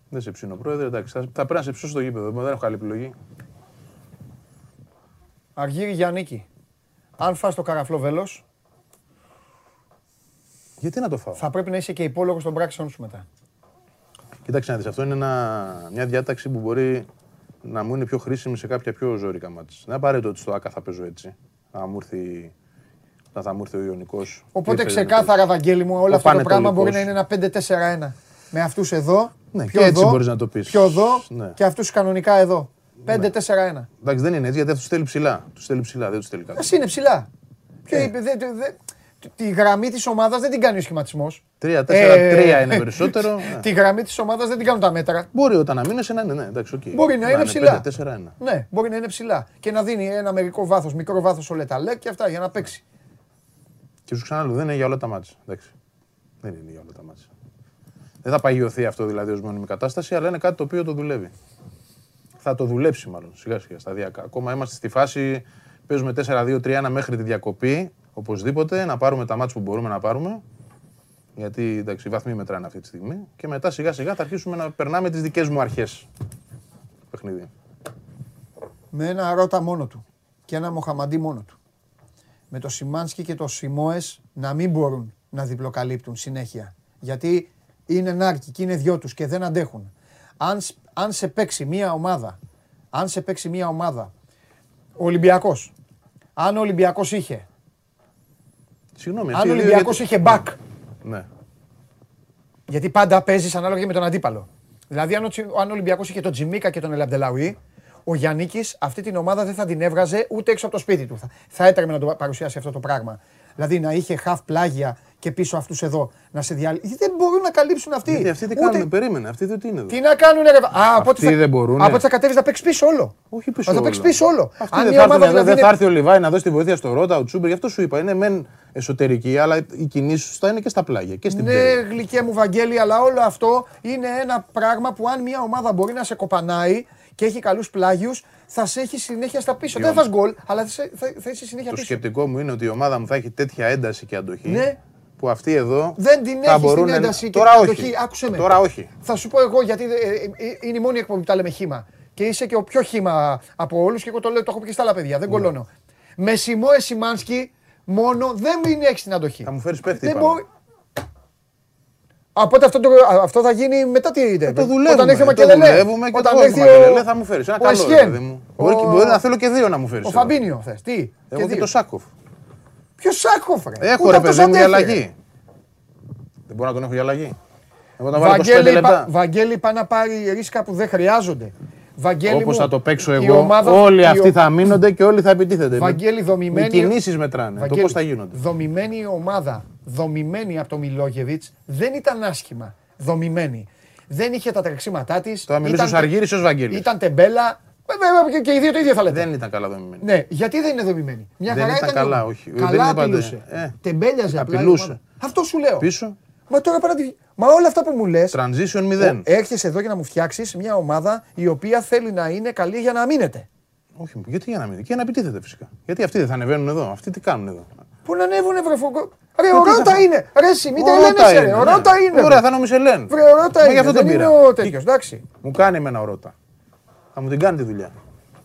Δεν σε ψήνω, πρόεδρε. Εντάξει, θα, θα πρέπει να σε ψήσω στο γήπεδο. Δεν έχω άλλη επιλογή. Αργύρι Γιάννικη. Αν φας το καραφλό βέλος, Γιατί να το φάω; θα πρέπει να είσαι και υπόλογος των πράξεων σου μετά. Κοίταξε να δεις, αυτό είναι ένα, μια διάταξη που μπορεί να μου είναι πιο χρήσιμη σε κάποια πιο ζώρικα μάτς. Δεν είναι απαραίτητο ότι στο ΑΚΑ θα παίζω έτσι. Να μου έρθει, όταν θα μου έρθει ο Ιωνικός. Οπότε και ξεκάθαρα, Βαγγέλη μου, όλο Ο αυτό το πράγμα Πανετολικός. μπορεί να είναι ένα 5-4-1. Με αυτούς εδώ, Ναι, πιο και έτσι εδώ, μπορείς να το πεις. πιο εδώ Ναι. και αυτούς κανονικά εδώ. 5-4-1. Εντάξει, δεν είναι έτσι γιατί αυτό τους θέλει ψηλά. Τους θέλει ψηλά, δεν τους θέλει κάτω. Α είναι ψηλά. Ποιο Ε. είπε, δε- δε- δε- τη γραμμή της ομάδας δεν την κάνει ο σχηματισμός. 3-4-3 είναι περισσότερο. ναι. Τη γραμμή της ομάδας δεν την κάνουν τα μέτρα. Μπορεί όταν να μείνει να είναι, ναι, εντάξει, οκ. Μπορεί να είναι ψηλά. 5-4-1. Ναι, μπορεί να είναι ψηλά. Και να δίνει ένα μερικό βάθος, μικρό βάθος ο Λε Ταλέκ και αυτά για να παίξει. Και σου ξαναλέω, δεν είναι για όλα τα μάτια. Εντάξει. Δεν είναι για όλα τα μάτια. Δεν θα παγιωθεί αυτό δηλαδή ως μόνιμη κατάσταση, αλλά είναι κάτι το οποίο το δουλεύει. Θα το δουλέψει μάλλον σιγά σιγά σταδιακά. Ακόμα είμαστε στη φάση, παίζουμε 4-2-3-1 μέχρι τη διακοπή. Οπωσδήποτε να πάρουμε τα μάτια που μπορούμε να πάρουμε. Γιατί εντάξει, οι βαθμοί μετράνε αυτή τη στιγμή. Και μετά σιγά σιγά θα αρχίσουμε να περνάμε τις δικές μου αρχές. Παιχνίδι. Με ένα ρότα μόνο του και ένα Μοχαμαντί μόνο του. Με το Σιμάνσκι και το Σιμόες να μην μπορούν να διπλοκαλύπτουν συνέχεια. Γιατί είναι νάρκοι και είναι δυο τους και δεν αντέχουν. Αν, σ- αν σε παίξει μία ομάδα, αν σε παίξει μία ομάδα, ο Ολυμπιακός, αν ο Ολυμπιακός είχε, Συγγνώμη. αν εσύ ο δύο Ολυμπιακός γιατί- είχε back, Ναι. γιατί πάντα παίζεις ανάλογα και με τον αντίπαλο. Δηλαδή, αν ο, Τσι- αν ο Ολυμπιακός είχε τον Τζιμίκα και τον Ελαμπτελαουή, ο Γιάννη αυτή την ομάδα δεν θα την έβγαζε ούτε έξω από το σπίτι του. Θα, θα έτρεμε να το παρουσιάσει αυτό το πράγμα. Δηλαδή να είχε χαφ πλάγια και πίσω αυτούς εδώ να σε διαλύσει. Δεν μπορούν να καλύψουν αυτοί. Γιατί αυτοί τι Ούτε- κάνουν, περίμενε. Αυτοί δεν τι είναι εδώ. Τι να κάνουν, ρε. Α, από Αυτοί ότι θα, δεν μπορούνε. Από ότι θα κατέβεις να παίξεις πίσω όλο. Όχι πίσω. Θα παίξει όλο. πίσω όλο. Αυτοί Αν δεν η θα έρθουν ομάδα εδώ, δηλαδή δεν θα είναι- έρθει ο Λιβάη να δώσει τη βοήθεια στο Ρότα, ο Τσούμπερ. Γι' αυτό σου είπα. Είναι μεν εσωτερική, αλλά οι κινήσει θα είναι και στα πλάγια και στην Ναι, πτέρυγα. γλυκέ μου Βαγγέλη, αλλά όλο αυτό είναι ένα πράγμα που αν μια ομάδα μπορεί να σε κοπανάει και έχει καλούς πλάγιους, θα σε έχει συνέχεια στα πίσω. Δεν θα φας γκολ, αλλά θα, σε- θα, θα είσαι συνέχεια Το πίσω. σκεπτικό μου είναι ότι η ομάδα μου θα έχει τέτοια ένταση και αντοχή. Ναι. Που αυτοί εδώ Δεν την θα έχεις την μπορούν να- ένταση και Τώρα την όχι. αντοχή. Άκουσε με. Τώρα όχι. Θα σου πω εγώ γιατί ε, ε, ε, είναι η μόνη εκπομπή που τα λέμε χήμα. Και είσαι και ο πιο χήμα από όλους και εγώ το λέω, το έχω πει και στα άλλα παιδιά. Δεν Ναι. κολώνω. Με Σιμό Εσημάνσκι μόνο δεν μην έχει την αντοχή. Θα μου φέρεις παίχτη. Δεν είπαμε. μπορεί. Οπότε αυτό, το, αυτό θα γίνει μετά τι. Ε, Το δουλεύουμε. Όταν έρθει ο το Μακελελέ. δουλεύουμε και Όταν το έρθει Μακελελέ ο, θα μου φέρεις. Ένα ο καλό ρε, Εσιέν. παιδί μου. Μπορεί, και- Ο- μπορεί να θέλω και δύο να μου φέρεις. Ο Φαμπίνιο θες. Τι; Εγώ και και δύο. το Σάκοφ. Ποιος Σάκοφ, ρε; Έχω Ούτε ρε αυτός παιδί μου για αντέχει, ρε. αλλαγή. Δεν μπορώ να τον έχω για αλλαγή. Εγώ να βάλω 25 Βαγγέλη, λεπτά. πα, Βαγγέλη, πάει να πάρει ρίσκα που δεν χρειάζονται. Βαγγέλη Όπως μου, θα το παίξω η εγώ, ομάδα- όλοι η αυτοί ο- θα μείνονται και όλοι θα επιτίθενται. Βαγγέλη, Οι δομημένη. κινήσεις μετράνε. Το Βαγγέλη, πώς θα γίνονται. Δομημένη η ομάδα, δομημένη από το Μιλόγεβιτς, δεν ήταν άσχημα. Δομημένη. Δεν είχε τα τρεξίματά της. Τώρα μιλήσω ως Αργύρης ή ως Βαγγέλης. Ήταν τεμπέλα. Βέβαια και, και οι δύο το ίδιο θα λέτε. Δεν ήταν καλά δομημένη. Ναι, γιατί δεν είναι δομημένη; Μια Δεν χαρά ήταν ήταν. καλά, δομημένη. όχι. Δεν Καλά είπατε. απειλούσε. Ε. Τεμπέλιαζε απλά. η Απειλούσε. ομάδα. Αυτό σου λέω. Πίσω, Μα τώρα πέρα τη... Μα όλα αυτά που μου λες. transition 0. Έρχεσαι εδώ για να μου φτιάξεις μια ομάδα η οποία θέλει να είναι καλή για να μείνετε. Όχι, γιατί για να μην. Και για να επιτίθεται φυσικά. Γιατί αυτοί δεν θα ανεβαίνουν εδώ; Αυτοί τι κάνουν εδώ; Πού να ανέβουνε, βρε φογκό. Ρε, Μα ο τι θα Ρότα φά- είναι. Ρε, εσύ, μην Ο τα Ρώτα λένε, ρε. είναι, Ο ναι. Ρότα είναι. Ωραία, βρε. θα είναι ο Μισελέν. Βρε, ο Ρότα Μα είναι. γι' αυτό Δεν τον είναι πήρα. ο τέτοιος, εντάξει. Μου κάνει εμένα ο Ρώτα. Θα μου την κάνει τη δουλειά.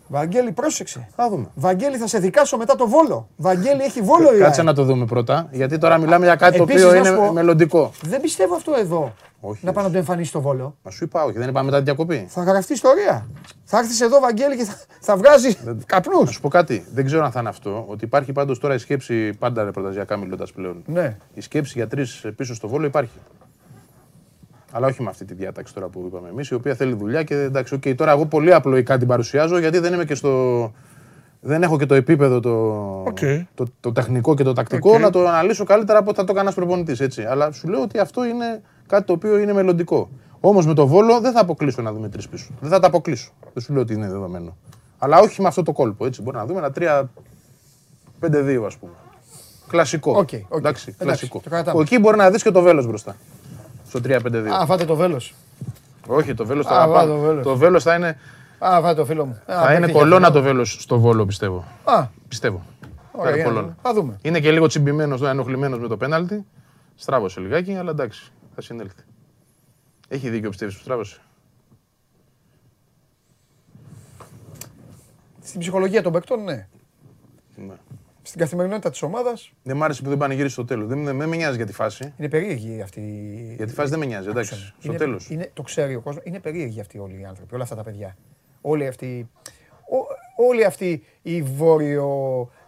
Βαγγέλη, πρόσεξε. Θα δούμε. Βαγγέλη, θα σε δικάσω μετά το βόλο. Βαγγέλη, έχει βόλο η Κάτσε ΑΕΚ. να το δούμε πρώτα. Γιατί τώρα μιλάμε για κάτι το Επίσης, οποίο να σου είναι πω- μελλοντικό. Δεν πιστεύω αυτό εδώ. Όχι. Να πάω να το εμφανίσεις το βόλο. Μα σου είπα, όχι, δεν είπαμε μετά τη διακοπή. Θα γραφτεί ιστορία. Θα έρθεις εδώ, Βαγγέλη, και θα, θα βγάζεις καπνούς. Να σου πω κάτι. Δεν ξέρω αν θα είναι αυτό. Ότι υπάρχει πάντως τώρα η σκέψη, πάντα ρεπορταζιακά μιλώντας πλέον. Ναι. Η σκέψη για τρεις πίσω στο βόλο υπάρχει. Αλλά όχι με αυτή τη διάταξη τώρα που είπαμε εμείς, η οποία θέλει δουλειά και εντάξει, οκ, τώρα εγώ πολύ απλοϊκά την παρουσιάζω γιατί δεν είμαι και στο. Δεν έχω και το επίπεδο το, το, το τεχνικό και το τακτικό Οκ. να το αναλύσω καλύτερα από ό,τι θα το έκανε προπονητής. Έτσι. Αλλά σου λέω ότι αυτό είναι κάτι το οποίο είναι μελλοντικό. Όμως με το Βόλο δεν θα αποκλείσω να δούμε τρεις πίσω. Δεν θα τα αποκλείσω. Δεν σου λέω ότι είναι δεδομένο. Αλλά όχι με αυτό το κόλπο. Έτσι. Μπορεί να δούμε ένα 3-5-2 ας πούμε. Κλασικό. Οκ, οκ. Εντάξει, κλασικό. το κρατάμε. Εκεί μπορεί να δεις και το βέλος μπροστά. Στο 3-5-2. Α, φάτε το βέλος. Όχι, το βέλος Α, θα βά, το βέλος. Το βέλος θα είναι, Α, φάτε το φίλο μου. Α, θα είναι παίχτηκε κολόνα αυτό. το βέλος στο βόλο, πιστεύω. Α, Πιστεύω. Θα ωραία. είναι για να κολόνα. δούμε. Θα δούμε. Είναι και λίγο τσιμπημένος, ενοχλημένος με το πέναλτι. Στράβωσε λιγάκι, αλλά εντάξει, θα συνέλθει. Έχει δίκιο, πιστεύεις που στράβωσε; Στην ψυχολογία των παικτών, ναι. Ναι. Στην καθημερινότητα της ομάδας Δεν μ' άρεσε που δεν πανηγύρισε στο τέλος. Δεν, δεν με νοιάζει για τη φάση. είναι περίεργη αυτή. Για τη φάση δεν με νοιάζει, εντάξει. Άκουσα με. Στο Είναι- τέλος. είναι- Το ξέρει ο κόσμος. Είναι περίεργοι αυτοί όλοι οι άνθρωποι, όλα αυτά τα παιδιά. Όλοι αυτοί. ό- Όλοι αυτοί οι βόρειο,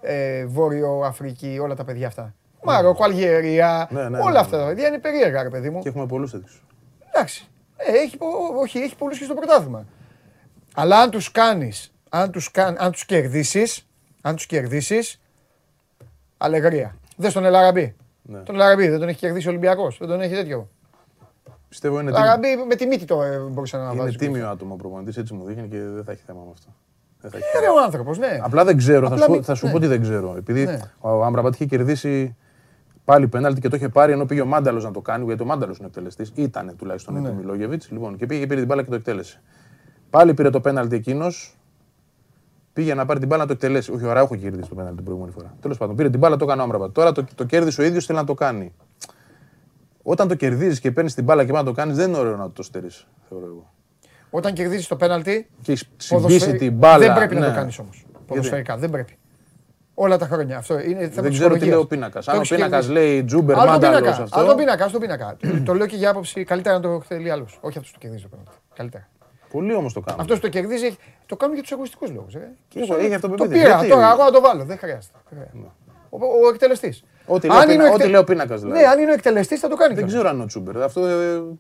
ε, βόρειο Αφρική, όλα τα παιδιά αυτά. Μαρόκο, Αλγερία, Ναι, ναι, ναι, όλα ναι. αυτά τα παιδιά είναι περίεργα, ρε παιδί μου. Και έχουμε πολλούς τέτοιους. Εντάξει. Ε, έχει, πο- όχι, έχει πολλούς και στο πρωτάθλημα. Αλλά αν τους κάνεις, αν τους, κάν, αν τους κερδίσεις, αν τους κερδίσεις, αλεγρία. Δες τον Ελαραμπή. Ναι. Τον Ελαραμπή δεν τον έχει κερδίσει ο Ολυμπιακός, δεν τον έχει τέτοιο. Πιστεύω είναι Ο τίμιο. Ελαραμπή με τη μύτη το ε, μπορούσε να Είναι βάζει. τίμιο άτομο ο προπονητής, έτσι μου δείχνει και δεν θα έχει θέμα με αυτό. Δεν θα έχει Είναι ο άνθρωπος, ναι. Απλά δεν ξέρω, θα Απλά σου, μη- πω- θα σου ναι. πω ότι δεν ξέρω. Επειδή Ναι. ο Άμπραμπατ είχε κερδίσει πάλι πέναλτι και το είχε πάρει ενώ πήγε ο Μάνταλος να το κάνει, γιατί ο Μάνταλος είναι εκτελεστής. Ήταν τουλάχιστον Ναι. ναι. ο Μιλόγεβιτς. Λοιπόν, και πήγε και πήρε την μπάλα και το εκτέλεσε. Πάλι πήρε το πέναλτι εκείνος. Πήγε να πάρει την μπάλα να το εκτελέσει. Όχι, ο Αραούχο είχε κερδίσει το πέναλτι την προηγούμενη φορά. Τέλος πάντων, πήρε την μπάλα, το έκανε ο Αμραμπάτ. Τώρα το, το κέρδισε ο ίδιος, θέλει να το κάνει. Όταν το κερδίζεις και παίρνεις την μπάλα και πάει να το κάνεις, δεν είναι ωραίο να το στερήσει, θεωρώ εγώ. Όταν κερδίζεις το πέναλτι, Και έχεις συμπήσει ποδοσφαιρι- την μπάλα. Δεν πρέπει να ναι. το κάνεις όμως. Ποδοσφαιρικά, δεν πρέπει. Όλα τα χρόνια. Αυτό είναι θέμα Δεν ξέρω τι ψυχολογίας. λέει ο πίνακας. Το Αν ο έχεις πίνακας κερδίσει. λέει Τζούμπερ Άλλο τον Μάνταλος πίνακα. αυτό. Άλλο τον πίνακα, άλλο τον πίνακα. το λέω και για άποψη καλύτερα να το θέλει άλλος. Όχι αυτός που το κερδίζει το πέναλτι. Καλύτερα. Πολλοί όμως το κάνουν. Αυτός που το κερδίζει έχει- το κάνουν για τους εγωιστικού λόγους. Και εγώ, έχει Το αυτοπεποίθηση. πήρα, Γιατί; τώρα εγώ να το βάλω. Δεν χρειάζεται. Δεν χρειάζεται. Ο, ο εκτελεστής. Ό,τι λέει ο πίνα- ό,τι λέει ο πίνακας, δηλαδή. Ναι, αν είναι ο εκτελεστής θα το κάνει. Δεν κιόλας. ξέρω αν είναι ο Τσούμπερ. Αυτό ε,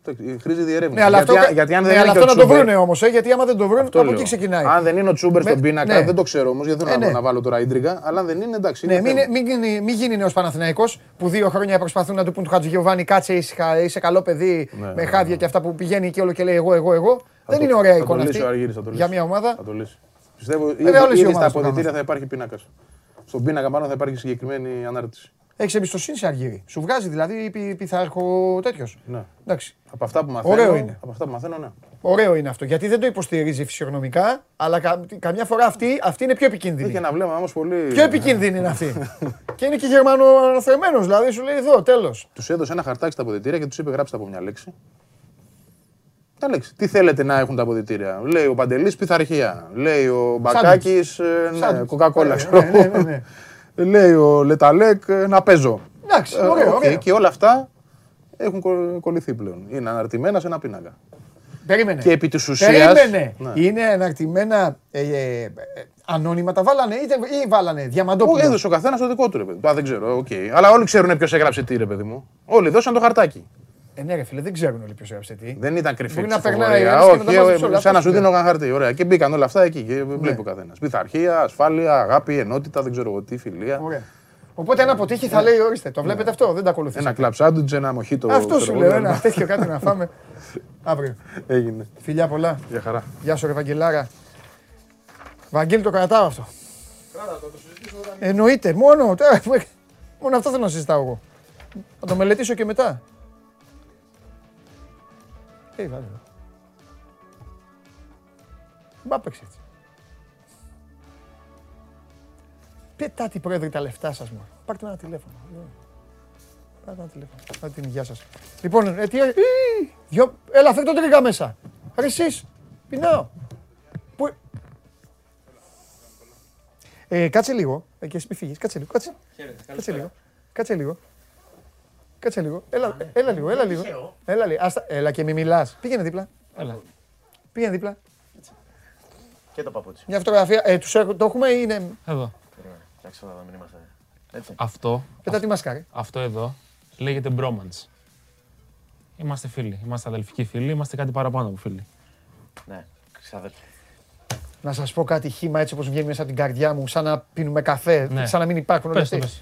το- χρήζει διερεύνηση. Ναι, αλλά γιατί, αυτό, γιατί αν ναι, δεν αλλά είναι αυτό και ο να το Τσούμπερ- βρούνε όμως, γιατί άμα δεν το βρουν, Αυτό από λέω. εκεί ξεκινάει. Αν δεν είναι ο Τσούμπερ Με- στον πίνακα, ναι. δεν το ξέρω όμως, γιατί Ε, δεν ναι. θέλω να βάλω τώρα ίντριγκα. Αλλά αν δεν είναι, εντάξει. Ναι, είναι μην, θέμα. μην, γίνει- μην γίνει νέο Παναθηναϊκός που δύο χρόνια προσπαθούν να του πούν του Χατζηγιοβάνι, κάτσε ήσυχα, είσαι καλό παιδί Ναι, με ναι, χάδια και αυτά που πηγαίνει και όλο και λέει εγώ, εγώ, εγώ. Θα Δεν το- είναι ωραία θα το εικόνα λύσει αυτή ο Αργύρης, θα το για λύσει. μια ομάδα. Θα το λύσει. Πιστεύω Βέβαια, ήδη, όλες οι ήδη στα ομάδες το αποδητήρια κάνουν θα υπάρχει πίνακα. Στον πίνακα πάνω θα υπάρχει συγκεκριμένη ανάρτηση. Έχεις εμπιστοσύνη σε Αργύρι. Σου βγάζει δηλαδή πι, πιθαρχο τέτοιος. Ναι. Εντάξει. Από αυτά που μαθαίνω. Ωραίο είναι. Από αυτά που μαθαίνω, ναι. Ωραίο είναι αυτό. Γιατί δεν το υποστηρίζει φυσιογνωμικά, αλλά κα, καμιά φορά αυτή, αυτή είναι πιο επικίνδυνη. Έχει ένα βλέμμα όμως πολύ. Πιο επικίνδυνη είναι αυτή. και είναι και γερμανοαναθεμένος, δηλαδή σου λέει εδώ, τέλος. Τους έδωσε ένα χαρτάκι στα αποδητήρια και τους είπε: Γράψτε από μια λέξη. Μια λέξη. Τι θέλετε να έχουν τα αποδυτήρια; Λέει ο Παντελής πειθαρχία. Λέει ο Μπακάκης ναι, Σάντουιτς. κοκακόλα. Ναι, ξέρω ναι, ναι, εγώ. ναι. Λέει ο Λε Ταλέκ ε, να παίζω. Εντάξει, Ε, ωραίο, οκ, ωραίο. Και όλα αυτά έχουν κο- κολληθεί πλέον. Είναι αναρτημένα σε ένα πίνακα. Περίμενε. Και επί της ουσίας- Περίμενε. Ναι. Είναι αναρτημένα ε, ε, ε, ανώνυμα τα βάλανε είτε, ή βάλανε Ο, Διαμαντόπουλο. έδωσε ο καθένας το δικό του ρε παιδί. Α, δεν ξέρω, οκ. Αλλά όλοι ξέρουν ποιος έγραψε τι, ρε παιδί μου. Όλοι δώσαν το χαρτάκι. Ε, ναι, ρε φίλε, δεν ξέρουν όλοι ποιος έγραψε τι. Δεν ήταν κρυφή Μπορεί η να περνάει ψηφοφορία. ένας και να τα Όχι, βάζει ε, όλα. σαν να Αυτό σου σου δίνω λέω. ένα χαρτί. Ωραία. Και μπήκαν όλα αυτά εκεί και βλέπει ο καθένας. Πειθαρχία, ασφάλεια, αγάπη, ενότητα, δεν ξέρω εγώ τι, φιλία. Ωραία. Οπότε αν αποτύχει θα λέει ορίστε, το βλέπετε αυτό, δεν τα ακολουθείτε. Ένα κλαμπ σάντουιτ, ένα μοχίτο. Αυτό σου ξέρω λέω, εγώ, ένα τέτοιο κάτι να φάμε αύριο. Έγινε. Φιλιά πολλά. Για χαρά. Γεια σου ρε Βαγγελάρα. Βαγγέλη το κρατάω αυτό. Εννοείται, μόνο, τώρα, μόνο αυτό θέλω να συζητάω εγώ. Θα το μελετήσω και μετά. Τι βάλε. Μπα παίξει έτσι. Πετάτε πρόεδρε τα λεφτά σας μόνο. Πάρτε ένα τηλέφωνο. Πάρτε ένα τηλέφωνο. Πάρτε την υγεία σας. Λοιπόν, ε, τι... ε, δυο... Έλα, φέρ το τρίγα μέσα. Ρε εσείς, πεινάω. Πού... Ε, κάτσε λίγο. Ε, και εσύ μη φύγεις. Κάτσε λίγο. Κάτσε, κάτσε λίγο. Κάτσε λίγο. Κάτσε λίγο. Έλα, έλα λίγο, έλα λίγο. Έλα, λίγο. Άστα, έλα και μη μιλάς. Πήγαινε δίπλα. Έλα. Πήγαινε δίπλα. Και το παπούτσι. Μια φωτογραφία. Ε, τους έχω, το έχουμε ή είναι... Εδώ. Εντάξει, να μην είμαστε. Έτσι. Αυτό, Πετά τη μασκάρι. αυτό εδώ λέγεται bromance. Είμαστε φίλοι. Είμαστε αδελφικοί φίλοι. Είμαστε κάτι παραπάνω από φίλοι. Ναι, ξαδέλφοι. Να σας πω κάτι χήμα έτσι όπως βγαίνει μέσα από την καρδιά μου, σαν να πίνουμε καφέ, Ναι. σαν να μην υπάρχουν όλα Πες το, αυτά. πες.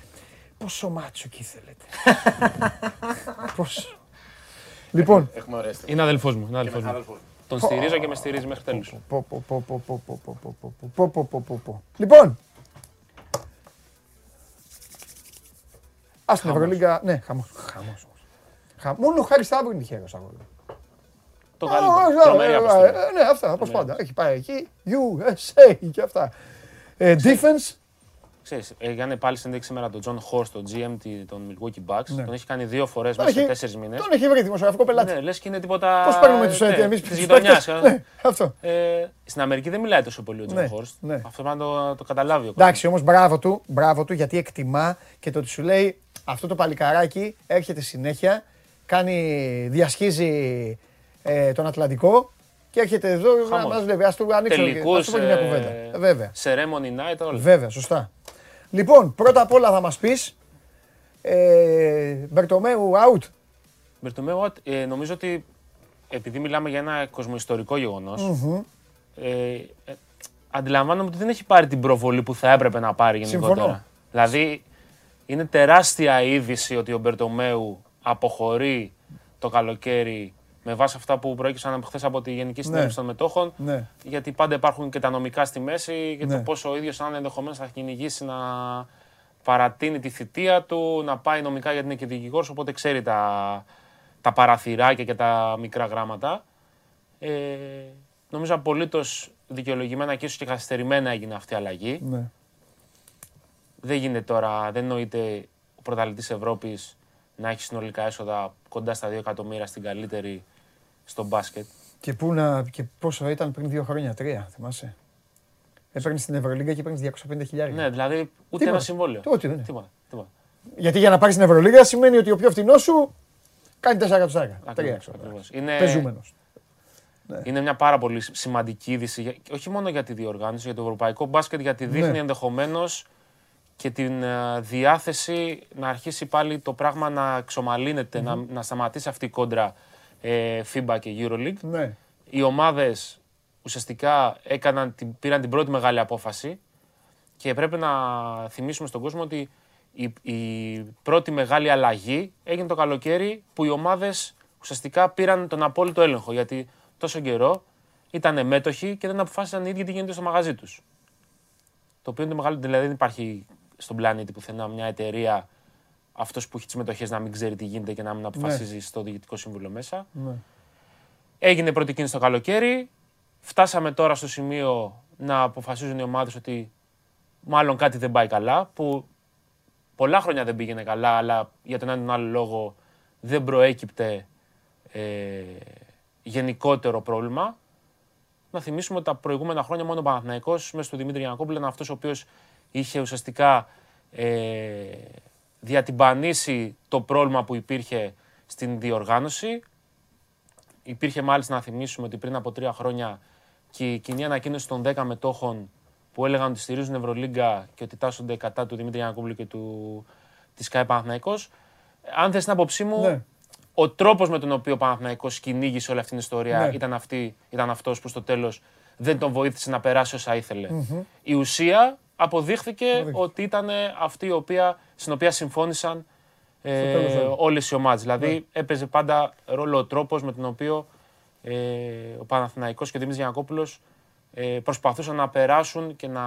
Πόσο μάτσουκι θέλετε. Πόσο. Λοιπόν. Είναι αδελφό μου. Είναι αδελφός μου. Τον στηρίζω και με στηρίζει μέχρι τέλου. Λοιπόν. Α την Ευρωλίγκα. Ναι, χαμό. Μόνο ο Χάρη Σταύρου είναι τυχαίο αγώνα. Το καλύτερο. Ναι, αυτά όπω πάντα. Έχει πάει εκεί. USA και αυτά. Defense Ξέρεις, έκανε πάλι συνέντευξη σήμερα τον John Horst, τον GM τη- των Milwaukee Bucks. Ναι. Τον έχει κάνει δύο φορές Τον μέσα σε έχει- τέσσερις μήνες. τον έχει βρει δημοσιογραφικό πελάτη. Ναι, λες και είναι τίποτα... Πώς παίρνουμε τους ναι, ε, εμείς της τους γειτονιάς. παίκτες. ε. Ναι, αυτό. Ε, στην Αμερική δεν μιλάει τόσο πολύ ο John Ναι, Horst. ναι. Αυτό πρέπει να το, το καταλάβει ο Εντάξει, όμως μπράβο του, μπράβο του γιατί εκτιμά και το ότι σου λέει αυτό το παλικαράκι έρχεται συνέχεια, κάνει, διασχίζει ε, τον Ατλαντικό και έρχεται εδώ να Χαμός. μας λέει, ας του ανοίξω και- Τελικούς, ας του πω και μια ε, κουβέντα. Ε, Βέβαια, Ceremony night, όλα. βέβαια, σωστά. Λοιπόν, πρώτα απ' όλα θα μας πεις, ε, Μπερτομέου out. Μπερτομέου, ε, νομίζω ότι επειδή μιλάμε για ένα κοσμοϊστορικό γεγονός, Μμμ. ε, ε, αντιλαμβάνομαι ότι δεν έχει πάρει την προβολή που θα έπρεπε να πάρει γενικότερα. Συμφωνώ. Δηλαδή, είναι τεράστια είδηση ότι ο Μπερτομέου αποχωρεί το καλοκαίρι με βάση αυτά που προέκυψαν από χθες από τη Γενική Συνέλευση των Μετόχων. Ναι. Γιατί πάντα υπάρχουν και τα νομικά στη μέση και Ναι. το πόσο ο ίδιος αν ενδεχομένως θα κυνηγήσει να παρατείνει τη θητεία του, να πάει νομικά γιατί είναι και δικηγόρος, οπότε ξέρει τα, τα παραθυράκια και τα μικρά γράμματα. Ε, νομίζω απολύτως δικαιολογημένα και ίσως και καθυστερημένα έγινε αυτή η αλλαγή. Ναι. Δεν γίνεται τώρα, δεν νοείται ο πρωταθλητή Ευρώπης να έχει συνολικά έσοδα κοντά στα 2 εκατομμύρια στην καλύτερη στο μπάσκετ. Και, πού να, και πόσο ήταν πριν δύο χρόνια, τρία, θυμάσαι. Έπαιρνες στην Ευρωλίγκα και παίρνει 250 χιλιάρια. Ναι, δηλαδή ούτε Τίποτα. ένα συμβόλαιο. Τίποτα, δεν είναι. Τίποτα, τίποτα. Γιατί για να πάρεις την Ευρωλίγα σημαίνει ότι ο πιο φτηνός σου κάνει 4 εκατοστάρικα. Τρία Ακριβώς, ξέρω. ακριβώς. Είναι, Πεζούμενος. είναι μια πάρα πολύ σημαντική είδηση, για- και όχι μόνο για τη διοργάνωση, για το ευρωπαϊκό μπάσκετ, γιατί δείχνει Ναι. ενδεχομένως και την ε, διάθεση να αρχίσει πάλι το πράγμα να εξομαλύνεται, να, να σταματήσει αυτή η κόντρα ε, FIBA και EuroLeague. Ναι. Οι ομάδες ουσιαστικά έκαναν, την, πήραν την πρώτη μεγάλη απόφαση και πρέπει να θυμίσουμε στον κόσμο ότι η, η πρώτη μεγάλη αλλαγή έγινε το καλοκαίρι που οι ομάδες ουσιαστικά πήραν τον απόλυτο έλεγχο γιατί τόσο καιρό ήταν μέτοχοι και δεν αποφάσισαν οι ίδιοι τι γίνεται στο μαγαζί τους. Το οποίο είναι το μεγάλο, δηλαδή δεν υπάρχει στον πλανήτη πουθενά μια εταιρεία αυτός που έχει τις μετοχές να μην ξέρει τι γίνεται και να μην αποφασίζει στο διοικητικό σύμβουλο μέσα. Ναι. Έγινε πρώτη κίνηση το καλοκαίρι. Φτάσαμε τώρα στο σημείο να αποφασίζουν οι ομάδες ότι μάλλον κάτι δεν πάει καλά, που πολλά χρόνια δεν πήγαινε καλά, αλλά για τον έναν ή τον άλλο λόγο δεν προέκυπτε ε, γενικότερο πρόβλημα. Να θυμίσουμε ότι τα προηγούμενα χρόνια μόνο ο Παναθηναϊκός μέσα του Δημήτρη Γιανακόπουλου ήταν αυτός ο οποίος είχε ουσιαστικά ε, διατυμπανίσει το πρόβλημα που υπήρχε στην διοργάνωση. Υπήρχε μάλιστα να θυμίσουμε ότι πριν από τρία χρόνια και η κοινή ανακοίνωση των 10 μετόχων που έλεγαν ότι στηρίζουν Ευρωλίγκα και ότι τάσσονται κατά του Δημήτρη Γιανακόπουλου και του, της ΚΑΕ Παναθηναϊκός. Αν θες την άποψή μου, Ναι. ο τρόπος με τον οποίο ο Παναθηναϊκός κυνήγησε όλη αυτή την ιστορία Ναι. ήταν, αυτή, ήταν αυτός που στο τέλος δεν τον βοήθησε να περάσει όσα ήθελε. Η ουσία αποδείχθηκε ότι ήταν αυτή η οποία, στην οποία συμφώνησαν ε, τέλος όλοι. όλες οι ομάδες. Δηλαδή Ναι. έπαιζε πάντα ρόλο ο τρόπος με τον οποίο ε, ο Παναθηναϊκός και ο Δημήτρης Γιανακόπουλος ε, προσπαθούσαν να περάσουν και να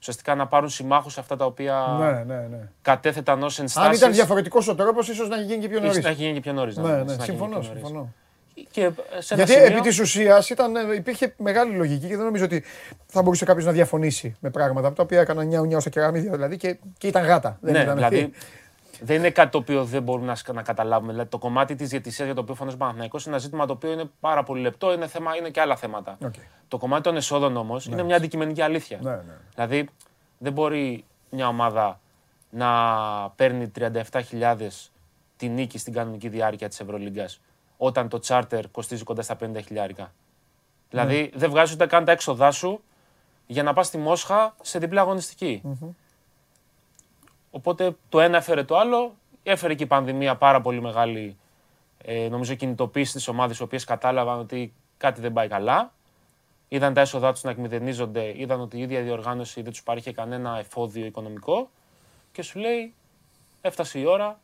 ουσιαστικά να πάρουν συμμάχους αυτά τα οποία Ναι, ναι, ναι. κατέθεταν ως ενστάσεις. Αν ήταν διαφορετικός ο τρόπος, ίσως να έχει γίνει και πιο νωρίς. ίσως να έχει γίνει και πιο νωρίς. Ναι, ναι, να έχει συμφωνώ. γίνει πιο νωρίς. συμφωνώ. Και ε, σε ένα Γιατί σημείο- επί της ουσίας υπήρχε μεγάλη λογική και δεν νομίζω ότι θα μπορούσε κάποιος να διαφωνήσει με πράγματα από τα οποία έκαναν νιάου νιάου στα κεραμίδια δηλαδή και, και ήταν γάτα. Δεν ναι, ήταν δηλαδή δεν είναι κάτι το οποίο δεν μπορούμε να, σ- να καταλάβουμε. Δηλαδή, το κομμάτι της διαιτησίας για το οποίο φωνάζει ο Παναθηναϊκός είναι ένα ζήτημα το οποίο είναι πάρα πολύ λεπτό, είναι, θέμα, είναι και άλλα θέματα. Οκ. Το κομμάτι των εσόδων όμως είναι μια αντικειμενική αλήθεια. Ναι, ναι. Δηλαδή δεν μπορεί μια ομάδα να παίρνει 37.000 τη νίκη στην κανονική διάρκεια της Ευρωλίγκας όταν το τσάρτερ κοστίζει κοντά στα 50 χιλιάρικα. Δηλαδή δεν βγάζεις ούτε καν τα έξοδά σου για να πας στη Μόσχα σε διπλή αγωνιστική. Οπότε το ένα έφερε το άλλο. Έφερε και η πανδημία πάρα πολύ μεγάλη ε, νομίζω κινητοποίηση στις ομάδες οι οποίες κατάλαβαν ότι κάτι δεν πάει καλά. Είδαν τα έσοδά τους να εκμηδενίζονται, είδαν ότι η ίδια η διοργάνωση δεν τους παρήχε κανένα εφόδιο οικονομικό και σου λέει έφτασε η ώρα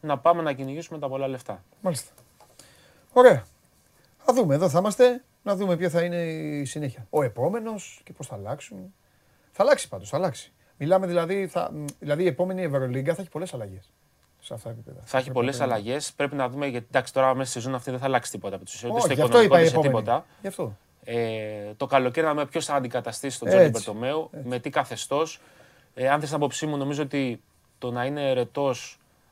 να πάμε να κυνηγήσουμε τα πολλά λεφτά. Μάλιστα. Ωραία. Θα δούμε. Εδώ θα είμαστε να δούμε ποια θα είναι η συνέχεια. Ο επόμενος και πώς θα αλλάξουν. Θα αλλάξει πάντως, θα αλλάξει. Μιλάμε δηλαδή, θα, δηλαδή η επόμενη Ευρωλίγκα θα έχει πολλές αλλαγές. Σε αυτά τα επίπεδα. Θα έχει Πρέπει πολλές να περιμένουμε. αλλαγές. Πρέπει να δούμε γιατί εντάξει, τώρα μέσα στη σεζόν αυτή δεν θα αλλάξει τίποτα. από τους- Ούτε Όχι, στο γι' αυτό οικονομικό, είπα η ούτε σε επόμενη. τίποτα. Γι' αυτό. Ε, το καλοκαίρι να δούμε ποιος θα αντικαταστήσει τον Έτσι, Τζόνι Μπερτομέου, με τι καθεστώς. Ε, αν θες την άποψή μου, νομίζω ότι το να είναι ερετό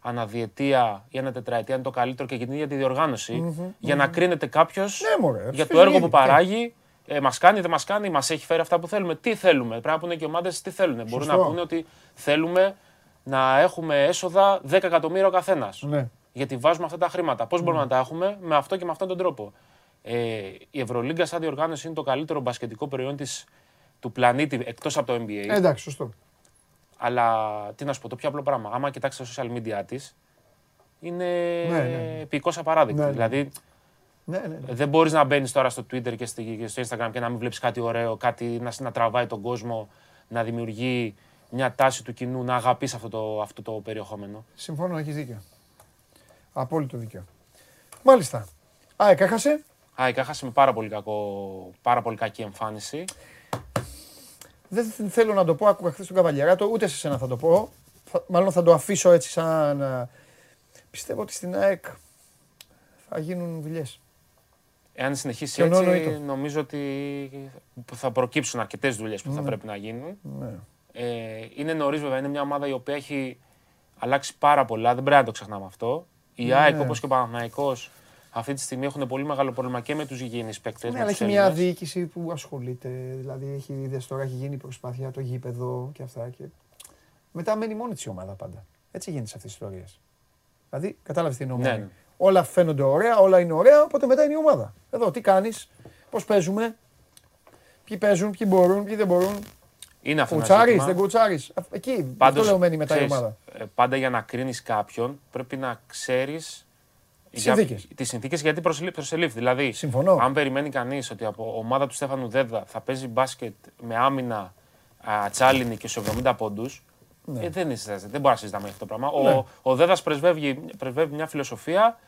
αναδιετία ή ένα τετραετία είναι το καλύτερο και για την ίδια τη διοργάνωση. για να κρίνεται κάποιος Ναι, μωρέ, για το φυσικά έργο που είναι. παράγει. Ε, μας κάνει, δεν μας κάνει, μας έχει φέρει αυτά που θέλουμε. Τι θέλουμε. Πρέπει να πούνε και οι ομάδες τι θέλουν. Μπορούν να Σωστό. πούνε ότι θέλουμε να έχουμε έσοδα 10 εκατομμύρια ο καθένας. Ναι. Γιατί βάζουμε αυτά τα χρήματα. Πώς μπορούμε να τα έχουμε; Με αυτό και με αυτόν τον τρόπο. Ε, η Ευρωλίγκα σαν διοργάνωση είναι το καλύτερο μπασκετικό προϊόν της, του πλανήτη εκτός από το NBA. Ε, εντάξει, σωστό. Αλλά τι να σου πω, το πιο απλό πράγμα. Άμα κοιτάξεις τα social media της, είναι Ναι, ναι. επικός απαράδεκτη. Ναι, ναι. Δηλαδή, Ναι, ναι, ναι. Δεν μπορείς να μπαίνεις τώρα στο Twitter και στη- και στο Instagram και να μην βλέπεις κάτι ωραίο, κάτι να, να τραβάει τον κόσμο, να δημιουργεί μια τάση του κοινού να αγαπήσει αυτό το, αυτό το περιεχόμενο. Συμφωνώ, έχεις δίκιο. Απόλυτο δίκιο. Μάλιστα. ΑΕΚ έχασε. Α, η Κάχα με πάρα πολύ, κακό, πάρα πολύ κακή εμφάνιση. Δεν θέλω να το πω, άκουγα χθες τον Καβαλιαράτο, ούτε σε σένα θα το πω. Θα- μάλλον θα το αφήσω έτσι σαν... α, Πιστεύω ότι στην ΑΕΚ θα γίνουν δουλειές. Εάν συνεχίσει Και ο έτσι, Νόνο Ήτο. νομίζω ότι θα προκύψουν αρκετές δουλειές που θα Ναι. πρέπει να γίνουν. Ναι. Ε, είναι νωρίς βέβαια, είναι μια ομάδα η οποία έχει αλλάξει πάρα πολλά, δεν πρέπει να το ξεχνάμε αυτό. Η Ναι. ΑΕΚ όπως και ο Παναθηναϊκός αυτή τη στιγμή έχουν πολύ μεγάλο πρόβλημα και με τους υγιεινείς παίκτες. Ναι, αλλά έχει μια διοίκηση που ασχολείται. Δηλαδή, έχει, είδες, τώρα έχει γίνει προσπάθεια το γήπεδο και αυτά. Και... Μετά μένει μόνη της η ομάδα πάντα. Έτσι γίνεται σε αυτές τις ιστορίες. Δηλαδή, κατάλαβες τι εννοώ. Ναι, Μάνη. ναι. Όλα φαίνονται ωραία, όλα είναι ωραία, οπότε μετά είναι η ομάδα. Εδώ, τι κάνεις, πώς παίζουμε, ποιοι παίζουν, ποιοι μπορούν, ποιοι δεν μπορούν. Είναι αυτό ένα Κουτσάρεις, ζήτημα. δεν κουτσάρεις. Εκεί, αυτό Πάντως, λέω μένει μετά η ξέρεις, ομάδα. ε, Πάντα για να κρίνεις κάποιον πρέπει να ξέρεις. Συνθήκες. Τις συνθήκες γιατί προσελεί- προσελήφθη. Δηλαδή, Συμφωνώ. αν περιμένει κανείς ότι από ομάδα του Στέφανου Δέδα θα παίζει μπάσκετ με άμυνα α, τσάλινη και στους 70 πόντους. Ναι. Ε, δεν, είναι, δεν μπορεί να συζητάμε για αυτό το πράγμα. Ναι. Ο, ο Δέδας πρεσβεύει, πρεσβεύει μια φιλοσοφία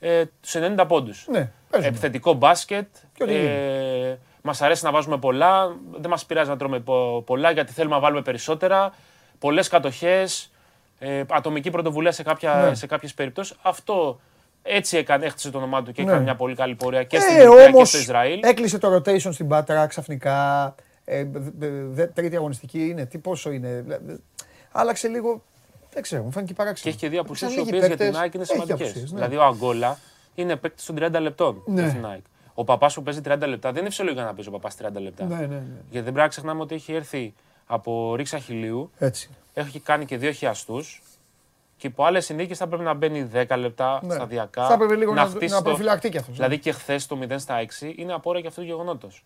ε, στους 90 πόντους. Ναι, παίζουμε. Επιθετικό μπάσκετ. Και ό,τι Ε, μας αρέσει να βάζουμε πολλά. Δεν μας πειράζει να τρώμε πο- πολλά γιατί θέλουμε να βάλουμε περισσότερα. Πολλές κατοχές. Ε, ατομική πρωτοβουλία σε, κάποια, Ναι. σε κάποιες περιπτώσεις. Αυτό έτσι έκανε, έχτισε το όνομά του και Ναι. έκανε μια πολύ καλή πορεία και στην Ε, Τουρκία και όμως στο Ισραήλ. έκλεισε το rotation στην Πάτρα ξαφνικά. Ε, δε- δε- δε- τρίτη αγωνιστική είναι, τι πόσο είναι. δηλαδή, Άλλαξε λίγο, δεν ξέρω, μου φάνηκε Και παράξενο. έχει και δύο απουσίες οι Ξανά έχει οποίες για την παίκτες, ΑΕΚ είναι έχει σημαντικές. απουσίες, ναι. Δηλαδή ο Αγκόλα είναι παίκτης των 30 λεπτών Ναι. για την ΑΕΚ. Ο παπάς που παίζει 30 λεπτά δεν είναι φυσιολογικό να παίζει ο παπάς 30 λεπτά. Ναι, ναι, ναι. Γιατί δεν πρέπει να ξεχνάμε ότι έχει έρθει από ρίξα χιλίου, Έτσι. έχει κάνει και δύο χιαστούς και υπό άλλες συνθήκες θα πρέπει να μπαίνει 10 λεπτά Ναι. σταδιακά. Θα έπρεπε λίγο να- χτίσει να το- προφυλακτεί κι αυτός, ναι. Δηλαδή και χθες το 0 στα 6 είναι απόρρια και αυτού του γεγονότος.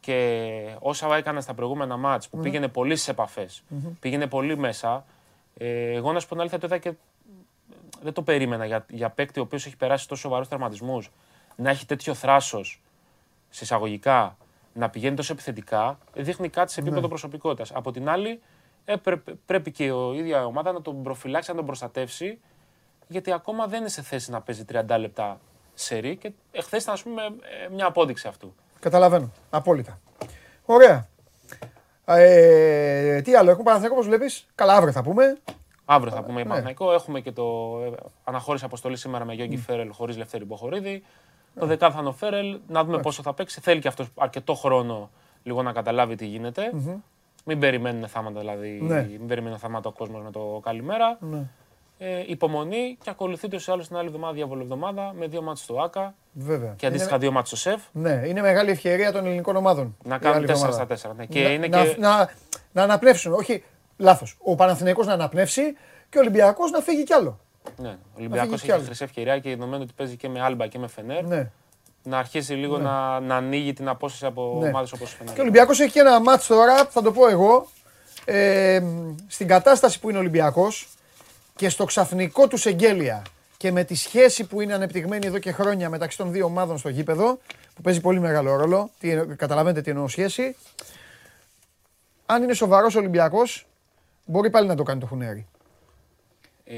Και όσα έκανε στα προηγούμενα μάτς που Ναι. πήγαινε πολύ στις επαφές, Μμμ. πήγαινε πολύ μέσα. Ε, εγώ να σου πω την αλήθεια, το είδα και δεν το περίμενα για, για παίκτη ο οποίος έχει περάσει τόσο σοβαρούς τραυματισμούς να έχει τέτοιο θράσος συσσαγωγικά, να πηγαίνει τόσο επιθετικά, δείχνει κάτι σε επίπεδο Ναι. προσωπικότητας. Από την άλλη, ε, πρέ- πρέπει και η ίδια ομάδα να τον προφυλάξει, να τον προστατεύσει, γιατί ακόμα δεν είναι σε θέση να παίζει 30 λεπτά σερή και εχθές ήταν, ας πούμε, ε, μια απόδειξη αυτού. Καταλαβαίνω. Απόλυτα. Ωραία. Ε, τι άλλο, έχουμε Παναθηναϊκό όπως βλέπεις; Καλά, αύριο θα πούμε. Αύριο θα πούμε για Ναι. Παναθηναϊκό. Έχουμε και το ε, αναχώρηση αποστολή σήμερα με Γιώργη Φέρελ χωρίς Λευτέρη Μποχορίδη. Το δεκάθανο Φέρελ, να δούμε πόσο θα παίξει. Θέλει και αυτός αρκετό χρόνο λίγο να καταλάβει τι γίνεται. Μμμ. Μην περιμένουν θάματα, δηλαδή. Ναι. Μην περιμένουν θάματα ο κόσμος με το καλημέρα. Ναι. Ε, υπομονή και ακολουθεί το άλλο την άλλη εβδομάδα, διάβολη εβδομάδα, με δύο μάτς στο ΑΚΑ Βέβαια. και αντίστοιχα Είναι- δύο μάτς στο ΣΕΦ. Ναι, είναι μεγάλη ευκαιρία των ελληνικών ομάδων. Να η κάνουν άλλη 4 εβδομάδα. στα 4. Ναι. Και να, είναι να, και... να, να αναπνεύσουν. Όχι, λάθος. Ο Παναθηναϊκός να αναπνεύσει και ο Ολυμπιακός να φύγει κι άλλο. Ναι, ο Ολυμπιακός κι έχει άλλο. χρυσή ευκαιρία και δεδομένου ότι παίζει και με Άλμπα και με Φενέρ. Ναι. Να αρχίσει λίγο Ναι. να, να ανοίγει την απόσταση από Ναι. ομάδες όπως Φενέρ. Και ο Ολυμπιακός έχει και ένα μάτς τώρα, θα το πω εγώ, ε, στην κατάσταση που είναι ο Ολυμπιακός και στο ξαφνικό του εγγέλια και με τη σχέση που είναι ανεπτυγμένη εδώ και χρόνια μεταξύ των δύο ομάδων στο γήπεδο, που παίζει πολύ μεγάλο ρόλο, τι, εννο- καταλαβαίνετε τι εννοώ σχέση, αν είναι σοβαρός ο Ολυμπιακός, μπορεί πάλι να το κάνει το χουνέρι. Ε,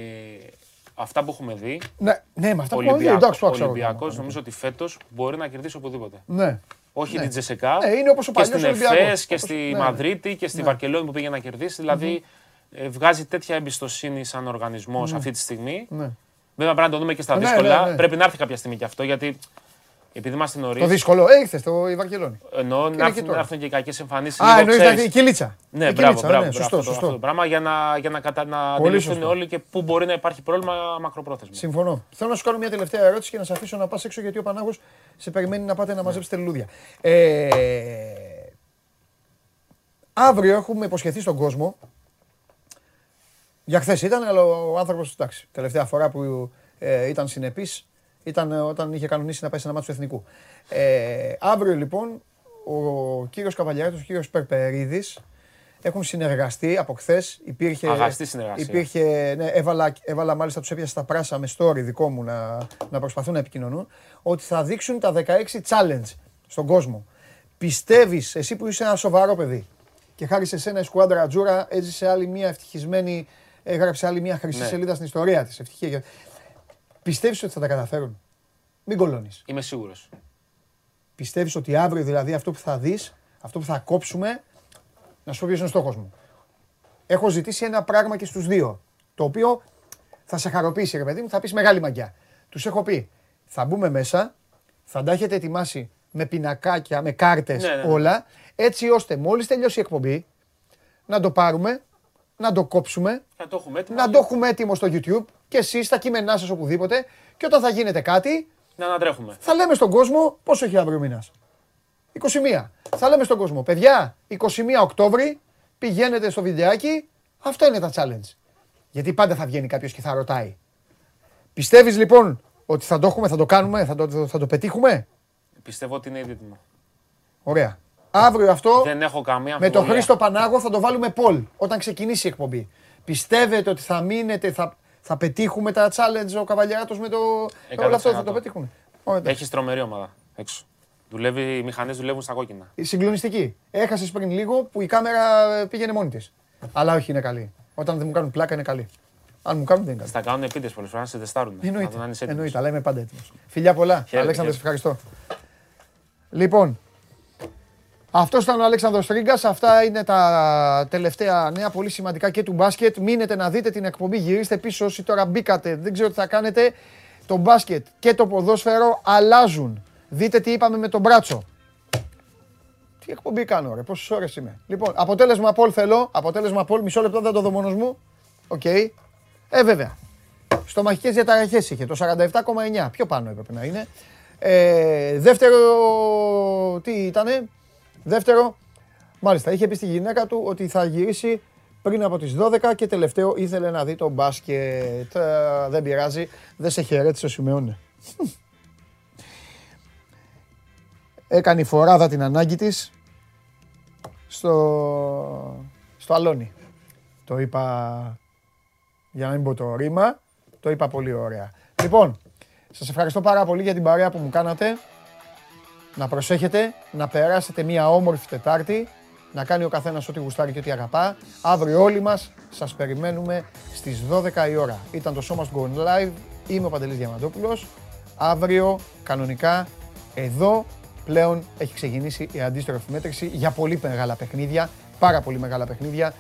αυτά που έχουμε δει. Ναι, ναι, με αυτά ο που έχουμε δει, Ολυμπιακό εντάξει, το ξέρω. Ολυμπιακός νομίζω ότι φέτος μπορεί να κερδίσει οπουδήποτε. Ναι. Όχι Ναι. την Τζεσεκά. Ναι, είναι όπως ο και παλιός στην Ολυμπιακός. Εφές και Όπως- στη ναι. Μαδρίτη και στη Ναι. Βαρκελόνη που πήγε να κερδίσει. Δηλαδή ε, βγάζει τέτοια εμπιστοσύνη σαν οργανισμός Ναι. αυτή τη στιγμή. Ναι. Βέβαια πρέπει να το δούμε και στα Ναι, δύσκολα. ναι, ναι. Πρέπει να έρθει κάποια στιγμή και αυτό γιατί επειδή είμαστε νωρί. Το δύσκολο, ε, ήρθες στο η Βαρκελόνη. Εννοώ Και να είναι και έρθουν, τώρα. να έρθουν και οι κακές εμφανίσεις. Α, εννοείς να έρθει η κυλίτσα. Ναι, Η μπράβο, κυλίτσα, μπράβο, ναι, μπράβο, σωστό, αυτό, σωστό. αυτό το πράγμα για να, για να, κατα... να Πολύ αντιληφθούν σωστό. όλοι και πού μπορεί να υπάρχει πρόβλημα μακροπρόθεσμα. Συμφωνώ. Θέλω να σου κάνω μια τελευταία ερώτηση και να σε αφήσω να πας έξω γιατί ο Πανάγος σε περιμένει να πάτε να μαζέψετε λουλούδια. Ε, αύριο έχουμε υποσχεθεί στον κόσμο. Για χθες ήταν, αλλά ο άνθρωπος, εντάξει, τελευταία φορά που ε, ήταν συνεπής ήταν ε, όταν είχε κανονίσει να πάει σε ένα μάτσο του εθνικού. Ε, αύριο λοιπόν ο κύριος Καβαλιάρης, ο κύριος Περπερίδης, Έχουν συνεργαστεί από χθες. Υπήρχε, Αγαστή συνεργασία. Υπήρχε, ναι, έβαλα, έβαλα μάλιστα τους έπιασα στα πράσα με story δικό μου να, να προσπαθούν να επικοινωνούν. Ότι θα δείξουν τα 16 challenge στον κόσμο. Πιστεύεις, εσύ που είσαι ένα σοβαρό παιδί και χάρη σε σένα η σκουάντρα Ατζούρα έζησε άλλη μια ευτυχισμένη. Έγραψε άλλη μια χρυσή Ναι. σελίδα στην ιστορία της. Ευτυχία. Για- Πιστεύεις ότι θα τα καταφέρουν; Μην κολώνεις. Είμαι σίγουρος. Πιστεύεις ότι αύριο δηλαδή αυτό που θα δεις, αυτό που θα κόψουμε. Να σου πω ποιος είναι ο στόχος μου. Έχω ζητήσει ένα πράγμα και στους δύο. Το οποίο θα σε χαροποιήσει, ρε παιδί μου, θα πεις μεγάλη μαγιά. Τους έχω πει, θα μπούμε μέσα, θα τα έχετε ετοιμάσει με πινακάκια, με κάρτες, Ναι, ναι, ναι. όλα, έτσι ώστε μόλις τελειώσει η εκπομπή να το πάρουμε, να το κόψουμε, Να το έχουμε έτοιμο. να το έχουμε έτοιμο στο YouTube και εσείς στα κείμενά σας οπουδήποτε. Και όταν θα γίνεται κάτι, Να ανατρέχουμε. θα λέμε στον κόσμο πόσο έχει αύριο μήνας. 21. Θα λέμε στον κόσμο, παιδιά, 21 Οκτώβρη πηγαίνετε στο βιντεάκι. Αυτά είναι τα challenge. Γιατί πάντα θα βγαίνει κάποιος και θα ρωτάει. Πιστεύεις λοιπόν ότι θα το έχουμε, θα το κάνουμε, θα το, θα το πετύχουμε; Πιστεύω ότι είναι ήδη έτοιμο. Ωραία. Αύριο αυτό Δεν έχω καμία με τον αμφιβολία. Χρήστο Πανάγο θα το βάλουμε poll όταν ξεκινήσει η εκπομπή. Πιστεύετε ότι θα μείνετε, θα, θα πετύχουμε τα challenge ο Καβαλιαράτος με το. Όλο αυτό θα το 100%. πετύχουμε. Ωραία, εντάξει. Έχεις τρομερή ομάδα έξω. Δουλεύει, οι μηχανές δουλεύουν στα κόκκινα. Συγκλονιστική. Έχασες πριν λίγο που η κάμερα ε, πήγαινε μόνη της. Αλλά όχι, είναι καλή. Όταν δεν μου κάνουν πλάκα είναι καλή. Αν μου κάνουν δεν είναι καλή. Στα κάνουν επίτες πολλές φορές, να σε τεστάρουν. Να Εννοείται. δουν αν είσαι έτοιμος. Εννοείται, αλλά είμαι πάντα έτοιμος. Φιλιά πολλά. Χαίρετε, Αλέξανδρε, σε χαίρετε. ευχαριστώ. Λοιπόν, αυτός ήταν ο Αλέξανδρος Τρίγκας. Αυτά είναι τα τελευταία νέα πολύ σημαντικά και του μπάσκετ. Μείνετε να δείτε την εκπομπή. Γυρίστε πίσω όσοι τώρα μπήκατε. Δεν ξέρω τι θα κάνετε. Το μπάσκετ και το ποδόσφαιρο αλλάζουν. Δείτε τι είπαμε με τον Μπράτσο. Τι εκπομπή κάνω, ρε, πόσες ώρες είμαι; Λοιπόν, αποτέλεσμα poll θέλω. Αποτέλεσμα poll, μισό λεπτό να το δω μόνος μου. Οκ. Ε, βέβαια. Στομαχικές διαταραχές είχε το 47,9. Πιο πάνω έπρεπε να είναι. Ε, δεύτερο, τι ήτανε; Δεύτερο, μάλιστα, είχε πει στη γυναίκα του ότι θα γυρίσει πριν από τις 12 και τελευταίο ήθελε να δει το μπάσκετ. Ε, δεν πειράζει, δεν σε χαιρέτησε ο Σιμεώνε. Έκανε η φοράδα την ανάγκη της στο, στο αλόνι. Το είπα, για να μην πω το ρήμα, το είπα πολύ ωραία. Λοιπόν, σας ευχαριστώ πάρα πολύ για την παρέα που μου κάνατε. Να προσέχετε, να περάσετε μια όμορφη Τετάρτη, να κάνει ο καθένας ό,τι γουστάρει και ό,τι αγαπά. Αύριο όλοι μας σας περιμένουμε στις 12 η ώρα. Ήταν το Show Must Go On Live, είμαι ο Παντελής Διαμαντόπουλος. Αύριο, κανονικά, εδώ πλέον έχει ξεκινήσει η αντίστροφη μέτρηση για πολύ μεγάλα παιχνίδια, πάρα πολύ μεγάλα παιχνίδια.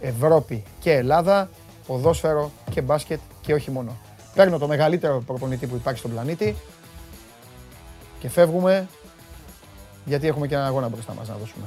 Ευρώπη και Ελλάδα, ποδόσφαιρο και μπάσκετ και όχι μόνο. Παίρνω το μεγαλύτερο προπονητή που υπάρχει στον πλανήτη και φεύγουμε γιατί έχουμε και έναν αγώνα μπροστά μας να δώσουμε.